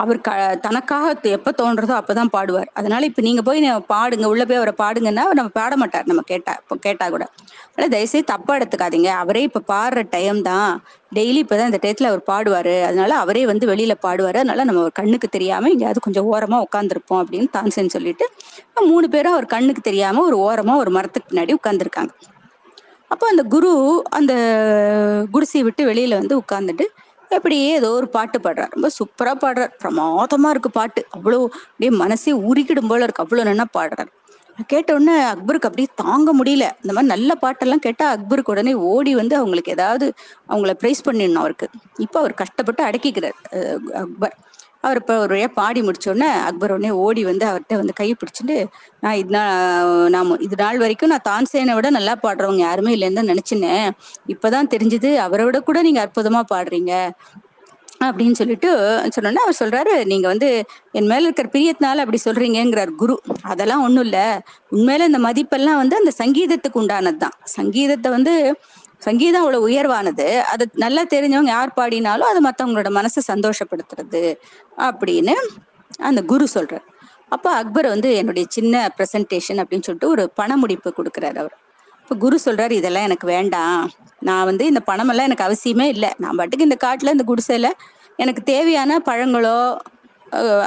அவர் க தனக்காக எப்போ எப்ப தோன்றதோ அப்பதான் பாடுவார். அதனால இப்ப நீங்க போய் பாடுங்க உள்ள போய் அவரை பாடுங்கன்னா அவர் நம்ம பாட மாட்டார் நம்ம கேட்டா இப்போ கேட்டா கூட. அதனால தயவுசெய்து தப்பா எடுத்துக்காதீங்க. அவரே இப்ப பாடுற டைம் தான். டெய்லி இப்பதான் இந்த டயத்துல அவர் பாடுவாரு. அதனால அவரே வந்து வெளியில பாடுவாரு. அதனால நம்ம அவர் கண்ணுக்கு தெரியாம எங்கேயாவது கொஞ்சம் ஓரமா உட்காந்துருப்போம் அப்படின்னு தான்சன் சொல்லிட்டு மூணு பேரும் அவர் கண்ணுக்கு தெரியாம ஒரு ஓரமா ஒரு மரத்துக்கு பின்னாடி உட்காந்துருக்காங்க அப்போ அந்த குரு அந்த குடிசையை விட்டு வெளியில வந்து உட்காந்துட்டு அப்படியே ஏதோ ஒரு பாட்டு பாடுறார். ரொம்ப சூப்பரா பாடுறார். பிரமாதமா இருக்கு பாட்டு. அவ்வளோ அப்படியே மனசே உருக்கிடும் போல இருக்கு. அவ்வளோ நல்லா பாடுறார். கேட்ட உடனே அக்பருக்கு அப்படியே தாங்க முடியல. இந்த மாதிரி நல்ல பாட்டெல்லாம் கேட்டா அக்பருக்கு உடனே ஓடி வந்து அவங்களுக்கு ஏதாவது அவங்கள ப்ரைஸ் பண்ணிடணும் அவருக்கு. இப்போ அவர் கஷ்டப்பட்டு அடக்கிக்கிறார் அக்பர். அவர் இப்போ ஒரு வழியாக பாடி முடிச்சோடனே அக்பர் உடனே ஓடி வந்து அவர்கிட்ட வந்து கையை பிடிச்சிட்டு நான் இது நான் இது நாள் வரைக்கும் நான் தான்சேனை விட நல்லா பாடுறவங்க யாருமே இல்லைன்னு தான் நினைச்சினேன் இப்பதான் தெரிஞ்சது அவரை விட கூட நீங்க அற்புதமா பாடுறீங்க. அப்படின்னு சொல்லிட்டு சொன்னோன்னா அவர் சொல்றாரு நீங்க வந்து என் மேல இருக்கிற பிரியத்தினால அப்படி சொல்றீங்கிறார் குரு. அதெல்லாம் ஒண்ணும் இல்ல. உண்மையில இந்த மதிப்பெல்லாம் வந்து அந்த சங்கீதத்துக்கு உண்டானதுதான். சங்கீதத்தை வந்து சங்கீதம் அவ்வளவு உயர்வானது அது நல்லா தெரிஞ்சவங்க யார் பாடினாலும் அது மத்தவங்களோட மனசை சந்தோஷப்படுத்துறது அப்படின்னு அந்த குரு சொல்றார். அப்ப அக்பர் வந்து என்னுடைய சின்ன பிரசன்டேஷன் அப்படின்னு சொல்லிட்டு ஒரு பண முடிப்பு கொடுக்குறாரு அவர். இப்போ குரு சொல்றாரு இதெல்லாம் எனக்கு வேண்டாம். நான் வந்து இந்த பணமெல்லாம் எனக்கு அவசியமே இல்லை. நான் பாட்டுக்கு இந்த காட்டுல இந்த குடிசையில எனக்கு தேவையான பழங்களோ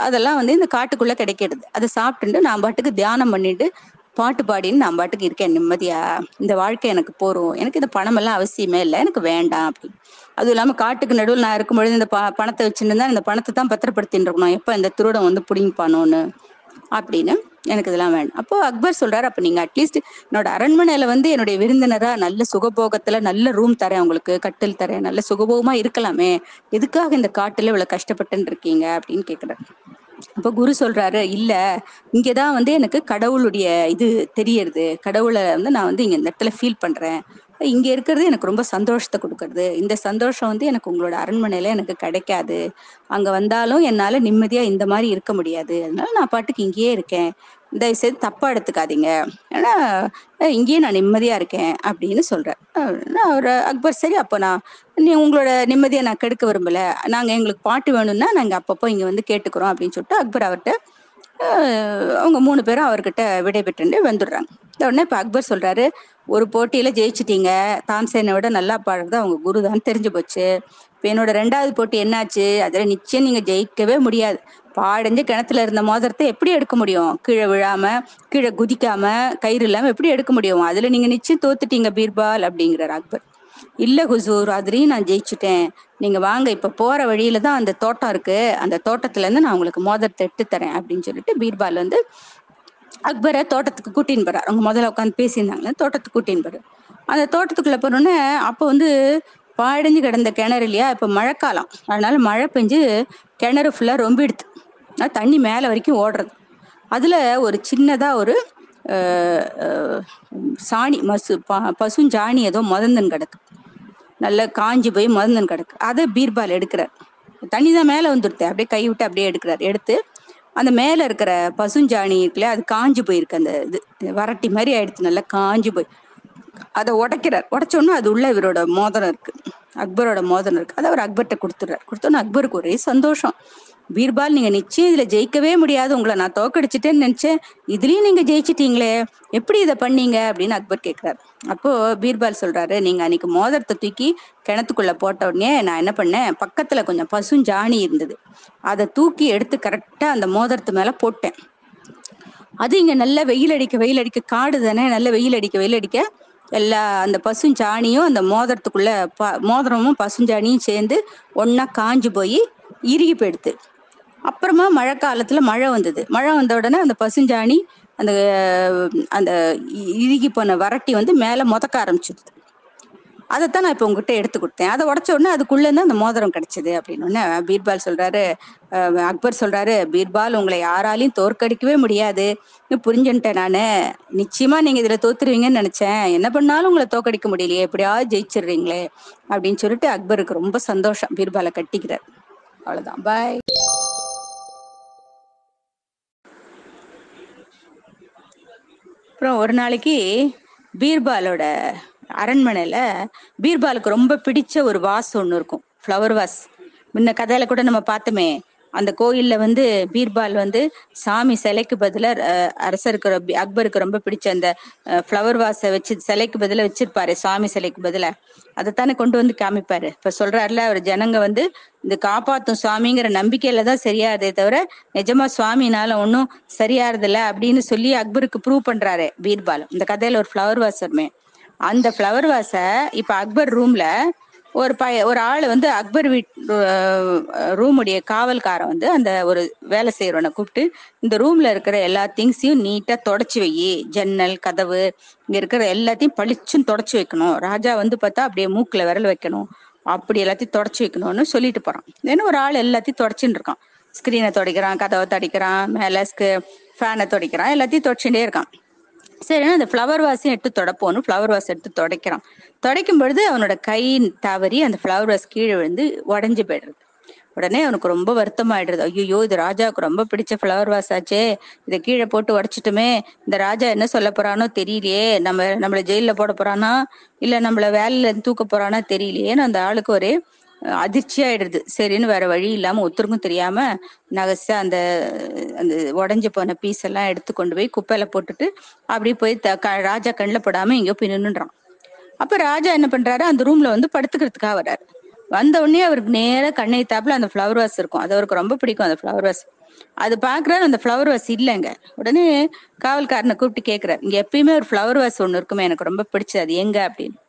அதெல்லாம் வந்து இந்த காட்டுக்குள்ள கிடைக்கிறது. அதை சாப்பிட்டுட்டு நான் பாட்டுக்கு தியானம் பண்ணிட்டு பாட்டு பாடின்னு நான் பாட்டுக்கு இருக்கேன் நிம்மதியா. இந்த வாழ்க்கை எனக்கு போறோம். எனக்கு இந்த பணமெல்லாம் அவசியமே இல்லை. எனக்கு வேண்டாம் அப்படின்னு அதுவும் இல்லாம காட்டுக்கு நடுவில் நான் இருக்கும்பொழுது இந்த ப பணத்தை வச்சுருந்தா இந்த பணத்தை தான் பத்திரப்படுத்தின்னு இருக்கணும் எப்ப இந்த திருடம் வந்து பிடிங்கிப்பானோன்னு அப்படின்னு எனக்கு இதெல்லாம் வேணும் அப்போ அக்பர் சொல்றாரு அப்ப நீங்க அட்லீஸ்ட் என்னோட அரண்மனையில வந்து என்னுடைய விருந்தினரா நல்ல சுகபோகத்துல நல்ல ரூம் தரேன் உங்களுக்கு கட்டில் தரேன். நல்ல சுகபோகமா இருக்கலாமே. எதுக்காக இந்த காட்டுல இவ்வளவு கஷ்டப்பட்டுன்னு இருக்கீங்க அப்படின்னு கேக்குறாரு. அப்ப குரு சொல்றாரு இல்ல இங்கதான் வந்து எனக்கு கடவுளுடைய இது தெரியறது. கடவுளை வந்து நான் வந்து இங்க இந்த இடத்துல ஃபீல் பண்றேன். இங்க இருக்கிறது எனக்கு ரொம்ப சந்தோஷத்தை கொடுக்கறது. இந்த சந்தோஷம் வந்து எனக்கு உங்களோட அரண்மனையில எனக்கு கிடைக்காது. அங்க வந்தாலும் என்னால நிம்மதியா இந்த மாதிரி இருக்க முடியாது. அதனால நான் பாட்டுக்கு இங்கேயே இருக்கேன். தயவு செய்து தப்பா எடுத்துக்காதீங்க. ஏன்னா இங்கேயே நான் நிம்மதியா இருக்கேன் அப்படின்னு சொல்றேன். நான் அவர் அக்பர் சரி அப்போ நான் நீ உங்களோட நிம்மதியை நான் கெடுக்க விரும்பல. நாங்க எங்களுக்கு பாட்டு வேணும்னா நாங்க அப்பப்போ இங்க வந்து கேட்டுக்கிறோம் அப்படின்னு சொல்லிட்டு அக்பர் அவர்கிட்ட அவங்க மூணு பேரும் அவர்கிட்ட விடைபெற்று வந்துடுறாங்க. உடனே இப்ப அக்பர் சொல்றாரு ஒரு போட்டியில ஜெயிச்சிட்டீங்க. தான்சேனை விட நல்லா பாடுறது அவங்க குரு தான் தெரிஞ்சு போச்சு. இப்ப என்னோட ரெண்டாவது போட்டி என்னாச்சு? அதுல நிச்சயம் நீங்க ஜெயிக்கவே முடியாது. பாடைஞ்சு கிணத்துல இருந்த மோதிரத்தை எப்படி எடுக்க முடியும்? கீழே விழாம கீழே குதிக்காம கயிறு இல்லாம எப்படி எடுக்க முடியும்? அதுல நீங்க நிச்சயம் தோத்துட்டீங்க பீர்பால் அப்படிங்கிறார் அக்பர். இல்ல ஹுசூர் அதுலயும் நான் ஜெயிச்சுட்டேன். நீங்க வாங்க இப்ப போற வழியில தான் அந்த தோட்டம் இருக்கு. அந்த தோட்டத்துல இருந்து நான் உங்களுக்கு மோதிரத்தை எடுத்து தரேன் அப்படின்னு சொல்லிட்டு பீர்பால் வந்து அக்பரை தோட்டத்துக்கு கூட்டின்னு போறார். அவங்க முதல்ல உட்காந்து பேசியிருந்தாங்களே தோட்டத்துக்கு கூட்டின்னு போறாரு. அந்த தோட்டத்துக்குள்ள போனோடனே அப்போ வந்து பாடைஞ்சு கிடந்த கிணறு இல்லையா? இப்போ மழைக்காலம். அதனால மழை பெஞ்சு கிணறு ஃபுல்லாக ரொம்பிடுது தண்ணி மேலே வரைக்கும் ஓடுறது. அதில் ஒரு சின்னதாக ஒரு சாணி மசு ப பசுஞ்சாணி ஏதோ மதந்தன் கிடக்கு. நல்லா காஞ்சி போய் மதந்தன் கிடக்கு. அதை பீர்பால் எடுக்கிறார். தண்ணி தான் மேலே வந்துடுது அப்படியே கை விட்டு அப்படியே எடுக்கிறார். எடுத்து அந்த மேலே இருக்கிற பசுஞ்சாணி இருக்குல்ல அது காஞ்சி போயிருக்கு. அந்த இது வரட்டி மாதிரி ஆயிடுச்சு நல்லா காஞ்சி போய். அதை உடைக்கிறார். உடைச்ச அது உள்ள இவரோட மோதிரம் இருக்கு. அக்பரோட மோதிரம் இருக்கு. அதை அவர் அக்பர்கிட்ட கொடுத்துட்றார். கொடுத்தோன்னே அக்பருக்கு ஒரே சந்தோஷம். பீர்பால் நீங்க நிச்சயம் இதுல ஜெயிக்கவே முடியாது. உங்களை நான் தோக்கடிச்சிட்டேன்னு நினைச்சேன். இதுலயும் நீங்க ஜெயிச்சிட்டீங்களே. எப்படி இதை பண்ணீங்க? அப்படின்னு அக்பர் கேட்கிறாரு. அப்போ பீர்பால் சொல்றாரு நீங்க அன்னைக்கு மோதிரத்தை தூக்கி கிணத்துக்குள்ள போட்ட உடனே நான் என்ன பண்ணேன்? பக்கத்துல கொஞ்சம் பசுஞ்சாணி இருந்தது. அதை தூக்கி எடுத்து கரெக்டா அந்த மோதிரத்து மேல போட்டேன். அது இங்க நல்ல வெயில் அடிக்க வெயில் அடிக்க காடு தானே நல்ல வெயில் அடிக்க வெயில் அடிக்க எல்லா அந்த பசுஞ்சாணியும் அந்த மோதிரத்துக்குள்ள ப மோதிரமும் பசுஞ்சாணியும் சேர்ந்து ஒன்னா காஞ்சு போய் இறுகி போயிடுது. அப்புறமா மழை காலத்துல மழை வந்தது. மழை வந்த உடனே அந்த பசுஞ்சாணி அந்த அந்த இ- இறுகி போன வரட்டி வந்து மேல முதக்க ஆரம்பிச்சிடுது அதைத்தான் நான் இப்போ உங்ககிட்ட எடுத்து கொடுத்தேன். அதை உடச்ச உடனே அதுக்குள்ள இருந்து அந்த மோதிரம் கிடைச்சது அப்படின்னு உடனே பீர்பால் சொல்றாரு அக்பர் சொல்றாரு பீர்பால் உங்களை யாராலையும் தோற்கடிக்கவே முடியாது. புரிஞ்சுன்ட்டேன் புரிஞ்சுட்டேன் நானு. நிச்சயமா நீங்க இதுல தோத்துருவீங்கன்னு நினைச்சேன். என்ன பண்ணாலும் உங்களை தோக்கடிக்க முடியலையே. எப்படியாவது ஜெயிச்சிடுறீங்களே. அப்படின்னு சொல்லிட்டு அக்பருக்கு ரொம்ப சந்தோஷம். பீர்பாலை கட்டிக்கிறார். அவ்வளவுதான். பாய் அப்புறம் ஒரு நாளைக்கு பீர்பாலோட அரண்மனையில பீர்பாலுக்கு ரொம்ப பிடிச்ச ஒரு வாஸ் ஒன்று இருக்கும். ஃப்ளவர் வாஸ் முன்ன கதையில கூட நம்ம பார்த்தோமே அந்த கோயில்ல வந்து பீர்பால் வந்து சாமி சிலைக்கு பதிலாக அரசருக்கு அக்பருக்கு ரொம்ப பிடிச்ச அந்த ஃப்ளவர் வாஸை வச்சு சிலைக்கு பதிலாக வச்சிருப்பாரு சாமி சிலைக்கு பதிலாக அதைத்தானே கொண்டு வந்து காமிப்பாரு. இப்ப சொல்றாருல அவர் ஜனங்க வந்து இந்த காப்பாத்தும் சுவாமிங்கிற நம்பிக்கையில தான் சரியாதே தவிர நிஜமா சுவாமினால ஒன்றும் சரியாறதில்ல அப்படின்னு சொல்லி அக்பருக்கு ப்ரூவ் பண்றாரு பீர்பால். இந்த கதையில ஒரு ஃப்ளவர் வாஸ் வருமே. அந்த ஃப்ளவர் வாஸை இப்ப அக்பர் ரூம்ல ஒரு பய ஒரு ஆள் வந்து அக்பர் வீட் ரூமுடைய காவல்காரன் வந்து அந்த ஒரு வேலை செய்யறவனை கூப்பிட்டு இந்த ரூம்ல இருக்கிற எல்லா திங்ஸையும் நீட்டா தொடச்சி வை ஜன்னல் கதவு இங்க இருக்கிற எல்லாத்தையும் பளிச்சுன்னு தொடச்சி வைக்கணும். ராஜா வந்து பார்த்தா அப்படியே மூக்குல விரல் வைக்கணும். அப்படி எல்லாத்தையும் தொடச்சி வைக்கணும்னு சொல்லிட்டு போறான். ஏன்னா ஒரு ஆள் எல்லாத்தையும் தொடச்சின்னு இருக்கான். ஸ்கிரீனை துடைக்கிறான் கதவை துடைக்கிறான் மேல ஃபேனை துடைக்கிறான் எல்லாத்தையும் தொடச்சுட்டே இருக்கான். சரி அந்த ஃப்ளவர் வாஸையும் எடுத்து தொடப்போன்னு ஃப்ளவர் வாஸ் எடுத்து துடைக்கிறான். துடைக்கும் பொழுது அவனோட கை தவறி அந்த ஃப்ளவர் வாஸ் கீழே விழுந்து உடஞ்சு போயிடுறது. உடனே அவனுக்கு ரொம்ப வருத்தமாயிடுறது. ஐயோ இது ராஜாவுக்கு ரொம்ப பிடிச்ச ஃப்ளவர் வாஸ் ஆச்சே. இதை கீழே போட்டு உடைச்சிட்டுமே இந்த ராஜா என்ன சொல்ல போறானோ தெரியலையே. நம்ம நம்மள ஜெயில போட போறானா? இல்ல நம்மள வேலையில இருந்து தூக்க போறானா தெரியலையேன்னு அந்த ஆளுக்கு ஒரே அதிர்ச்சி ஆயிடுது சரின்னு வேற வழி இல்லாம ஒருத்தருக்கும் தெரியாம நகசா அந்த அந்த உடஞ்சு போன பீஸ் எல்லாம் எடுத்து கொண்டு போய் குப்பையில போட்டுட்டு அப்படியே போய் த- க- ராஜா கண்ணில் படாம எங்கேயோ போய் நின்றுறான் அப்ப ராஜா என்ன பண்றாரு? அந்த ரூம்ல வந்து படுத்துக்கிறதுக்காக வர்றாரு. வந்த உடனே அவருக்கு நேர கண்ணை தாப்புல அந்த ஃப்ளவர் வாஸ் இருக்கும். அது அவருக்கு ரொம்ப பிடிக்கும் அந்த ஃப்ளவர் வாஸ் அது பாக்குறாரு அந்த ஃப்ளவர் வாஸ் இல்லைங்க. உடனே காவல்காரனை கூப்பிட்டு கேக்குறாரு. இங்க எப்பயுமே ஒரு ஃப்ளவர் வாஸ் ஒண்ணு இருக்குமே எனக்கு ரொம்ப பிடிச்சது. அது எங்க அப்படின்னு.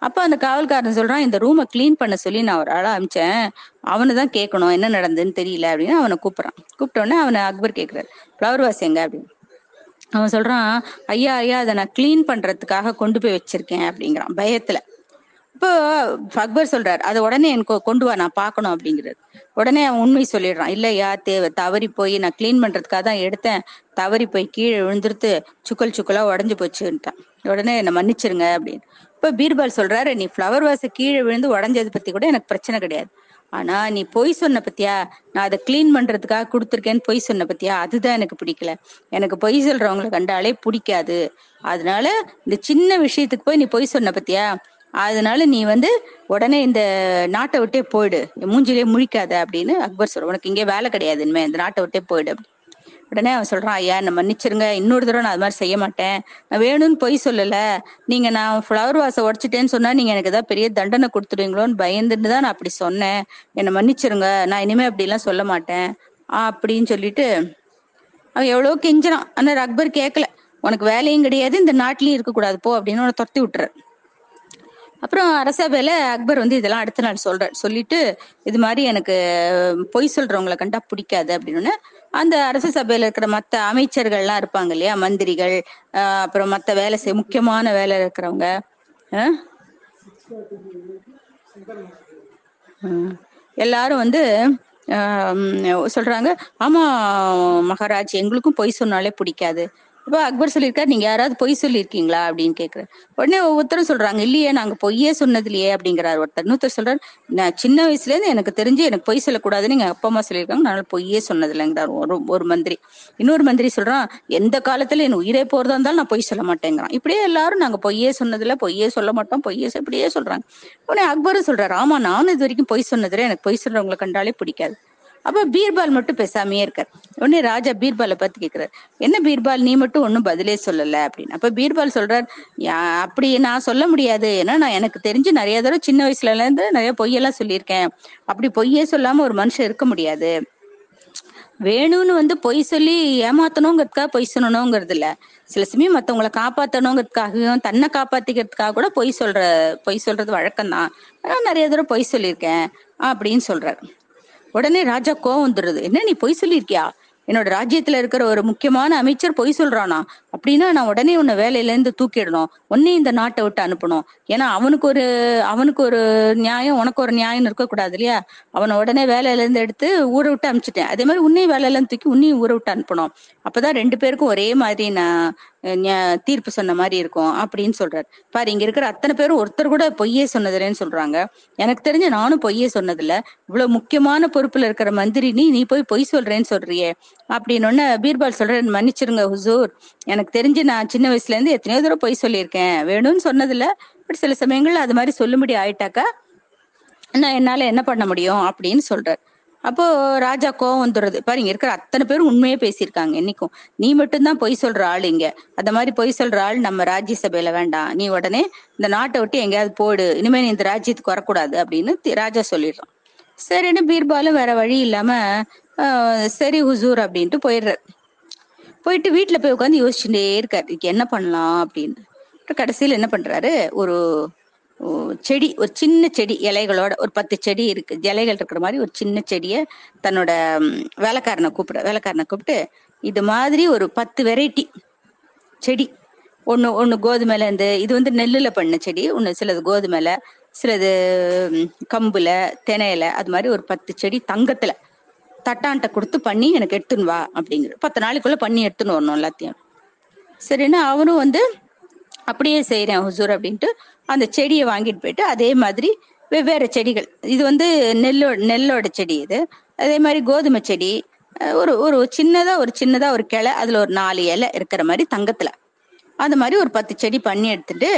அப்ப அந்த காவல்காரன் சொல்றான் இந்த ரூமை க்ளீன் பண்ண சொல்லி நான் ஒரு ஆளை அமிச்சேன். அவனை தான் கேட்கணும் என்ன நடந்ததுன்னு தெரியல அப்படின்னு அவனை கூப்பிடுறான். கூப்பிட்டோடனே அவனை அக்பர் கேட்கிறாரு ஃப்ளவர் வாஸ் எங்க? அப்படின்னு. அவன் சொல்றான் ஐயா ஐயா அதை நான் கிளீன் பண்றதுக்காக கொண்டு போய் வச்சிருக்கேன் அப்படிங்கிறான் பயத்துல. இப்போ அக்பர் சொல்றாரு அதை உடனே எனக்கு கொண்டு வா நான் பார்க்கணும் அப்படிங்கிறது உடனே அவன் உண்மை சொல்லிடுறான் இல்லையா தேவை தவறி போய் நான் கிளீன் பண்றதுக்காக தான் எடுத்தேன். தவறி போய் கீழே விழுந்துருத்து சுக்கல் சுக்கலா உடஞ்சு போச்சுன்ட்டான். உடனே என்னை மன்னிச்சிருங்க அப்படின்னு. இப்போ பீர்பால் சொல்றாரு நீ ஃப்ளவர் வாச கீழே விழுந்து உடஞ்சது பத்தி கூட எனக்கு பிரச்சனை கிடையாது. ஆனா நீ பொய் சொன்ன பத்தியா? நான் அதை க்ளீன் பண்றதுக்காக கொடுத்துருக்கேன்னு பொய் சொன்ன பத்தியா? அதுதான் எனக்கு பிடிக்கல. எனக்கு பொய் சொல்றவங்களை கண்டாலே பிடிக்காது. அதனால இந்த சின்ன விஷயத்துக்கு போய் நீ பொய் சொன்ன பத்தியா? அதனால நீ வந்து உடனே இந்த நாட்டை விட்டே போயிடு. மூஞ்சிலே முழிக்காத அப்படின்னு அக்பர் சொல்ற உனக்கு இங்கே வேலை கிடையாது இனிமே. இந்த நாட்டை விட்டே போயிடு உடனே அவன் சொல்றான் ஐயா என்ன மன்னிச்சிருங்க. இன்னொரு தடவை நான் அது மாதிரி செய்ய மாட்டேன். நான் வேணும்னு பொய் சொல்லல. நீங்க நான் ஃப்ளவர் வாசை உடைச்சிட்டேன்னு சொன்னா நீங்க எனக்கு ஏதாவது பெரிய தண்டனை கொடுத்துருவீங்களோன்னு பயந்துட்டு தான் நான் அப்படி சொன்னேன். என்னை மன்னிச்சிருங்க. நான் இனிமே அப்படி எல்லாம் சொல்ல மாட்டேன். அப்படின்னு சொல்லிட்டு அவன் எவ்வளவோ கெஞ்சினான் ஆனா அக்பர் கேட்கல உனக்கு வேலையும் கிடையாது. இந்த நாட்டிலையும் இருக்கக்கூடாது. போ அப்படின்னு உன்னை துரத்தி விட்டுறாரு. அப்புறம் அரசபையில அக்பர் வந்து இதெல்லாம் அடுத்த நாள் சொல்றார். சொல்லிட்டு இது மாதிரி எனக்கு பொய் சொல்றவங்களை கண்டா பிடிக்காது. அப்படின்னு அந்த அரச சபையில இருக்கிற மத்த அமைச்சர்கள்லாம் இருப்பாங்க இல்லையா மந்திரிகள் அப்புறம் மத்த வேலை செய் முக்கியமான வேலை இருக்கிறவங்க. எல்லாரும் வந்து சொல்றாங்க. ஆமா மகாராஜ் எங்களுக்கும் பொய் சொன்னாலே பிடிக்காது. அப்ப அக்பர் சொல்லியிருக்காரு நீங்க யாராவது பொய் சொல்லியிருக்கீங்களா? அப்படின்னு கேக்குறாரு. உடனே ஒவ்வொருத்தரும் சொல்றாங்க இல்லையே நாங்க பொய்யே சொன்னது இல்லையே அப்படிங்கிறாரு ஒருத்தர். இன்னொருத்தர் சொல்றாரு நான் சின்ன வயசுல இருந்து எனக்கு தெரிஞ்சு எனக்கு பொய் சொல்லக்கூடாதுன்னு எங்க அப்பா அம்மா சொல்லியிருக்காங்க நான் பொய்யே சொன்னது இல்லைங்கிறார் ஒரு ஒரு மந்திரி. இன்னொரு மந்திரி சொல்றான் எந்த காலத்துல என் உயிரே போறதா இருந்தாலும் நான் பொய் சொல்ல மாட்டேங்கிறான். இப்படியே எல்லாரும் நாங்க பொய்யே சொன்னதுல பொய்யே சொல்ல மாட்டோம் பொய்யே இப்படியே சொல்றாங்க. உடனே அக்பரும் சொல்றாரு ஆமா நானும் இது வரைக்கும் பொய் சொன்னதுல எனக்கு பொய் சொல்றவங்களை கண்டாலே பிடிக்காது. அப்ப பீர்பால் மட்டும் பேசாமையே இருக்கார். உடனே ராஜா பீர்பாலை பார்த்து கேக்குறாரு என்ன பீர்பால்? நீ மட்டும் ஒன்னும் பதிலே சொல்லல அப்படின்னு. அப்ப பீர்பால் சொல்றார் "யா- அப்படி நான் சொல்ல முடியாது. ஏன்னா நான் எனக்கு தெரிஞ்சு நிறைய தடவை சின்ன வயசுல இருந்து நிறைய பொய்யெல்லாம் சொல்லியிருக்கேன். அப்படி பொய்யே சொல்லாம ஒரு மனுஷன் இருக்க முடியாது. வேணும்னு வந்து பொய் சொல்லி ஏமாத்தணுங்கிறதுக்காக பொய் சொல்லணுங்கிறது இல்ல. சில சமயம் மத்தவங்களை காப்பாத்தணுங்கிறதுக்காகவும் தன்னை காப்பாத்திக்கிறதுக்காக கூட பொய் சொல்ற பொய் சொல்றது வழக்கம் தான் நிறைய தடவை பொய் சொல்லியிருக்கேன் அப்படின்னு சொல்றாரு. உடனே ராஜா கோவம் வந்துடுது. என்ன நீ பொய் சொல்லியிருக்கியா? என்னோட ராஜ்யத்துல இருக்கிற ஒரு முக்கியமான அமைச்சர் பொய் சொல்றானா? அப்படின்னா நான் உடனே உன்னை வேலையில இருந்து தூக்கிடணும். உன்னே இந்த நாட்டை விட்டு அனுப்பணும். ஏன்னா அவனுக்கு ஒரு அவனுக்கு ஒரு நியாயம் உனக்கு ஒரு நியாயம் இருக்கக்கூடாது இல்லையா? அவனை உடனே வேலையில இருந்து எடுத்து ஊரை விட்டு அனுப்பிச்சிட்டேன். அதே மாதிரி உன்னையும் வேலையில இருந்து தூக்கி உன்னையும் ஊரை விட்டு அனுப்பணும். அப்பதான் ரெண்டு பேருக்கும் ஒரே மாதிரி நான் தீர்ப்பு சொன்ன மாதிரி இருக்கும் அப்படின்னு சொல்றாரு. பாரு இங்க இருக்கிற அத்தனை பேரும் ஒருத்தர் கூட பொய்யே சொன்னதில்லைன்னு சொல்றாங்க. எனக்கு தெரிஞ்ச நானும் பொய்யே சொன்னதில்ல. இவ்வளவு முக்கியமான பொறுப்புல இருக்கிற மந்திரி நீ நீ போய் பொய் சொல்றேன்னு சொல்றியே. அப்படின்னு ஒன்னு பீர்பால் சொல்றேன் மன்னிச்சிருங்க ஹுசூர். எனக்கு தெரிஞ்சு நான் சின்ன வயசுல இருந்து எத்தனையோ தூரம் பொய் சொல்லியிருக்கேன். வேணும்னு சொன்னதில்ல. பட் சில சமயங்கள்ல அது மாதிரி சொல்லும்படி ஆயிட்டாக்கா நான் என்னால என்ன பண்ண முடியும் அப்படின்னு சொல்றாரு அப்போ ராஜா கோவம் வந்துடுறது. பாருங்க இருக்கிற அத்தனை பேரும் உண்மையே பேசியிருக்காங்க என்னைக்கும். நீ மட்டும்தான் பொய் சொல்ற ஆள் இங்க. அந்த மாதிரி பொய் சொல்ற ஆள் நம்ம ராஜ்யசபையில வேண்டாம். நீ உடனே இந்த நாட்டை விட்டு எங்கேயாவது போடு. இனிமே நீ இந்த ராஜ்யத்துக்கு வரக்கூடாது அப்படின்னு ராஜா சொல்லிடுறான். சரின்னு பீர்பாலும் வேற வழி இல்லாம சரி ஹுசூர் அப்படின்ட்டு போயிடுறாரு. போயிட்டு வீட்டுல போய் உட்காந்து யோசிச்சுட்டே இருக்காரு. இதுக்கு என்ன பண்ணலாம்? அப்படின்னு. கடைசியில என்ன பண்றாரு? ஒரு செடி ஒரு சின்ன செடி இலைகளோட ஒரு பத்து செடி இருக்கு. இலைகள் இருக்கிற மாதிரி ஒரு சின்ன செடியை தன்னோட வேலைக்காரனை கூப்பிட வேலைக்காரனை கூப்பிட்டு இது மாதிரி ஒரு பத்து வெரைட்டி செடி. ஒன்று ஒன்று கோதுமையில இருந்து இது வந்து நெல்லுல பண்ண செடி ஒன்று சிலது கோதுமையில சிலது கம்பில் கம்புல தினையில அது மாதிரி ஒரு பத்து செடி தங்கத்துல தட்டான்ட்ட கொடுத்து பண்ணி எனக்கு எடுத்துன்னு வா அப்படிங்கிற பத்து நாளைக்குள்ள பண்ணி எடுத்துன்னு வரணும் எல்லாத்தையும். சரின்னா அவரும் வந்து அப்படியே செய்யறேன் ஹுசூர் அப்படின்ட்டு அந்த செடியை வாங்கிட்டு போயிட்டு அதே மாதிரி வெவ்வேறு செடிகள். இது வந்து நெல்லோ நெல்லோட செடி இது. அதே மாதிரி கோதுமை செடி. ஒரு ஒரு சின்னதா ஒரு சின்னதா ஒரு கிளை அதுல ஒரு நாலு இலை இருக்கிற மாதிரி தங்கத்துல. அந்த மாதிரி ஒரு பத்து செடி பண்ணி எடுத்துட்டு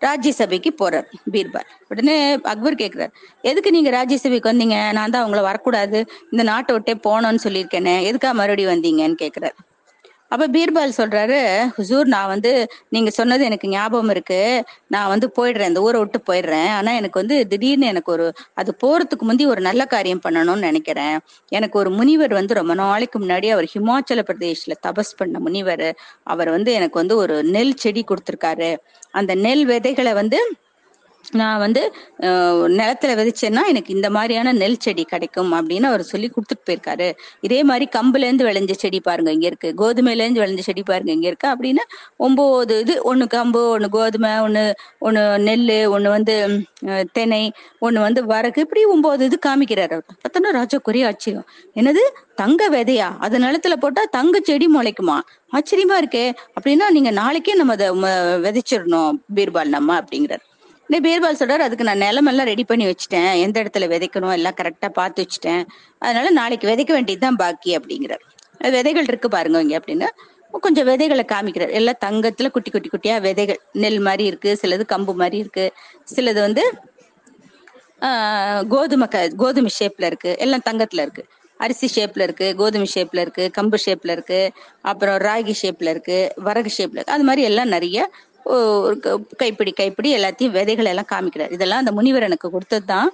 ராஜ்யசபைக்கு போறார் பீர்பால். உடனே அக்பர் கேக்குறார் எதுக்கு நீங்க ராஜ்யசபைக்கு வந்தீங்க? நான் தான் அவங்கள வரக்கூடாது. இந்த நாட்டை விட்டே போனோம்னு சொல்லியிருக்கேனே. எதுக்கா மறுபடியும் வந்தீங்கன்னு கேக்குறாரு. அப்ப பீர்பால் சொல்றாரு ஹுசூர் நான் வந்து நீங்க சொன்னது எனக்கு ஞாபகம் இருக்கு. நான் வந்து போயிடுறேன். இந்த ஊரை விட்டு போயிடுறேன். ஆனா எனக்கு வந்து திடீர்னு எனக்கு ஒரு அது போறதுக்கு முந்தி ஒரு நல்ல காரியம் பண்ணணும்னு நினைக்கிறேன். எனக்கு ஒரு முனிவர் வந்து ரொம்ப நாளைக்கு முன்னாடி அவர் ஹிமாச்சல பிரதேஷ்ல தபஸ் பண்ண முனிவர். அவர் வந்து எனக்கு வந்து ஒரு நெல் செடி கொடுத்திருக்காரு. அந்த நெல் விதைகளை வந்து நான் வந்து நிலத்துல விதைச்சேன்னா எனக்கு இந்த மாதிரியான நெல் செடி கிடைக்கும் அப்படின்னு அவர் சொல்லி கொடுத்துட்டு போயிருக்காரு. இதே மாதிரி கம்புல இருந்து விளைஞ்ச செடி பாருங்க இங்க இருக்கு. கோதுமையில இருந்து விளைஞ்ச செடி பாருங்க இங்க இருக்கு. அப்படின்னு ஒன்பது இது ஒண்ணு கம்பு ஒண்ணு கோதுமை ஒண்ணு ஒண்ணு நெல் ஒண்ணு வந்து தெனை ஒண்ணு வந்து வரகு. இப்படி ஒன்பது இது காமிக்கிறாரு அவர். பார்த்தோன்னா ராஜா ஆச்சரியம். என்னது? தங்க விதையா? அது நிலத்துல போட்டா தங்க செடி முளைக்குமா? ஆச்சரியமா இருக்கே. அப்படின்னா நீங்க நாளைக்கே நம்ம அதை ம- விதைச்சிடணும் பீர்பால் நம்ம அப்படிங்கிறார். பீர்பால் சொல்றாரு அதுக்கு நான் நிலமெல்லாம் ரெடி பண்ணி வச்சுட்டேன். எந்த இடத்துல விதைக்கணும் எல்லாம் கரெக்டா பார்த்து வச்சுட்டேன். அதனால நாளைக்கு விதைக்க வேண்டியதுதான் பாக்கி அப்படிங்கிறார். விதைகள் இருக்கு பாருங்க இங்க அப்படின்னு. கொஞ்சம் விதைகளை காமிக்கிறார். எல்லாம் தங்கத்துல குட்டி குட்டி குட்டியா விதைகள். நெல் மாதிரி இருக்கு சிலது கம்பு மாதிரி இருக்கு சிலது வந்து கோதுமை க கோதுமை ஷேப்ல இருக்கு. எல்லாம் தங்கத்துல இருக்கு. அரிசி ஷேப்ல இருக்கு கோதுமை ஷேப்ல இருக்கு கம்பு ஷேப்ல இருக்கு அப்புறம் ராகி ஷேப்ல இருக்கு வரகு ஷேப்ல இருக்கு. அது மாதிரி எல்லாம் நிறைய ஒரு க- கைப்பிடி கைப்பிடி எல்லாத்தையும் விதைகள் எல்லாம் காமிக்கிறார். இதெல்லாம் அந்த முனிவர் எனக்கு கொடுத்தது தான்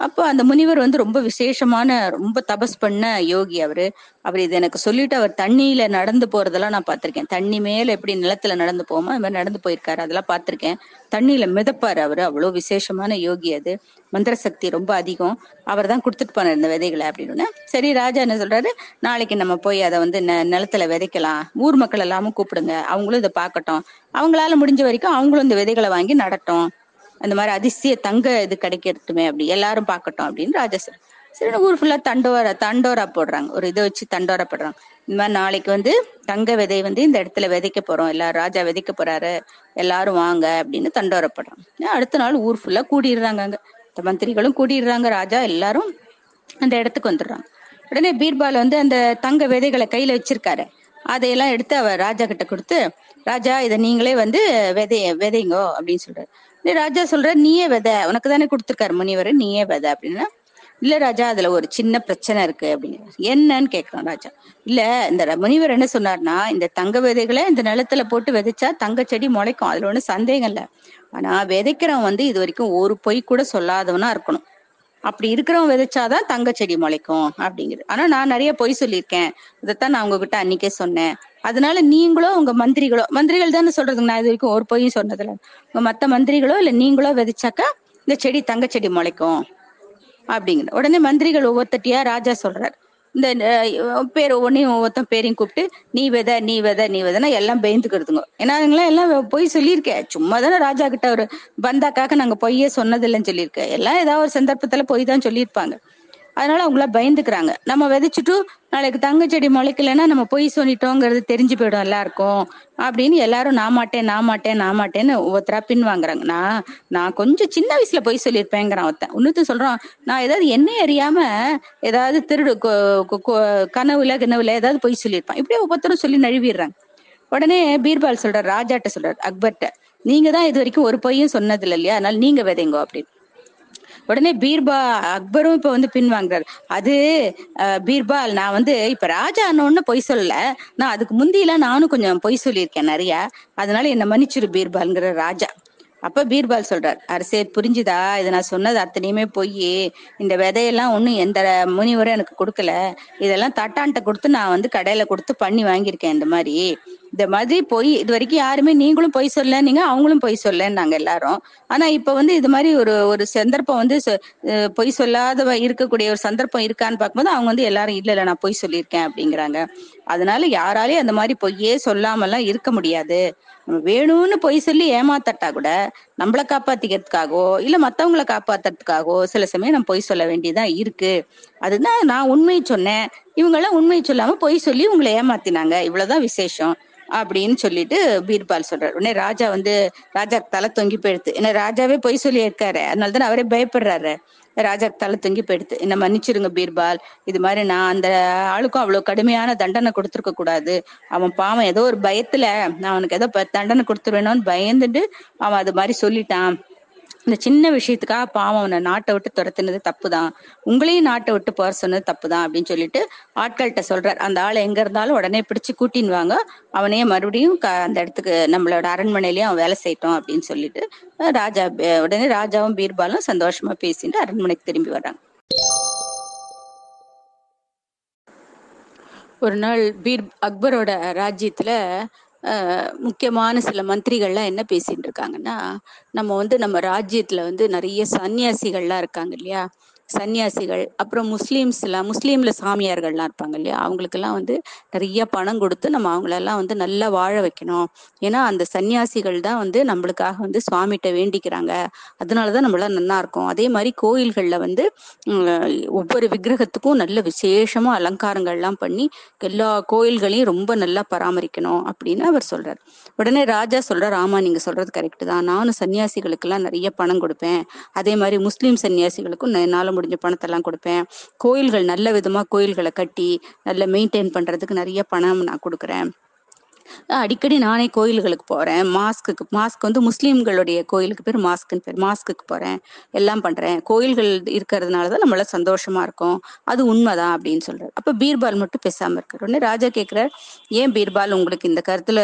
அப்போ அந்த முனிவர் வந்து ரொம்ப விசேஷமான ரொம்ப தபஸ் பண்ண யோகி அவரு. அவர் இது எனக்கு சொல்லிட்டு அவர் தண்ணியில நடந்து போறதெல்லாம் நான் பார்த்திருக்கேன். தண்ணி மேல எப்படி நிலத்துல நடந்து போமோ அது மாதிரி நடந்து போயிருக்காரு. அதெல்லாம் பார்த்திருக்கேன். தண்ணியில மிதப்பாரு அவரு. அவ்வளவு விசேஷமான யோகி அது. மந்திர சக்தி ரொம்ப அதிகம். அவர் தான் கொடுத்துட்டு போனார் இந்த விதைகளை அப்படின்னு. சரி ராஜா என்ன சொல்றாரு? நாளைக்கு நம்ம போய் அதை வந்து நிலத்துல விதைக்கலாம். ஊர் மக்கள் எல்லாமும் கூப்பிடுங்க. அவங்களும் இதை பார்க்கட்டும். அவங்களால முடிஞ்ச வரைக்கும் அவங்களும் இந்த விதைகளை வாங்கி நடட்டும். அந்த மாதிரி அதிசய தங்க இது கிடைக்கட்டுமே அப்படி எல்லாரும் பார்க்கட்டும் அப்படின்னு ராஜா சொல்றாரு. சரி ஊர் ஃபுல்லா தண்டோரா தண்டோரா போடுறாங்க. ஒரு இதை வச்சு தண்டோரா போடுறாங்க. இந்த மாதிரி நாளைக்கு வந்து தங்க விதை வந்து இந்த இடத்துல விதைக்க போறோம். எல்லாரும் ராஜா விதைக்க போறாரு. எல்லாரும் வாங்க அப்படின்னு தண்டோரா போடுறாங்க. அடுத்த நாள் ஊர் ஃபுல்லா கூடிடுறாங்க அங்க. இந்த மந்திரிகளும் கூடிடுறாங்க. ராஜா எல்லாரும் அந்த இடத்துக்கு வந்துடுறாங்க. உடனே பீர்பால் வந்து அந்த தங்க விதைகளை கையில வச்சிருக்காரு. அதையெல்லாம் எடுத்து அவர் ராஜா கிட்ட கொடுத்து ராஜா இதை நீங்களே வந்து விதைய விதைங்கோ அப்படின்னு சொல்றாரு. ராஜா சொல்ற நீயே வித. உனக்கு தானே கொடுத்துருக்காரு முனிவர் நீயே வித அப்படின்னா இல்ல ராஜா அதுல ஒரு சின்ன பிரச்சனை இருக்கு அப்படிங்கிறார். என்னன்னு கேக்குறான் ராஜா. இல்ல இந்த முனிவர் என்ன சொன்னார்னா இந்த தங்க விதைகளை இந்த நிலத்துல போட்டு விதைச்சா தங்க செடி முளைக்கும் அதுல ஒண்ணு சந்தேகம் இல்ல. ஆனா விதைக்கிறவன் வந்து இது வரைக்கும் ஒரு பொய் கூட சொல்லாதவனா இருக்கணும். அப்படி இருக்கிறவன் விதைச்சாதான் தங்க செடி முளைக்கும் அப்படிங்கிறது. ஆனா நான் நிறைய பொய் சொல்லியிருக்கேன். இதைத்தான் நான் உங்ககிட்ட அன்னைக்கே சொன்னேன். அதனால நீங்களோ உங்க மந்திரிகளோ மந்திரிகள் தானே சொல்றதுங்க நான் இது வரைக்கும் ஒரு பொய்யும் சொன்னதுல உங்க மத்த மந்திரிகளோ இல்ல நீங்களோ விதைச்சாக்கா இந்த செடி தங்க செடி முளைக்கும். அப்படிங்கிற உடனே மந்திரிகள் ஒவ்வொருத்தட்டியா ராஜா சொல்றாரு. இந்த பேர் ஒவ்வொன்றையும் ஒவ்வொருத்தன் பேரையும் கூப்பிட்டு நீ வித நீ வித நீ விதனா எல்லாம் பயந்துக்கிறதுங்க ஏன்னா அதுங்களாம் எல்லாம் பொய் சொல்லியிருக்கேன் சும்மா தானே ராஜா கிட்ட ஒரு பந்தாக்காக நாங்க பொய்யே சொன்னதில்லைன்னு சொல்லியிருக்கேன் எல்லாம் ஏதாவது ஒரு சந்தர்ப்பத்துல பொய் தான் சொல்லியிருப்பாங்க. அதனால அவங்கள பயந்துக்கிறாங்க. நம்ம விதைச்சிட்டு நாளைக்கு தங்க செடி முளைக்கலைன்னா நம்ம பொய் சொல்லிட்டோங்கிறது தெரிஞ்சு போயிடும் எல்லாருக்கும். அப்படின்னு எல்லாரும் நான் மாட்டேன் நான் மாட்டேன் நான் மாட்டேன்னு ஒவ்வொருத்தரா பின் வாங்குறாங்க நான் நான் கொஞ்சம் சின்ன வயசுல பொய் சொல்லியிருப்பேங்கிறான் ஒருத்தன். இன்னொருத்த சொல்றான் நான் ஏதாவது என்னை அறியாம ஏதாவது திருடு கொ- கொ- கனவுல கனவுல ஏதாவது பொய் சொல்லியிருப்பான். இப்படியே ஒவ்வொருத்தரும் சொல்லி நழுவிடுறாங்க. உடனே பீர்பால் சொல்றார் ராஜாட்ட சொல்றார் அக்பர்ட்ட நீங்க தான் இது வரைக்கும் ஒரு பொய்யும் சொன்னதில்ல இல்லையா? அதனால நீங்க விதைங்கோ அப்படின்னு. உடனே பீர்பா அக்பரும் இப்ப வந்து பின்வாங்குறாரு அது பீர்பால் நான் வந்து இப்ப ராஜா ஒண்ணு பொய் சொல்லல. நான் அதுக்கு முந்தியெல்லாம் நானும் கொஞ்சம் பொய் சொல்லியிருக்கேன் நிறைய. அதனால என்ன மன்னிச்சிரு பீர்பால்ங்கிற ராஜா. அப்ப பீர்பால் சொல்றார் அரசே புரிஞ்சுதா? இதை நான் சொன்னது அத்தனையுமே பொய் இந்த விதையெல்லாம் ஒண்ணும் எந்த முனிவரும் எனக்கு கொடுக்கல. இதெல்லாம் தட்டான்ட்ட கொடுத்து நான் வந்து கடையில கொடுத்து பண்ணி வாங்கியிருக்கேன் இந்த மாதிரி. இந்த மாதிரி பொய் இது வரைக்கும் யாருமே நீங்களும் பொய் சொல்ல நீங்க அவங்களும் பொய் சொல்லன்னாங்க எல்லாரும். ஆனா இப்ப வந்து இது மாதிரி ஒரு ஒரு சந்தர்ப்பம் வந்து சொ- பொய் சொல்லாத இருக்கக்கூடிய ஒரு சந்தர்ப்பம் இருக்கான்னு பார்க்கும்போது அவங்க வந்து எல்லாரும் இல்ல இல்ல நான் பொய் சொல்லியிருக்கேன் அப்படிங்கிறாங்க. அதனால யாராலையும் அந்த மாதிரி பொய்யே சொல்லாமலாம் இருக்க முடியாது. நம்ம வேணும்னு பொய் சொல்லி ஏமாத்தட்டா கூட நம்மளை காப்பாத்திக்கிறதுக்காகவோ இல்ல மத்தவங்களை காப்பாத்துறதுக்காகவோ சில சமயம் நம்ம பொய் சொல்ல வேண்டியதா இருக்கு. அதுதான் நான் உண்மையை சொன்னேன். இவங்க எல்லாம் உண்மையை சொல்லாம பொய் சொல்லி உங்களை ஏமாத்தினாங்க. இவ்வளவுதான் விசேஷம். அப்படின்னு சொல்லிட்டு பீர்பால் சொல்றாரு. உடனே ராஜா வந்து ராஜா தலை தொங்கி போயிடுது ஏன்னா ராஜாவே பொய் சொல்லி இருக்காரு அதனால தானே அவரே பயப்படுறாரு. ராஜா தலை தொங்கி போயிடுது என்ன மன்னிச்சிருங்க பீர்பால். இது மாதிரி நான் அந்த ஆளுக்கும் அவ்வளவு கடுமையான தண்டனை கொடுத்துருக்க கூடாது. அவன் பாவம் ஏதோ ஒரு பயத்துல நான் அவனுக்கு ஏதோ ப- தண்டனை கொடுத்துருவேணும்னு பயந்துட்டு அவன் அது மாதிரி சொல்லிட்டான். இந்த சின்ன விஷயத்துக்காக பாவம் அவனை நாட்டை விட்டு துரத்துனது தப்புதான். உங்களையும் நாட்டை விட்டு போற சொன்னது தப்பு தான் அப்படின்னு சொல்லிட்டு ஆட்கள்கிட்ட சொல்றார். அந்த ஆளை எங்க இருந்தாலும் உடனே பிடிச்சு கூட்டின்னு வாங்க அவனையே மறுபடியும் அந்த இடத்துக்கு நம்மளோட அரண்மனையிலயும் அவன் வேலை செய்யட்டும் அப்படின்னு சொல்லிட்டு ராஜா உடனே ராஜாவும் பீர்பாலும் சந்தோஷமா பேசிட்டு அரண்மனைக்கு திரும்பி வர்றாங்க. ஒரு நாள் பீர் அக்பரோட ராஜ்யத்துல முக்கியமான சில மந்திரிகள்லாம் என்ன பேசிட்டு இருக்காங்கன்னா நம்ம வந்து நம்ம ராஜ்யத்துல வந்து நிறைய சன்னியாசிகள்லாம் இருக்காங்க இல்லையா? சன்னியாசிகள் அப்புறம் முஸ்லீம்ஸ்லாம் முஸ்லீம்ல சாமியார்கள்லாம் இருப்பாங்க இல்லையா? அவங்களுக்கெல்லாம் வந்து நிறைய பணம் கொடுத்து நம்ம அவங்களெல்லாம் வந்து நல்லா வாழ வைக்கணும். ஏன்னா அந்த சன்னியாசிகள் தான் வந்து நம்மளுக்காக வந்து சுவாமிகிட்ட வேண்டிக்கிறாங்க. அதனாலதான் நம்மளாம் நல்லா இருக்கும். அதே மாதிரி கோயில்கள்ல வந்து ஒவ்வொரு விக்கிரகத்துக்கும் நல்ல விசேஷமா அலங்காரங்கள்லாம் பண்ணி எல்லா கோயில்களையும் ரொம்ப நல்லா பராமரிக்கணும் அப்படின்னு அவர் சொல்றார். உடனே ராஜா சொல்றார் ஆமா நீங்க சொல்றது கரெக்ட் தான். நானும் சன்னியாசிகளுக்கெல்லாம் நிறைய பணம் கொடுப்பேன். அதே மாதிரி முஸ்லீம் சன்னியாசிகளுக்கும் நான் என்னால முடிஞ்ச பணத்தெல்லாம் கொடுப்பேன். கோயில்கள் நல்ல விதமா கோயில்களை கட்டி நல்ல மெயின்டைன் பண்றதுக்கு நிறைய பணம் நான் கொடுக்குறேன். அடிக்கடி நானே கோயில்களுக்கு போறேன். மாஸ்க்குக்கு மாஸ்க் வந்து முஸ்லீம்களுடைய கோயிலுக்கு பேர் மாஸ்க்குன்னு பேர். மாஸ்க்குக்கு போறேன். எல்லாம் பண்றேன். கோயில்கள் இருக்கிறதுனால தான் நம்மள சந்தோஷமா இருக்கும். அது உண்மைதான் அப்படின்னு சொல்றாரு. அப்ப பீர்பால் மட்டும் பேசாம இருக்காரு. உடனே ராஜா கேக்குறார் ஏன் பீர்பால் உங்களுக்கு இந்த கருத்துல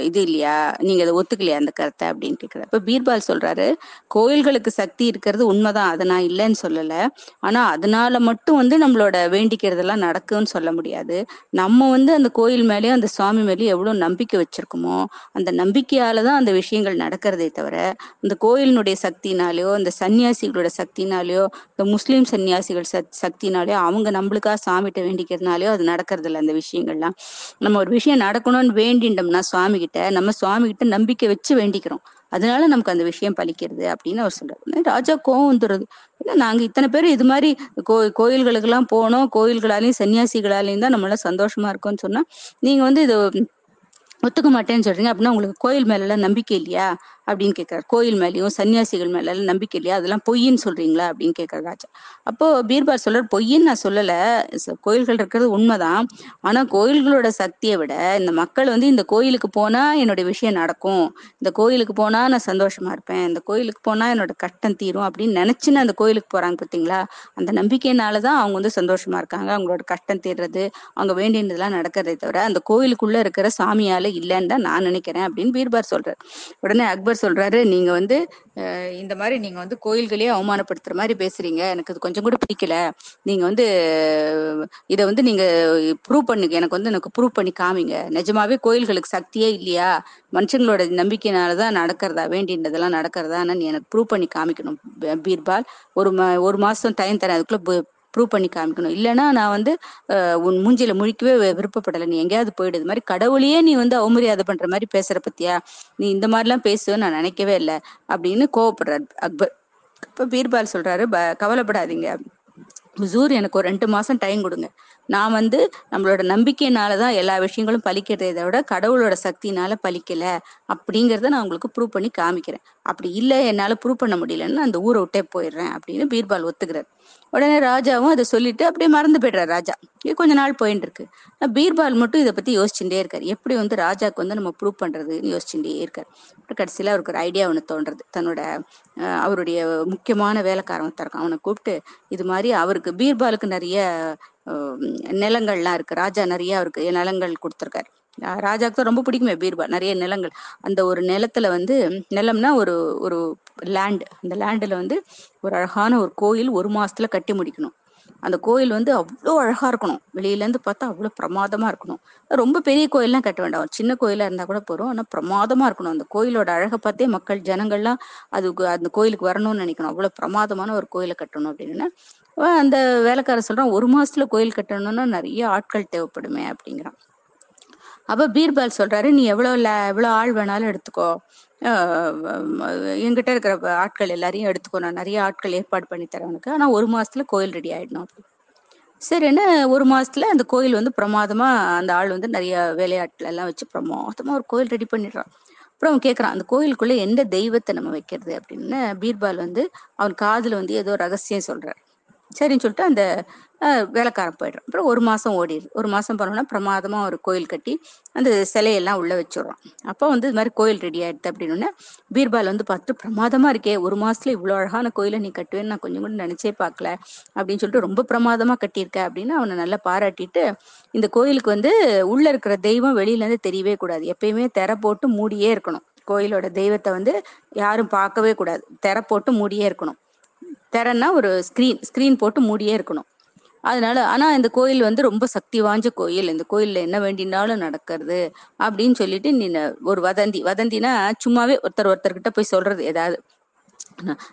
இது இல்லையா? நீங்க அதை ஒத்துக்கலையா அந்த கருத்தை? அப்படின்னு கேக்குறாரு. அப்ப பீர்பால் சொல்றாரு கோயில்களுக்கு சக்தி இருக்கிறது உண்மைதான். அதை நான் இல்லைன்னு சொல்லல. ஆனா அதனால மட்டும் வந்து நம்மளோட வேண்டிக்கிறதெல்லாம் நடக்கும்னு சொல்ல முடியாது. நம்ம வந்து அந்த கோயில் மேலேயும் அந்த சுவாமி மேலேயும் எவ்வளவு நம்பிக்கை நம்பிக்கை வச்சிருக்கோமோ அந்த நம்பிக்கையால தான் அந்த விஷயங்கள் நடக்கிறதே தவிர இந்த கோயிலினுடைய சக்தினாலேயோ இந்த சன்னியாசிகளோட சக்தினாலேயோ இந்த முஸ்லீம் சன்னியாசிகள் சக் சக்தினாலயோ அவங்க நம்மளுக்காக சாமிகிட்ட வேண்டிக்கிறதுனாலயோ அது நடக்கிறது இல்லை அந்த விஷயங்கள்லாம். நம்ம ஒரு விஷயம் நடக்கணும்னு வேண்டிண்டோம்னா சுவாமி கிட்ட நம்ம சுவாமி கிட்ட நம்பிக்கை வச்சு வேண்டிக்கிறோம். அதனால நமக்கு அந்த விஷயம் பலிக்கிறது அப்படின்னு அவர் சொல்றாரு. ராஜா கோவம் வந்துடுறது ஏன்னா நாங்க இத்தனை பேர் இது மாதிரி கோ கோயில்களுக்கு எல்லாம் போனோம். கோயில்களாலையும் சன்னியாசிகளாலையும் தான் நம்மளால சந்தோஷமா இருக்கோம்னு சொன்னா நீங்க வந்து இது ஒத்துக்க மாட்டேன்னு சொல்றீங்க. அப்படின்னா உங்களுக்கு கோயில் மேல எல்லாம் நம்பிக்கை இல்லையா? அப்படின்னு கேட்கிறார். கோயில் மேலேயும் சன்னியாசிகள் மேல நம்பிக்கை இல்லையா? அதெல்லாம் பொய்ன்னு சொல்றீங்களா? அப்படின்னு கேட்கிறார் ராஜா. அப்போ பீர்பால் சொல்றார் பொய்ன்னு நான் சொல்லல. கோயில்கள் இருக்கிறது உண்மைதான். ஆனா கோயில்களோட சக்தியை விட இந்த மக்கள் வந்து இந்த கோயிலுக்கு போனா என்னுடைய விஷயம் நடக்கும். இந்த கோயிலுக்கு போனா நான் சந்தோஷமா இருப்பேன். இந்த கோயிலுக்கு போனா என்னோட கட்டம் தீரும். அப்படின்னு நினைச்சுன்னு அந்த கோயிலுக்கு போறாங்க பார்த்தீங்களா? அந்த நம்பிக்கையினாலதான் அவங்க வந்து சந்தோஷமா இருக்காங்க. அவங்களோட கட்டம் தீர்றது அவங்க வேண்டியதெல்லாம் நடக்கிறதே தவிர அந்த கோயிலுக்குள்ள இருக்கிற சாமியால இல்லைன்னு தான் நான் நினைக்கிறேன் அப்படின்னு பீர்பார் சொல்றாரு. உடனே அக்பர் சொல்றாரு நீங்க வந்து இந்த மாதிரி நீங்க வந்து கோயில்களையே அவமானப்படுத்துற மாதிரி பேசுறீங்க. எனக்கு அது கொஞ்சம் கூட பிடிக்கல. நீங்க வந்து இதை வந்து நீங்க ப்ரூவ் பண்ணுங்க எனக்கு வந்து எனக்கு ப்ரூவ் பண்ணி காமிங்க. நிஜமாவே கோயில்களுக்கு சக்தியே இல்லையா? மனுஷங்களோட நம்பிக்கையினாலதான் நடக்கிறதா? வேண்டின்றதெல்லாம் நடக்கிறதா நீ எனக்கு ப்ரூவ் பண்ணி காமிக்கணும் பீர்பால். ஒரு மா ஒரு மாசம் டைம் தரேன். அதுக்குள்ள ப்ரூவ் பண்ணி காமிக்கணும். இல்லைன்னா நான் வந்து உன் மூஞ்சியில முழிக்கவே விருப்பப்படலை. நீ எங்கேயாவது போயிடு. இது மாதிரி கடவுளையே நீ வந்து அவமரியாதை பண்ற மாதிரி பேசுற பத்தியா? நீ இந்த மாதிரிலாம் பேசுவேன்னு நான் நினைக்கவே இல்லை. அப்படின்னு கோவப்படுறார் அக்பர். இப்ப பீர்பால் சொல்றாரு "ப- கவலைப்படாதீங்க. ஹுசூர் எனக்கு ஒரு ரெண்டு மாசம் டைம் கொடுங்க. நான் வந்து நம்மளோட நம்பிக்கையினால தான் எல்லா விஷயங்களும் பலிக்கிறதை விட கடவுளோட சக்தினால பலிக்கல அப்படிங்கிறத நான் உங்களுக்கு ப்ரூவ் பண்ணி காமிக்கிறேன். அப்படி இல்லை என்னால் ப்ரூவ் பண்ண முடியலன்னு அந்த ஊரை விட்டே போயிடுறேன் அப்படின்னு பீர்பால் ஒத்துக்கிறார். உடனே ராஜாவும் அதை சொல்லிட்டு அப்படியே மறந்து போயிடுறாரு ராஜா. இது கொஞ்ச நாள் போயிட்டு இருக்கு. பீர்பால் மட்டும் இதை பத்தி யோசிச்சுட்டே இருக்காரு. எப்படி வந்து ராஜாக்கு வந்து நம்ம ப்ரூவ் பண்றதுன்னு யோசிச்சுட்டே இருக்காரு. கடைசியில அவருக்கு ஒரு ஐடியா ஒன்று தோன்றது தன்னோட அவருடைய முக்கியமான வேலைக்காரன் ஒருத்தன் அவனை கூப்பிட்டு இது மாதிரி அவருக்கு பீர்பாலுக்கு நிறைய நிலங்கள்லாம் இருக்கு. ராஜா நிறைய அவருக்கு நிலங்கள் கொடுத்துருக்காரு. ராஜாவுக்கு ராஜாக்கு தான் ரொம்ப பிடிக்குமே பீர்பால் நிறைய நிலங்கள். அந்த ஒரு நிலத்துல வந்து நிலம்னா ஒரு ஒரு லேண்ட் அந்த லேண்டில் வந்து ஒரு அழகான ஒரு கோயில் ஒரு மாசத்துல கட்டி முடிக்கணும். அந்த கோயில் வந்து அவ்வளோ அழகா இருக்கணும். வெளியிலேருந்து பார்த்தா அவ்வளோ பிரமாதமா இருக்கணும். ரொம்ப பெரிய கோயில்லாம் கட்ட வேண்டாம். சின்ன கோயிலா இருந்தா கூட போறோம் ஆனால் பிரமாதமா இருக்கணும். அந்த கோயிலோட அழகை பார்த்தே மக்கள் ஜனங்கள்லாம் அதுக்கு அந்த கோயிலுக்கு வரணும்னு நினைக்கணும். அவ்வளோ பிரமாதமான ஒரு கோயிலை கட்டணும் அப்படின்னு. அந்த வேலைக்காரர் சொல்றான் ஒரு மாசத்துல கோயில் கட்டணும்னா நிறைய ஆட்கள் தேவைப்படுமே அப்படிங்கிறான். அப்ப பீர்பால் சொல்றாரு நீ எவ்வளவு ல- எவ்வளவு ஆள் வேணாலும் எடுத்துக்கோ. எங்கிட்ட என்கிட்ட இருக்கிற ஆட்கள் எல்லாரையும் எடுத்துக்கோ. நான் நிறைய ஆட்கள் ஏற்பாடு பண்ணி தரேன் உனக்கு. ஆனா ஒரு மாசத்துல கோயில் ரெடி ஆயிடணும் அப்படி சரின்னு ஒரு மாசத்துல அந்த கோயில் வந்து பிரமாதமா அந்த ஆள் வந்து நிறைய வேலையாட்கள் எல்லாம் வச்சு பிரமாதமா ஒரு கோயில் ரெடி பண்ணிடுறான். அப்புறம் அவன் கேட்கறான் அந்த கோயிலுக்குள்ள எந்த தெய்வத்தை நம்ம வைக்கிறது? அப்படின்னு. பீர்பால் வந்து அவன் காதுல வந்து ஏதோ ரகசியம் சொல்கிறார் சரின்னு சொல்லிட்டு அந்த வேலைக்காரன் போயிடுறான். அப்புறம் ஒரு மாதம் ஓடிடுது. ஒரு மாதம் போனோம்னா பிரமாதமாக ஒரு கோயில் கட்டி அந்த சிலையெல்லாம் உள்ளே வச்சிடுறான். அப்போ வந்து இது மாதிரி கோயில் ரெடி ஆயிடுது அப்படின்னு பீர்பால் வந்து பார்த்து பிரமாதமாக இருக்கே ஒரு மாதத்துல இவ்வளோ அழகான கோயிலை நீ கட்டுவேன்னு நான் கொஞ்சம் கூட நினச்சே பார்க்கல அப்படின்னு சொல்லிட்டு ரொம்ப பிரமாதமாக கட்டியிருக்க அப்படின்னு அவனை நல்லா பாராட்டிட்டு இந்த கோயிலுக்கு வந்து உள்ளே இருக்கிற தெய்வம் வெளியிலேருந்து தெரியவே கூடாது. எப்பயுமே திற போட்டு மூடியே இருக்கணும். கோயிலோட தெய்வத்தை வந்து யாரும் பார்க்கவே கூடாது. திற போட்டு மூடியே இருக்கணும். திறன்னா ஒரு ஸ்கிரீன் ஸ்கிரீன் போட்டு மூடியே இருக்கணும். அதனால ஆனா இந்த கோயில் வந்து ரொம்ப சக்தி வாய்ந்த கோயில். இந்த கோயில்ல என்ன வேண்டினாலும் நடக்கிறது அப்படின்னு சொல்லிட்டு நீ ஒரு வதந்தி வதந்தினா சும்மாவே ஒருத்தர் ஒருத்தர்கிட்ட போய் சொல்றது. ஏதாவது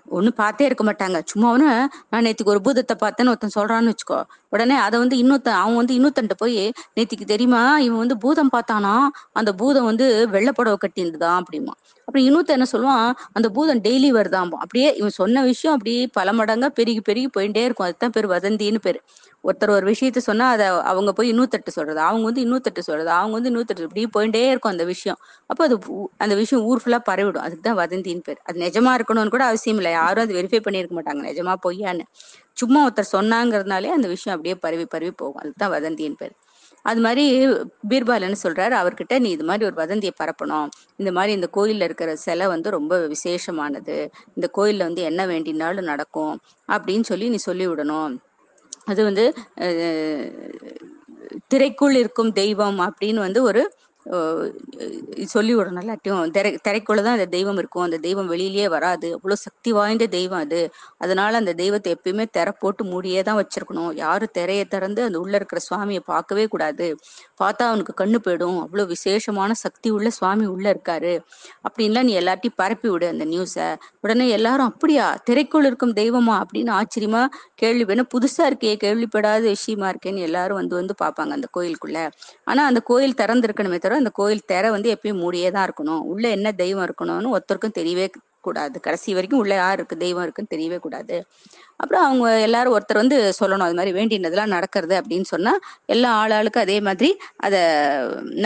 ஒன்னும் பார்த்தே இருக்க மாட்டாங்க. சும்மாவனு நான் நேத்திக்கு ஒரு பூதத்தை பார்த்தேன்னு ஒருத்தன் சொல்றான்னு வச்சுக்கோ. உடனே அதை வந்து இன்னொருத்தன் அவன் வந்து இன்னொருத்தன்ட்ட போய் நேத்திக்கு தெரியுமா இவன் வந்து பூதம் பார்த்தானா அந்த பூதம் வந்து வெள்ளை புடவை கட்டியிருந்துதான் அப்படிமா அப்புறம் இன்னொருத்தன் என்ன சொல்லுவான் அந்த பூதம் டெய்லி வருதாம் அப்படியே இவன் சொன்ன விஷயம் அப்படியே பல மடங்கா பெருகி பெருகி போயிட்டே இருக்கும். அதுதான் பேர் வதந்தின்னு பேர். ஒருத்தர் ஒரு விஷயத்த சொன்னா அதை அவங்க போய் இன்னொருத்தட்டு சொல்றது. அவங்க வந்து இன்னொருத்தட்டு சொல்றது. அவங்க வந்து இன்னொருத்தட்டு இப்படி போயிட்டே இருக்கும் அந்த விஷயம். அப்போ அது அந்த விஷயம் ஊர் ஃபுல்லா பரவிடும். அதுக்கு தான் வதந்தின்னு பேர். அது நிஜமா இருக்கணும்னு கூட அவசியம் இல்லை. யாரும் அது வெரிஃபை பண்ணியிருக்க மாட்டாங்க. நிஜமா பொய்யான்னு. சும்மா ஒருத்தர் சொன்னாங்கிறதுனாலே அந்த விஷயம் அப்படியே பரவி பரவி போகும். அதுதான் வதந்தின்னு பேர். அது மாதிரி பீர்பால் என்ன சொல்றாரு அவர்கிட்ட நீ இது மாதிரி ஒரு வதந்தியை பரப்பணும். இந்த மாதிரி இந்த கோயில்ல இருக்கிற சிலை வந்து ரொம்ப விசேஷமானது. இந்த கோயில்ல வந்து என்ன வேண்டினாலும் நடக்கும் அப்படின்னு சொல்லி நீ சொல்லி விடணும் அது வந்து திரைக்குள் இருக்கும் தெய்வம் அப்படின்னு வந்து ஒரு சொல்லி விடணும் திரை திரைக்குள்ள தான் அந்த தெய்வம் இருக்கும். அந்த தெய்வம் வெளியிலேயே வராது. அவ்வளோ சக்தி வாய்ந்த தெய்வம் அது. அதனால அந்த தெய்வத்தை எப்பயுமே திரை போட்டு மூடியே தான் வச்சிருக்கணும். யாரும் திரையை திறந்து அந்த உள்ள இருக்கிற சுவாமியை பார்க்கவே கூடாது. பார்த்தா அவனுக்கு கண்ணு போயிடும். அவ்வளோ விசேஷமான சக்தி உள்ள சுவாமி உள்ள இருக்காரு. அப்படின்லாம் நீ எல்லாத்தையும் பரப்பி விடு அந்த நியூஸை உடனே எல்லாரும் அப்படியா? திரைக்குள் இருக்கும் தெய்வமா? அப்படின்னு ஆச்சரியமா கேள்வி வேணா புதுசா இருக்கே கேள்விப்படாத விஷயமா இருக்கேன்னு எல்லாரும் வந்து வந்து பார்ப்பாங்க அந்த கோயிலுக்குள்ள. ஆனா அந்த கோயில் திறந்திருக்கணுமே தவிர அந்த கோயில் திரை வந்து எப்பயும் மூடியே தான் இருக்கணும். உள்ள என்ன தெய்வம் இருக்கணும்னு ஒருத்தருக்கும் தெரியவே கூடாது. கடைசி வரைக்கும் உள்ள யார் இருக்கு தெய்வம் இருக்குன்னு தெரியவே கூடாது. அப்புறம் அவங்க எல்லாரும் ஒருத்தர் வந்து சொல்லணும் அது மாதிரி வேண்டினதெல்லாம் நடக்கிறது அப்படின்னு சொன்னா எல்லா ஆளாளுக்கும் அதே மாதிரி அதை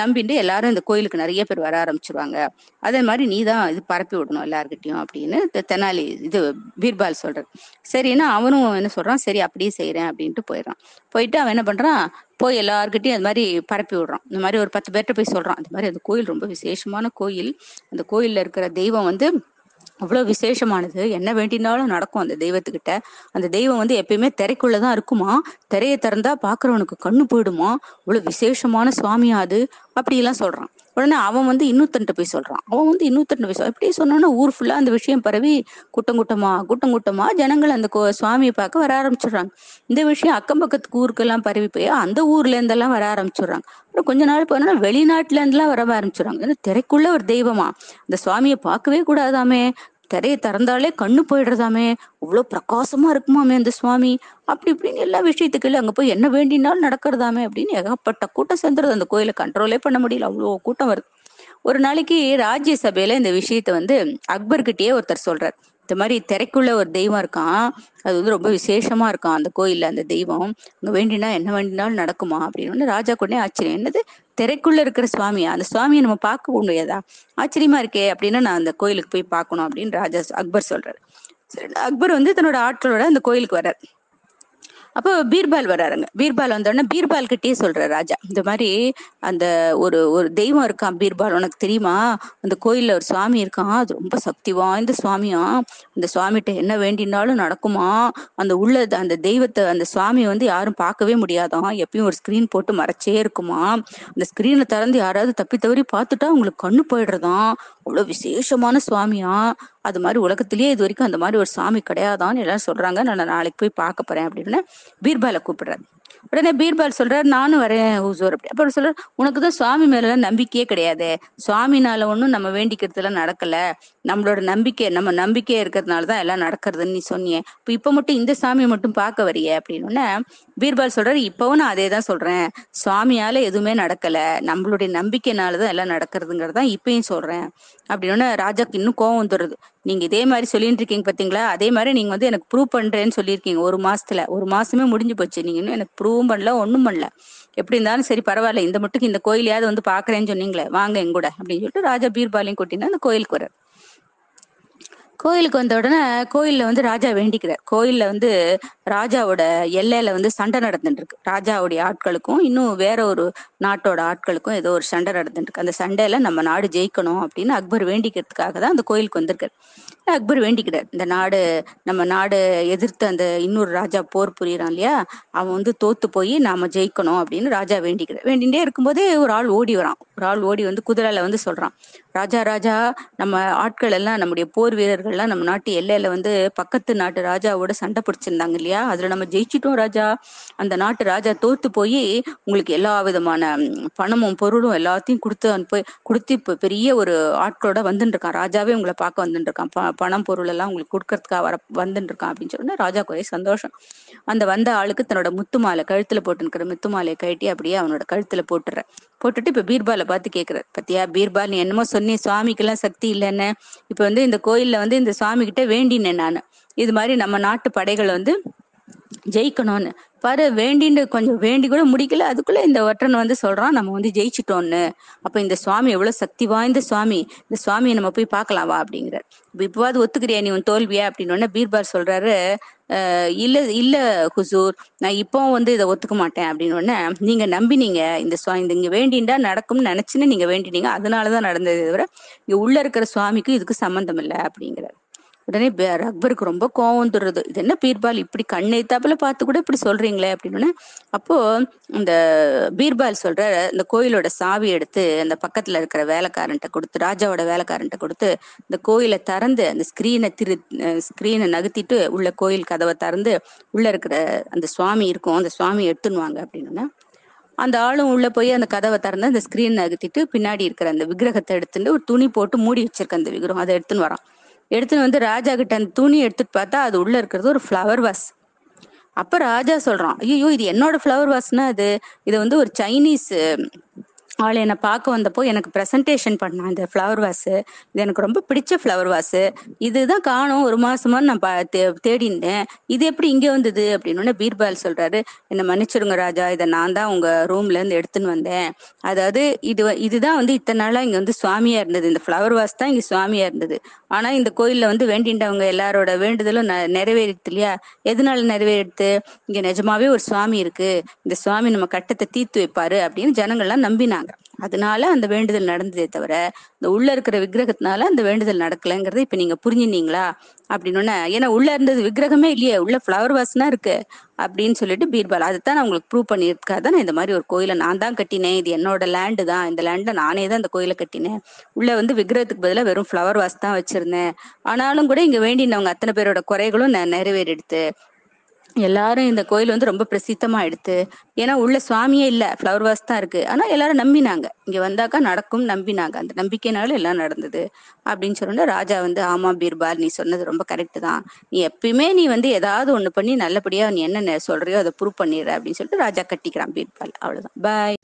நம்பிட்டு எல்லாரும் இந்த கோயிலுக்கு நிறைய பேர் வர ஆரம்பிச்சிருவாங்க. அதே மாதிரி நீ தான் இது பரப்பி விடணும் எல்லாருக்கிட்டையும் அப்படின்னு தெ- தெனாலி இது பீர்பால் சொல்றது சரின்னா அவனும் என்ன சொல்றான் சரி அப்படியே செய்யறேன் அப்படின்ட்டு போயிடுறான். போயிட்டு அவன் என்ன பண்றான் போய் எல்லாருக்கிட்டையும் அது மாதிரி பரப்பி விடுறான். இந்த மாதிரி ஒரு பத்து பேர்கிட்ட போய் சொல்றான் அந்த மாதிரி அந்த கோயில் ரொம்ப விசேஷமான கோயில். அந்த கோயில்ல இருக்கிற தெய்வம் வந்து அவ்வளவு விசேஷமானது. என்ன வேண்டினாலும் நடக்கும் அந்த தெய்வத்துக்கிட்ட. அந்த தெய்வம் வந்து எப்பயுமே திரைக்குள்ளதான் இருக்குமா? திரையை திறந்தா பாக்குறவனுக்கு கண்ணு போயிடுமா? இவ்வளவு விசேஷமான சுவாமியா அது? அப்படி எல்லாம் சொல்றான். உடனே அவன் வந்து இன்னொருத்தன்ட்ட போய் சொல்றான். அவன் வந்து இன்னொருத்தன்ட்ட போய் சொல்றான் எப்படி சொன்னோன்னா ஊர் ஃபுல்லா அந்த விஷயம் பரவி கூட்டம் கூட்டமா கூட்டம் கூட்டமா ஜனங்கள் அந்த கோ- சுவாமியை பார்க்க வர ஆரம்பிச்சிடுறாங்க. இந்த விஷயம் அக்கம் பக்கத்து ஊருக்கெல்லாம் பரவி போய் அந்த ஊர்ல இருந்தெல்லாம் வர ஆரம்பிச்சிடுறாங்க. அப்புறம் கொஞ்ச நாள் போனா வெளிநாட்டுல இருந்தெல்லாம் வர ஆரம்பிச்சிடுறாங்க. ஏன்னா திரைக்குள்ள ஒரு தெய்வமா? அந்த சுவாமியை பார்க்கவே கூடாதாமே? திரையை திறந்தாலே கண்ணு போயிடுறதாமே. அவ்வளோ பிரகாசமா இருக்குமாமே அந்த சுவாமி. அப்படி இப்படின்னு எல்லா விஷயத்துக்குள்ள அங்க போய் என்ன வேண்டினாலும் நடக்கிறதாமே அப்படின்னு ஏகப்பட்ட கூட்டம் சேர்ந்துருது. அந்த கோயிலை கண்ட்ரோலே பண்ண முடியல. அவ்வளோ கூட்டம் வருது. ஒரு நாளைக்கு ராஜ்யசபையில இந்த விஷயத்த வந்து அக்பர்கிட்டயே ஒருத்தர் சொல்றார். இந்த மாதிரி திரைக்குள்ள ஒரு தெய்வம் இருக்கான். அது வந்து ரொம்ப விசேஷமா இருக்கான் அந்த கோயில்ல அந்த தெய்வம். அங்க வேண்டினா என்ன வேண்டினாலும் நடக்குமா அப்படின்னு. ராஜா கொண்டே ஆச்சரியம். என்னது? திரைக்குள்ள இருக்கிற சுவாமி அந்த சுவாமியை நம்ம பார்க்க முடியாதா? ஆச்சரியமா இருக்கே அப்படின்னா நான் அந்த கோயிலுக்கு போய் பார்க்கணும் அப்படின்னு ராஜா அக்பர் சொல்றாரு. அக்பர் வந்து தன்னோட ஆட்களோட அந்த கோயிலுக்கு வர்றாரு. அப்போ பீர்பால் வராருங்க பீர்பால் வந்தோடனே பீர்பால் கிட்டே சொல்ற ராஜா. இந்த மாதிரி அந்த ஒரு ஒரு தெய்வம் இருக்கான் பீர்பால். உனக்கு தெரியுமா? அந்த கோயில்ல ஒரு சுவாமி இருக்கான். அது ரொம்ப சக்தி வாய்ந்த சுவாமியா? அந்த சுவாமிகிட்ட என்ன வேண்டினாலும் நடக்குமா? அந்த உள்ள அந்த தெய்வத்தை அந்த சுவாமியை வந்து யாரும் பார்க்கவே முடியாதாம் எப்பயும் ஒரு ஸ்கிரீன் போட்டு மறைச்சே இருக்குமா? அந்த ஸ்கிரீனை திறந்து யாராவது தப்பி தவறி பார்த்துட்டா உங்களுக்கு கண்ணு போயிடுறதாம் அவ்வளவு விசேஷமான சுவாமியா? அது மாதிரி உலகத்திலேயே இது வரைக்கும் அந்த மாதிரி ஒரு சாமி கிடையாதான்னு எல்லாரும் சொல்றாங்க. நான் நாளைக்கு போய் பார்க்க போறேன் அப்படின்னு. பீர்பாலை கூப்பிடுறாரு. உடனே பீர்பால் சொல்றாரு நானும் வரேன் ஹூசூர். அப்படி. அப்புறம் சொல்றாரு உனக்கு தான் சுவாமி மேல நம்பிக்கையே கிடையாது. சுவாமினால ஒன்றும் நம்ம வேண்டிக்கிறதுலாம் நடக்கல. நம்மளோட நம்பிக்கை நம்ம நம்பிக்கை இருக்கிறதுனால தான் எல்லாம் நடக்கிறதுன்னு நீ சொன்னியே. இப்போ இப்போ மட்டும் இந்த சாமியை மட்டும் பார்க்க வரிய. அப்படின்னு உடனே பீர்பால் சொல்றாரு இப்பவும் நான் அதே தான் சொல்றேன். சுவாமியால எதுவுமே நடக்கல. நம்மளுடைய நம்பிக்கைனாலதான் எல்லாம் நடக்கிறதுங்கிறது தான் இப்பயும் சொல்றேன். அப்படின்னு ராஜாக்கு இன்னும் கோவம் வந்துடுறது நீங்க இதே மாதிரி சொல்லிட்டு இருக்கீங்க பாத்தீங்களா? அதே மாதிரி நீங்க வந்து எனக்கு ப்ரூவ் பண்றேன்னு சொல்லியிருக்கீங்க ஒரு மாசத்துல. ஒரு மாசமே முடிஞ்சு போச்சு. நீங்க இன்னும் எனக்கு ப்ரூவும் பண்ணல ஒன்றும் பண்ணல. எப்படி இருந்தாலும் சரி பரவாயில்ல. இந்த மட்டுக்கு இந்த கோயிலையாவது வந்து பாக்குறேன்னு சொன்னீங்களே வாங்க என் கூட அப்படின்னு சொல்லிட்டு ராஜா பீர்பாலையும் கூட்டினா அந்த கோயிலுக்கு வர்றாரு. கோயிலுக்கு வந்த உடனே கோயில்ல வந்து ராஜா வேண்டிக்கிறார். கோயில்ல வந்து ராஜாவோட எல்லையில வந்து சண்டை நடந்துட்டு இருக்கு ராஜாவுடைய ஆட்களுக்கும் இன்னும் வேற ஒரு நாட்டோட ஆட்களுக்கும் ஏதோ ஒரு சண்டை நடந்துட்டு இருக்கு அந்த சண்டையில நம்ம நாடு ஜெயிக்கணும் அப்படின்னு அக்பர் வேண்டிக்கிறதுக்காக தான் அந்த கோயிலுக்கு வந்திருக்காரு. அக்பர் வேண்டிக்கிறார். இந்த நாடு நம்ம நாடு எதிர்த்து அந்த இன்னொரு ராஜா போர் புரியறான் இல்லையா? அவன் வந்து தோத்து போய் நாம ஜெயிக்கணும் அப்படின்னு ராஜா வேண்டிக்கிறார். வேண்டிகிட்டே இருக்கும்போதே ஒரு ஆள் ஓடி வரான். ஒரு ஆள் ஓடி வந்து குதிரையில வந்து சொல்றான். ராஜா ராஜா நம்ம ஆட்கள் எல்லாம் நம்முடைய போர் வீரர்கள்லாம் நம்ம நாட்டு எல்லையில வந்து பக்கத்து நாட்டு ராஜாவோட சண்டை பிடிச்சிருந்தாங்க இல்லையா? அதுல நம்ம ஜெயிச்சிட்டோம் ராஜா. அந்த நாட்டு ராஜா தோத்து போய் உங்களுக்கு எல்லா விதமான பணமும் பொருளும் எல்லாத்தையும் கொடுத்து அனுப்பி கொடுத்து இப்ப பெரிய ஒரு ஆட்களோட வந்துட்டு இருக்கான் ராஜாவே உங்களை பார்க்க வந்துட்டு இருக்கான் ப- பணம் பொருள் எல்லாம் உங்களுக்கு கொடுக்கறதுக்காக வர வந்துட்டு இருக்கான் அப்படின்னு சொன்னா ராஜா ஒரே சந்தோஷம். அந்த வந்த ஆளுக்கு தன்னோட முத்து மாலை கழுத்துல போட்டுருக்கிற முத்து மாலையை கழட்டி அப்படியே அவனோட கழுத்துல போட்டுற போட்டுட்டு இப்ப பீர்பாலை பார்த்து கேக்குறாரு. பத்தியா? பீர்பால் நீ என்னமோ சொன்னி சுவாமிக்கெல்லாம் சக்தி இல்லைன்னு. இப்ப வந்து இந்த கோயில்ல வந்து இந்த சுவாமி கிட்ட வேண்டினேன் நான். இது மாதிரி நம்ம நாட்டு படைகள் வந்து ஜெயிக்கணும்னு. பாரு வேண்டின்னு கொஞ்சம் வேண்டி கூட முடிக்கல. அதுக்குள்ள இந்த ஒற்றன் வந்து சொல்றான் நம்ம வந்து ஜெயிச்சிட்டோம்னு. அப்ப இந்த சுவாமி எவ்வளவு சக்தி வாய்ந்த சுவாமி. இந்த சுவாமியை நம்ம போய் பார்க்கலாம் வா அப்படிங்கிறார். இப்பவாது ஒத்துக்கிறியா நீ உன் தோல்வியா அப்படின்னு உடனே பீர்பால் சொல்றாரு "அஹ், இல்ல இல்ல ஹுசூர் நான் இப்போ வந்து இதை ஒத்துக்க மாட்டேன். அப்படின்னு உடனே நீங்க நம்பினீங்க. இந்த சுவாமி இந்த இங்க வேண்டிண்டா நடக்கும்னு நினைச்சுன்னு நீங்க வேண்டினீங்க. அதனாலதான் நடந்தது தவிர இங்க உள்ள இருக்கிற சுவாமிக்கும் இதுக்கு சம்பந்தம் இல்லை. அப்படிங்கிறார். உடனே அக்பருக்கு ரொம்ப கோவம் வந்துடுறது. இது என்ன பீர்பால்? இப்படி கண்ணை தாப்பில் பார்த்து கூட இப்படி சொல்றீங்களே அப்படின்னு அப்போ இந்த பீர்பால் சொல்ற இந்த கோயிலோட சாவி எடுத்து அந்த பக்கத்துல இருக்கிற வேலைக்காரன்ட்ட கொடுத்து ராஜாவோட வேலைக்காரன்ட்ட கொடுத்து இந்த கோயிலை திறந்து அந்த ஸ்கிரீனை திரு ஸ்கிரீனை நகர்த்திட்டு உள்ள கோயில் கதவை திறந்து உள்ள இருக்கிற அந்த சுவாமி இருக்கும் அந்த சுவாமி எடுத்துன்னு வாங்க அப்படின்னு அந்த ஆளும் உள்ள போய் அந்த கதவை திறந்து அந்த ஸ்கிரீன் நகர்த்திட்டு பின்னாடி இருக்கிற அந்த விக்கிரகத்தை எடுத்துட்டு ஒரு துணி போட்டு மூடி வச்சிருக்க அந்த விக்கிரகம் அதை எடுத்துன்னு வரான். எடுத்துன்னு வந்து ராஜா கிட்ட அந்த துணி எடுத்துட்டு பார்த்தா அது உள்ள இருக்கிறது ஒரு ஃப்ளவர் வாஸ் அப்ப ராஜா சொல்றான் ஐயோ இது என்னோட ஃப்ளவர் வாஸ்னா அது? இது வந்து ஒரு சைனீஸ் அவள் என்னை பார்க்க வந்தப்போ எனக்கு ப்ரெசன்டேஷன் பண்ணான் இந்த ஃப்ளவர் வாஸ் இது எனக்கு ரொம்ப பிடிச்ச ஃப்ளவர் வாஸ் இதுதான் காணும் ஒரு மாசமா நான் பா தே- தேடினேன். இது எப்படி இங்கே வந்தது? அப்படின்னு பீர்பால் சொல்றாரு என்னை மன்னிச்சிடுங்க ராஜா இதை நான் தான் உங்க ரூம்ல இருந்து எடுத்துன்னு வந்தேன். அதாவது இது வ- இதுதான் வந்து இத்தனை நாளா இங்க வந்து சுவாமியா இருந்தது. இந்த ஃப்ளவர் வாஸ் தான் இங்க சுவாமியா இருந்தது. ஆனா இந்த கோயில்ல வந்து வேண்டிண்டவங்க எல்லாரோட வேண்டுதலும் நிறைவேறிடுது இல்லையா? எதனால நிறைவேறிடுது? இங்க நிஜமாவே ஒரு சுவாமி இருக்கு. இந்த சுவாமி நம்ம கட்டத்தை தீர்த்து வைப்பாரு அப்படின்னு ஜனங்கள்லாம் நம்பினாங்க. அதனால அந்த வேண்டுதல் நடந்ததே தவிர இந்த உள்ள இருக்கிற விக்கிரகத்தினால அந்த வேண்டுதல் நடக்கலைங்கிறத இப்ப நீங்க புரிஞ்சுனீங்களா? அப்படின்னு ஏன்னா உள்ள இருந்தது விக்கிரகமே இல்லையே உள்ள ஃப்ளவர் வாஸ்னா இருக்கு அப்படின்னு சொல்லிட்டு பீர்பால் அதைத்தான் நான் உங்களுக்கு ப்ரூவ் பண்ணியிருக்காத நான் இந்த மாதிரி ஒரு கோயிலை நான் தான் கட்டினேன் இது என்னோட லேண்டு தான் இந்த லேண்ட்ல நானே தான் இந்த கோயிலை கட்டினேன். உள்ள வந்து விக்கிரகத்துக்கு பதிலா வெறும் ஃப்ளவர் வாஸ் தான் வச்சிருந்தேன். ஆனாலும் கூட இங்க வேண்டினவங்க அத்தனை பேரோட குறைகளும் நான் நிறைவேறிடுத்து. எல்லாரும் இந்த கோயில் வந்து ரொம்ப பிரசித்தமா எடுத்து ஏன்னா உள்ள சுவாமியே இல்ல ஃப்ளவர் வாஸ் தான் இருக்கு. ஆனா எல்லாரும் நம்பினாங்க. இங்க வந்தாக்கா நடக்கும் நம்பினாங்க. அந்த நம்பிக்கைனால எல்லாம் நடந்தது. அப்படின்னு சொன்னா ராஜா வந்து ஆமா பீர்பால் நீ சொன்னது ரொம்ப கரெக்ட் தான். நீ எப்பயுமே நீ வந்து ஏதாவது ஒண்ணு பண்ணி நல்லபடியா நீ என்ன சொல்றியோ அதை ப்ரூவ் பண்ணிடுற அப்படின்னு சொல்லிட்டு ராஜா கட்டிக்கிறான் பீர்பால். அவ்வளவுதான். பாய்